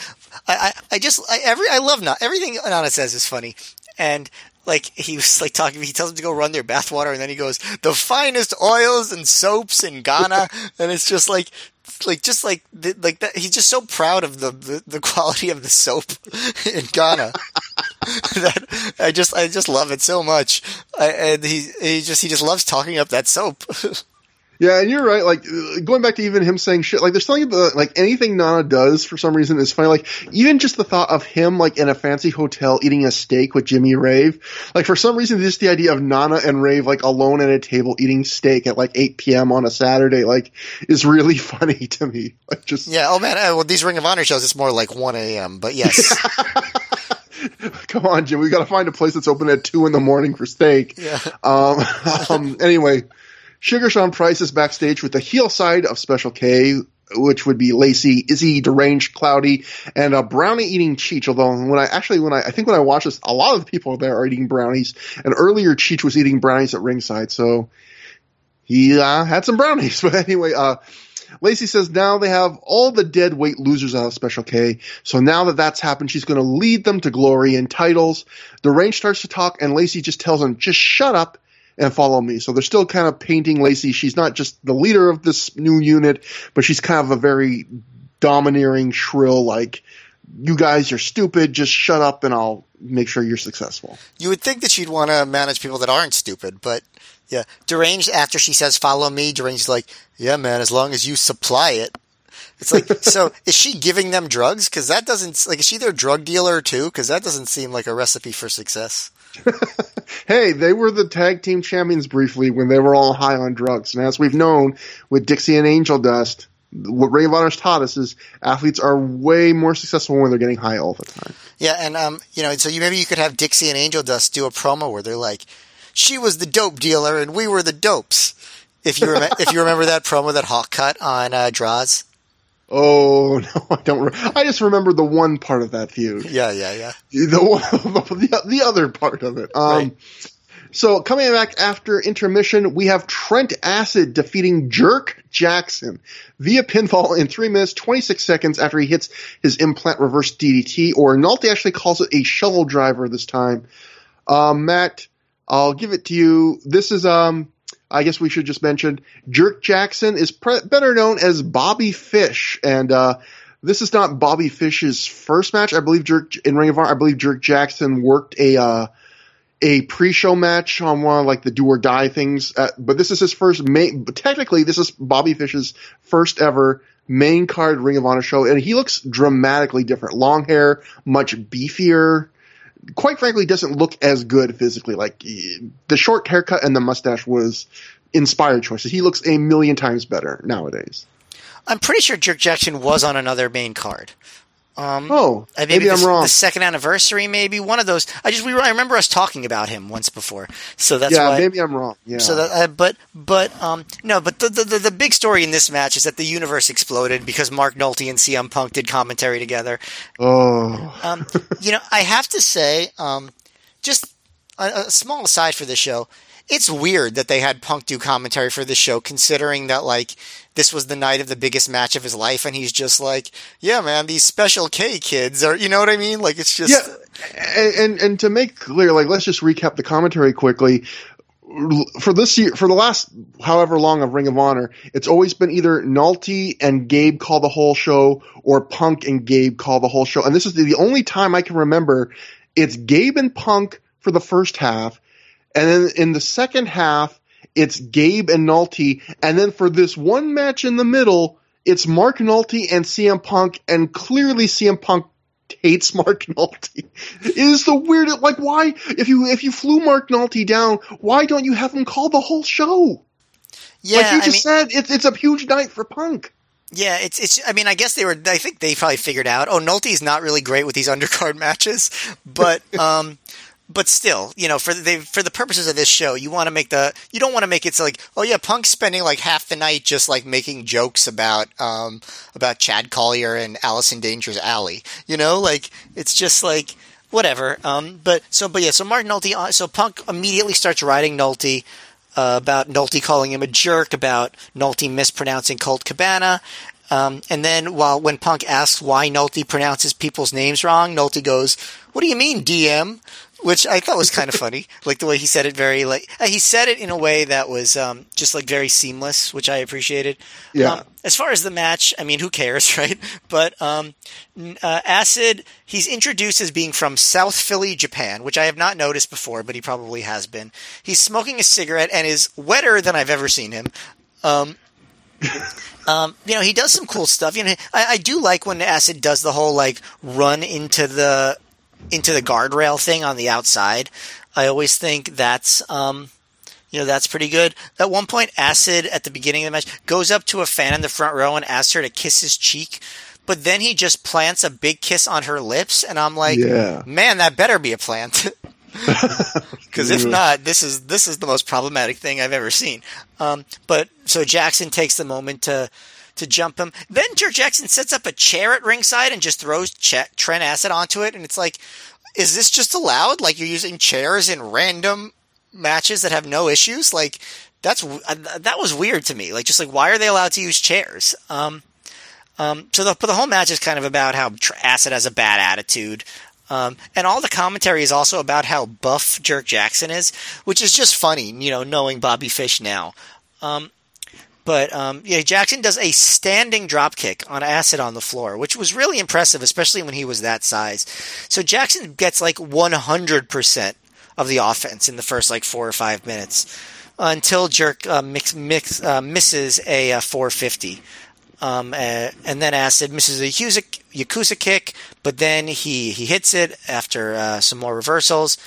Speaker 2: I I, I just I, every I love Nana. Everything Nana says is funny. And like he was like talking he tells them to go run their bathwater and then he goes the finest oils and soaps in Ghana. And it's just like like just like like that he's just so proud of the the, the quality of the soap in Ghana. That I just I just love it so much. I, and he he just he just loves talking up that soap
Speaker 1: Yeah, and you're right. Like going back to even him saying shit. Like there's something about like anything Nana does for some reason is funny. Like even just the thought of him like in a fancy hotel eating a steak with Jimmy Rave. Like for some reason, just the idea of Nana and Rave like alone at a table eating steak at like 8 p.m. on a Saturday like is really funny to me. Like just
Speaker 2: yeah. Oh man, well these Ring of Honor shows it's more like 1 a.m. But yes.
Speaker 1: Come on, Jim. We got to find a place that's open at two in the morning for steak.
Speaker 2: Yeah.
Speaker 1: Um, um anyway. Sugar Sean Price is backstage with the heel side of Special K, which would be Lacey, Izzy, Deranged, Cloudy, and a brownie eating Cheech. Although when I actually when I I think when I watch this, a lot of the people there are eating brownies, and earlier Cheech was eating brownies at ringside, so he uh, had some brownies. But anyway, uh, Lacey says now they have all the dead weight losers out of Special K. So now that that's happened, she's going to lead them to glory and titles. Deranged starts to talk, and Lacey just tells them, just shut up and follow me. So they're still kind of painting Lacey. She's not just the leader of this new unit, but she's kind of a very domineering, shrill, like, you guys are stupid, just shut up and I'll make sure you're successful.
Speaker 2: You would think that she'd want to manage people that aren't stupid, but yeah. Deranged, after she says, follow me, Deranged's like, yeah, man, as long as you supply it. It's like, so is she giving them drugs? Cause that doesn't, like, is she their drug dealer too? Cause that doesn't seem like a recipe for success.
Speaker 1: hey, they were the tag team champions briefly when they were all high on drugs. And as we've known with Dixie and Angel Dust, what Ring of taught us is athletes are way more successful when they're getting high all the time.
Speaker 2: Yeah, and um, you know, so you maybe you could have Dixie and Angel Dust do a promo where they're like, "She was the dope dealer and we were the dopes." If you rem- if you remember that promo that Hawk cut on uh, Droz.
Speaker 1: Oh no, I don't. Re- I just remember the one part of that feud.
Speaker 2: Yeah, yeah, yeah.
Speaker 1: The one, the, the other part of it. Um,
Speaker 2: Right.
Speaker 1: So coming back after intermission, we have Trent Acid defeating Jerk Jackson via pinfall in three minutes twenty six seconds after he hits his implant reverse DDT, or Nolte actually calls it a shovel driver this time. Um, Matt, I'll give it to you. This is um. I guess we should just mention Jerk Jackson is pre- better known as Bobby Fish, and uh, this is not Bobby Fish's first match. I believe Jerk in Ring of Honor. I believe Jerk Jackson worked a uh, a pre-show match on one of like the do or die things, uh, but this is his first main. Technically, this is Bobby Fish's first ever main card Ring of Honor show, and he looks dramatically different. Long hair, much beefier. Quite frankly, doesn't look as good physically. Like the short haircut and the mustache was inspired choices. He looks a million times better nowadays.
Speaker 2: I'm pretty sure Jerk Jackson was on another main card. Um,
Speaker 1: Oh,
Speaker 2: Uh, maybe
Speaker 1: maybe I'm wrong.
Speaker 2: The second anniversary, maybe one of those. I just we, I remember us talking about him once before, so that's
Speaker 1: yeah,
Speaker 2: why.
Speaker 1: maybe I'm wrong. Yeah.
Speaker 2: So that, uh, but but um no, but the, the the the big story in this match is that the universe exploded because Mark Nolte and CM Punk did commentary together.
Speaker 1: oh,
Speaker 2: Um, you know, I have to say, um, just a, a small aside for the show. It's weird that they had Punk do commentary for this show, considering that like this was the night of the biggest match of his life, and he's just like, "Yeah, man, these Special K kids are," you know what I mean? Like it's just,
Speaker 1: yeah, and, and and to make clear, like let's just recap the commentary quickly. For this year, for the last however long of Ring of Honor, it's always been either Nolte and Gabe call the whole show, or Punk and Gabe call the whole show. And this is the only time I can remember it's Gabe and Punk for the first half, and then in the second half, it's Gabe and Nolte, and then for this one match in the middle, it's Mark Nolte and CM Punk, and clearly CM Punk hates Mark Nolte. It is the weirdest. Like, why if you if you flew Mark Nolte down, why don't you have him call the whole show?
Speaker 2: yeah.
Speaker 1: like you
Speaker 2: I
Speaker 1: just
Speaker 2: mean,
Speaker 1: said, it's it's a huge night for Punk.
Speaker 2: Yeah, it's it's. I mean, I guess they were. I think they probably figured out. Oh, Nolte's not really great with these undercard matches, but um, but still, you know, for the for the purposes of this show, you want to make the you don't want to make it so like, oh yeah, Punk's spending like half the night just like making jokes about um about Chad Collyer and Allison Danger's alley. You know, like it's just like whatever. Um, but so but yeah, so Mark Nolte. uh, So Punk immediately starts writing Nolte uh, about Nolte calling him a jerk, about Nolte mispronouncing Colt Cabana. Um, and then while when Punk asks why Nolte pronounces people's names wrong, Nolte goes, "What do you mean, DM?" Which I thought was kind of funny, like the way he said it. Very like uh, he said it in a way that was um, just like very seamless, which I appreciated.
Speaker 1: Yeah.
Speaker 2: Um, as far as the match, I mean, who cares, right? But um, uh, Acid, he's introduced as being from South Philly, Japan, which I have not noticed before, but he probably has been. He's smoking a cigarette and is wetter than I've ever seen him. Um, um, you know, he does some cool stuff. You know, I, I do like when Acid does the whole like run into the into the guardrail thing on the outside. I always think that's um, you know that's pretty good. At one point, Acid at the beginning of the match goes up to a fan in the front row and asks her to kiss his cheek, but then he just plants a big kiss on her lips, and I'm like,
Speaker 1: Yeah.
Speaker 2: man, that better be a plant. Because if not, this is this is the most problematic thing I've ever seen. Um, but so Jackson takes the moment to to jump him. Then Jerk Jackson sets up a chair at ringside and just throws Ch- Trent Acid onto it, and it's like, is this just allowed? Like you're using chairs in random matches that have no issues? Like that's uh, that was weird to me. Like just like why are they allowed to use chairs? Um, um, so the the whole match is kind of about how Acid has a bad attitude. Um, and all the commentary is also about how buff Jerk Jackson is, which is just funny, you know, knowing Bobby Fish now. Um, but um, yeah, Jackson does a standing drop kick on acid on the floor, which was really impressive, especially when he was that size. So Jackson gets like 100% of the offense in the first like four or five minutes until Jerk uh, mix, mix, uh, misses a uh, 450. Um, and then Acid misses a Yakuza kick, but then he, he hits it after uh, some more reversals.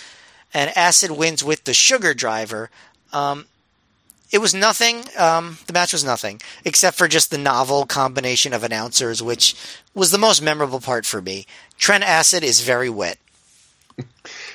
Speaker 2: And Acid wins with the Sugar Driver. Um, it was nothing. Um, the match was nothing, except for just the novel combination of announcers, which was the most memorable part for me. Trent Acid is very wet.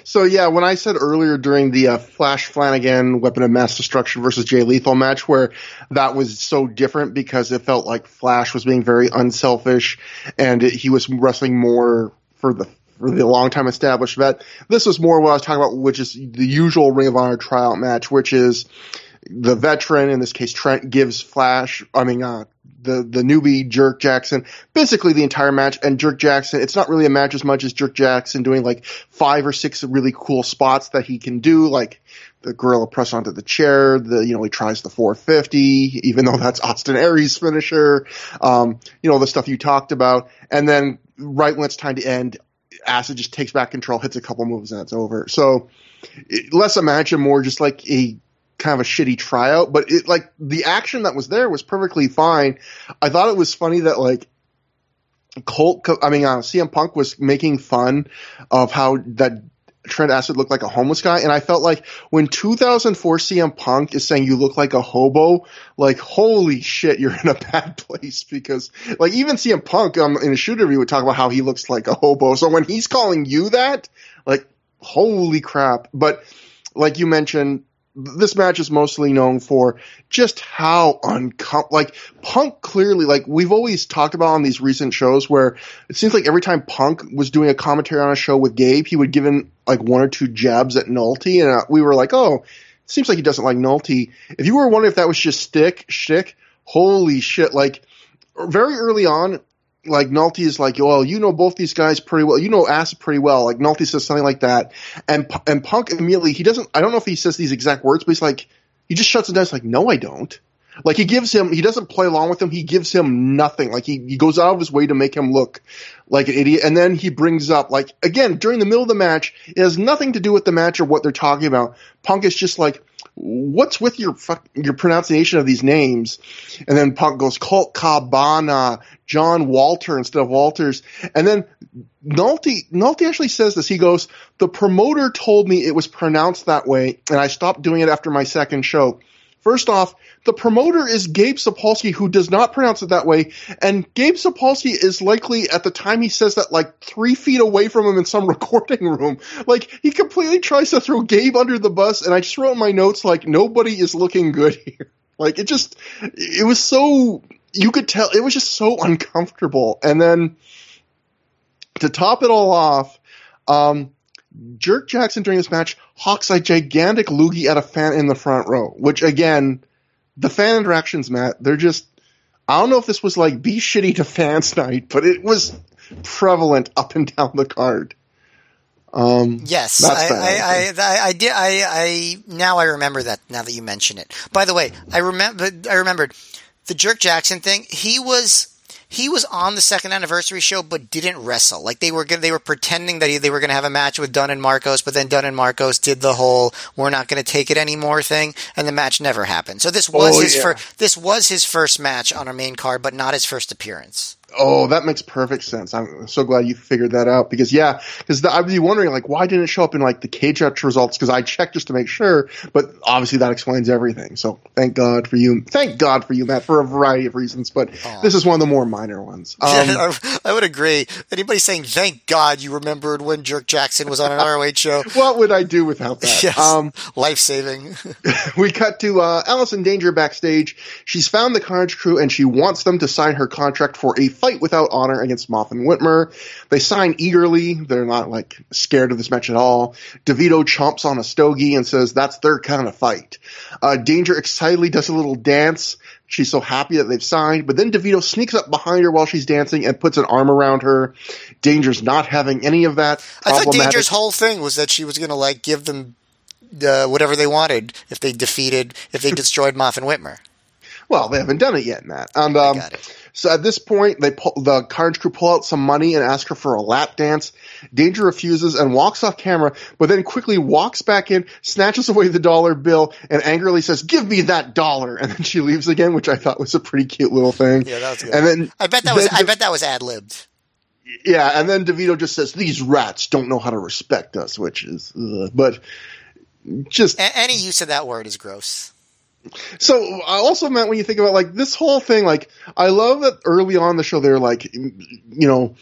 Speaker 1: So yeah, when I said earlier during the uh, Flash Flanagan Weapon of Mass Destruction versus Jay Lethal match, where that was so different because it felt like Flash was being very unselfish and it, he was wrestling more for the for the long time established vet. This was more what I was talking about, which is the usual Ring of Honor tryout match, which is the veteran, in this case Trent, gives Flash, I mean, uh, the, the newbie Jerk Jackson, basically the entire match. And Jerk Jackson, it's not really a match as much as Jerk Jackson doing like five or six really cool spots that he can do, like the gorilla press onto the chair, the, you know, he tries the 450, even though that's Austin Aries finisher, um, you know, the stuff you talked about. And then right when it's time to end, Acid just takes back control, hits a couple moves, and it's over. So, less a match and more just like a kind of a shitty tryout, but it like the action that was there was perfectly fine. I thought it was funny that like Colt, I mean, uh, CM Punk was making fun of how that Trent Acid looked like a homeless guy, and I felt like when 2004 CM Punk is saying you look like a hobo, like holy shit, you're in a bad place because like even CM Punk um, in a shoot review would talk about how he looks like a hobo. So when he's calling you that, like holy crap! But like you mentioned, this match is mostly known for just how uncom like Punk clearly like we've always talked about on these recent shows where it seems like every time Punk was doing a commentary on a show with Gabe, he would give him like one or two jabs at Nolte, and uh, we were like, oh, seems like he doesn't like Nolte. If you were wondering if that was just stick shtick, holy shit! Like very early on, like Nolte is like, well, you know both these guys pretty well. You know Acid pretty well. Like Nolte says something like that, and and Punk immediately he doesn't. I don't know if he says these exact words, but he's like, he just shuts it down. It's like, no, I don't. Like he gives him, he doesn't play along with him. He gives him nothing. Like he, he goes out of his way to make him look like an idiot. And then he brings up, like, again, during the middle of the match, it has nothing to do with the match or what they're talking about. Punk is just like, what's with your your pronunciation of these names? And then Punk goes Colt Cabana, John Walter instead of Walters. And then Nolte Nolte actually says this. He goes, the promoter told me it was pronounced that way, and I stopped doing it after my second show. First off, the promoter is Gabe Sapolsky, who does not pronounce it that way, and Gabe Sapolsky is likely at the time he says that like three feet away from him in some recording room. Like he completely tries to throw Gabe under the bus, and I just wrote in my notes like nobody is looking good here. Like it just, it was so you could tell it was just so uncomfortable, and then to top it all off. Um, Jerk Jackson during this match hawks a gigantic loogie at a fan in the front row, which again, the fan interactions, Matt, they're just, I don't know if this was like be shitty to fans night, but it was prevalent up and down the card. Um,
Speaker 2: yes, I, I, I, I, did. I, I now I remember that. Now that you mention it. By the way, I remember. I remembered the Jerk Jackson thing. He was he was on the second anniversary show but didn't wrestle. Like they were they were pretending that he, they were going to have a match with Dunn and Marcos, but then Dunn and Marcos did the whole "we're not going to take it anymore" thing, and the match never happened. So this was oh, his yeah. fir- this was his first match on our main card, but not his first appearance.
Speaker 1: Oh, that makes perfect sense. I'm so glad you figured that out because yeah, because I was wondering like why didn't it show up in like the cage match results? Because I checked just to make sure, but obviously that explains everything. So thank God for you. Thank God for you, Matt, for a variety of reasons. But Aww. this is one of the more minor ones.
Speaker 2: Um, yeah, I would agree. Anybody saying thank God you remembered when Jerk Jackson was on an ROH show?
Speaker 1: what would I do without that?
Speaker 2: Yes, um, life saving.
Speaker 1: we cut to uh, Allison Danger backstage. She's found the Carnage crew and she wants them to sign her contract for a fight without honor against Maff and Whitmer. They sign eagerly. They're not like scared of this match at all. DeVito chomps on a stogie and says that's their kind of fight. Uh, Danger excitedly does a little dance. She's so happy that they've signed, but then DeVito sneaks up behind her while she's dancing and puts an arm around her. Danger's not having any of that.
Speaker 2: I thought Danger's whole thing was that she was going to like give them uh, whatever they wanted if they defeated, if they destroyed Maff and Whitmer.
Speaker 1: Well, they haven't done it yet, Matt. And um, so at this point, they pull, the Carnage crew pull out some money and ask her for a lap dance. Danger refuses and walks off camera, but then quickly walks back in, snatches away the dollar bill, and angrily says, "Give me that dollar!" And then she leaves again, which I thought was a pretty cute little thing.
Speaker 2: Yeah, that was good. And then I bet that was I bet that was ad libbed.
Speaker 1: Yeah, and then DeVito just says, "These rats don't know how to respect us," which is, uh, but just
Speaker 2: a- any use of that word is gross.
Speaker 1: So I also meant when you think about like this whole thing, like I love that early on the show they're like, you know,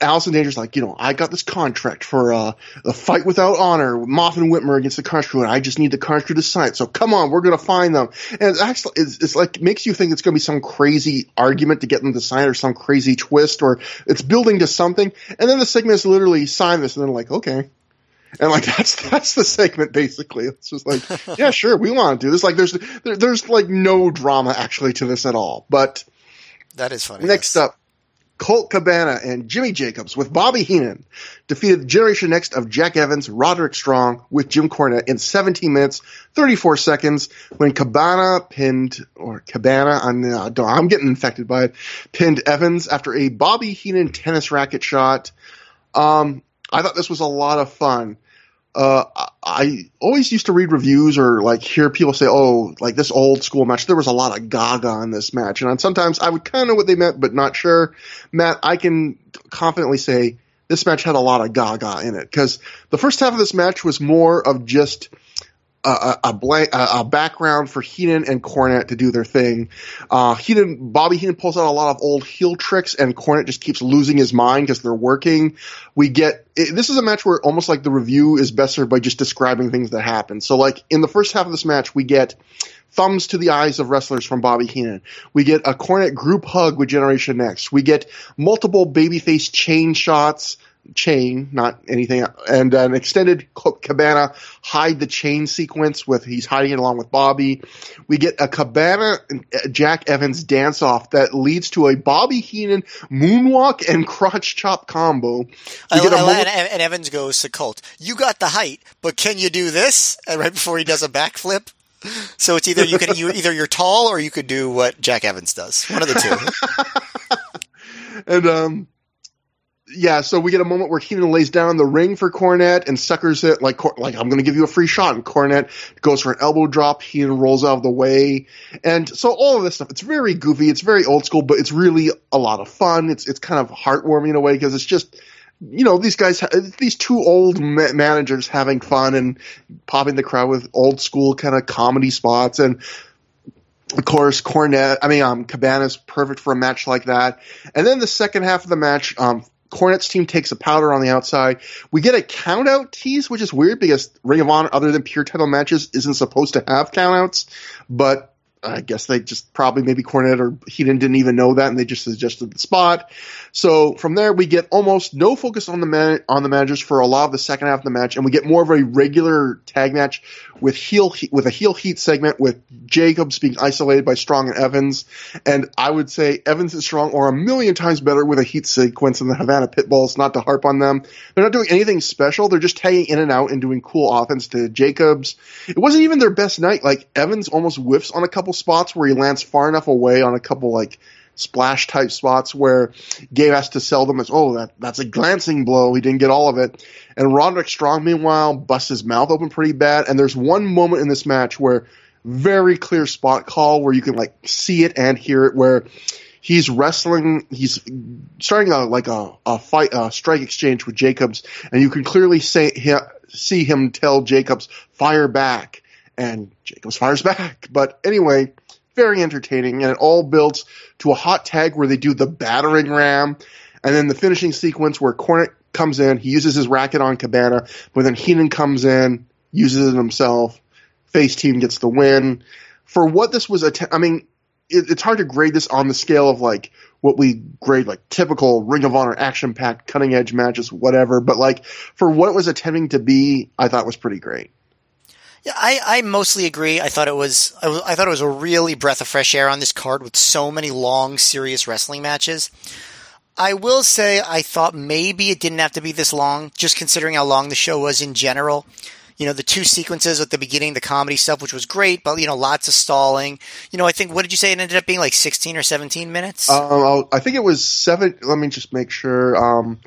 Speaker 1: Allison Danger's like, you know, I got this contract for uh, a fight without honor, Maff and Whitmer against the Crew, and I just need the Crew to sign it. So come on, we're gonna find them. And it's actually, it's, it's like makes you think it's gonna be some crazy argument to get them to sign or some crazy twist, or it's building to something. And then the segment is literally sign this, and then like, okay. And like that's that's the segment basically. It's just like, yeah, sure, we want to do this. Like there's there, there's like no drama actually to this at all. But
Speaker 2: That is funny.
Speaker 1: Next
Speaker 2: yes.
Speaker 1: up, Colt Cabana and Jimmy Jacobs with Bobby Heenan defeated Generation Next of Jack Evans, Roderick Strong with Jim Cornette in 17 minutes, 34 seconds when Cabana pinned, or Cabana, I'm, uh, I'm getting infected by it, pinned Evans after a Bobby Heenan tennis racket shot. Um, I thought this was a lot of fun. Uh, I- always used to read reviews or like hear people say, "Oh, like this old school match." There was a lot of Gaga in this match, and sometimes I would kind of know what they meant, but not sure. Matt, I can confidently say this match had a lot of Gaga in it because the first half of this match was more of just a, blank a, a background for Heenan and Cornette to do their thing. Uh, Heenan, Bobby Heenan pulls out a lot of old heel tricks, and Cornette just keeps losing his mind because they're working. We get it, this is a match where almost like the review is best served by just describing things that happen. So, like in the first half of this match, we get thumbs to the eyes of wrestlers from Bobby Heenan. We get a Cornette group hug with Generation Next. We get multiple babyface chain shots chain, not anything, and an extended Cabana hide the chain sequence with he's hiding it along with Bobby. We get a Cabana Jack Evans dance off that leads to a Bobby Heenan moonwalk and crotch chop combo. We
Speaker 2: I,
Speaker 1: get a
Speaker 2: I-
Speaker 1: moment-
Speaker 2: and, and Evans goes to Colt. You got the height, but can you do this? And right before he does a backflip. So it's either you can you either you're tall or you could do what Jack Evans does. One of the two.
Speaker 1: and um yeah, so we get a moment where Heenan lays down the ring for Cornette and suckers it like like I'm going to give you a free shot, and Cornette goes for an elbow drop. Heenan rolls out of the way, and so all of this stuff. It's very goofy, it's very old school, but it's really a lot of fun. It's it's kind of heartwarming in a way because it's just you know these guys, these two old ma- managers having fun and popping the crowd with old school kind of comedy spots and of course, Cornette, I mean, um, Cabana's perfect for a match like that. And then the second half of the match, um, Cornette's team takes a powder on the outside. We get a countout tease, which is weird because Ring of Honor, other than pure title matches, isn't supposed to have countouts. But I guess they just probably maybe Cornette or Heenan didn't even know that, and they just suggested the spot. So from there, we get almost no focus on the man- on the managers for a lot of the second half of the match, and we get more of a regular tag match with heel with a heel heat segment with Jacobs being isolated by Strong and Evans. And I would say Evans and Strong are a million times better with a heat sequence than the Havana Pitbulls. Not to harp on them, they're not doing anything special. They're just tagging in and out and doing cool offense to Jacobs. It wasn't even their best night. Like Evans almost whiffs on a couple spots where he lands far enough away on a couple like splash type spots where Gabe has to sell them as, oh, that, that's a glancing blow. He didn't get all of it. And Roderick Strong, meanwhile, busts his mouth open pretty bad. And there's one moment in this match where very clear spot call where you can like see it and hear it where he's wrestling, he's starting a, like a, a fight, a strike exchange with Jacobs. And you can clearly say, see him tell Jacobs, fire back. And Jacobs fires back. But anyway, very entertaining, and it all builds to a hot tag where they do the battering ram, and then the finishing sequence where Cornette comes in, he uses his racket on Cabana, but then Heenan comes in, uses it himself, face team gets the win. For what this was, att- I mean, it, it's hard to grade this on the scale of like what we grade like typical Ring of Honor action packed, cutting edge matches, whatever. But like for what it was attempting to be, I thought was pretty great.
Speaker 2: Yeah, I, I mostly agree. I thought it was I, thought it was a really breath of fresh air on this card with so many long, serious wrestling matches. I will say I thought maybe it didn't have to be this long, just considering how long the show was in general. You know, the two sequences at the beginning, the comedy stuff, which was great, but you know, lots of stalling. You know, I think what did you say? It ended up being like sixteen or seventeen minutes.
Speaker 1: Um, I think it was seven. Let me just make sure. Um,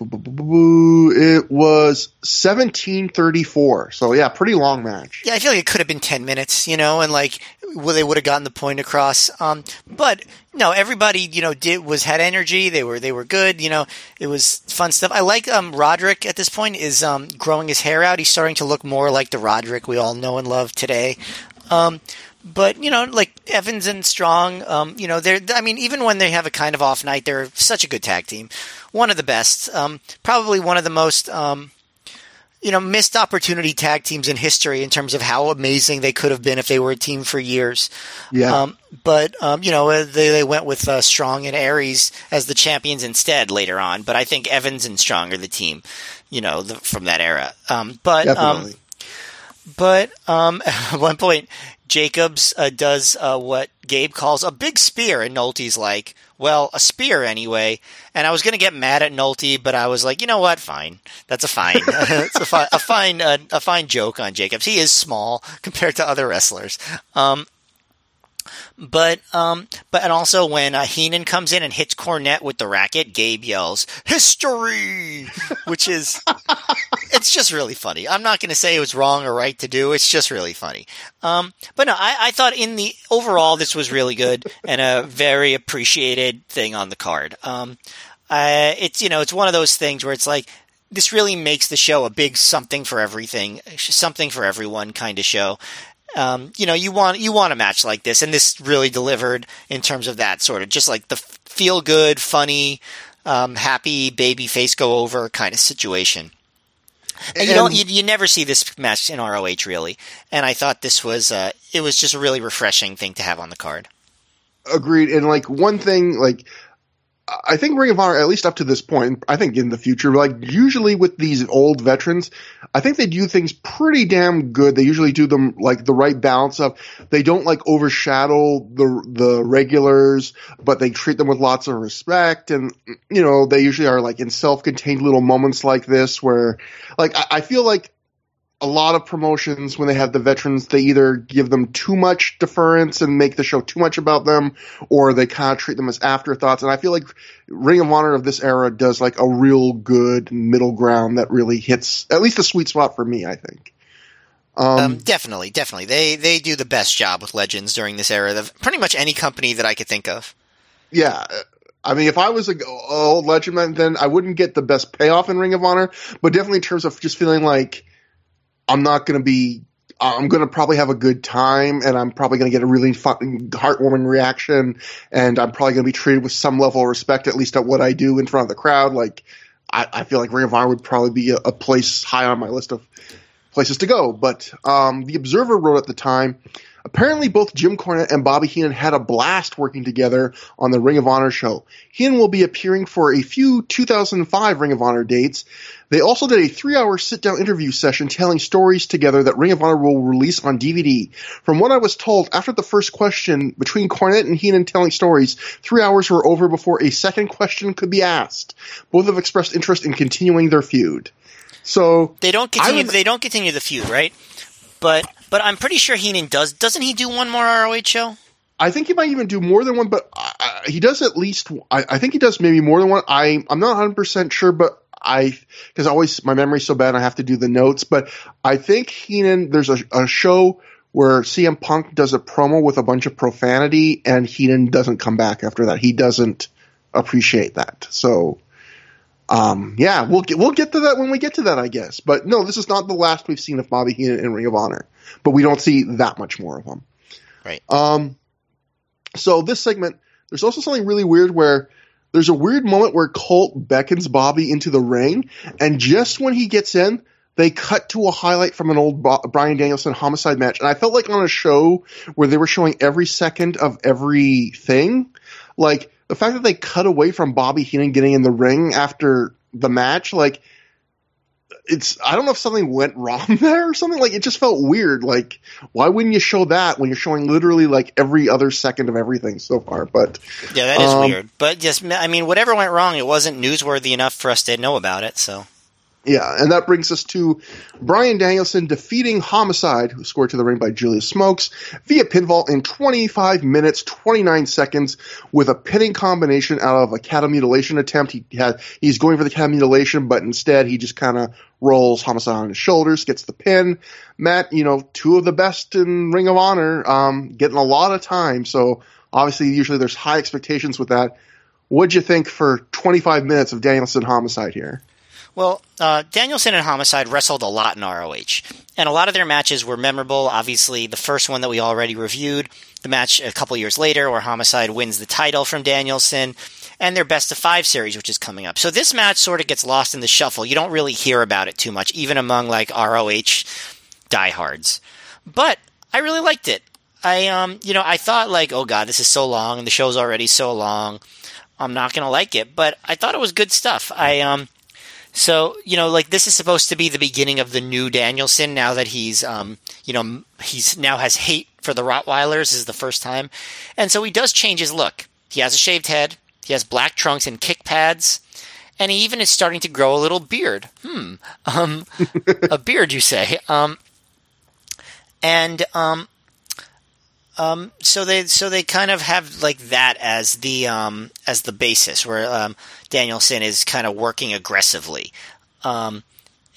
Speaker 1: it was seventeen thirty four. So yeah, pretty long match.
Speaker 2: Yeah, I feel like it could have been 10 minutes, you know, and like well, they would have gotten the point across. Um, but no, everybody, you know, did was had energy. They were they were good. You know, it was fun stuff. I like um, Roderick at this point is um, growing his hair out. He's starting to look more like the Roderick we all know and love today. Um, but you know, like Evans and Strong, um, you know, they're. I mean, even when they have a kind of off night, they're such a good tag team. One of the best, um, probably one of the most, um, you know, missed opportunity tag teams in history in terms of how amazing they could have been if they were a team for years.
Speaker 1: Yeah.
Speaker 2: Um, but um, you know, they they went with uh, Strong and Aries as the champions instead later on. But I think Evans and Strong are the team, you know, the, from that era. Um, but
Speaker 1: Definitely.
Speaker 2: but um, at one point, Jacobs uh, does uh, what Gabe calls a big spear, and Nolte's like, "Well, a spear anyway." And I was going to get mad at Nolte, but I was like, "You know what? Fine. That's a fine. it's a, fi- a fine. Uh, a fine joke on Jacobs. He is small compared to other wrestlers." Um, but um, but and also when uh, Heenan comes in and hits Cornette with the racket, Gabe yells "History," which is it's just really funny. I'm not going to say it was wrong or right to do. It's just really funny. Um, but no, I, I thought in the overall this was really good and a very appreciated thing on the card. Um, it's you know it's one of those things where it's like this really makes the show a big something for everything, something for everyone kind of show. Um, you know, you want you want a match like this, and this really delivered in terms of that sort of just like the feel good, funny, um, happy baby face go over kind of situation. And you don't you, you never see this match in ROH really, and I thought this was uh, it was just a really refreshing thing to have on the card.
Speaker 1: Agreed. And like one thing, like I think Ring of Honor, at least up to this point, I think in the future, like usually with these old veterans, I think they do things pretty damn good. They usually do them like the right balance of they don't like overshadow the the regulars, but they treat them with lots of respect. And you know, they usually are like in self-contained little moments like this where, like, I, I feel like a lot of promotions when they have the veterans they either give them too much deference and make the show too much about them or they kind of treat them as afterthoughts. And i feel like ring of honor of this era does like a real good middle ground that really hits at least a sweet spot for me i think.
Speaker 2: Um, um, definitely definitely. They they do the best job with legends during this era of pretty much any company that i could think of.
Speaker 1: Yeah I mean, if I was a old legend, then I wouldn't get the best payoff in Ring of Honor, but definitely in terms of just feeling like I'm not going to be I'm going to probably have a good time and I'm probably going to get a really fun, heartwarming reaction and I'm probably going to be treated with some level of respect, at least at what I do in front of the crowd. Like, I, I feel like Ring of Honor would probably be a, a, place high on my list of places to go. But um, the Observer wrote at the time, Apparently, both Jim Cornette and Bobby Heenan had a blast working together on the Ring of Honor show. Heenan will be appearing for a few 2005 Ring of Honor dates. They also did a three hour sit down interview session telling stories together that Ring of Honor will release on DVD. From what I was told, after the first question between Cornette and Heenan telling stories, three hours were over before a second question could be asked. Both have expressed interest in continuing their feud. So
Speaker 2: they don't continue. they don't continue the feud, right? But but I'm pretty sure Heenan does. Doesn't he do one more ROH show?
Speaker 1: I think he might even do more than one, but I, he does at least. I, I, think he does maybe more than one. I I'm not 100 percent sure, but I because always my memory's so bad, I have to do the notes. But I think Heenan there's a, a show where CM Punk does a promo with a bunch of profanity, and Heenan doesn't come back after that. He doesn't appreciate that. So um, yeah, we'll get we'll get to that when we get to that, I guess. But no, this is not the last we've seen of Bobby Heenan in Ring of Honor. But we don't see that much more of him.
Speaker 2: Right.
Speaker 1: Um. So this segment, there's also something really weird where there's a weird moment where Colt beckons Bobby into the ring, and just when he gets in, they cut to a highlight from an old Bryan Danielson homicide match, and I felt like on a show where they were showing every second of everything, like the fact that they cut away from Bobby Heenan getting in the ring after the match, like it's I don't know if something went wrong there or something. Like it just felt weird. Like why wouldn't you show that when you're showing literally like every other second of everything so far? But
Speaker 2: yeah, that is um, weird. But just I mean, whatever went wrong, it wasn't newsworthy enough for us to know about it. So
Speaker 1: yeah, and that brings us to Bryan Danielson defeating Homicide, who scored to the ring by Julius Smokes, via pinfall in 25 minutes, 29 seconds, with a pinning combination out of a cattle mutilation attempt. He had he's going for the cattle mutilation, but instead he just kind of rolls Homicide on his shoulders, gets the pin. Matt, you know, two of the best in Ring of Honor, um, getting a lot of time. So obviously, usually there's high expectations with that. What'd you think for 25 minutes of Danielson Homicide here?
Speaker 2: Well, uh, Danielson and Homicide wrestled a lot in ROH, and a lot of their matches were memorable. Obviously, the first one that we already reviewed, the match a couple years later where Homicide wins the title from Danielson, and their best of five series, which is coming up. So this match sort of gets lost in the shuffle. You don't really hear about it too much, even among like ROH diehards. But I really liked it. I um, you know, I thought like, oh god, this is so long, and the show's already so long. I'm not gonna like it, but I thought it was good stuff. I um, so you know, like this is supposed to be the beginning of the new Danielson. Now that he's um, you know, he's now has hate for the Rottweilers is the first time, and so he does change his look. He has a shaved head. He has black trunks and kick pads. And he even is starting to grow a little beard. Hmm. Um, a beard, you say? Um, and um, um, so they so they kind of have like that as the um, as the basis where um, Danielson is kind of working aggressively, um,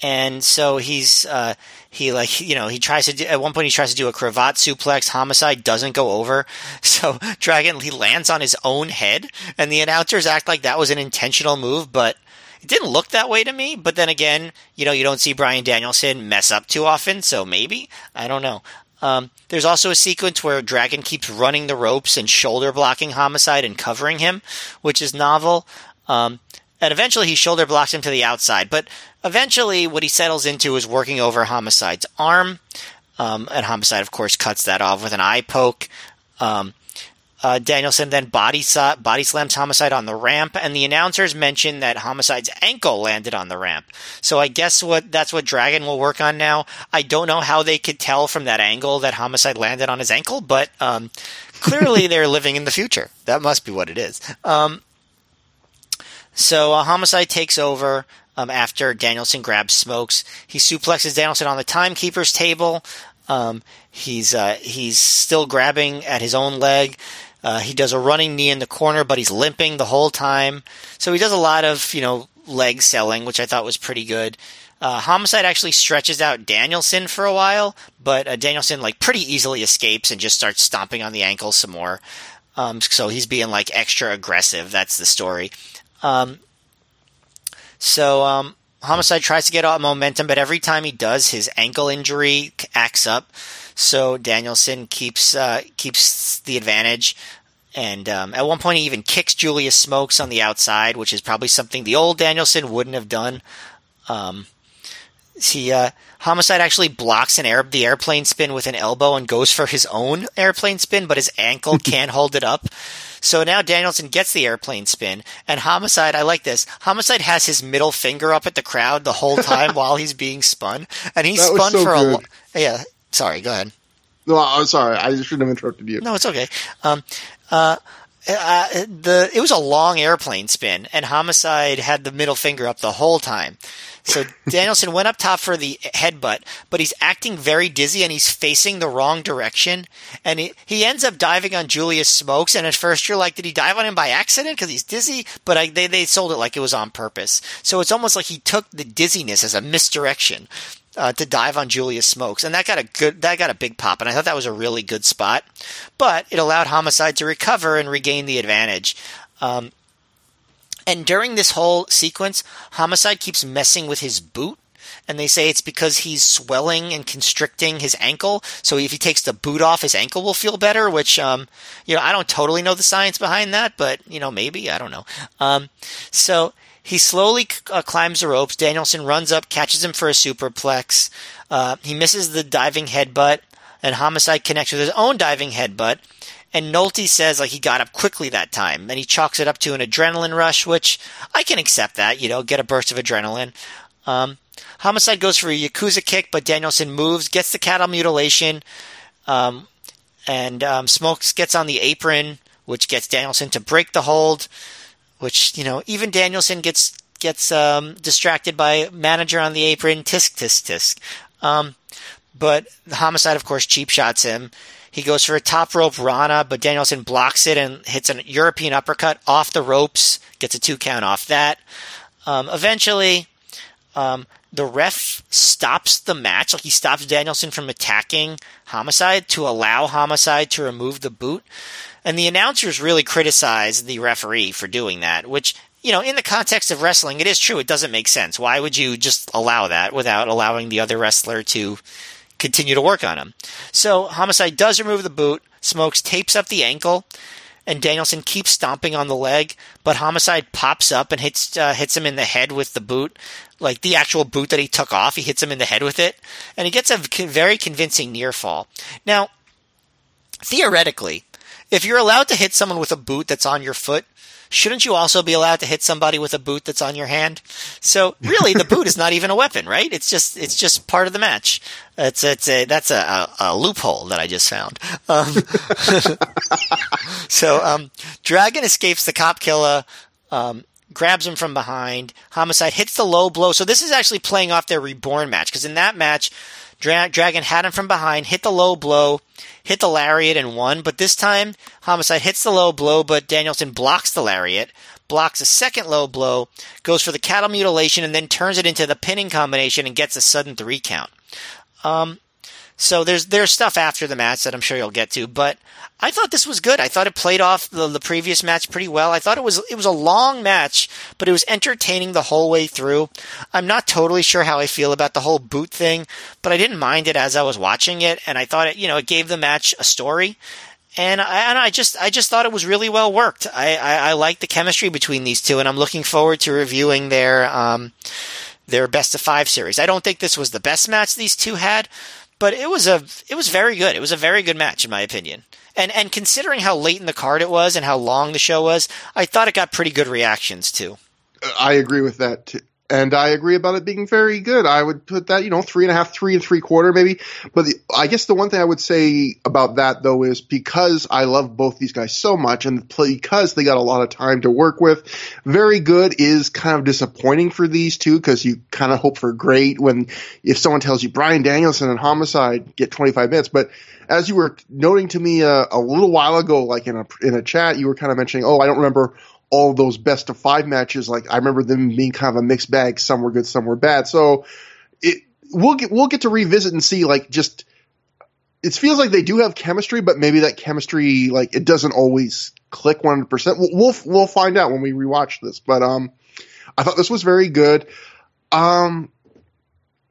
Speaker 2: and so he's uh, he like you know he tries to do, at one point he tries to do a cravat suplex. Homicide doesn't go over, so Dragon he lands on his own head, and the announcers act like that was an intentional move, but it didn't look that way to me. But then again, you know you don't see bryan Danielson mess up too often, so maybe I don't know. Um, there's also a sequence where Dragon keeps running the ropes and shoulder blocking Homicide and covering him, which is novel. Um, and eventually he shoulder blocks him to the outside. But eventually, what he settles into is working over Homicide's arm. Um, and Homicide, of course, cuts that off with an eye poke. Um, uh, Danielson then body, body slams Homicide on the ramp, and the announcers mention that Homicide's ankle landed on the ramp. So I guess what that's what Dragon will work on now. I don't know how they could tell from that angle that Homicide landed on his ankle, but um, clearly they're living in the future. That must be what it is. Um, so uh, Homicide takes over. Um, after Danielson grabs Smokes, he suplexes Danielson on the timekeeper's table. Um, he's uh, he's still grabbing at his own leg. Uh, he does a running knee in the corner, but he's limping the whole time. So he does a lot of, you know, leg selling, which I thought was pretty good. Uh, Homicide actually stretches out Danielson for a while, but uh, Danielson like pretty easily escapes and just starts stomping on the ankle some more. Um, so he's being like extra aggressive. That's the story. Um, so um, Homicide tries to get out momentum, but every time he does, his ankle injury acts up. So Danielson keeps uh, keeps the advantage. And um, at one point, he even kicks Julius Smokes on the outside, which is probably something the old Danielson wouldn't have done. Um, he uh, Homicide actually blocks an air the airplane spin with an elbow and goes for his own airplane spin, but his ankle can't hold it up. So now Danielson gets the airplane spin, and Homicide, I like this. Homicide has his middle finger up at the crowd the whole time while he's being spun, and he's spun so for good. a. Lo- yeah, Sorry, go ahead.
Speaker 1: No, I'm sorry. I shouldn't have interrupted you.
Speaker 2: No, it's okay. Um, uh, uh, the it was a long airplane spin, and Homicide had the middle finger up the whole time. So Danielson went up top for the headbutt, but he's acting very dizzy and he's facing the wrong direction. And he, he ends up diving on Julius Smokes. And at first you're like, did he dive on him by accident because he's dizzy? But I, they they sold it like it was on purpose. So it's almost like he took the dizziness as a misdirection uh, to dive on Julius Smokes, and that got a good that got a big pop, and I thought that was a really good spot. But it allowed Homicide to recover and regain the advantage. Um, and during this whole sequence, Homicide keeps messing with his boot. And they say it's because he's swelling and constricting his ankle. So if he takes the boot off, his ankle will feel better. Which, um, you know, I don't totally know the science behind that, but you know, maybe I don't know. Um, so he slowly uh, climbs the ropes. Danielson runs up, catches him for a superplex. Uh, he misses the diving headbutt, and Homicide connects with his own diving headbutt. And Nolte says like he got up quickly that time, and he chalks it up to an adrenaline rush, which I can accept that. You know, get a burst of adrenaline. Um, Homicide goes for a Yakuza kick, but Danielson moves, gets the cattle mutilation, um, and um, Smokes gets on the apron, which gets Danielson to break the hold which you know even Danielson gets gets um, distracted by manager on the apron, tisk tisk tisk. Um, but homicide, of course, cheap shots him. He goes for a top rope Rana, but Danielson blocks it and hits a European uppercut off the ropes, gets a two count off that. Um, eventually, um, the ref stops the match, like he stops Danielson from attacking Homicide to allow Homicide to remove the boot. And the announcers really criticize the referee for doing that, which, you know, in the context of wrestling, it is true. It doesn't make sense. Why would you just allow that without allowing the other wrestler to continue to work on him? So Homicide does remove the boot. Smokes tapes up the ankle and Danielson keeps stomping on the leg, but Homicide pops up and hits uh, hits him in the head with the boot, like the actual boot that he took off. He hits him in the head with it, and he gets a very convincing near fall. Now, theoretically, if you're allowed to hit someone with a boot that's on your foot, shouldn't you also be allowed to hit somebody with a boot that's on your hand? So really, the boot is not even a weapon, right? It's just it's just part of the match. It's it's a that's a, a, a loophole that I just found. Um, so um, Dragon escapes the cop killer. Um, grabs him from behind. Homicide hits the low blow. So this is actually playing off their reborn match because in that match, Dra- Dragon had him from behind, hit the low blow, hit the lariat and won. But this time, Homicide hits the low blow, but Danielson blocks the lariat, blocks a second low blow, goes for the cattle mutilation, and then turns it into the pinning combination and gets a sudden three count. Um, so there's there's stuff after the match that I'm sure you'll get to, but I thought this was good. I thought it played off the, the previous match pretty well. I thought it was it was a long match, but it was entertaining the whole way through. I'm not totally sure how I feel about the whole boot thing, but I didn't mind it as I was watching it, and I thought it you know it gave the match a story. And I, and I just I just thought it was really well worked. I, I, I like the chemistry between these two, and I'm looking forward to reviewing their um, their best of five series. I don't think this was the best match these two had, but it was a it was very good. It was a very good match in my opinion. And and considering how late in the card it was and how long the show was, I thought it got pretty good reactions too.
Speaker 1: I agree with that too. And I agree about it being very good. I would put that, you know, three and a half, three and three quarter maybe. But the, I guess the one thing I would say about that though is because I love both these guys so much and because they got a lot of time to work with, very good is kind of disappointing for these two because you kind of hope for great when if someone tells you Bryan Danielson and Homicide get 25 minutes. But as you were noting to me uh, a little while ago, like in a, in a chat, you were kind of mentioning, oh, I don't remember all those best of five matches. Like I remember them being kind of a mixed bag. Some were good, some were bad. So it we'll get we'll get to revisit and see like just it feels like they do have chemistry, but maybe that chemistry like it doesn't always click one hundred percent. We'll we'll find out when we rewatch this. But um, I thought this was very good. Um,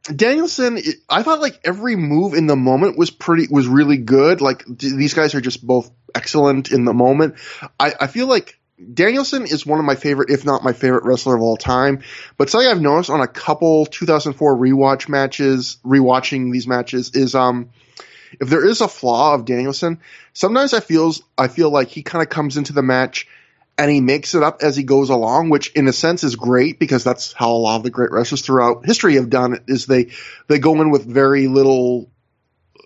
Speaker 1: Danielson, I thought like every move in the moment was pretty was really good. Like these guys are just both excellent in the moment. I, I feel like Danielson is one of my favorite, if not my favorite wrestler of all time. But something I've noticed on a couple 2004 rewatch matches, rewatching these matches is, um, if there is a flaw of Danielson, sometimes I feels, I feel like he kind of comes into the match and he makes it up as he goes along, which in a sense is great because that's how a lot of the great wrestlers throughout history have done it is they, they go in with very little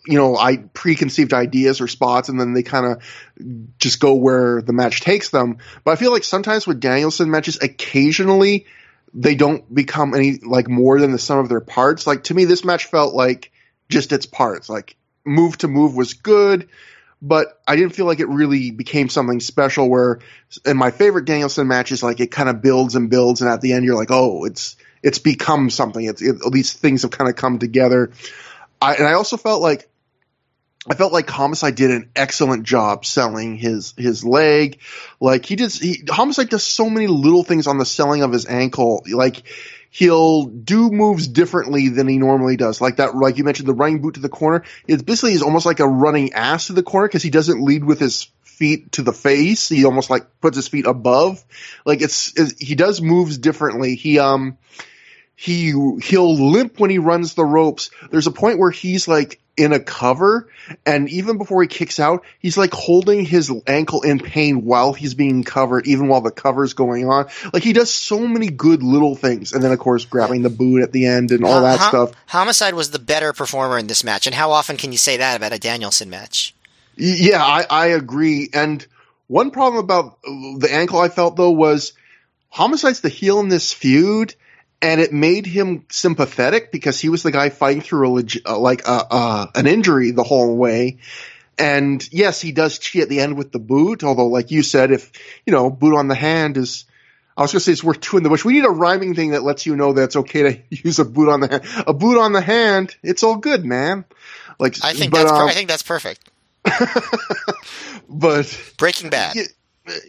Speaker 1: you know, I preconceived ideas or spots, and then they kind of just go where the match takes them. But I feel like sometimes with Danielson matches, occasionally they don't become any like more than the sum of their parts. Like to me, this match felt like just its parts. Like move to move was good, but I didn't feel like it really became something special. Where in my favorite Danielson matches, like it kind of builds and builds, and at the end you're like, oh, it's it's become something. It's it, these things have kind of come together. I, and I also felt like I felt like Homicide did an excellent job selling his his leg. Like he did, he, Homicide does so many little things on the selling of his ankle. Like he'll do moves differently than he normally does. Like that, like you mentioned, the running boot to the corner. It's basically is almost like a running ass to the corner because he doesn't lead with his feet to the face. He almost like puts his feet above. Like it's, it's he does moves differently. He um he he'll limp when he runs the ropes. There's a point where he's like in a cover, and even before he kicks out, he's like holding his ankle in pain while he's being covered, even while the cover's going on. Like he does so many good little things, and then of course grabbing the boot at the end and all that stuff.
Speaker 2: Homicide was the better performer in this match, and how often can you say that about a Danielson match?
Speaker 1: Yeah, I, I agree. And one problem about the ankle I felt though was Homicide's the heel in this feud and it made him sympathetic because he was the guy fighting through a leg- uh, like uh, uh, an injury the whole way. And yes, he does cheat at the end with the boot. Although, like you said, if you know boot on the hand is, I was going to say it's worth two in the bush. We need a rhyming thing that lets you know that it's okay to use a boot on the hand. A boot on the hand. It's all good, man. Like
Speaker 2: I think
Speaker 1: but,
Speaker 2: that's per-
Speaker 1: um,
Speaker 2: I think that's perfect.
Speaker 1: but
Speaker 2: Breaking Bad.
Speaker 1: yeah,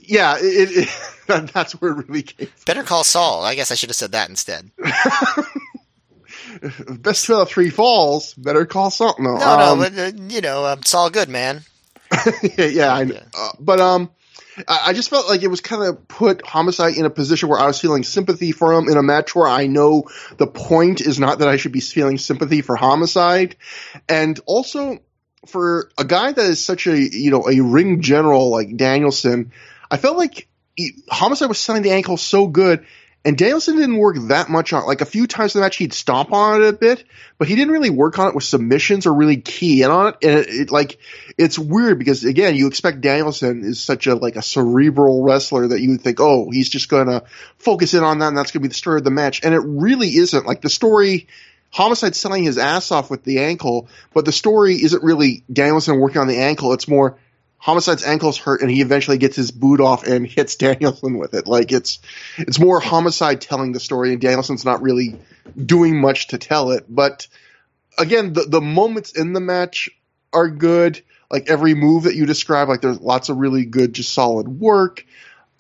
Speaker 1: yeah it, it, that's where it really came.
Speaker 2: Better Call Saul. I guess I should have said that instead.
Speaker 1: Best of three falls. Better call something. No,
Speaker 2: No,
Speaker 1: um,
Speaker 2: no, but, uh, you know, um, it's all good, man.
Speaker 1: yeah, I know. Uh, but um, I, I just felt like it was kind of put Homicide in a position where I was feeling sympathy for him in a match where I know the point is not that I should be feeling sympathy for Homicide, and also for a guy that is such a you know a ring general like Danielson, I felt like he, Homicide was selling the ankle so good. And Danielson didn't work that much on. Like a few times in the match, he'd stomp on it a bit, but he didn't really work on it with submissions or really key in on it. And it, it like, it's weird because again, you expect Danielson is such a like a cerebral wrestler that you would think, oh, he's just gonna focus in on that and that's gonna be the story of the match. And it really isn't. Like the story, Homicide selling his ass off with the ankle, but the story isn't really Danielson working on the ankle. It's more Homicide's ankle's hurt and he eventually gets his boot off and hits Danielson with it. Like it's it's more Homicide telling the story and Danielson's not really doing much to tell it. But again, the the moments in the match are good. Like every move that you describe, like there's lots of really good, just solid work.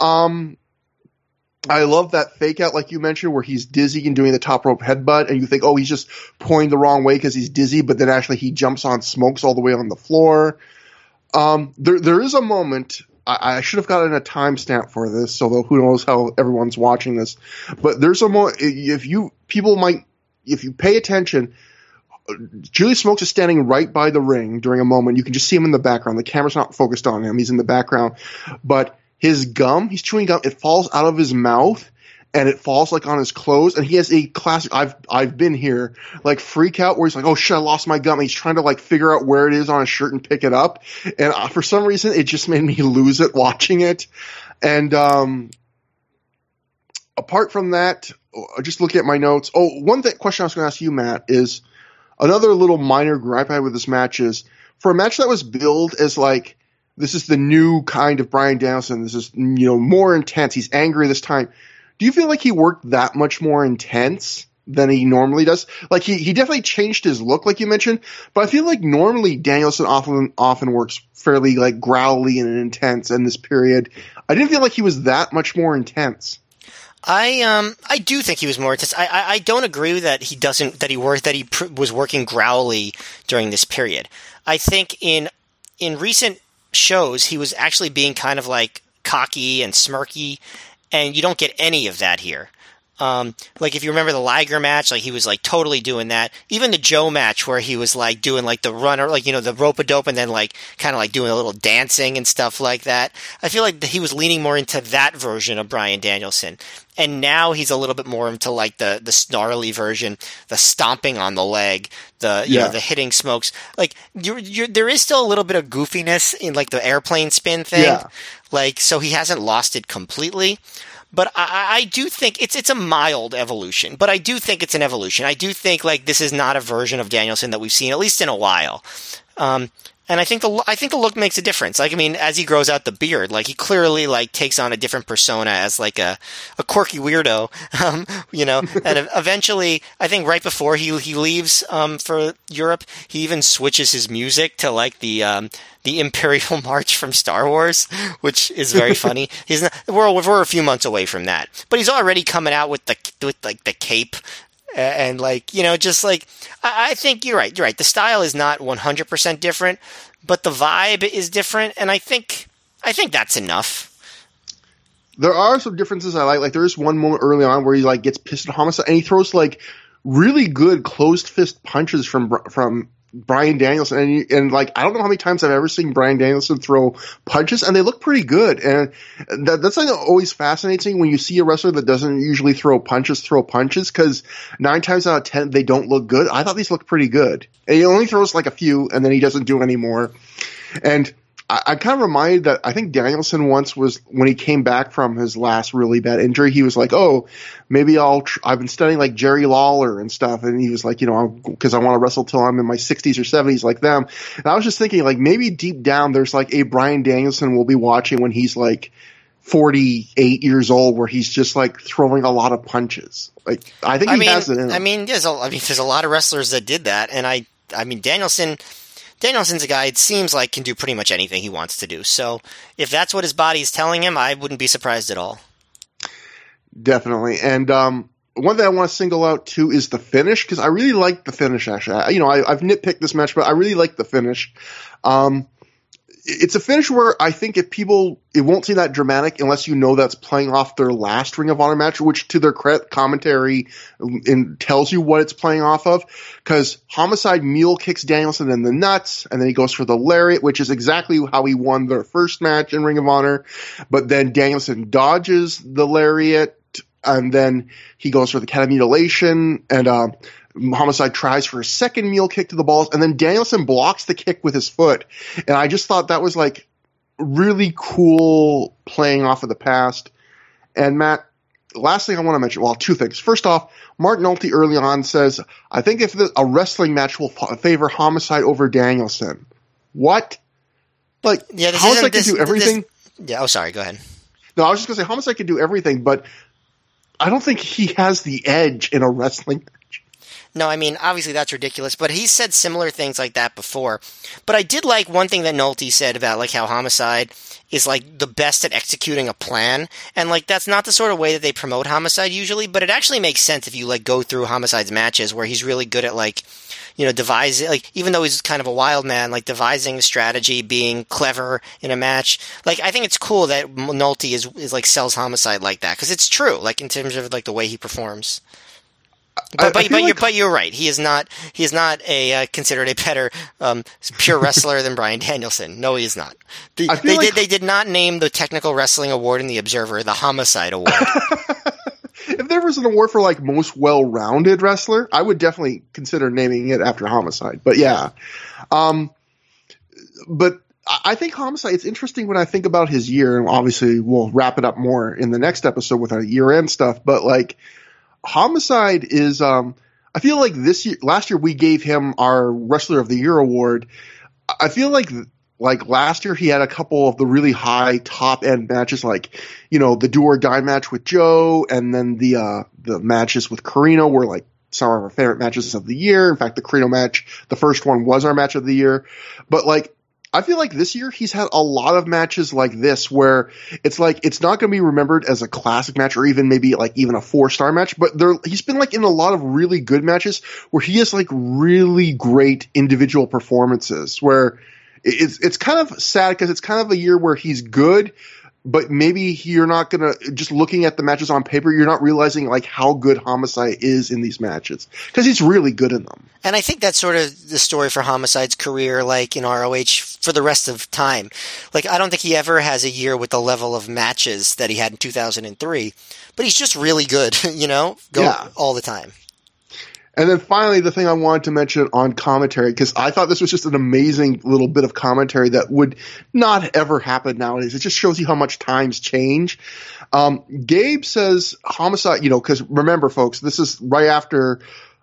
Speaker 1: Um, I love that fake out, like you mentioned, where he's dizzy and doing the top rope headbutt, and you think, oh, he's just pointing the wrong way because he's dizzy, but then actually he jumps on smokes all the way on the floor. Um, there, there is a moment. I, I should have gotten a timestamp for this, although who knows how everyone's watching this. But there's a moment if you people might if you pay attention. Julius Smokes is standing right by the ring during a moment. You can just see him in the background. The camera's not focused on him. He's in the background, but his gum, he's chewing gum. It falls out of his mouth and it falls like on his clothes. And he has a classic. I've I've been here, like freak out where he's like, "Oh shit, I lost my gum." And he's trying to like figure out where it is on his shirt and pick it up. And uh, for some reason, it just made me lose it watching it. And um, apart from that, uh, just looking at my notes. Oh, one thing, question I was going to ask you, Matt, is another little minor gripe I had with this match is for a match that was billed as like this is the new kind of Bryan Danielson. This is you know more intense. He's angry this time. Do you feel like he worked that much more intense than he normally does? Like he, he definitely changed his look, like you mentioned, but I feel like normally Danielson often often works fairly like growly and intense in this period. I didn't feel like he was that much more intense.
Speaker 2: I um I do think he was more intense. I I, I don't agree that he doesn't that he worked that he pr- was working growly during this period. I think in in recent shows he was actually being kind of like cocky and smirky, and you don't get any of that here. Um, like if you remember the Liger match, like he was like totally doing that. Even the Joe match where he was like doing like the runner, like you know the rope a dope, and then like kind of like doing a little dancing and stuff like that. I feel like he was leaning more into that version of Bryan Danielson, and now he's a little bit more into like the the snarly version, the stomping on the leg, the you
Speaker 1: Yeah.
Speaker 2: know the hitting smokes. Like you're, you're, there is still a little bit of goofiness in like the airplane spin thing.
Speaker 1: Yeah.
Speaker 2: Like so he hasn't lost it completely. But I, I do think it's it's a mild evolution. But I do think it's an evolution. I do think like this is not a version of Danielson that we've seen at least in a while. Um, and I think the I think the look makes a difference. Like I mean, as he grows out the beard, like he clearly like takes on a different persona as like a, a quirky weirdo, um, you know. and eventually, I think right before he he leaves um, for Europe, he even switches his music to like the um, the Imperial March from Star Wars, which is very funny. He's not, we're we're a few months away from that, but he's already coming out with the with like the cape and like you know just like I, think you're right you're right the style is not 100% different but the vibe is different and i think i think that's enough
Speaker 1: there are some differences I like. Like there is one moment early on where he like gets pissed at homicide and he throws like really good closed fist punches from from Bryan Danielson and, and like I don't know how many times I've ever seen Bryan Danielson throw punches and they look pretty good and that, that's something that always fascinates me when you see a wrestler that doesn't usually throw punches throw punches because nine times out of ten they don't look good. I thought these looked pretty good and he only throws like a few and then he doesn't do any more and I, I kind of reminded that I think Danielson once was when he came back from his last really bad injury, he was like, "Oh, maybe I'll." Tr- I've been studying like Jerry Lawler and stuff, and he was like, you know, because I want to wrestle till I'm in my 60s or 70s like them. And I was just thinking, like, maybe deep down there's like a Bryan Danielson we'll be watching when he's like 48 years old where he's just like throwing a lot of punches. Like I think he
Speaker 2: mean,
Speaker 1: has it in him.
Speaker 2: I mean, there's a, I mean, there's a lot of wrestlers that did that, and I, I mean, Danielson, Danielson's a guy. It seems like can do pretty much anything he wants to do. So if that's what his body is telling him, I wouldn't be surprised at all.
Speaker 1: Definitely. And um, one thing I want to single out too is the finish because I really like the finish. Actually, I, you know, I, I've nitpicked this match, but I really like the finish. Um, it's a finish where I think if people, it won't seem that dramatic unless you know that's playing off their last Ring of Honor match, which to their credit, commentary and tells you what it's playing off of. Because Homicide mule kicks Danielson in the nuts, and then he goes for the lariat, which is exactly how he won their first match in Ring of Honor. But then Danielson dodges the lariat, and then he goes for the cat mutilation, and uh, Homicide tries for a second meal kick to the balls, and then Danielson blocks the kick with his foot. And I just thought that was like really cool playing off of the past. And Matt, last thing I want to mention, well, two things. First off, Mark Nolte early on says, I think if the, a wrestling match will favor Homicide over Danielson. What? Like,
Speaker 2: Yeah, this
Speaker 1: Homicide can do everything.
Speaker 2: Yeah. Oh, sorry. Go ahead.
Speaker 1: No, I was just gonna say Homicide can do everything, but I don't think he has the edge in a wrestling match.
Speaker 2: No, I mean, obviously that's ridiculous, but he said similar things like that before. But I did like one thing that Nolte said about like how Homicide is like the best at executing a plan. And like that's not the sort of way that they promote Homicide usually, but it actually makes sense if you like go through Homicide's matches where he's really good at like you know, devising like even though he's kind of a wild man, like devising a strategy, being clever in a match. Like I think it's cool that Nolte is is like sells homicide like that because it's true. Like in terms of like the way he performs. But but, but, you're, but you're right. He is not he is not a uh, considered a better um, pure wrestler than Bryan Danielson. No, he is not. The, they
Speaker 1: like-
Speaker 2: did they did not name the technical wrestling award in the Observer the Homicide Award.
Speaker 1: If there was an award for like most well-rounded wrestler, I would definitely consider naming it after Homicide. But yeah, um, but I I think Homicide. It's interesting when I think about his year, and obviously we'll wrap it up more in the next episode with our year-end stuff. But like, Homicide is. Um, I feel like this year, last year we gave him our Wrestler of the Year award. I- feel like like last year he had a couple of the really high top end matches like you know the do or die match with Joe and then the uh the matches with Corino were like some of our favorite matches of the year. In fact, the Corino match, the first one was our match of the year. But like I feel like this year he's had a lot of matches like this where it's like it's not going to be remembered as a classic match or even maybe like even a four star match, but there he's been like in a lot of really good matches where he has like really great individual performances where it's it's kind of sad because it's kind of a year where he's good, but maybe you're not gonna just looking at the matches on paper, you're not realizing like how good Homicide is in these matches because he's really good in them.
Speaker 2: And I think that's sort of the story for Homicide's career, like in ROH for the rest of time. Like, I don't think he ever has a year with the level of matches that he had in 2003, but he's just really good, you know, go
Speaker 1: Yeah.
Speaker 2: all the time.
Speaker 1: And then finally, the thing I wanted to mention on commentary, because I thought this was just an amazing little bit of commentary that would not ever happen nowadays. It just shows you how much times change. Um, Gabe says Homicide, you know, because remember, folks, this is right after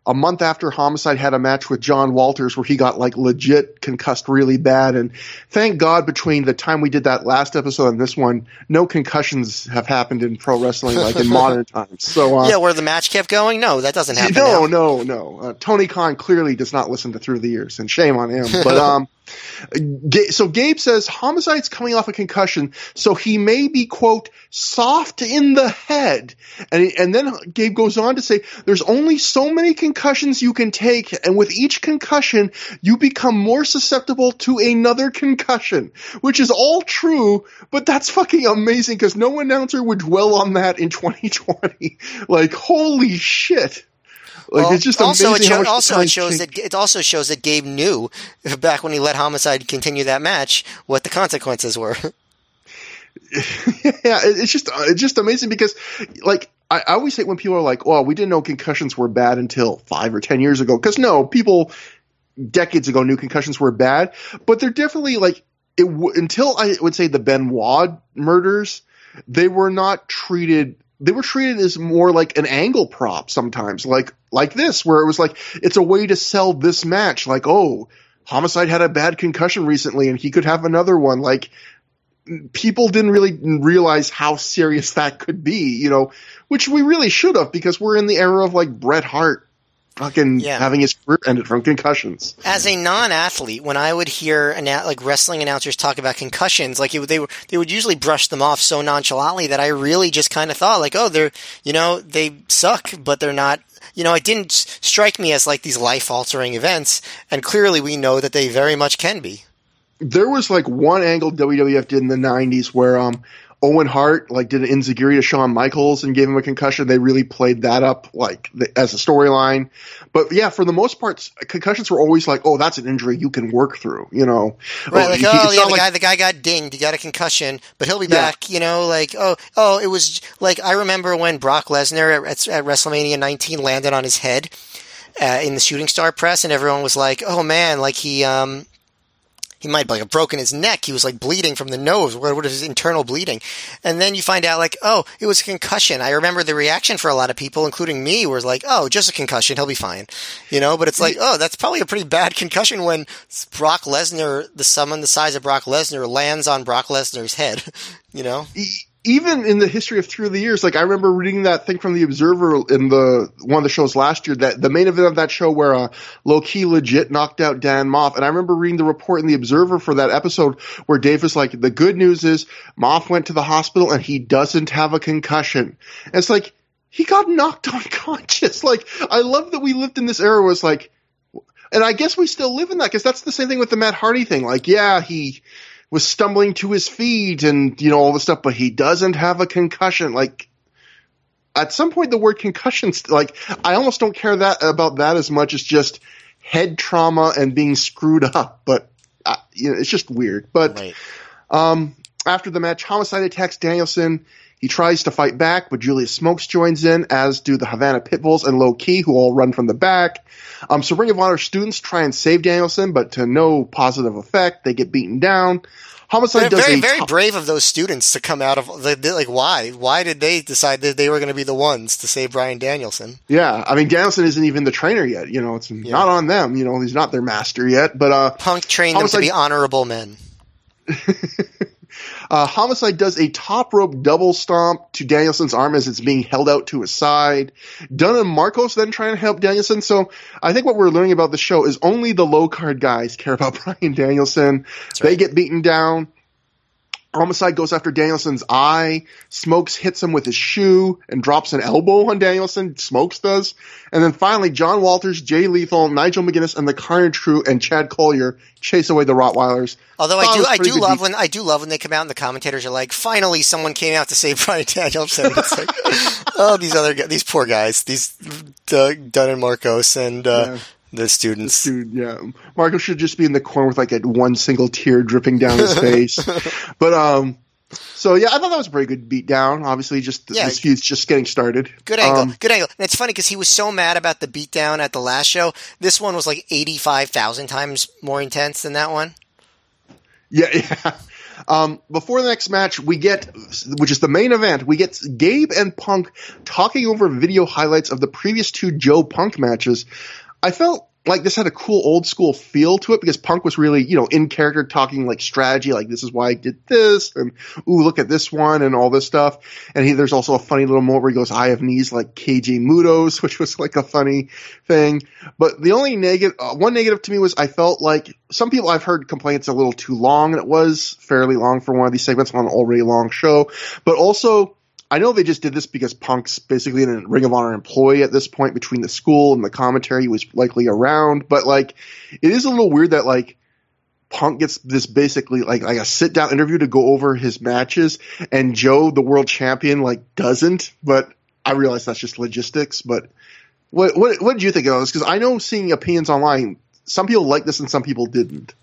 Speaker 1: a month after Homicide had a match with John Walters where he got like legit concussed really bad. And thank God between the time we did that last episode and this one, no concussions have happened in pro wrestling like in modern times. So, uh,
Speaker 2: yeah, where the match kept going? No, that doesn't happen.
Speaker 1: no,
Speaker 2: now.
Speaker 1: no, no. Uh, Tony Khan clearly does not listen to ThROH the Years, and shame on him. But um, so Gabe says homicide's coming off a concussion, so he may be quote soft in the head, and and then Gabe goes on to say there's only so many concussions you can take, and with each concussion you become more susceptible to another concussion, which is all true, but that's fucking amazing because no announcer would dwell on that in 2020. like holy shit. Like
Speaker 2: Well,
Speaker 1: it's just
Speaker 2: also,
Speaker 1: amazing
Speaker 2: it,
Speaker 1: how much
Speaker 2: also it shows
Speaker 1: change-
Speaker 2: that it also shows that Gabe knew back when he let Homicide continue that match what the consequences were.
Speaker 1: yeah, it's just uh, it's just amazing because like I, I always hate when people are like, "Oh, we didn't know concussions were bad until five or ten years ago." Because no, people decades ago knew concussions were bad, but they're definitely like it w- until I would say the Benoit murders, they were not treated. They were treated as more like an angle prop sometimes, like like this, where it was like it's a way to sell this match. Like, oh, Homicide had a bad concussion recently, and he could have another one. Like people didn't really realize how serious that could be, you know, which we really should have because we're in the era of like Bret Hart fucking
Speaker 2: Yeah.
Speaker 1: having his career ended from concussions.
Speaker 2: As a non-athlete, when I would hear like wrestling announcers talk about concussions, like it, they were they would usually brush them off so nonchalantly that I really just kind of thought like, oh, they're you know they suck, but they're not. You know, it didn't strike me as like these life-altering events, and clearly we know that they very much can be.
Speaker 1: There was like one angle WWF did in the '90s where um Owen Hart like did an enzuigiri to Shawn Michaels and gave him a concussion. They really played that up like the, as a storyline. But yeah, for the most part, concussions were always like, oh, that's an injury you can work through. You know,
Speaker 2: Right, like oh yeah, the
Speaker 1: like-
Speaker 2: guy the guy got dinged, he got a concussion, but he'll be
Speaker 1: Yeah.
Speaker 2: back. You know, like oh oh, it was like I remember when Brock Lesnar at, at WrestleMania 19 landed on his head uh, in the shooting star press, and everyone was like, oh man, like he um. He might like have broken his neck. He was like bleeding from the nose. What what is his internal bleeding? And then you find out like, oh, it was a concussion. I remember the reaction for a lot of people, including me, was like, oh, just a concussion. He'll be fine. You know, but it's like, oh, that's probably a pretty bad concussion when Brock Lesnar, the someone the size of Brock Lesnar, lands on Brock Lesnar's head. You know,
Speaker 1: even in the history of ThROH the Years, like I remember reading that thing from the Observer in the one of the shows last year that the main event of that show where uh, Low Ki legit knocked out Dan Maff, and I remember reading the report in the Observer for that episode where Dave was like, "The good news is Maff went to the hospital and he doesn't have a concussion." And it's like he got knocked unconscious. Like I love that we lived in this era where it's like. And I guess we still live in that because that's the same thing with the Matt Hardy thing. Like, yeah, he was stumbling to his feet and you know all this stuff, but he doesn't have a concussion. Like at some point, the word concussion, like I almost don't care that about that as much as just head trauma and being screwed up. But uh, you know, it's just weird. But
Speaker 2: right?
Speaker 1: um, after the match, Homicide attacks Danielson. He tries to fight back, but Julius Smokes joins in, as do the Havana Pitbulls and Low Ki, who all run from the back. Um, so Ring of Honor students try and save Danielson, but to no positive effect. They get beaten down. Homicide
Speaker 2: Very,
Speaker 1: does
Speaker 2: very, very
Speaker 1: top-
Speaker 2: brave of those students to come out of the, the- like why? Why did they decide that they were going to be the ones to save Bryan Danielson?
Speaker 1: Yeah, I mean Danielson isn't even the trainer yet. You know, it's not on them. You know, he's not their master yet. But uh,
Speaker 2: Punk trained them to be honorable men.
Speaker 1: uh, Homicide does a top rope double stomp to Danielson's arm as it's being held out to his side. Dunn and Marcos then try and help Danielson. So I think what we're learning about the show is only the low card guys care about Brian Danielson. They get beaten down. Homicide goes after Danielson's eye. Smokes hits him with his shoe and drops an elbow on Danielson. Smokes does. And then finally, John Walters, Jay Lethal, Nigel McGuinness, and the Carnage crew and Chad Collyer chase away the Rottweilers.
Speaker 2: Although I do, I do love
Speaker 1: beat.
Speaker 2: when I do love when they come out and the commentators are like, "Finally, someone came out to save Bryan Danielson." It's like, oh, these other guys, these poor guys, these Dunn and Marcos and uh,
Speaker 1: Yeah.
Speaker 2: The students.
Speaker 1: Dude, yeah. Marco should just be in the corner with like a one single tear dripping down his face. but um so yeah, I thought that was a pretty good beat down. Obviously just
Speaker 2: Yeah.
Speaker 1: this feud's just getting started.
Speaker 2: Good angle,
Speaker 1: Um,
Speaker 2: good angle. And it's funny because he was so mad about the beatdown at the last show. This one was like eighty-five thousand times more intense than that one.
Speaker 1: Yeah, yeah. Um, before the next match, we get, which is the main event, we get Gabe and Punk talking over video highlights of the previous two Joe Punk matches. I felt like this had a cool old school feel to it because Punk was really, you know, in character talking like strategy, like this is why I did this, and ooh, look at this one, and all this stuff. And he, there's also a funny little moment where he goes, I have knees like KJ Mudos, which was like a funny thing. But the only negative, uh, one negative to me was I felt like some people I've heard complain it's a little too long, and it was fairly long for one of these segments on an already long show. But also, I know they just did this because Punk's basically a Ring of Honor employee at this point between the school and the commentary. He was likely around, but like, it is a little weird that like, Punk gets this basically like like a sit down interview to go over his matches, and Joe, the world champion, like doesn't. But I realize that's just logistics. But what what what did you think of this? Because I know seeing opinions online, some people liked this and some people didn't.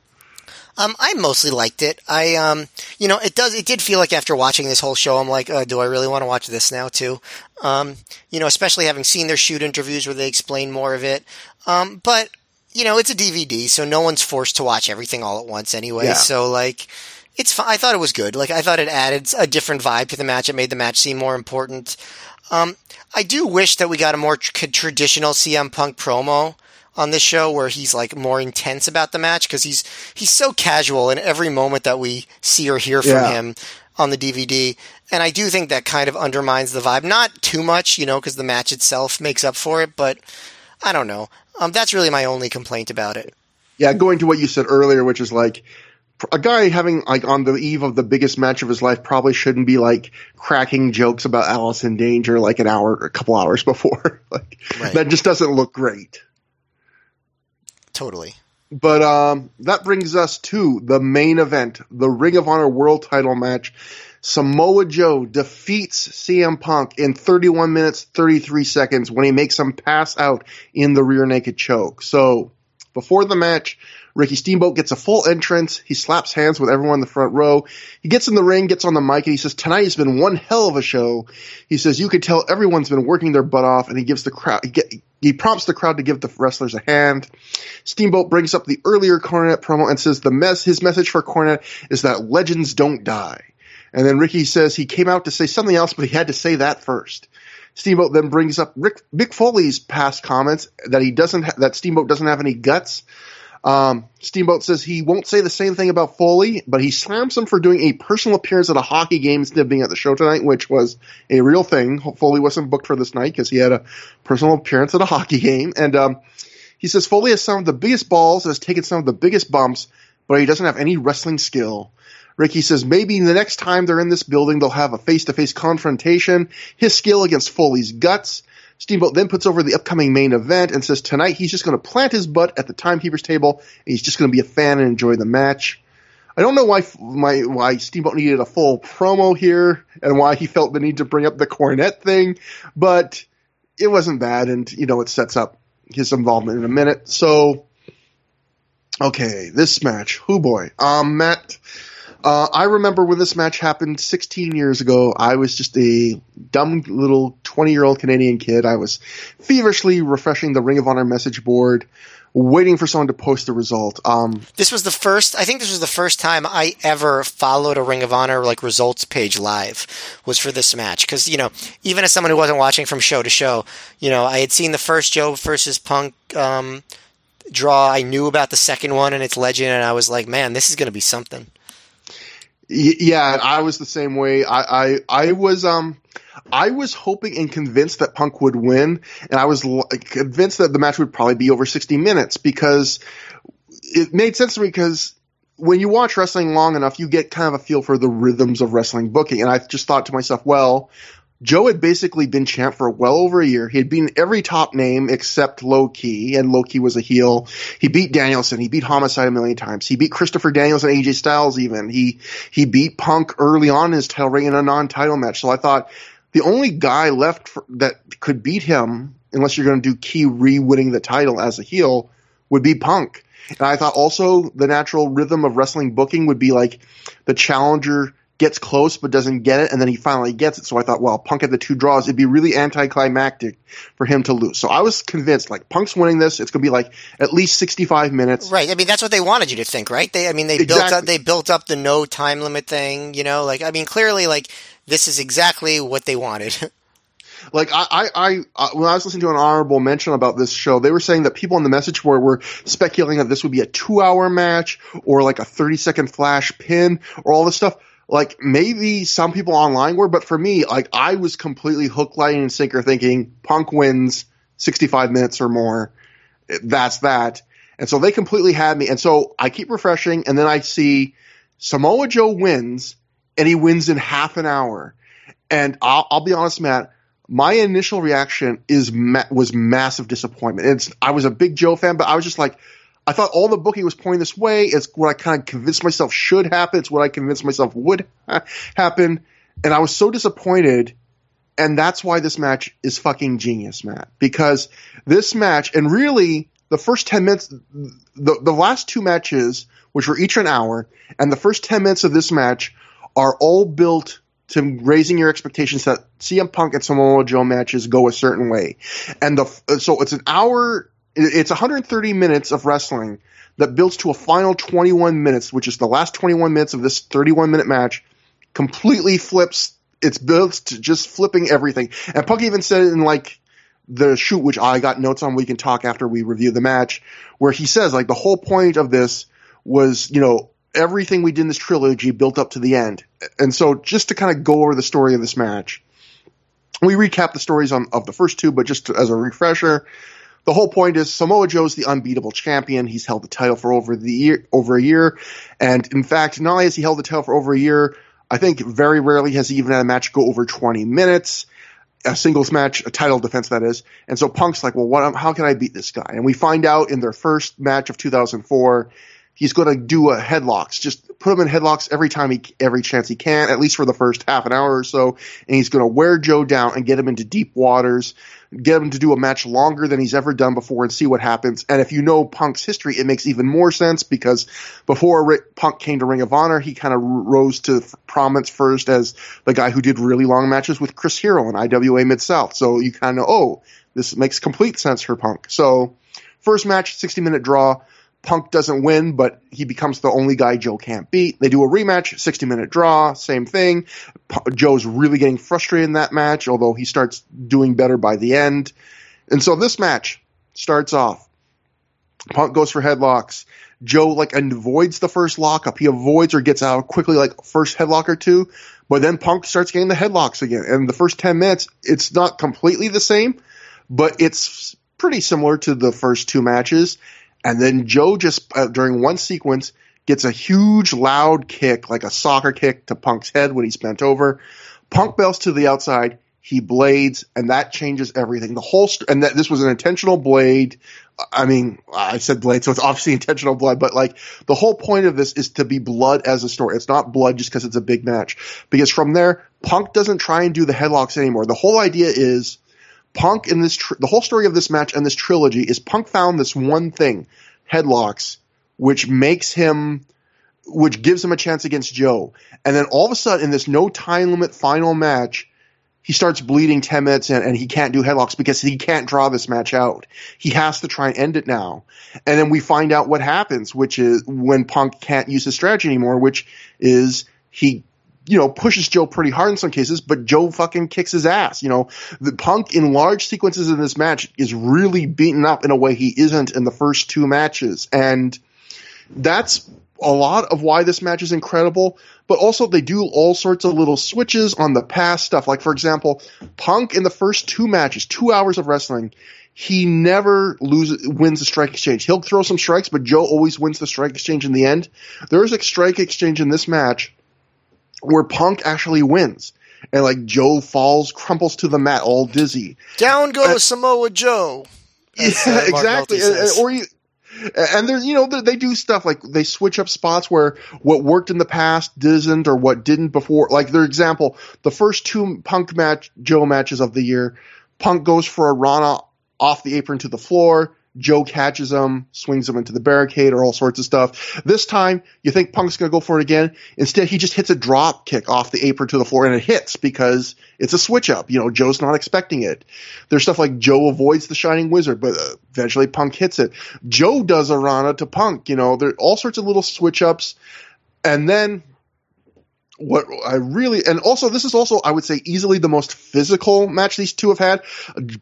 Speaker 2: Um, I mostly liked it. I, um, you know, it does. It did feel like after watching this whole show, I'm like, uh, do I really want to watch this now too? Um, you know, especially having seen their shoot interviews where they explain more of it. Um, but you know, it's a DVD, so no one's forced to watch everything all at once anyway.
Speaker 1: Yeah.
Speaker 2: So like, it's. I thought it was good. Like, I thought it added a different vibe to the match. It made the match seem more important. Um, I do wish that we got a more tr- traditional CM Punk promo on this show where he's like more intense about the match because he's he's so casual in every moment that we see or hear from
Speaker 1: Yeah.
Speaker 2: him on the DVD. And I do think that kind of undermines the vibe. Not too much, you know, because the match itself makes up for it, but I don't know. Um, that's really my only complaint about it.
Speaker 1: Yeah, going to what you said earlier, which is like a guy having like on the eve of the biggest match of his life probably shouldn't be like cracking jokes about Alice in Danger like an hour, or a couple hours before. like
Speaker 2: Right.
Speaker 1: that just doesn't look great.
Speaker 2: Totally.
Speaker 1: But um, that brings us to the main event, the Ring of Honor World Title match. Samoa Joe defeats CM Punk in 31 minutes 33 seconds when he makes him pass out in the rear naked choke. So before the match, Ricky Steamboat gets a full entrance. He slaps hands with everyone in the front row. He gets in the ring, gets on the mic, and he says, "Tonight has been one hell of a show." He says, "You could tell everyone's been working their butt off," and he gives the crowd. He, get, he prompts the crowd to give the wrestlers a hand. Steamboat brings up the earlier Cornette promo and says the mess his message for Cornette is that legends don't die. And then Ricky says he came out to say something else, but he had to say that first. Steamboat then brings up Rick, Mick Foley's past comments that he doesn't ha- that Steamboat doesn't have any guts. Um, Steamboat says he won't say the same thing about Foley, but he slams him for doing a personal appearance at a hockey game instead of being at the show tonight, which was a real thing. Foley wasn't booked for this night because he had a personal appearance at a hockey game. And um, he says Foley has some of the biggest balls, has taken some of the biggest bumps, but he doesn't have any wrestling skill. Ricky says maybe the next time they're in this building, they'll have a face to face confrontation. His skill against Foley's guts. Steamboat then puts over the upcoming main event and says tonight he's just going to plant his butt at the timekeeper's table and he's just going to be a fan and enjoy the match. I don't know why my why Steamboat needed a full promo here and why he felt the need to bring up the Cornette thing, but it wasn't bad and you know it sets up his involvement in a minute. So okay, this match, who boy, um, Matt. Uh, I remember when this match happened 16 years ago. I was just a dumb little 20 year old Canadian kid. I was feverishly refreshing the Ring of Honor message board, waiting for someone to post the result. Um,
Speaker 2: This was the first. I think this was the first time I ever followed a Ring of Honor like results page live. Was for this match because you know even as someone who wasn't watching from show to show, you know I had seen the first Joe versus Punk um, draw. I knew about the second one and its legend, and I was like, man, this is going to be something.
Speaker 1: Yeah, I was the same way. I, I, I was, um, I was hoping and convinced that Punk would win, and I was convinced that the match would probably be over 60 minutes because it made sense to me because when you watch wrestling long enough, you get kind of a feel for the rhythms of wrestling booking. And I just thought to myself, well, Joe had basically been champ for well over a year. He had beaten every top name except Low Ki, and Low Ki was a heel. He beat Danielson. He beat Homicide a million times. He beat Christopher Daniels and AJ Styles even. He he beat Punk early on in his title reign in a non-title match. So I thought the only guy left for, that could beat him, unless you're going to do Ki re-winning the title as a heel, would be Punk. And I thought also the natural rhythm of wrestling booking would be like the challenger gets close but doesn't get it, and then he finally gets it. So I thought, well, Punk had the two draws. It'd be really anticlimactic for him to lose. So I was convinced, like, Punk's winning this. It's going to be like at least 65 minutes.
Speaker 2: Right. I mean, that's what they wanted you to think, right? They, I mean, they built up, they built up the no time limit thing, you know, like, I mean, clearly, like, this is exactly what they wanted.
Speaker 1: Like I, I, I, uh, when I was listening to an honorable mention about this show, they were saying that people on the message board were speculating that this would be a two-hour match or like a thirty-second flash pin or all this stuff. Like maybe some people online were, but for me, like I was completely hook, line, and sinker, thinking Punk wins sixty-five minutes or more. That's that. And so they completely had me. And so I keep refreshing, and then I see Samoa Joe wins, and he wins in half an hour. And I'll, I'll be honest, Matt my initial reaction is was massive disappointment. It's I was a big Joe fan, but I was just like, I thought all the booking was pointing this way. It's what I kind of convinced myself should happen. It's what I convinced myself would ha- happen, and I was so disappointed. And that's why this match is fucking genius, Matt. Because this match, and really the first ten minutes, the the last two matches, which were each an hour, and the first ten minutes of this match are all built to raising your expectations that CM Punk and Samoa Joe matches go a certain way. And the so it's an hour it's 130 minutes of wrestling that builds to a final 21 minutes, which is the last 21 minutes of this 31 minute match, completely flips it's built to just flipping everything. And Punk even said in like the shoot, which I got notes on, we can talk after we review the match, where he says like the whole point of this was, you know, everything we did in this trilogy built up to the end. And so just to kind of go over the story of this match, we recap the stories on, of the first two, but just to, as a refresher, the whole point is Samoa Joe's the unbeatable champion. He's held the title for over the year, over a year. And in fact, not only has he held the title for over a year, I think very rarely has he even had a match go over 20 minutes a singles match, a title defense that is. And so Punk's like, well, what, how can I beat this guy? And we find out in their first match of 2004, he's going to do a headlocks, just put him in headlocks every time he, every chance he can, at least for the first half an hour or so. And he's going to wear Joe down and get him into deep waters get him to do a match longer than he's ever done before and see what happens. And if you know Punk's history, it makes even more sense because before Rick Punk came to Ring of Honor, he kind of rose to prominence first as the guy who did really long matches with Chris Hero in IWA Mid South. So you kind of oh, this makes complete sense for Punk. So first match, 60 minute draw. Punk doesn't win, but he becomes the only guy Joe can't beat. They do a rematch, 60 minute draw, same thing. Joe's really getting frustrated in that match, although he starts doing better by the end. And so this match starts off. Punk goes for headlocks. Joe like avoids the first lockup. He avoids or gets out quickly, like first headlock or two. But then Punk starts getting the headlocks again. And the first 10 minutes, it's not completely the same, but it's pretty similar to the first two matches. And then Joe just uh, during one sequence gets a huge loud kick, like a soccer kick to Punk's head when he's bent over. Punk bells to the outside. He blades, and that changes everything. The whole st- and that this was an intentional blade. I mean, I said blade, so it's obviously intentional blood. But like the whole point of this is to be blood as a story. It's not blood just because it's a big match. Because from there, Punk doesn't try and do the headlocks anymore. The whole idea is Punk in this, tr- the whole story of this match and this trilogy is Punk found this one thing, headlocks, which makes him, which gives him a chance against Joe. And then all of a sudden, in this no time limit final match, he starts bleeding 10 minutes in and he can't do headlocks because he can't draw this match out. He has to try and end it now. And then we find out what happens, which is when Punk can't use his strategy anymore, which is he you know, pushes Joe pretty hard in some cases, but Joe fucking kicks his ass. You know, the Punk in large sequences in this match is really beaten up in a way he isn't in the first two matches. And that's a lot of why this match is incredible, but also they do all sorts of little switches on the past stuff. Like, for example, Punk in the first two matches, two hours of wrestling, he never loses wins the strike exchange. He'll throw some strikes, but Joe always wins the strike exchange in the end. There is a strike exchange in this match where Punk actually wins. And like Joe falls, crumples to the mat, all dizzy.
Speaker 2: Down goes uh, Samoa Joe.
Speaker 1: Yeah, uh, exactly. And, or you, and there's you know they do stuff like they switch up spots where what worked in the past doesn't or what didn't before. Like their example, the first two Punk match Joe matches of the year, Punk goes for a Rana off the apron to the floor. Joe catches him, swings him into the barricade, or all sorts of stuff. This time, you think Punk's going to go for it again. Instead, he just hits a drop kick off the apron to the floor, and it hits because it's a switch up. You know, Joe's not expecting it. There's stuff like Joe avoids the Shining Wizard, but eventually Punk hits it. Joe does a Rana to Punk. You know, there all sorts of little switch ups. And then what I really and also this is also I would say easily the most physical match these two have had.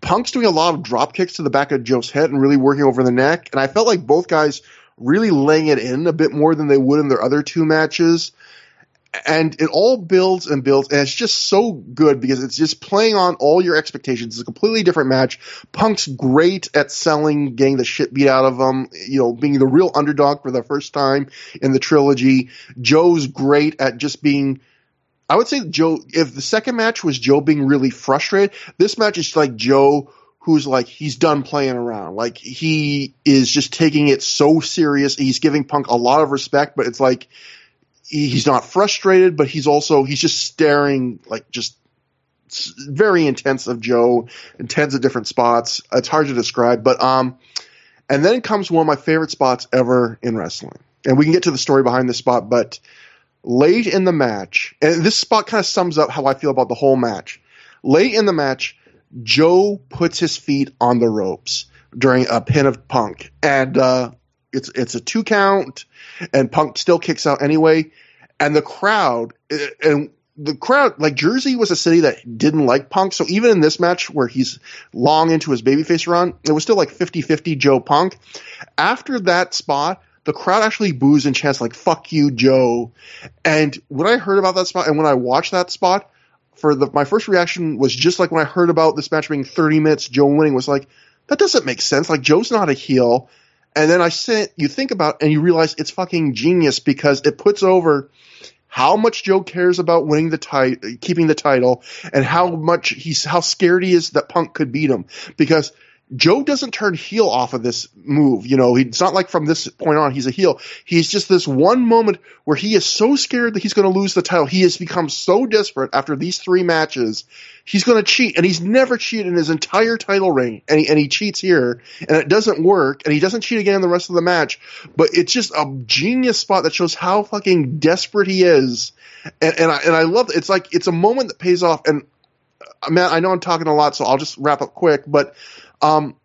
Speaker 1: Punk's doing a lot of drop kicks to the back of Joe's head and really working over the neck, and I felt like both guys really laying it in a bit more than they would in their other two matches and it all builds and builds, and it's just so good because it's just playing on all your expectations. It's a completely different match. Punk's great at selling, getting the shit beat out of him, you know, being the real underdog for the first time in the trilogy. Joe's great at just being. I would say Joe. If the second match was Joe being really frustrated, this match is like Joe who's like he's done playing around. Like he is just taking it so serious. He's giving Punk a lot of respect, but it's like he's not frustrated, but he's also he's just staring like just very intense of Joe in tens of different spots. It's hard to describe, but um, and then comes one of my favorite spots ever in wrestling, and we can get to the story behind this spot, but late in the match, and this spot kind of sums up how I feel about the whole match. Late in the match, Joe puts his feet on the ropes during a pin of Punk, and uh, it's it's a two count, and Punk still kicks out anyway. And the crowd, eh, and the crowd, like Jersey was a city that didn't like Punk. So even in this match where he's long into his babyface run, it was still like 50-50 Joe Punk. After that spot, the crowd actually boos and chants like "fuck you, Joe." And when I heard about that spot and when I watched that spot, for the my first reaction was just like when I heard about this match being 30 minutes, Joe winning was like, that doesn't make sense. Like Joe's not a heel. And then I said, you think about and you realize it's fucking genius because it puts over how much Joe cares about winning the title, keeping the title, and how much he's how scared he is that Punk could beat him. Because Joe doesn't turn heel off of this move. You know, it's not like from this point on he's a heel. He's just this one moment where he is so scared that he's going to lose the title. He has become so desperate after these three matches. He's going to cheat, and he's never cheated in his entire title reign, and he, and he cheats here, and it doesn't work, and he doesn't cheat again in the rest of the match. But it's just a genius spot that shows how fucking desperate he is, and, and I and I love it. It's like it's a moment that pays off, and uh, man, I know I'm talking a lot, so I'll just wrap up quick, but um,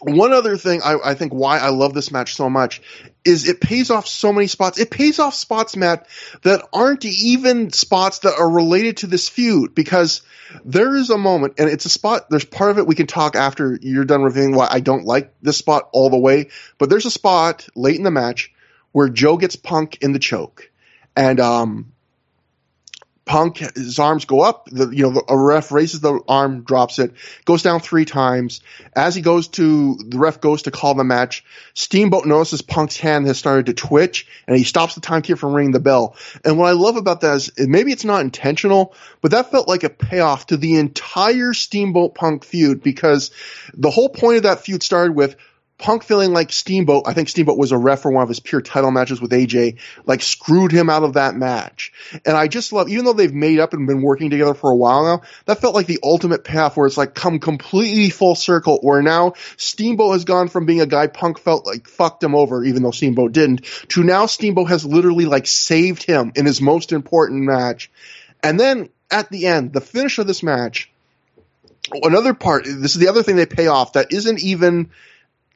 Speaker 1: one other thing I, I, think why I love this match so much is it pays off so many spots. It pays off spots, Matt, that aren't even spots that are related to this feud because there is a moment and it's a spot. There's part of it we can talk after you're done reviewing why I don't like this spot all the way, but there's a spot late in the match where Joe gets Punk in the choke and, um, Punk, his arms go up. The, you know, a ref raises the arm, drops it, goes down three times. As he goes to, the ref goes to call the match. Steamboat notices Punk's hand has started to twitch, and he stops the timekeeper from ringing the bell. And what I love about that is, maybe it's not intentional, but that felt like a payoff to the entire Steamboat Punk feud because the whole point of that feud started with Punk feeling like Steamboat, I think Steamboat was a ref for one of his pure title matches with AJ, like screwed him out of that match. And I just love, even though they've made up and been working together for a while now, that felt like the ultimate path where it's like come completely full circle, where now Steamboat has gone from being a guy Punk felt like fucked him over, even though Steamboat didn't, to now Steamboat has literally like saved him in his most important match. And then at the end, the finish of this match, another part, this is the other thing they pay off that isn't even,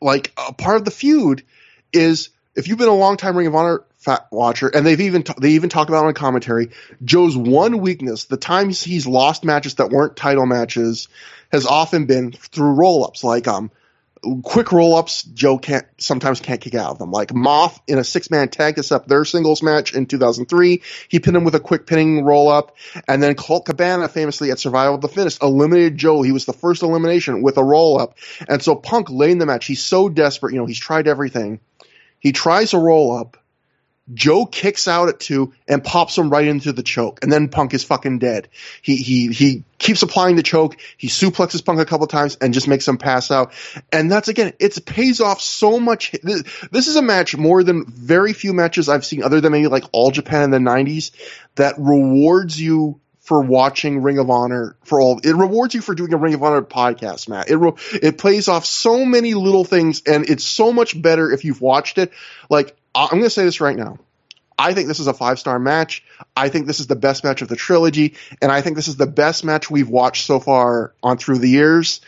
Speaker 1: like a part of the feud is if you've been a long time Ring of Honor watcher, and they've even t- they even talk about on commentary. Joe's one weakness, the times he's lost matches that weren't title matches, has often been through roll ups. Like um, quick roll ups, Joe can't sometimes can't kick out of them. Like Maff in a six man tag set up their singles match in 2003, he pinned him with a quick pinning roll up, and then Colt Cabana famously at Survival of the Fittest eliminated Joe. He was the first elimination with a roll up, and so Punk late in the match, he's so desperate. You know, he's tried everything. He tries a roll up. Joe kicks out at two and pops him right into the choke, and then Punk is fucking dead. He he he keeps applying the choke. He suplexes Punk a couple times and just makes him pass out. And that's again, it pays off so much. This, is a match more than very few matches I've seen, other than maybe like All Japan in the '90s, that rewards you for watching Ring of Honor for all. It rewards you for doing a Ring of Honor podcast, Matt. It it plays off so many little things, and it's so much better if you've watched it. Like I'm going to say this right now. I think this is a five star match. I think this is the best match of the trilogy, and I think this is the best match we've watched so far on through the years.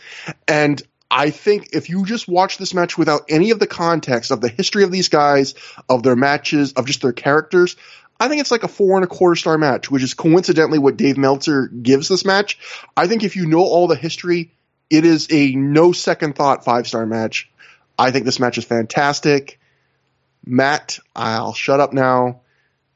Speaker 1: And I think if you just watch this match without any of the context of the history of these guys, of their matches, of just their characters, I think it's like a four and a quarter star match, which is coincidentally what Dave Meltzer gives this match. I think if you know all the history, it is a no second thought five star match. I think this match is fantastic. Matt, I'll shut up now.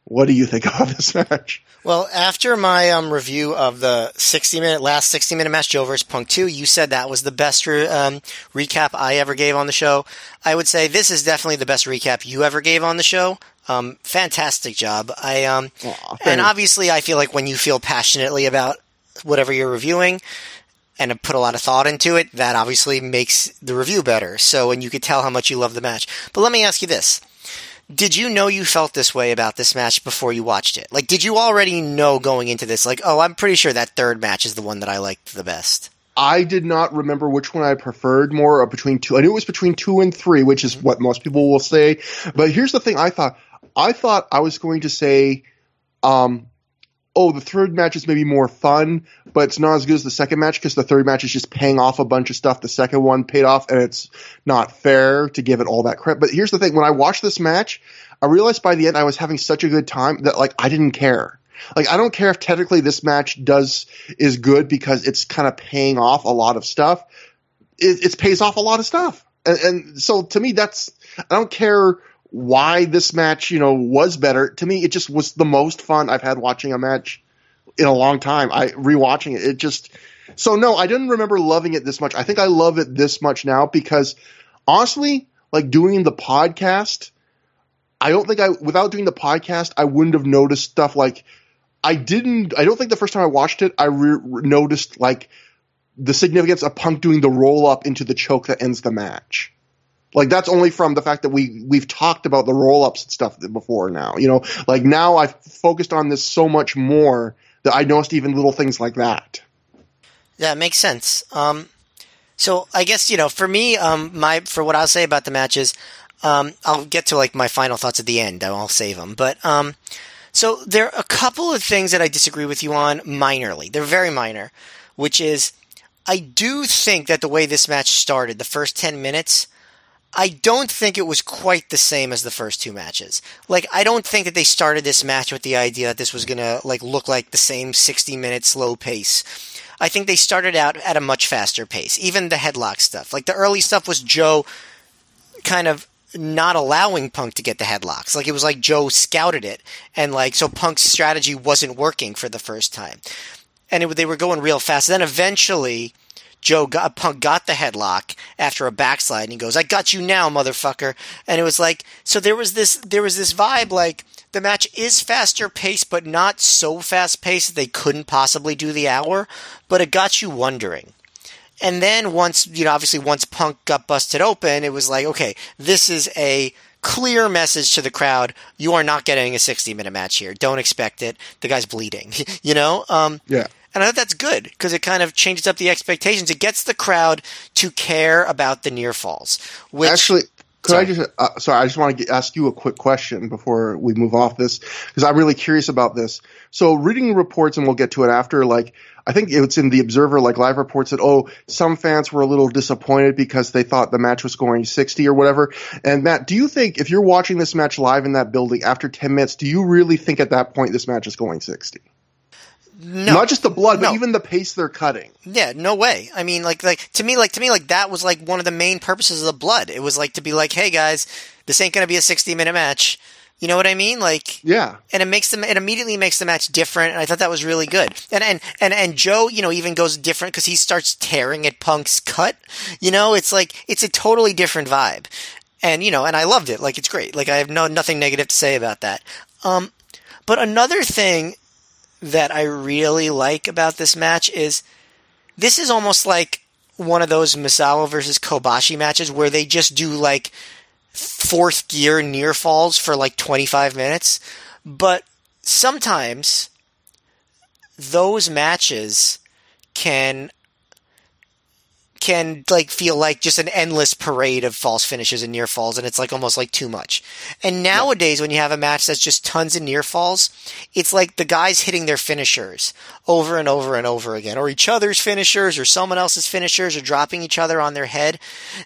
Speaker 1: What do you think about this match?
Speaker 2: Well, after my um, review of the 60 minute, last 60 minute match, Joe vs. Punk 2, you said that was the best re- um, recap I ever gave on the show. I would say this is definitely the best recap you ever gave on the show. Um, fantastic job. I, um, Aw, and obviously I feel like when you feel passionately about whatever you're reviewing, and put a lot of thought into it, that obviously makes the review better. So, and you could tell how much you love the match. But let me ask you this. Did you know you felt this way about this match before you watched it? Like, did you already know going into this, like, oh, I'm pretty sure that third match is the one that I liked the best?
Speaker 1: I did not remember which one I preferred more or between two. I knew it was between two and three, which is what most people will say. But here's the thing I thought. I thought I was going to say, um, oh, the third match is maybe more fun, but it's not as good as the second match because the third match is just paying off a bunch of stuff the second one paid off, and it's not fair to give it all that credit. But here's the thing: when I watched this match, I realized by the end I was having such a good time that like I didn't care. Like I don't care if technically this match does is good because it's kind of paying off a lot of stuff. It, it pays off a lot of stuff, and, and so to me, that's I don't care why this match you know was better. To me, it just was the most fun I've had watching a match in a long time. I rewatching it, it just so no, I didn't remember loving it this much. I think I love it this much now because honestly, like doing the podcast, I don't think I without doing the podcast, I wouldn't have noticed stuff like I didn't. I don't think the first time I watched it, I re- noticed like the significance of Punk doing the roll up into the choke that ends the match. Like that's only from the fact that we we've talked about the roll ups and stuff before now. You know, like now I've focused on this so much more that I noticed even little things like that.
Speaker 2: Yeah, it makes sense. Um, so I guess you know, for me, um, my for what I'll say about the matches, um, I'll get to like my final thoughts at the end. I'll save them, but um, so there are a couple of things that I disagree with you on minorly. They're very minor, which is I do think that the way this match started, the first ten minutes. I don't think it was quite the same as the first two matches. Like, I don't think that they started this match with the idea that this was gonna, like, look like the same 60 minute slow pace. I think they started out at a much faster pace. Even the headlock stuff. Like the early stuff was Joe kind of not allowing Punk to get the headlocks. Like it was like Joe scouted it and like so Punk's strategy wasn't working for the first time. And it, they were going real fast. Then eventually Joe got Punk got the headlock after a backslide and he goes, "I got you now, motherfucker." And it was like so there was this there was this vibe like the match is faster paced, but not so fast paced that they couldn't possibly do the hour, but it got you wondering. And then once, you know, obviously once Punk got busted open, it was like, okay, this is a clear message to the crowd. You are not getting a 60 minute match here. Don't expect it. The guy's bleeding, you know? Um,
Speaker 1: yeah.
Speaker 2: And I thought that's good because it kind of changes up the expectations. It gets the crowd to care about the near falls. Which,
Speaker 1: Actually, could sorry. I just uh, sorry? I just want to ask you a quick question before we move off this because I'm really curious about this. So, reading reports, and we'll get to it after. Like, I think it's in the Observer, like live reports that oh, some fans were a little disappointed because they thought the match was going 60 or whatever. And Matt, do you think if you're watching this match live in that building after 10 minutes, do you really think at that point this match is going 60?
Speaker 2: No,
Speaker 1: not just the blood,
Speaker 2: no.
Speaker 1: but even the pace they're cutting.
Speaker 2: Yeah, no way. I mean, like, like to me, like to me, like that was like one of the main purposes of the blood. It was like to be like, hey guys, this ain't gonna be a sixty minute match. You know what I mean? Like,
Speaker 1: yeah.
Speaker 2: And it makes them, it immediately makes the match different. And I thought that was really good. And, and, and, and Joe, you know, even goes different because he starts tearing at Punk's cut. You know, it's like, it's a totally different vibe. And, you know, and I loved it. Like, it's great. Like, I have no, nothing negative to say about that. Um, but another thing that I really like about this match is this is almost like one of those Misawa versus Kobashi matches where they just do like fourth gear near falls for like 25 minutes. But sometimes those matches can can like feel like just an endless parade of false finishes and near falls and it's like almost like too much. And nowadays when you have a match that's just tons of near falls, it's like the guys hitting their finishers over and over and over again or each other's finishers or someone else's finishers or dropping each other on their head.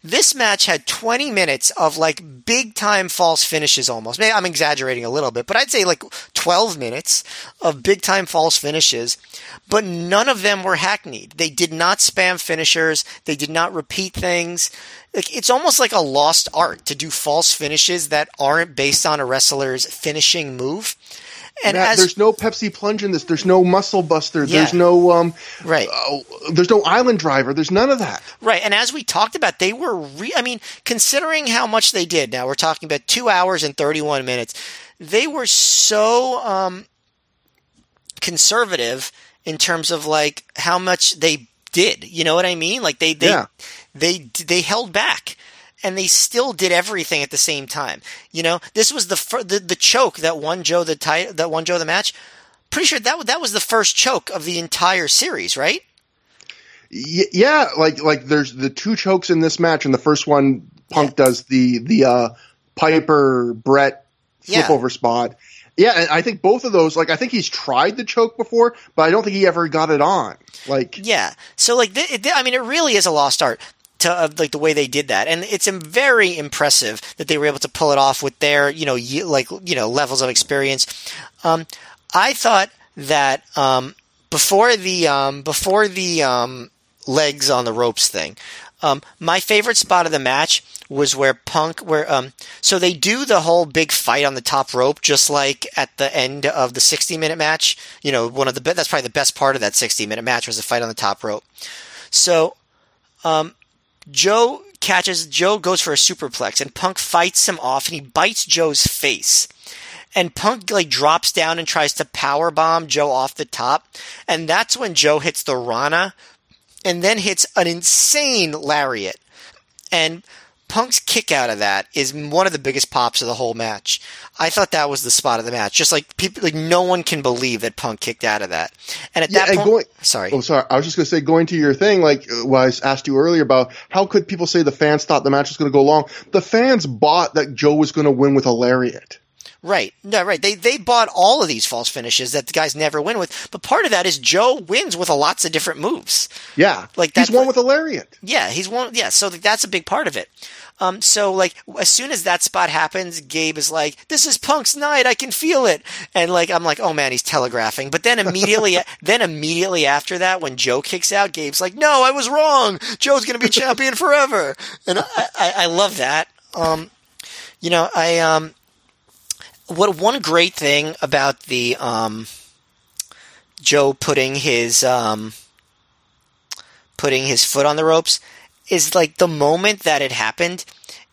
Speaker 2: This match had 20 minutes of like big time false finishes almost. Maybe I'm exaggerating a little bit, but I'd say like 12 minutes of big time false finishes, but none of them were hackneyed. They did not spam finishers. They did not repeat things. Like, it's almost like a lost art to do false finishes that aren't based on a wrestler's finishing move. And
Speaker 1: Matt,
Speaker 2: as,
Speaker 1: there's no Pepsi plunge in this. There's no muscle buster.
Speaker 2: Yeah.
Speaker 1: There's no um
Speaker 2: right.
Speaker 1: Uh, there's no island driver. There's none of that.
Speaker 2: Right. And as we talked about, they were re- I mean, considering how much they did. Now we're talking about 2 hours and 31 minutes. They were so um conservative in terms of like how much they did. You know what I mean? Like they they
Speaker 1: Yeah.
Speaker 2: they they held back and they still did everything at the same time. You know, this was the fir- the, the choke that won Joe the ti- that won Joe the match. Pretty sure that that was the first choke of the entire series, right?
Speaker 1: Y- yeah, like like there's the two chokes in this match, and the first one Punk does the the uh, Piper Brett flip
Speaker 2: Yeah.
Speaker 1: over spot. Yeah, and I think both of those, like I think he's tried the choke before, but I don't think he ever got it on. Like
Speaker 2: Yeah. So like, th- it, I mean, it really is a lost art to uh, like the way they did that, and it's very impressive that they were able to pull it off with their you know ye- like you know levels of experience. Um, I thought that um, before the um, before the um, legs on the ropes thing. Um, my favorite spot of the match was where Punk, where um, so they do the whole big fight on the top rope, just like at the end of the 60 minute match. You know, one of the that's probably the best part of that 60 minute match was the fight on the top rope. So, um, Joe catches Joe goes for a superplex, and Punk fights him off, and he bites Joe's face. And Punk like drops down and tries to power bomb Joe off the top, and that's when Joe hits the Rana, and then hits an insane lariat. And Punk's kick out of that is one of the biggest pops of the whole match. I thought that was the spot of the match. Just like people, like no one can believe that Punk kicked out of that. And at
Speaker 1: Yeah,
Speaker 2: that
Speaker 1: and
Speaker 2: point,
Speaker 1: going-
Speaker 2: sorry,
Speaker 1: Oh, sorry. I was just going to say, going to your thing, like uh, what I asked you earlier about how could people say the fans thought the match was going to go long? The fans bought that Joe was going to win with a lariat.
Speaker 2: Right. No, right. They they bought all of these false finishes that the guys never win with. But part of that is Joe wins with a lots of different moves.
Speaker 1: Yeah,
Speaker 2: Like
Speaker 1: he's
Speaker 2: that-
Speaker 1: won with a lariat.
Speaker 2: Yeah, he's one. Yeah, so that's a big part of it. Um, so like as soon as that spot happens, Gabe is like, "This is Punk's night. I can feel it." And like I'm like, "Oh man, he's telegraphing." But then immediately, then immediately after that, when Joe kicks out, Gabe's like, "No, I was wrong. Joe's gonna be champion forever." And I, I, I love that. Um, you know, I um, what one great thing about the um, Joe putting his um, putting his foot on the ropes is like the moment that it happened.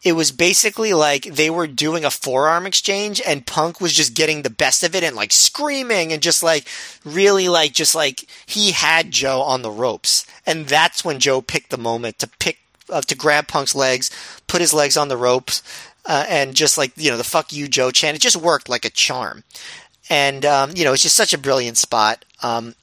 Speaker 2: It was basically like they were doing a forearm exchange and Punk was just getting the best of it and like screaming and just like really like just like he had Joe on the ropes. And that's when Joe picked the moment to pick uh, to grab Punk's legs, put his legs on the ropes, uh, and just like you know the "fuck you, Joe" chant. It just worked like a charm, and um, you know it's just such a brilliant spot. Um,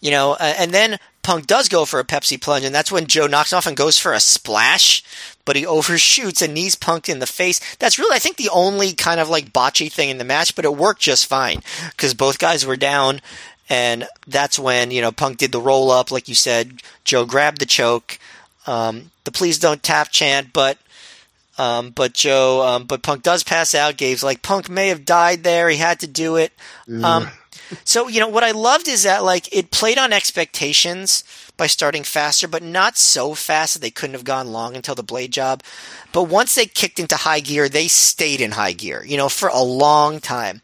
Speaker 2: you know, uh, and then Punk does go for a Pepsi plunge, and that's when Joe knocks off and goes for a splash, but he overshoots and knees Punk in the face. That's really, I think, the only kind of like botchy thing in the match, but it worked just fine because both guys were down, and that's when you know Punk did the roll up, like you said. Joe grabbed the choke, um, the please don't tap chant, but um, but Joe, um, but Punk does pass out. Gabe's like, Punk may have died there. He had to do it. Um, so, you know, what I loved is that, like, it played on expectations by starting faster, but not so fast that they couldn't have gone long until the blade job. But once they kicked into high gear, they stayed in high gear, you know, for a long time.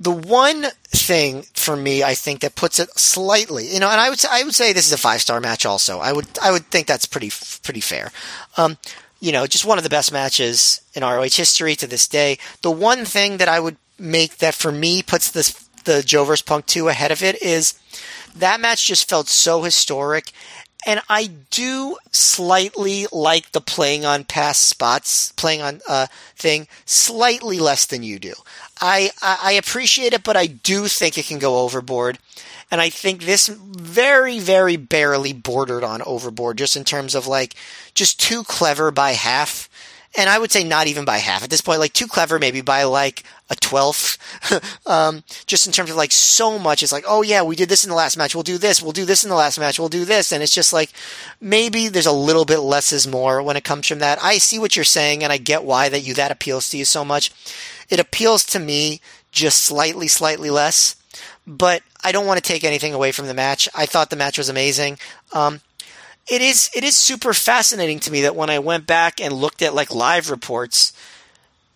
Speaker 2: The one thing for me, I think that puts it slightly, you know, and I would say, I would say this is a five star match. Also, I would I would think that's pretty pretty fair. Um, you know, just one of the best matches in ROH history to this day. The one thing that I would make that for me puts this the Joe vs Punk two ahead of it is that match just felt so historic. And I do slightly like the playing on past spots, playing on uh, thing, slightly less than you do. I, I I appreciate it, but I do think it can go overboard. And I think this very, very barely bordered on overboard, just in terms of like, just too clever by half. And I would say not even by half at this point, like too clever maybe by like a twelfth. um, just in terms of like so much, it's like, oh yeah, we did this in the last match. We'll do this. We'll do this in the last match. We'll do this. And it's just like, maybe there's a little bit less is more when it comes from that. I see what you're saying and I get why that you, that appeals to you so much. It appeals to me just slightly, slightly less but I don't want to take anything away from the match. I thought the match was amazing. Um, it is it is super fascinating to me that when I went back and looked at like live reports,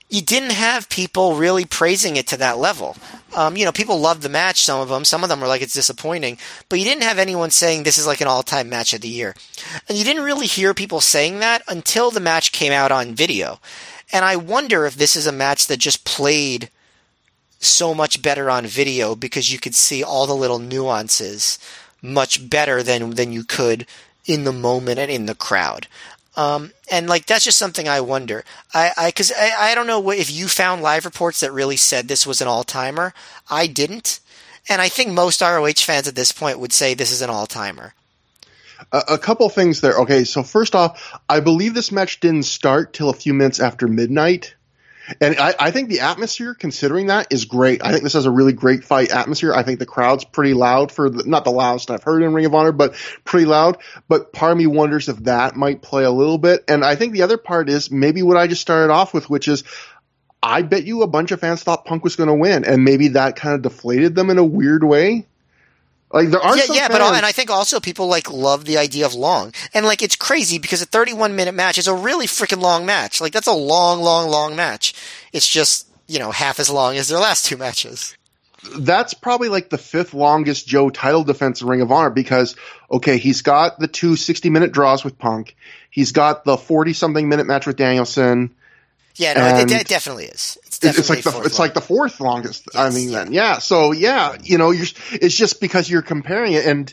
Speaker 2: you didn't have people really praising it to that level. Um, you know, people loved the match. Some of them, some of them were like it's disappointing, but you didn't have anyone saying this is like an all time match of the year, and you didn't really hear people saying that until the match came out on video. And I wonder if this is a match that just played so much better on video because you could see all the little nuances much better than than you could in the moment and in the crowd. Um, and like that's just something I wonder. I I because I, I don't know what, if you found live reports that really said this was an all timer. I didn't, and I think most ROH fans at this point would say this is an all timer.
Speaker 1: A, a couple things there. Okay, so first off, I believe this match didn't start till a few minutes after midnight. And I, I think the atmosphere, considering that, is great. I think this has a really great fight atmosphere. I think the crowd's pretty loud for the, not the loudest I've heard in Ring of Honor, but pretty loud. But part of me wonders if that might play a little bit. And I think the other part is maybe what I just started off with, which is I bet you a bunch of fans thought Punk was going to win, and maybe that kind of deflated them in a weird way. Like there are
Speaker 2: yeah, yeah,
Speaker 1: fans,
Speaker 2: but and I think also people like love the idea of long, and like it's crazy because a 31 minute match is a really freaking long match. Like that's a long, long, long match. It's just you know half as long as their last two matches.
Speaker 1: that's probably like the fifth longest Joe title defense in Ring of Honor because okay, he's got the two 60 minute draws with Punk, he's got the 40 something minute match with Danielson.
Speaker 2: Yeah, no,
Speaker 1: And-
Speaker 2: it, it definitely is. It's
Speaker 1: It's, like the
Speaker 2: fourth
Speaker 1: it's like the fourth longest. I mean,
Speaker 2: yeah.
Speaker 1: then yeah. So yeah, you know, you're it's just because you're comparing it and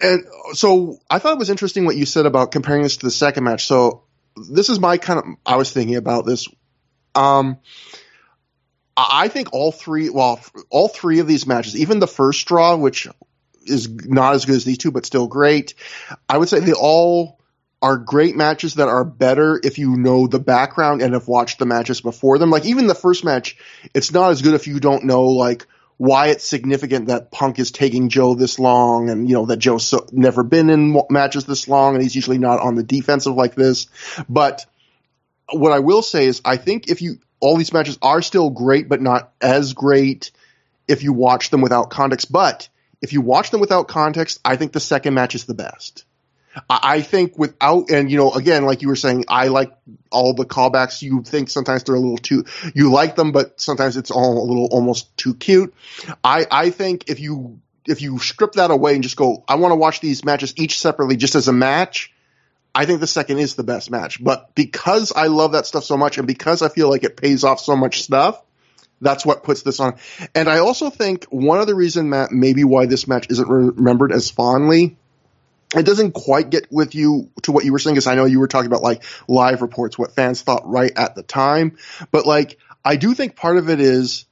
Speaker 1: and so I thought it was interesting what you said about comparing this to the second match. So this is my kind of I was thinking about this. Um, I I think all three, well, all three of these matches, even the first draw, which is not as good as these two, but still great. I would say they all are great matches that are better if you know the background and have watched the matches before them. Like even the first match, it's not as good if you don't know like why it's significant that Punk is taking Joe this long, and you know that Joe's so, never been in matches this long, and he's usually not on the defensive like this. But what I will say is, I think if you all these matches are still great, but not as great if you watch them without context. But if you watch them without context, I think the second match is the best. I think without, and you know, again, like you were saying, I like all the callbacks. You think sometimes they're a little too, you like them, but sometimes it's all a little almost too cute. I, I think if you, if you strip that away and just go, I want to watch these matches each separately just as a match, I think the second is the best match. But because I love that stuff so much and because I feel like it pays off so much stuff, that's what puts this on. And I also think one other reason, Matt, maybe why this match isn't re- remembered as fondly, it doesn't quite get with you to what you were saying, because I know you were talking about like live reports, what fans thought right at the time. But like, I do think part of it is,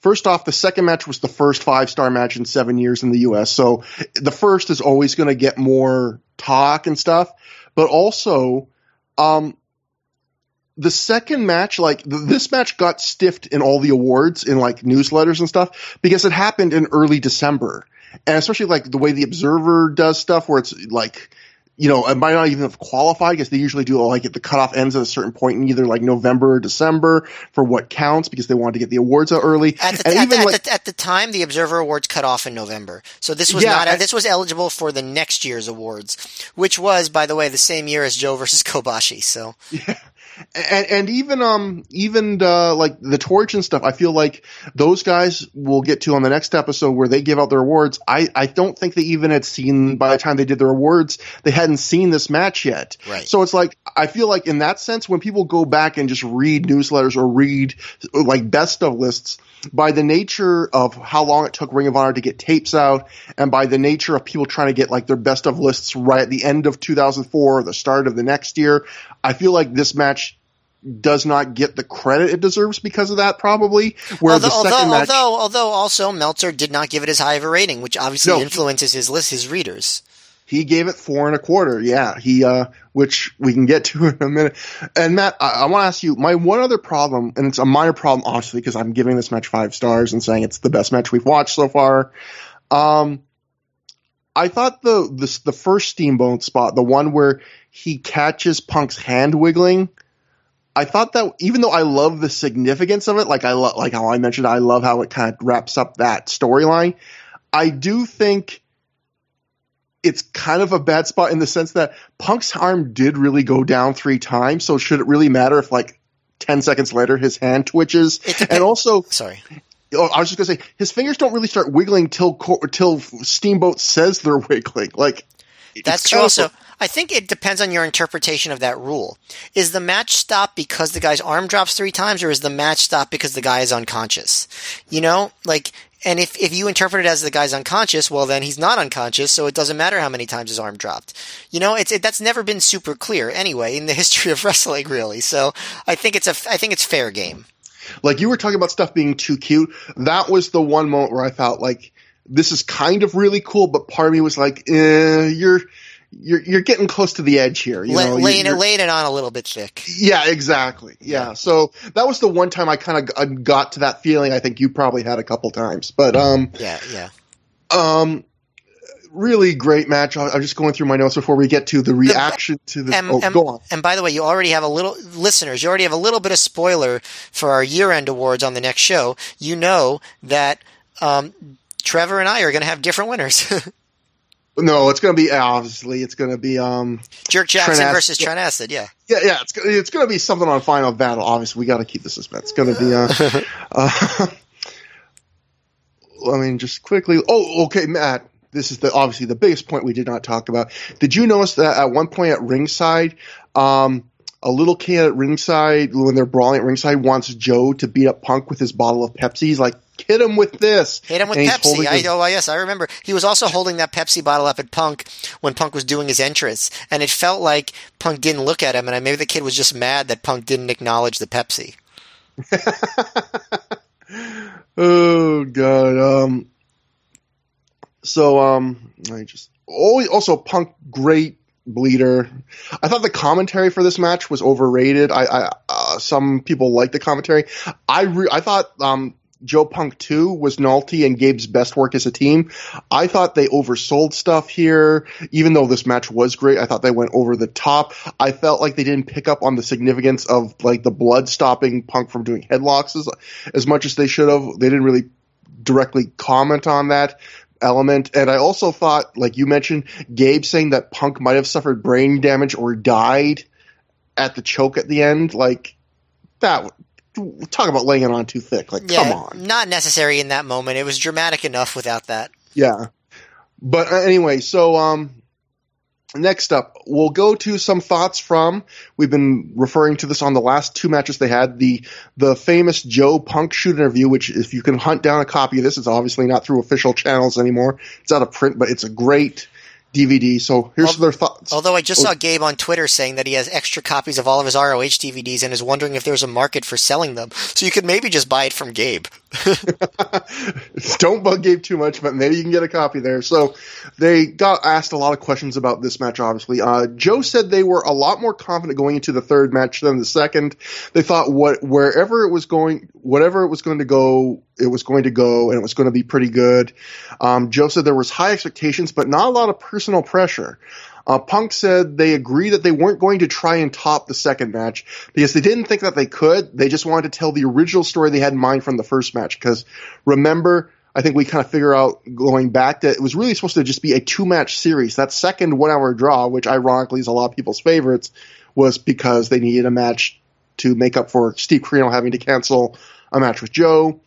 Speaker 1: first off, the second match was the first five star match in seven years in the US. So the first is always going to get more talk and stuff. But also, um, the second match, like th- this match got stiffed in all the awards in like newsletters and stuff because it happened in early December. And especially like the way the Observer does stuff where it's like, you know, it might not even have qualified because they usually do like at the cutoff ends at a certain point in either like November or December for what counts because they wanted to get the awards out early.
Speaker 2: At the,
Speaker 1: and
Speaker 2: at, the,
Speaker 1: like,
Speaker 2: at, the, at the time, the Observer Awards cut off in November, so this was
Speaker 1: Yeah,
Speaker 2: not
Speaker 1: and-
Speaker 2: this was eligible for the next year's awards, which was, by the way, the same year as Joe versus Kobashi. So
Speaker 1: and, and even um even uh, like the torch and stuff i feel like those guys we'll get to on the next episode where they give out their awards i i don't think they even had seen by the time they did their awards they hadn't seen this match yet
Speaker 2: Right.
Speaker 1: so it's like i feel like in that sense when people go back and just read newsletters or read like best of lists by the nature of how long it took Ring of Honor to get tapes out, and by the nature of people trying to get like their best of lists right at the end of 2004 or the start of the next year, I feel like this match does not get the credit it deserves because of that, probably. Where
Speaker 2: although,
Speaker 1: the second
Speaker 2: although,
Speaker 1: match,
Speaker 2: although, although also Meltzer did not give it as high of a rating, which obviously
Speaker 1: No.
Speaker 2: influences his list, his readers.
Speaker 1: he gave it four and a quarter. Yeah, he, uh, which we can get to in a minute. And Matt, I, I want to ask you my one other problem, and it's a minor problem, honestly, because I'm giving this match five stars and saying it's the best match we've watched so far. Um, I thought the this the first Steamboat spot, the one where he catches Punk's hand wiggling. I thought that even though I love the significance of it, like I love, like how I mentioned, I love how it kind of wraps up that storyline. I do think it's kind of a bad spot in the sense that Punk's arm did really go down three times. So should it really matter if like 10 seconds later his hand twitches? And also,
Speaker 2: Sorry.
Speaker 1: Oh, I was just gonna say his fingers don't really start wiggling till till Steamboat says they're wiggling. Like
Speaker 2: That's true.
Speaker 1: of
Speaker 2: Also, I think it depends on your interpretation of that rule. Is the match stopped because the guy's arm drops three times, or is the match stopped because the guy is unconscious? You know, like, and if if you interpret it as the guy's unconscious, well, then he's not unconscious, so it doesn't matter how many times his arm dropped. You know, it's it, that's never been super clear anyway in the history of wrestling, really. So I think it's a I think it's fair game.
Speaker 1: Like you were talking about stuff being too cute. That was the one moment where I felt like this is kind of really cool, but part of me was like, eh, you're you're you're getting close to the edge here. You know,
Speaker 2: laying it laying it on a little bit thick.
Speaker 1: Yeah, exactly. Yeah. So that was the one time I kind of got to that feeling. I think you probably had a couple times, but um,
Speaker 2: Yeah, yeah.
Speaker 1: um, really great match. I'm just going through my notes before we get to the reaction to the.
Speaker 2: And,
Speaker 1: oh,
Speaker 2: and,
Speaker 1: go on.
Speaker 2: and by the way, you already have a little listeners. You already have a little bit of spoiler for our year-end awards on the next show. You know that um, Trevor and I are going to have different winners.
Speaker 1: No, it's going to be obviously it's going to be um
Speaker 2: Jerk Jackson
Speaker 1: Trent
Speaker 2: versus
Speaker 1: Acid.
Speaker 2: Trent Acid. Yeah.
Speaker 1: yeah yeah it's it's going to be something on Final Battle. Obviously, we got to keep the suspense. It's going to be uh, uh I mean just quickly. Oh, okay, Matt. This is the obviously the biggest point we did not talk about. Did you notice that at one point at ringside, um, a little kid at ringside when they're brawling at ringside wants Joe to beat up Punk with his bottle of Pepsi. He's like, "Hit him with this."
Speaker 2: Hit him with
Speaker 1: And
Speaker 2: Pepsi. I,
Speaker 1: his-
Speaker 2: oh, yes, I remember. He was also holding that Pepsi bottle up at Punk when Punk was doing his entrance, and it felt like Punk didn't look at him, and maybe the kid was just mad that Punk didn't acknowledge the Pepsi.
Speaker 1: oh god. Um. So um, I just oh also Punk great bleeder. I thought the commentary for this match was overrated. I, I uh, some people like the commentary. I re- I thought um. Joe Punk 2 was Nolte and Gabe's best work as a team. I thought they oversold stuff here. Even though this match was great, I thought they went over the top. I felt like they didn't pick up on the significance of like the blood stopping Punk from doing headlocks as, as much as they should have. They didn't really directly comment on that element. And I also thought, like you mentioned, Gabe saying that Punk might have suffered brain damage or died at the choke at the end. Like that. Talk about laying it on too thick. Like,
Speaker 2: Yeah,
Speaker 1: come on.
Speaker 2: not necessary in that moment. It was dramatic enough without that.
Speaker 1: Yeah. But uh, anyway, so um next up, we'll go to some thoughts from we've been referring to this on the last two matches they had, the the famous Joe Punk shoot interview, which if you can hunt down a copy of this, it's obviously not through official channels anymore. It's out of print, but it's a great DVD. So here's their thoughts.
Speaker 2: Although I just saw Gabe on Twitter saying that he has extra copies of all of his ROH DVDs and is wondering if there's a market for selling them. So you could maybe just buy it from Gabe.
Speaker 1: Don't bug Gabe too much, but maybe you can get a copy there. So they got asked a lot of questions about this match, obviously. Uh, Joe said they were a lot more confident going into the third match than the second. They thought what wherever it was going, whatever it was going to go, it was going to go, and it was going to be pretty good. Um, Joe said there was high expectations, but not a lot of personal pressure. Uh, Punk said they agreed that they weren't going to try and top the second match because they didn't think that they could. They just wanted to tell the original story they had in mind from the first match. Because remember, I think we kind of figure out going back that it was really supposed to just be a two match series. That second one hour draw, which ironically is a lot of people's favorites, was because they needed a match to make up for Steve Corino having to cancel a match with Joe.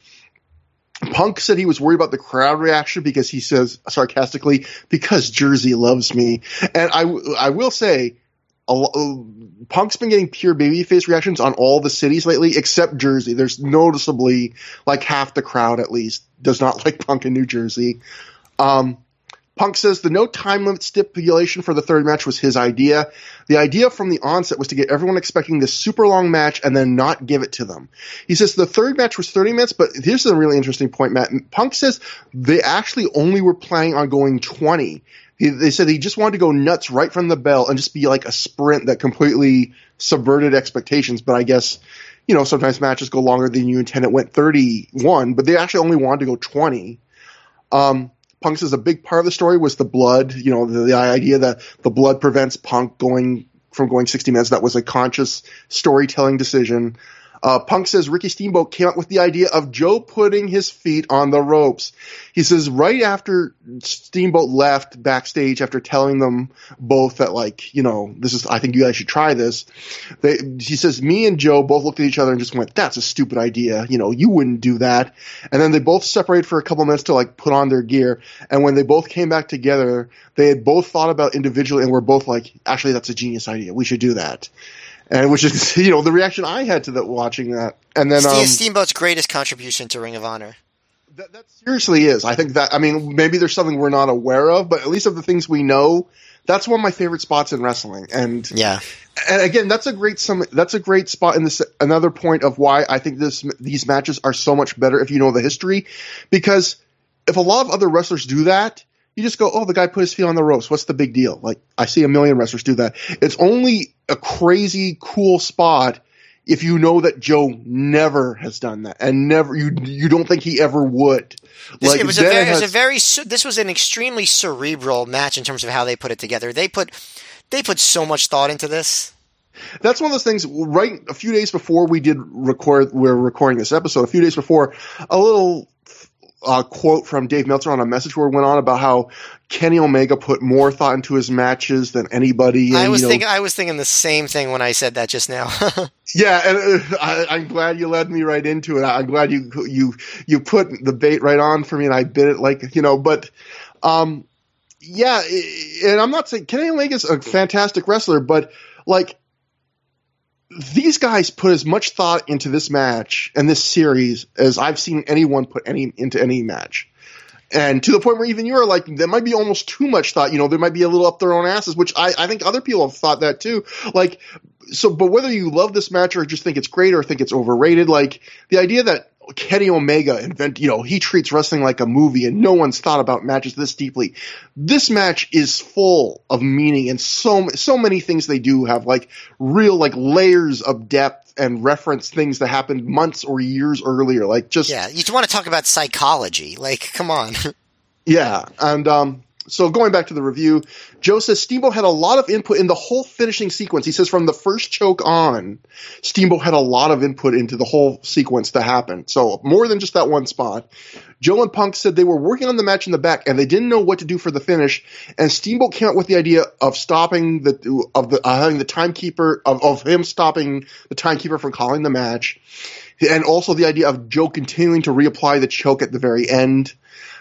Speaker 1: Punk said he was worried about the crowd reaction because he says sarcastically, because Jersey loves me. And I, I will say, a, lo- Punk's been getting pure babyface reactions on all the cities lately, except Jersey. There's noticeably like half the crowd at least does not like Punk in New Jersey. Um, Punk says the no time limit stipulation for the third match was his idea. The idea from the onset was to get everyone expecting this super long match and then not give it to them. He says the third match was 30 minutes, but here's a really interesting point, Matt. Punk says they actually only were planning on going 20. He, they said he just wanted to go nuts right from the bell and just be like a sprint that completely subverted expectations. But I guess, you know, sometimes matches go longer than you intend. It went 31, but they actually only wanted to go 20. Um, Punk is a big part of the story was the blood, you know, the, the idea that the blood prevents Punk going from going 60 minutes. That was a conscious storytelling decision. Uh, Punk says Ricky Steamboat came up with the idea of Joe putting his feet on the ropes. He says right after Steamboat left backstage after telling them both that like, you know, this is, I think you guys should try this. They, he says me and Joe both looked at each other and just went, that's a stupid idea. You know, you wouldn't do that. And then they both separated for a couple minutes to like put on their gear. And when they both came back together, they had both thought about individually and were both like, actually, that's a genius idea. We should do that and which is you know the reaction I had to that watching that, and then um,
Speaker 2: Steamboat's greatest contribution to Ring of Honor.
Speaker 1: that, that seriously is. I think that I mean maybe there's something we're not aware of, but at least of the things we know, that's one of my favorite spots in wrestling. And
Speaker 2: Yeah.
Speaker 1: and again, that's a great some that's a great spot in this. Another point of why I think this these matches are so much better if you know the history, because if a lot of other wrestlers do that. You just go, oh, the guy put his feet on the ropes. What's the big deal? Like, I see a million wrestlers do that. It's only a crazy, cool spot if you know that Joe never has done that and never you you don't think he ever would.
Speaker 2: This,
Speaker 1: Like,
Speaker 2: it was very, it was a very, this was an extremely cerebral match in terms of how they put it together. They put, they put so much thought into this.
Speaker 1: that's one of those things. Right, a few days before we did record, we are recording this episode. A few days before, a little uh, quote from Dave Meltzer on a message board went on about how Kenny Omega put more thought into his matches than anybody. And,
Speaker 2: I was
Speaker 1: you know,
Speaker 2: thinking, I was thinking the same thing when I said that just now.
Speaker 1: Yeah, and uh, I, I'm glad you led me right into it. I'm glad you you you put the bait right on for me, and I bit it like you know. But um, yeah, and I'm not saying Kenny Omega is a fantastic wrestler, but like these guys put as much thought into this match and this series as I've seen anyone put any into any match. And to the point where even you're like, there might be almost too much thought. You know, there might be a little up their own asses, which I, I think other people have thought that too. Like, so, but whether you love this match or just think it's great or think it's overrated, like the idea that Kenny Omega invent, you know, he treats wrestling like a movie and no one's thought about matches this deeply. This match is full of meaning and so, so many things they do have like real, like layers of depth and reference things that happened months or years earlier. Like just,
Speaker 2: yeah, you want to talk about psychology? Like, come on.
Speaker 1: yeah, and um, so going back to the review, Joe says Steamboat had a lot of input in the whole finishing sequence. He says from the first choke on, Steamboat had a lot of input into the whole sequence to happen. So more than just that one spot. Joe and Punk said they were working on the match in the back and they didn't know what to do for the finish. And Steamboat came up with the idea of stopping the of the uh, having the timekeeper of, of him stopping the timekeeper from calling the match, and also the idea of Joe continuing to reapply the choke at the very end.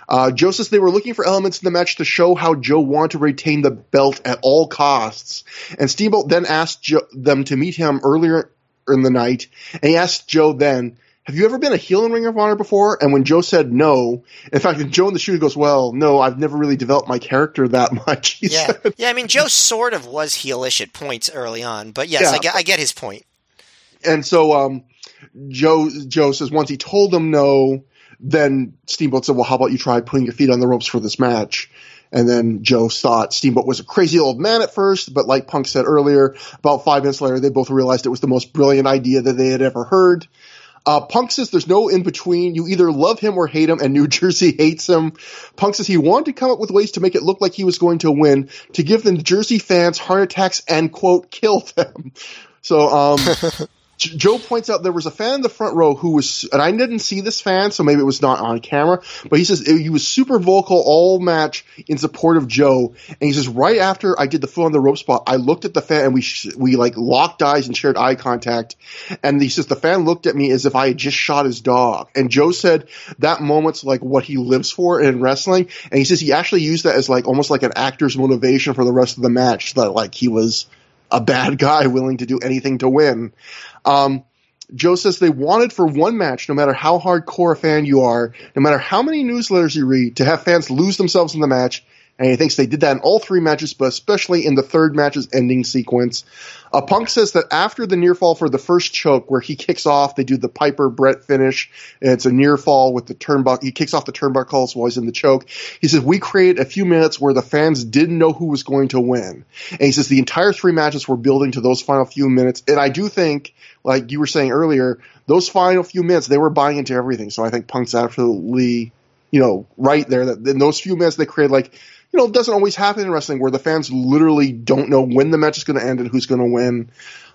Speaker 1: Uh, Joe says they were looking for elements in the match to show how Joe wanted to retain the belt at all costs. And Steamboat then asked Joe, them to meet him earlier in the night, and he asked Joe then, have you ever been a heel in Ring of Honor before? And when Joe said no, in fact, Joe in the shooting goes, well, no, I've never really developed my character that much.
Speaker 2: Yeah,
Speaker 1: said.
Speaker 2: yeah. I mean, Joe sort of was heelish at points early on, but yes,
Speaker 1: Yeah.
Speaker 2: I get, I get his point.
Speaker 1: And so, um, Joe, Joe says once he told them no, then Steamboat said, well, how about you try putting your feet on the ropes for this match? And then Joe thought Steamboat was a crazy old man at first, but like Punk said earlier, about five minutes later, they both realized it was the most brilliant idea that they had ever heard. Uh, Punk says there's no in between. You either love him or hate him, and New Jersey hates him. Punk says he wanted to come up with ways to make it look like he was going to win, to give the Jersey fans heart attacks and quote kill them. So, um, Joe points out there was a fan in the front row who was, and I didn't see this fan, so maybe it was not on camera, but he says he was super vocal all match in support of Joe. And he says right after I did the foot on the rope spot, I looked at the fan and we we like locked eyes and shared eye contact. And he says the fan looked at me as if I had just shot his dog. And Joe said that moment's like what he lives for in wrestling. And he says he actually used that as like almost like an actor's motivation for the rest of the match. That like he was a bad guy willing to do anything to win. Um, Joe says they wanted for one match, no matter how hardcore a fan you are, no matter how many newsletters you read, to have fans lose themselves in the match. And he thinks they did that in all three matches, but especially in the third match's ending sequence. Uh, Punk says that after the near fall for the first choke, where he kicks off, they do the Piper Brett finish, and it's a near fall with the turnbuckle. He kicks off the turnbuckles while he's in the choke. He says we created a few minutes where the fans didn't know who was going to win, and he says the entire three matches were building to those final few minutes. And I do think, like you were saying earlier, those final few minutes they were buying into everything. So I think Punk's absolutely, you know, right there. That in those few minutes they created like you know, it doesn't always happen in wrestling where the fans literally don't know when the match is going to end and who's going to win.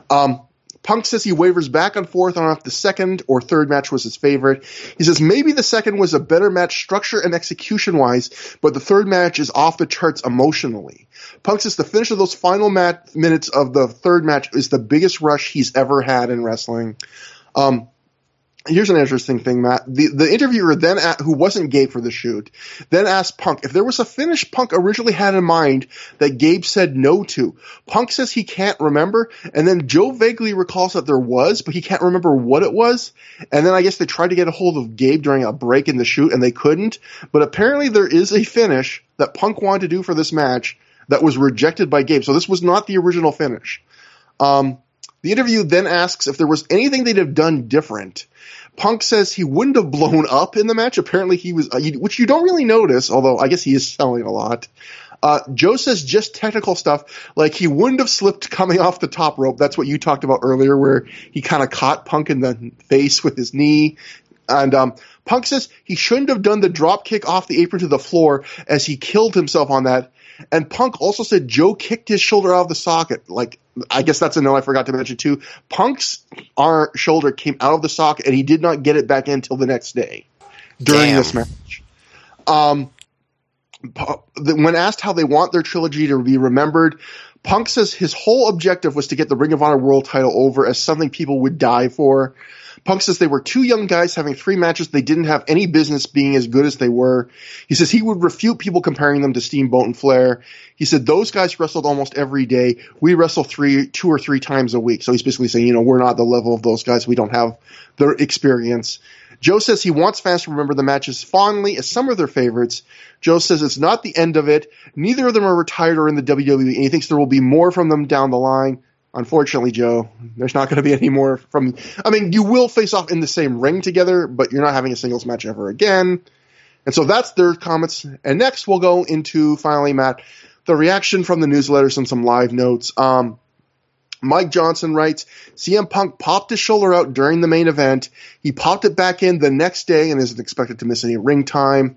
Speaker 1: Um, Punk says he wavers back and forth on if the second or third match was his favorite. He says maybe the second was a better match structure and execution wise, but the third match is off the charts emotionally. Punk says the finish of those final mat- minutes of the third match is the biggest rush he's ever had in wrestling. Um, Here's an interesting thing, Matt. The the interviewer then, a who wasn't Gabe for the shoot, then asked Punk if there was a finish Punk originally had in mind that Gabe said no to. Punk says he can't remember, and then Joe vaguely recalls that there was, but he can't remember what it was. And then I guess they tried to get a hold of Gabe during a break in the shoot, and they couldn't. But apparently there is a finish that Punk wanted to do for this match that was rejected by Gabe. So this was not the original finish. Um, the interview then asks if there was anything they'd have done different. Punk says he wouldn't have blown up in the match. Apparently he was, uh, which you don't really notice, although I guess he is selling a lot. Uh, Joe says just technical stuff, like he wouldn't have slipped coming off the top rope. That's what you talked about earlier, where he kind of caught Punk in the face with his knee. And um, Punk says he shouldn't have done the drop kick off the apron to the floor as he killed himself on that. And Punk also said Joe kicked his shoulder out of the socket. Like, I guess that's a note I forgot to mention too. Punk's arm, shoulder came out of the socket and he did not get it back in until the next day during
Speaker 3: Damn.
Speaker 1: this match. Um, when asked how they want their trilogy to be remembered, Punk says his whole objective was to get the Ring of Honor World title over as something people would die for. Punk says they were two young guys having three matches they didn't have any business being as good as they were. He says he would refute people comparing them to Steamboat and Flair. He said those guys wrestled almost every day. We wrestle three, two or three times a week. So he's basically saying, you know, we're not the level of those guys. We don't have their experience. Joe says he wants fans to remember the matches fondly as some of their favorites. Joe says it's not the end of it. Neither of them are retired or in the WWE, and he thinks there will be more from them down the line. Unfortunately, Joe, there's not going to be any more from. I mean, you will face off in the same ring together, but you're not having a singles match ever again. And so that's their comments. And next, we'll go into finally, Matt, the reaction from the newsletters and some live notes. Um, Mike Johnson writes, CM Punk popped his shoulder out during the main event. He popped it back in the next day and isn't expected to miss any ring time.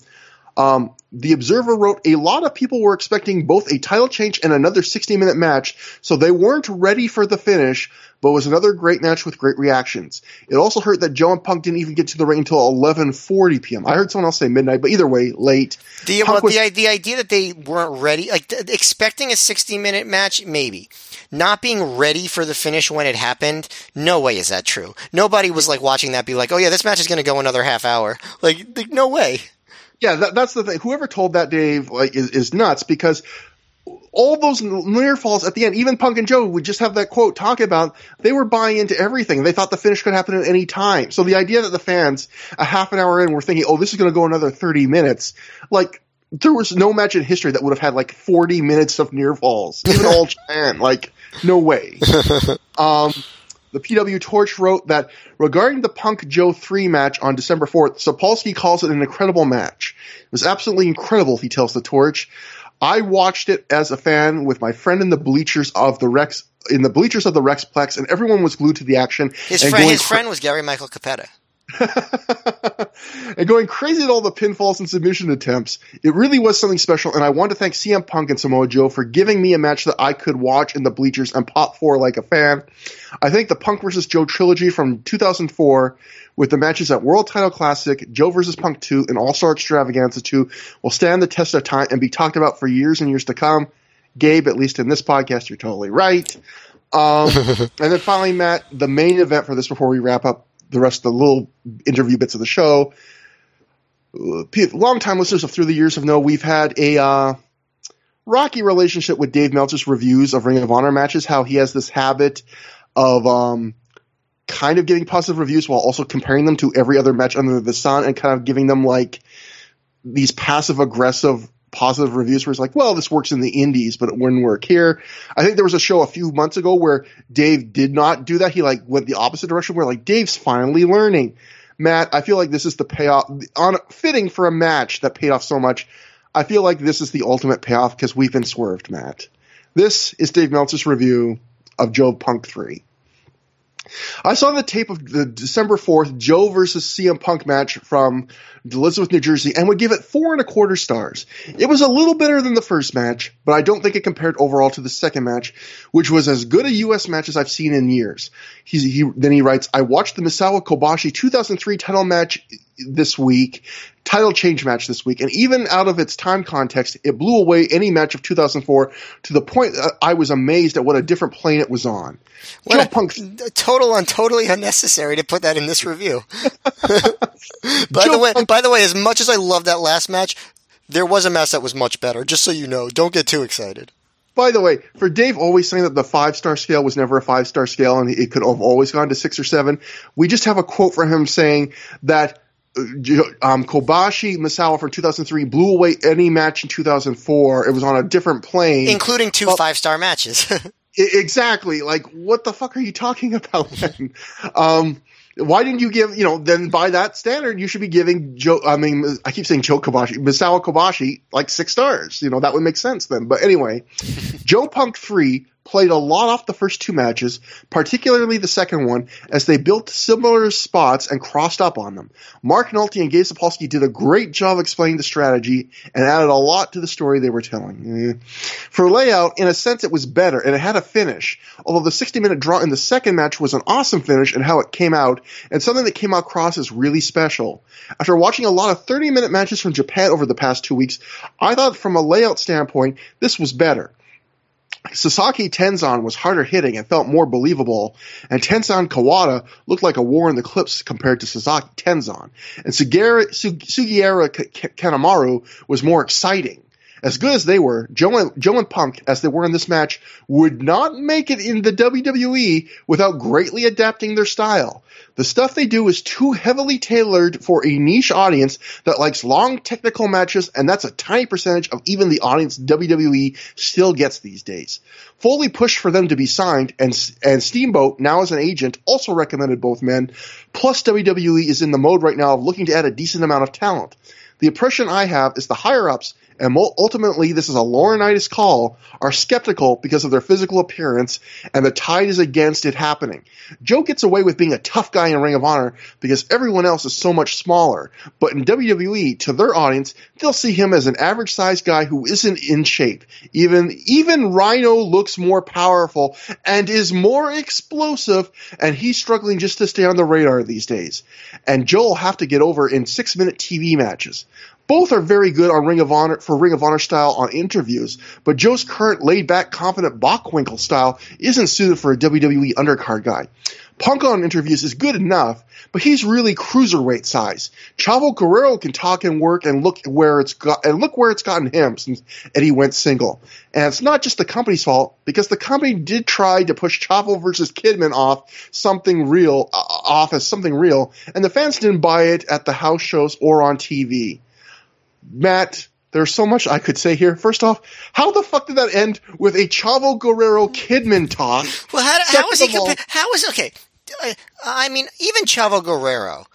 Speaker 1: Um, the Observer wrote, a lot of people were expecting both a title change and another 60 minute match, so they weren't ready for the finish, but it was another great match with great reactions. It also hurt that Joe and Punk didn't even get to the ring until 11:40 p.m. I heard someone else say midnight, but either way, late.
Speaker 2: The, well,
Speaker 1: was-
Speaker 2: the, the idea that they weren't ready, like th- expecting a 60 minute match, maybe. Not being ready for the finish when it happened, no way is that true. Nobody was like watching that be like, oh yeah, this match is going to go another half hour. Like, like, no way.
Speaker 1: Yeah, that, that's the thing. Whoever told that Dave like is, is nuts because all those near falls at the end, even Punk and Joe would just have that quote talk about they were buying into everything. They thought the finish could happen at any time. So the idea that the fans a half an hour in were thinking, oh, this is going to go another 30 minutes, like there was no match in history that would have had like 40 minutes of near falls, even all Japan. Like, no way. Um, the PW Torch wrote that regarding the Punk Joe 3 match on December 4th, Sapolsky calls it an incredible match. It was absolutely incredible, he tells the Torch. I watched it as a fan with my friend in the bleachers of the Rex, in the bleachers of the Rexplex, and everyone was glued to the action.
Speaker 2: His friend, his
Speaker 1: cra-
Speaker 2: friend was Gary Michael Cappetta.
Speaker 1: and going crazy at all the pinfalls and submission attempts. It really was something special, and I want to thank CM Punk and Samoa Joe for giving me a match that I could watch in the bleachers and pop for like a fan. I think the Punk vs. Joe trilogy from 2004 with the matches at World Title Classic, Joe vs. Punk 2, and All Star Extravaganza 2 will stand the test of time and be talked about for years and years to come. Gabe, at least in this podcast, you're totally right. Um, and then finally, Matt, the main event for this before we wrap up the rest of the little interview bits of the show. Uh, Long-time listeners of ThROH the Years have know we've had a uh, rocky relationship with Dave Meltzer's reviews of Ring of Honor matches. How he has this habit of um, kind of giving positive reviews while also comparing them to every other match under the sun and kind of giving them like these passive aggressive positive reviews where it's like, well, this works in the indies, but it wouldn't work here. I think there was a show a few months ago where Dave did not do that. He like went the opposite direction where like Dave's finally learning. Matt, I feel like this is the payoff on fitting for a match that paid off so much. I feel like this is the ultimate payoff because we've been swerved, Matt. This is Dave Meltzer's review of Joe Punk 3. I saw the tape of the December 4th Joe versus CM Punk match from Elizabeth, New Jersey, and would give it four and a quarter stars. It was a little better than the first match, but I don't think it compared overall to the second match, which was as good a U.S. match as I've seen in years. He, then he writes, I watched the Misawa Kobashi 2003 title match this week, title change match this week, and even out of its time context, it blew away any match of 2004 to the point that I was amazed at what a different plane it was on.
Speaker 2: What
Speaker 1: Joe
Speaker 2: a-
Speaker 1: Punk
Speaker 2: total and totally unnecessary to put that in this review. by
Speaker 1: Joe
Speaker 2: the way,
Speaker 1: Punk-
Speaker 2: by the way, as much as I love that last match, there was a match that was much better. Just so you know, don't get too excited.
Speaker 1: By the way, for Dave always saying that the five star scale was never a five star scale and it could have always gone to six or seven, we just have a quote from him saying that um, Kobashi Misawa from 2003 blew away any match in 2004. It was on a different plane.
Speaker 2: Including two
Speaker 1: Well-
Speaker 2: five star matches.
Speaker 1: Exactly. Like, what the fuck are you talking about then? um, why didn't you give, you know, then by that standard, you should be giving Joe, I mean, I keep saying Joe Kobashi, Misawa Kobashi, like six stars. You know, that would make sense then. But anyway, Joe Punk 3 played a lot off the first two matches, particularly the second one, as they built similar spots and crossed up on them. Mark Nolte and Gabe Sapolsky did a great job explaining the strategy and added a lot to the story they were telling. For layout, in a sense, it was better and it had a finish, although the 60 minute draw in the second match was an awesome finish and how it came out, and something that came across as really special. After watching a lot of 30 minute matches from Japan over the past two weeks, I thought from a layout standpoint, this was better. Sasaki Tenzan was harder hitting and felt more believable, and Tenzan Kawada looked like a war in the clips compared to Sasaki Tenzan. And Sugiura, Sugiura Kanemaru was more exciting. As good as they were, Joe and, Joe and Punk, as they were in this match, would not make it in the WWE without greatly adapting their style. The stuff they do is too heavily tailored for a niche audience that likes long technical matches, and that's a tiny percentage of even the audience WWE still gets these days. Foley pushed for them to be signed, and, and Steamboat, now as an agent, also recommended both men. Plus, WWE is in the mode right now of looking to add a decent amount of talent. The impression I have is the higher ups and ultimately this is a Laurinaitis call, are skeptical because of their physical appearance, and the tide is against it happening. Joe gets away with being a tough guy in Ring of Honor because everyone else is so much smaller, but in WWE, to their audience, they'll see him as an average sized guy who isn't in shape. Even, even Rhino looks more powerful and is more explosive, and he's struggling just to stay on the radar these days. And Joe will have to get over in six minute TV matches. Both are very good on Ring of Honor for Ring of Honor style on interviews, but Joe's current laid back, confident Bockwinkel style isn't suited for a WWE undercard guy. Punk on interviews is good enough, but he's really cruiserweight size. Chavo Guerrero can talk and work and look where it's got and look where it's gotten him since Eddie went single. And it's not just the company's fault because the company did try to push Chavo versus Kidman off something real uh, off as something real, and the fans didn't buy it at the house shows or on TV. Matt, there's so much I could say here. First off, how the fuck did that end with a Chavo Guerrero Kidman talk?
Speaker 2: Well, how, how was he? Compa- how was okay? Uh, I mean, even Chavo Guerrero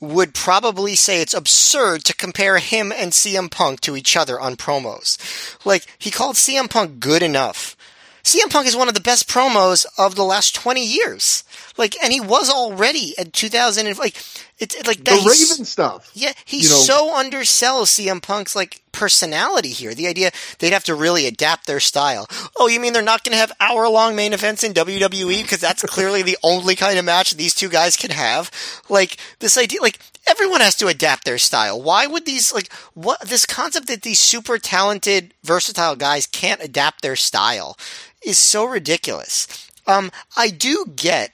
Speaker 2: would probably say it's absurd to compare him and CM Punk to each other on promos. Like he called CM Punk good enough. CM Punk is one of the best promos of the last 20 years. Like, and he was already at 2000 like, it's it, like
Speaker 1: that. The Raven stuff.
Speaker 2: Yeah, he you know. so undersells CM Punk's like personality here. The idea they'd have to really adapt their style. Oh, you mean they're not going to have hour long main events in WWE because that's clearly the only kind of match these two guys can have? Like this idea, like everyone has to adapt their style. Why would these like what this concept that these super talented, versatile guys can't adapt their style is so ridiculous. Um, I do get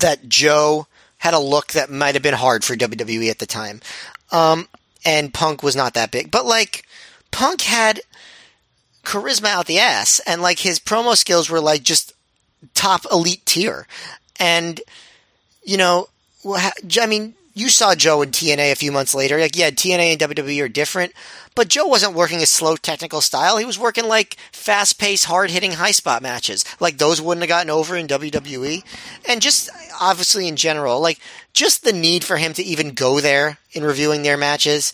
Speaker 2: that Joe had a look that might have been hard for WWE at the time. Um, and Punk was not that big. But like, Punk had charisma out the ass, and like his promo skills were like just top elite tier. And, you know, I mean, you saw Joe in TNA a few months later. Like, yeah, TNA and WWE are different, but Joe wasn't working a slow technical style. He was working like fast paced, hard hitting, high spot matches. Like those wouldn't have gotten over in WWE. And just obviously in general, like just the need for him to even go there in reviewing their matches,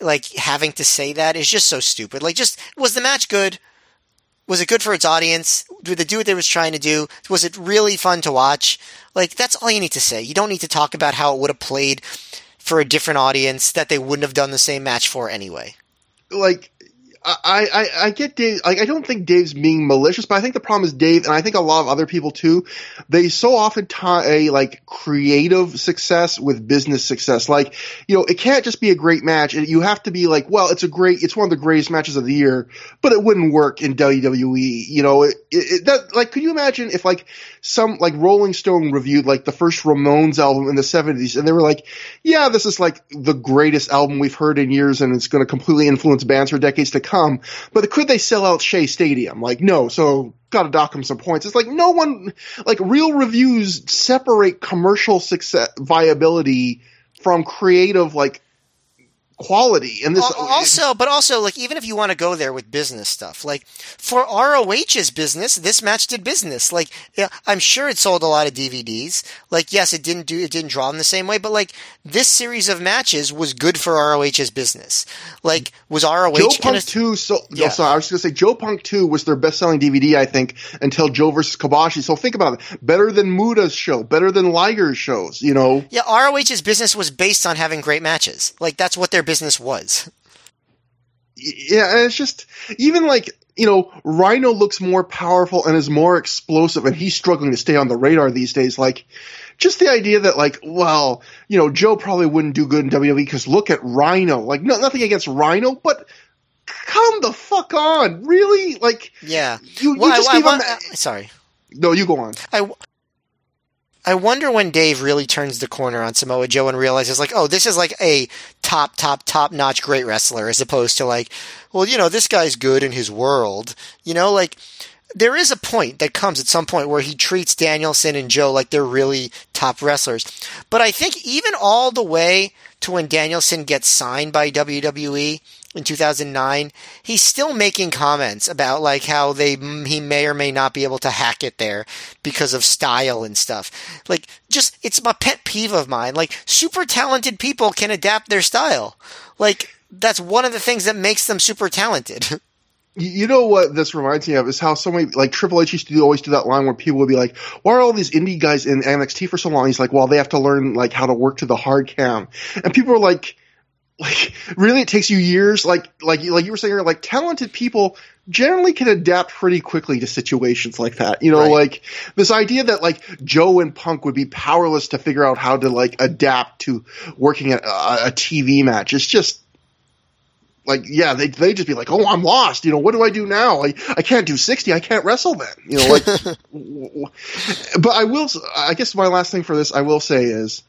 Speaker 2: like having to say that is just so stupid. Like, just was the match good? Was it good for its audience? Did they do what they was trying to do? Was it really fun to watch? Like, that's all you need to say. You don't need to talk about how it would have played for a different audience that they wouldn't have done the same match for anyway
Speaker 1: like I, I, I get Dave. Like, I don't think Dave's being malicious, but I think the problem is Dave, and I think a lot of other people too. They so often tie like creative success with business success. Like, you know, it can't just be a great match. You have to be like, well, it's a great, it's one of the greatest matches of the year, but it wouldn't work in WWE. You know, it, it, that like, could you imagine if like some like Rolling Stone reviewed like the first Ramones album in the '70s, and they were like, yeah, this is like the greatest album we've heard in years, and it's going to completely influence bands for decades to come come. But could they sell out Shea Stadium? Like, no. So got to dock them some points. It's like no one, like real reviews separate commercial success viability from creative like quality. And this
Speaker 2: Al- also, but also, like, even if you want to go there with business stuff, like for ROH's business, this match did business. Like, yeah, I'm sure it sold a lot of DVDs. Like, yes, it didn't do, it didn't draw them the same way, but like this series of matches was good for ROH's business. Like, was ROH
Speaker 1: Joe Punk 2, so,
Speaker 2: Yeah.
Speaker 1: no, sorry, I was going to say, Joe Punk 2 was their best selling DVD, I think, until Joe versus Kobashi. So think about it. Better than Muda's show, better than Liger's shows, you know?
Speaker 2: Yeah, ROH's business was based on having great matches. Like that's what their business was.
Speaker 1: Yeah, and it's just, even like, you know, Rhino looks more powerful and is more explosive, and he's struggling to stay on the radar these days. Like, just the idea that, like, well, you know, Joe probably wouldn't do good in WWE because look at Rhino. Like, no, nothing against Rhino, but come the fuck on. Really? Like,
Speaker 2: Yeah.
Speaker 1: you, you
Speaker 2: Well,
Speaker 1: just
Speaker 2: I
Speaker 1: him.
Speaker 2: uh, sorry.
Speaker 1: No, you go on.
Speaker 2: I, I wonder when Dave really turns the corner on Samoa Joe and realizes, like, oh, this is like a top, top, top notch great wrestler as opposed to like, well, you know, this guy's good in his world. You know, like, there is a point that comes at some point where he treats Danielson and Joe like they're really top wrestlers. But I think even all the way to when Danielson gets signed by WWE in 2009, he's still making comments about like how they he may or may not be able to hack it there because of style and stuff. Like just it's my pet peeve of mine. Like super talented people can adapt their style. Like that's one of the things that makes them super talented.
Speaker 1: You know what this reminds me of is how so many like Triple H used to do, always do that line where people would be like, "Why are all these indie guys in NXT for so long?" He's like, "Well, they have to learn like how to work to the hard cam," and people are like, "Like really? It takes you years?" Like like like you were saying, like talented people generally can adapt pretty quickly to situations like that. You know,
Speaker 2: Right.
Speaker 1: like this idea that like Joe and Punk would be powerless to figure out how to like adapt to working at a, a TV match. It's just like yeah they they just be like oh I'm lost you know what do I do now I I can't do 60 I can't wrestle then you know like w- w- but I will i guess my last thing for this I will say is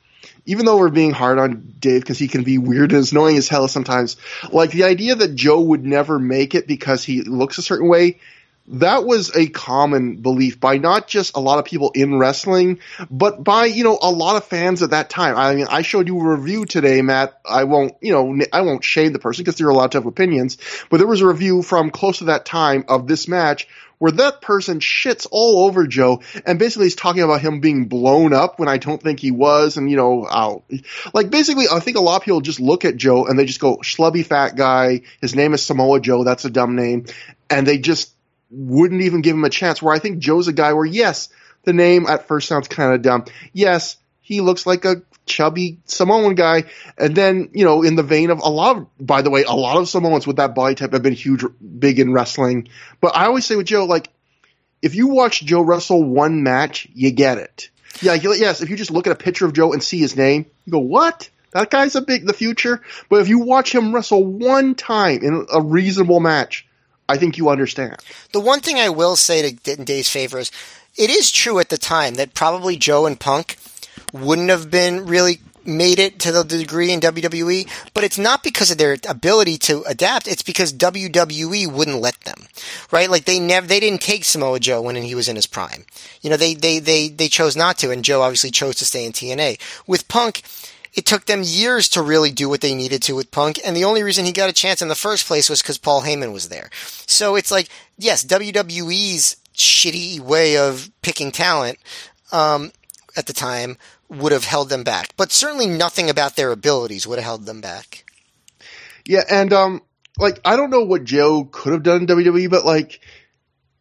Speaker 1: even though we're being hard on Dave because he can be weird and annoying as hell sometimes like the idea that Joe would never make it because he looks a certain way that was a common belief by not just a lot of people in wrestling, but by, you know, a lot of fans at that time. I mean, I showed you a review today, Matt. I won't, you know, I won't shame the person because they're allowed to have opinions, but there was a review from close to that time of this match where that person shits all over Joe and basically is talking about him being blown up when I don't think he was. And, you know, I'll, like basically, I think a lot of people just look at Joe and they just go, schlubby fat guy. His name is Samoa Joe. That's a dumb name. And they just wouldn't even give him a chance. Where I think Joe's a guy where, yes, the name at first sounds kind of dumb. Yes, he looks like a chubby Samoan guy. And then, you know, in the vein of a lot of, by the way, a lot of Samoans with that body type have been huge, big in wrestling. But I always say with Joe, like, if you watch Joe wrestle one match, you get it. Yeah, yes, if you just look at a picture of Joe and see his name, you go, what? That guy's a big, the future. But if you watch him wrestle one time in a reasonable match, I think you understand.
Speaker 2: The one thing I will say to Dave's favor is, it is true at the time that probably Joe and Punk wouldn't have been really made it to the degree in WWE, but it's not because of their ability to adapt. It's because WWE wouldn't let them, right? Like they never, they didn't take Samoa Joe when he was in his prime. You know, they, they, they, they chose not to, and Joe obviously chose to stay in TNA. With Punk, it took them years to really do what they needed to with Punk, and the only reason he got a chance in the first place was because Paul Heyman was there. So it's like, yes, WWE's shitty way of picking talent um, at the time would have held them back, but certainly nothing about their abilities would have held them back.
Speaker 1: Yeah, and um, like I don't know what Joe could have done in WWE, but like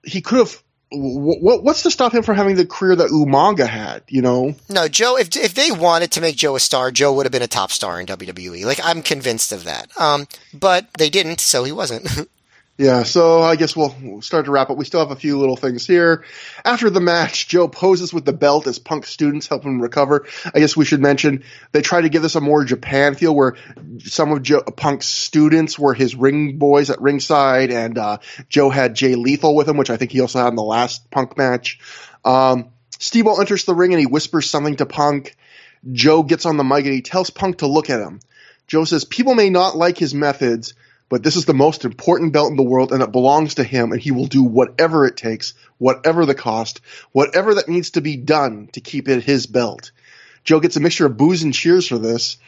Speaker 1: he could have. What what's to stop him from having the career that Umaga had? You know,
Speaker 2: No, Joe. If if they wanted to make Joe a star, Joe would have been a top star in WWE. Like I'm convinced of that. Um, but they didn't, so he wasn't.
Speaker 1: Yeah, so I guess we'll, start to wrap up. We still have a few little things here. After the match, Joe poses with the belt as Punk students help him recover. I guess we should mention they tried to give this a more Japan feel where some of Joe, Punk's students were his ring boys at ringside and uh, Joe had Jay Lethal with him, which I think he also had in the last Punk match. Um, Steve enters the ring and he whispers something to Punk. Joe gets on the mic and he tells Punk to look at him. Joe says, People may not like his methods, but this is the most important belt in the world and it belongs to him and he will do whatever it takes, whatever the cost, whatever that needs to be done to keep it his belt. Joe gets a mixture of boos and cheers for this.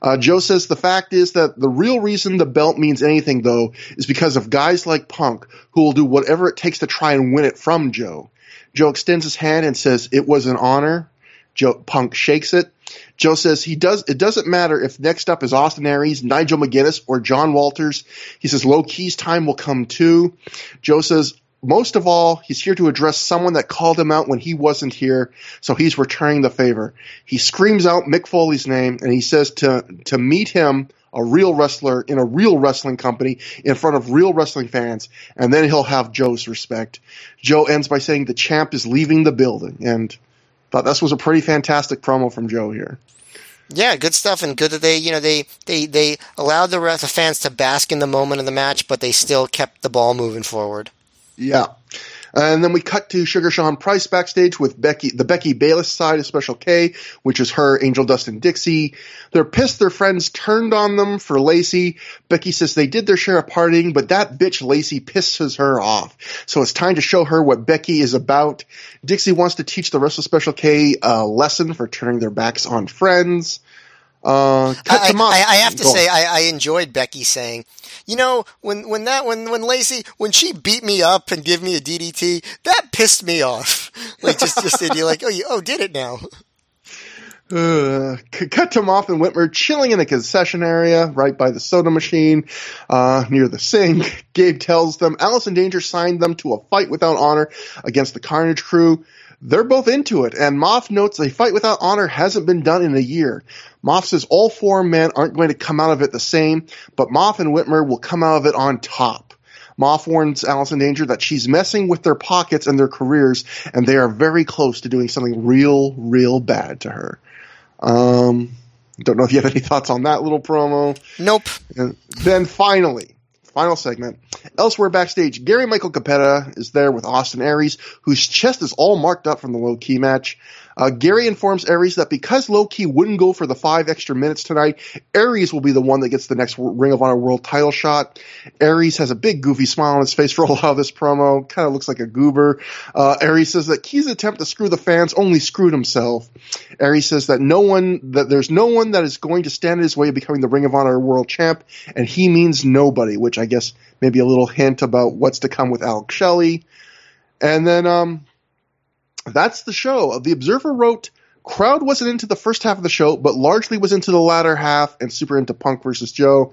Speaker 1: Uh, Joe says the fact is that the real reason the belt means anything, though, is because of guys like Punk who will do whatever it takes to try and win it from Joe. Joe extends his hand and says, "It was an honor." Joe Punk shakes it. Joe says he does. It doesn't matter if next up is Austin Aries, Nigel McGuinness, or John Walters. He says Low Ki's time will come too. Joe says most of all, he's here to address someone that called him out when he wasn't here, so he's returning the favor. He screams out Mick Foley's name and he says to to meet him a real wrestler in a real wrestling company in front of real wrestling fans, and then he'll have Joe's respect. Joe ends by saying the champ is leaving the building, and thought this was a pretty fantastic promo from Joe here.
Speaker 2: Yeah, good stuff, and good that they, you know, they they they allowed the rest of fans to bask in the moment of the match, but they still kept the ball moving forward.
Speaker 1: Yeah. And then we cut to Sugar Sean Price backstage with Becky, the Becky Bayless side of Special K, which is her, Angel Dust, and Dixie. They're pissed their friends turned on them for Lacey. Becky says they did their share of partying, but that bitch Lacey pisses her off. So it's time to show her what Becky is about. Dixie wants to teach the rest of Special K a lesson for turning their backs on friends. Uh,
Speaker 2: I, I, I, have to say, I, I, enjoyed Becky saying, you know, when when that when when Lacey when she beat me up and give me a DDT, that pissed me off. like just just you're like, oh, you oh did it now.
Speaker 1: Uh, cut to Maff and Whitmer chilling in a concession area right by the soda machine uh, near the sink. Gabe tells them Allison Danger signed them to a fight without honor against the Carnage crew. They're both into it, and Maff notes a fight without honor hasn't been done in a year. Maff says all four men aren't going to come out of it the same, but Maff and Whitmer will come out of it on top. Maff warns Allison Danger that she's messing with their pockets and their careers, and they are very close to doing something real, real bad to her. Um, don't know if you have any thoughts on that little promo.
Speaker 2: Nope.
Speaker 1: And then finally, final segment. Elsewhere backstage, Gary Michael Cappetta is there with Austin Aries, whose chest is all marked up from the Low Ki match. Uh, Gary informs Aries that because Low Ki wouldn't go for the five extra minutes tonight, Aries will be the one that gets the next Ring of Honor World title shot. Aries has a big goofy smile on his face for a lot of this promo. Kind of looks like a goober. Uh, Aries says that Ki's attempt to screw the fans only screwed himself. Aries says that no one, that there's no one that is going to stand in his way of becoming the Ring of Honor World Champ, and he means nobody, which I guess maybe a little hint about what's to come with Alex Shelley. And then, um, that's the show. The Observer wrote, crowd wasn't into the first half of the show, but largely was into the latter half and super into Punk versus Joe.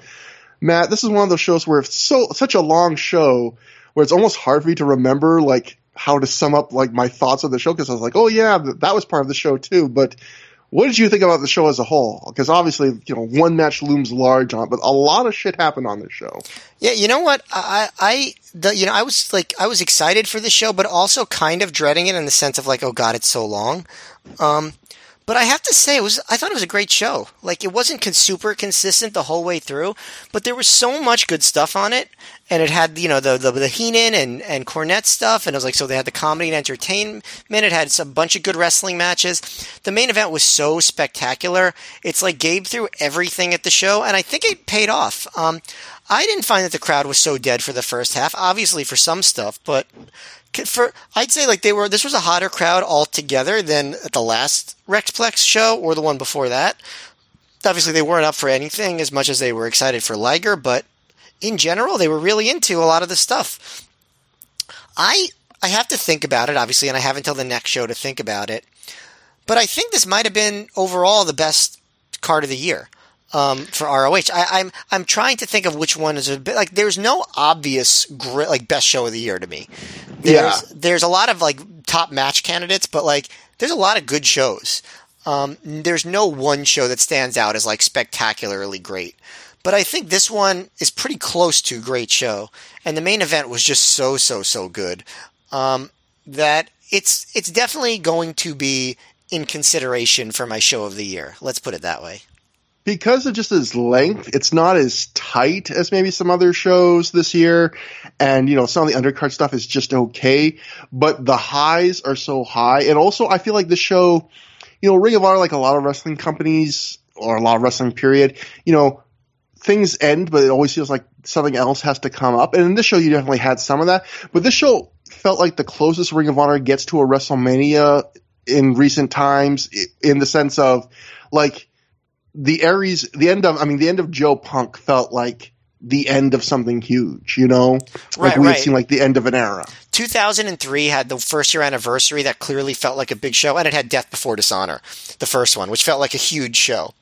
Speaker 1: Matt, this is one of those shows where it's so such a long show where it's almost hard for me to remember like how to sum up like my thoughts of the show because I was like, oh yeah, that was part of the show too. But what did you think about the show as a whole? Because obviously, you know, one match looms large on, but a lot of shit happened on this show.
Speaker 2: Yeah, you know what? I, I, the, you know, I was like, I was excited for the show, but also kind of dreading it in the sense of like, oh god, it's so long. Um, but I have to say, it was I thought it was a great show. Like it wasn't con- super consistent the whole way through, but there was so much good stuff on it, and it had you know the the, the Heenan and and Cornette stuff, and it was like so they had the comedy and entertainment. It had a bunch of good wrestling matches. The main event was so spectacular. It's like Gabe threw everything at the show, and I think it paid off. Um, I didn't find that the crowd was so dead for the first half. Obviously for some stuff, but for I'd say like they were this was a hotter crowd altogether than at the last Rexplex show or the one before that. Obviously they weren't up for anything as much as they were excited for Liger, but in general they were really into a lot of the stuff. I I have to think about it obviously and I have until the next show to think about it. But I think this might have been overall the best card of the year um, for ROH. I, am I'm, I'm trying to think of which one is a bit like. There's no obvious great, like best show of the year to me. There's, yeah. There's a lot of like top match candidates, but like there's a lot of good shows. Um, there's no one show that stands out as like spectacularly great. But I think this one is pretty close to a great show, and the main event was just so so so good um, that it's it's definitely going to be in consideration for my show of the year. Let's put it that way
Speaker 1: because of just its length, it's not as tight as maybe some other shows this year. And, you know, some of the undercard stuff is just okay, but the highs are so high. And also, I feel like the show, you know, Ring of Honor, like a lot of wrestling companies or a lot of wrestling period, you know, things end, but it always feels like something else has to come up. And in this show, you definitely had some of that, but this show felt like the closest Ring of Honor gets to a WrestleMania in recent times in the sense of like the Aries, the end of, I mean, the end of Joe Punk felt like the end of something huge, you know? Like
Speaker 2: Right,
Speaker 1: we
Speaker 2: right.
Speaker 1: had seen like the end of an era.
Speaker 2: 2003 had the first year anniversary that clearly felt like a big show, and it had Death Before Dishonor, the first one, which felt like a huge show.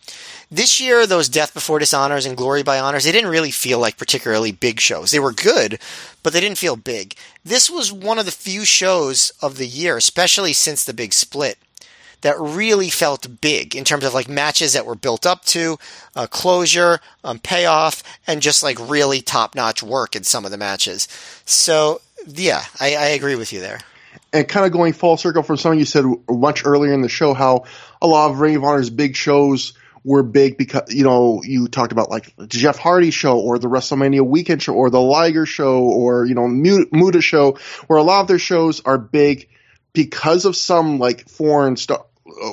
Speaker 2: This year, those Death Before Dishonors and Glory by Honors, they didn't really feel like particularly big shows. They were good, but they didn't feel big. This was one of the few shows of the year, especially since the big split, that really felt big in terms of like matches that were built up to, uh, closure, um, payoff, and just like really top notch work in some of the matches. So, yeah, I, I agree with you there.
Speaker 1: and kind of going full circle from something you said much earlier in the show, how a lot of Ring of Honor's big shows were big because you know you talked about like the Jeff Hardy show or the WrestleMania weekend show or the Liger show or you know Mu- Muda show, where a lot of their shows are big because of some like foreign star.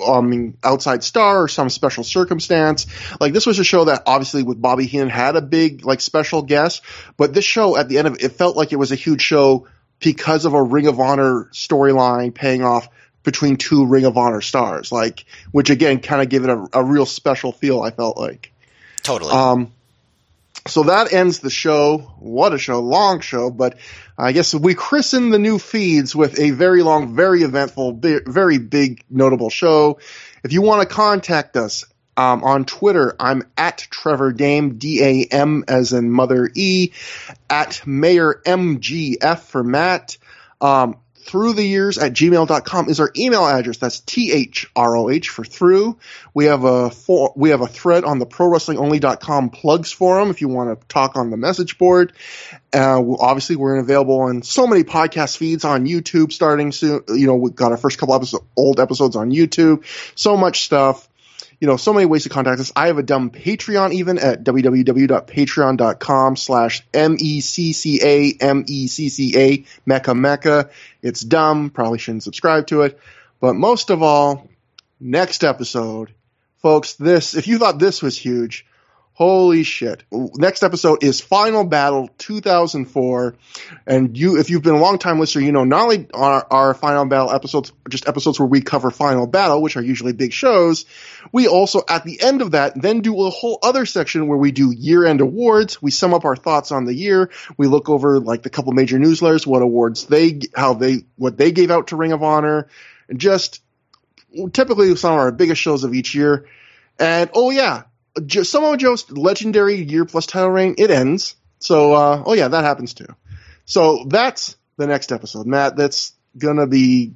Speaker 1: I mean, outside star or some special circumstance. Like this was a show that obviously with Bobby Heenan had a big like special guest, but this show at the end of it, it felt like it was a huge show because of a Ring of Honor storyline paying off between two Ring of Honor stars, like which again kind of gave it a, a real special feel. I felt like.
Speaker 2: Totally.
Speaker 1: Um, so that ends the show. What a show, long show, but I guess we christen the new feeds with a very long, very eventful, very big, notable show. If you want to contact us um, on Twitter, I'm at Trevor Dame, D A M as in Mother E, at Mayor MGF for Matt. Um, through the years at gmail.com is our email address. That's T-H-R-O-H for through. We have a for, we have a thread on the prowrestlingonly.com plugs forum if you want to talk on the message board. Uh, obviously we're available on so many podcast feeds on YouTube starting soon. You know, we've got our first couple episodes, old episodes on YouTube. So much stuff you know, so many ways to contact us. I have a dumb Patreon even at www.patreon.com slash M-E-C-C-A, M-E-C-C-A, Mecca Mecca. It's dumb. Probably shouldn't subscribe to it. But most of all, next episode, folks, this, if you thought this was huge, holy shit. Next episode is Final Battle 2004. And you, if you've been a long time listener, you know, not only are our Final Battle episodes just episodes where we cover Final Battle, which are usually big shows, we also, at the end of that, then do a whole other section where we do year end awards. We sum up our thoughts on the year. We look over like the couple major newsletters, what awards they, how they, what they gave out to Ring of Honor, and just typically some of our biggest shows of each year. And oh yeah, Samoa Joe's legendary year plus title reign, it ends. So, uh, oh yeah, that happens too. So that's the next episode, Matt. That's gonna be,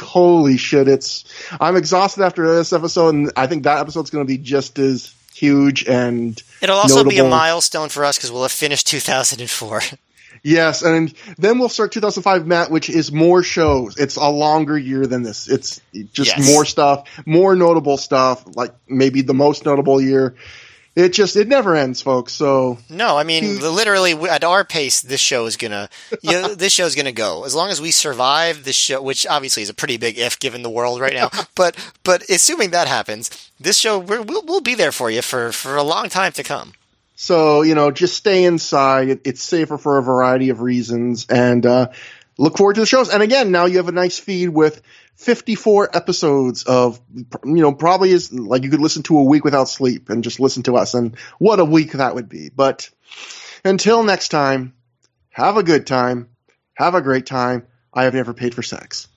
Speaker 1: holy shit, it's, I'm exhausted after this episode and I think that episode's gonna be just as huge and
Speaker 2: It'll also be a milestone for us because we'll have finished 2004.
Speaker 1: Yes, and then we'll start 2005, Matt, which is more shows. It's a longer year than this. It's just
Speaker 2: Yes.
Speaker 1: more stuff, more notable stuff, like maybe the most notable year. It just, it never ends, folks. So,
Speaker 2: No, I mean literally at our pace, this show is gonna, you know, this show is gonna go as long as we survive this show, which obviously is a pretty big if given the world right now. but but assuming that happens, this show we're, we'll we'll be there for you for for a long time to come.
Speaker 1: So, you know, just stay inside. It, it's safer for a variety of reasons and, uh, look forward to the shows. And again, now you have a nice feed with 54 episodes of, you know, probably is like you could listen to a week without sleep and just listen to us. And what a week that would be. But until next time, have a good time. Have a great time. I have never paid for sex.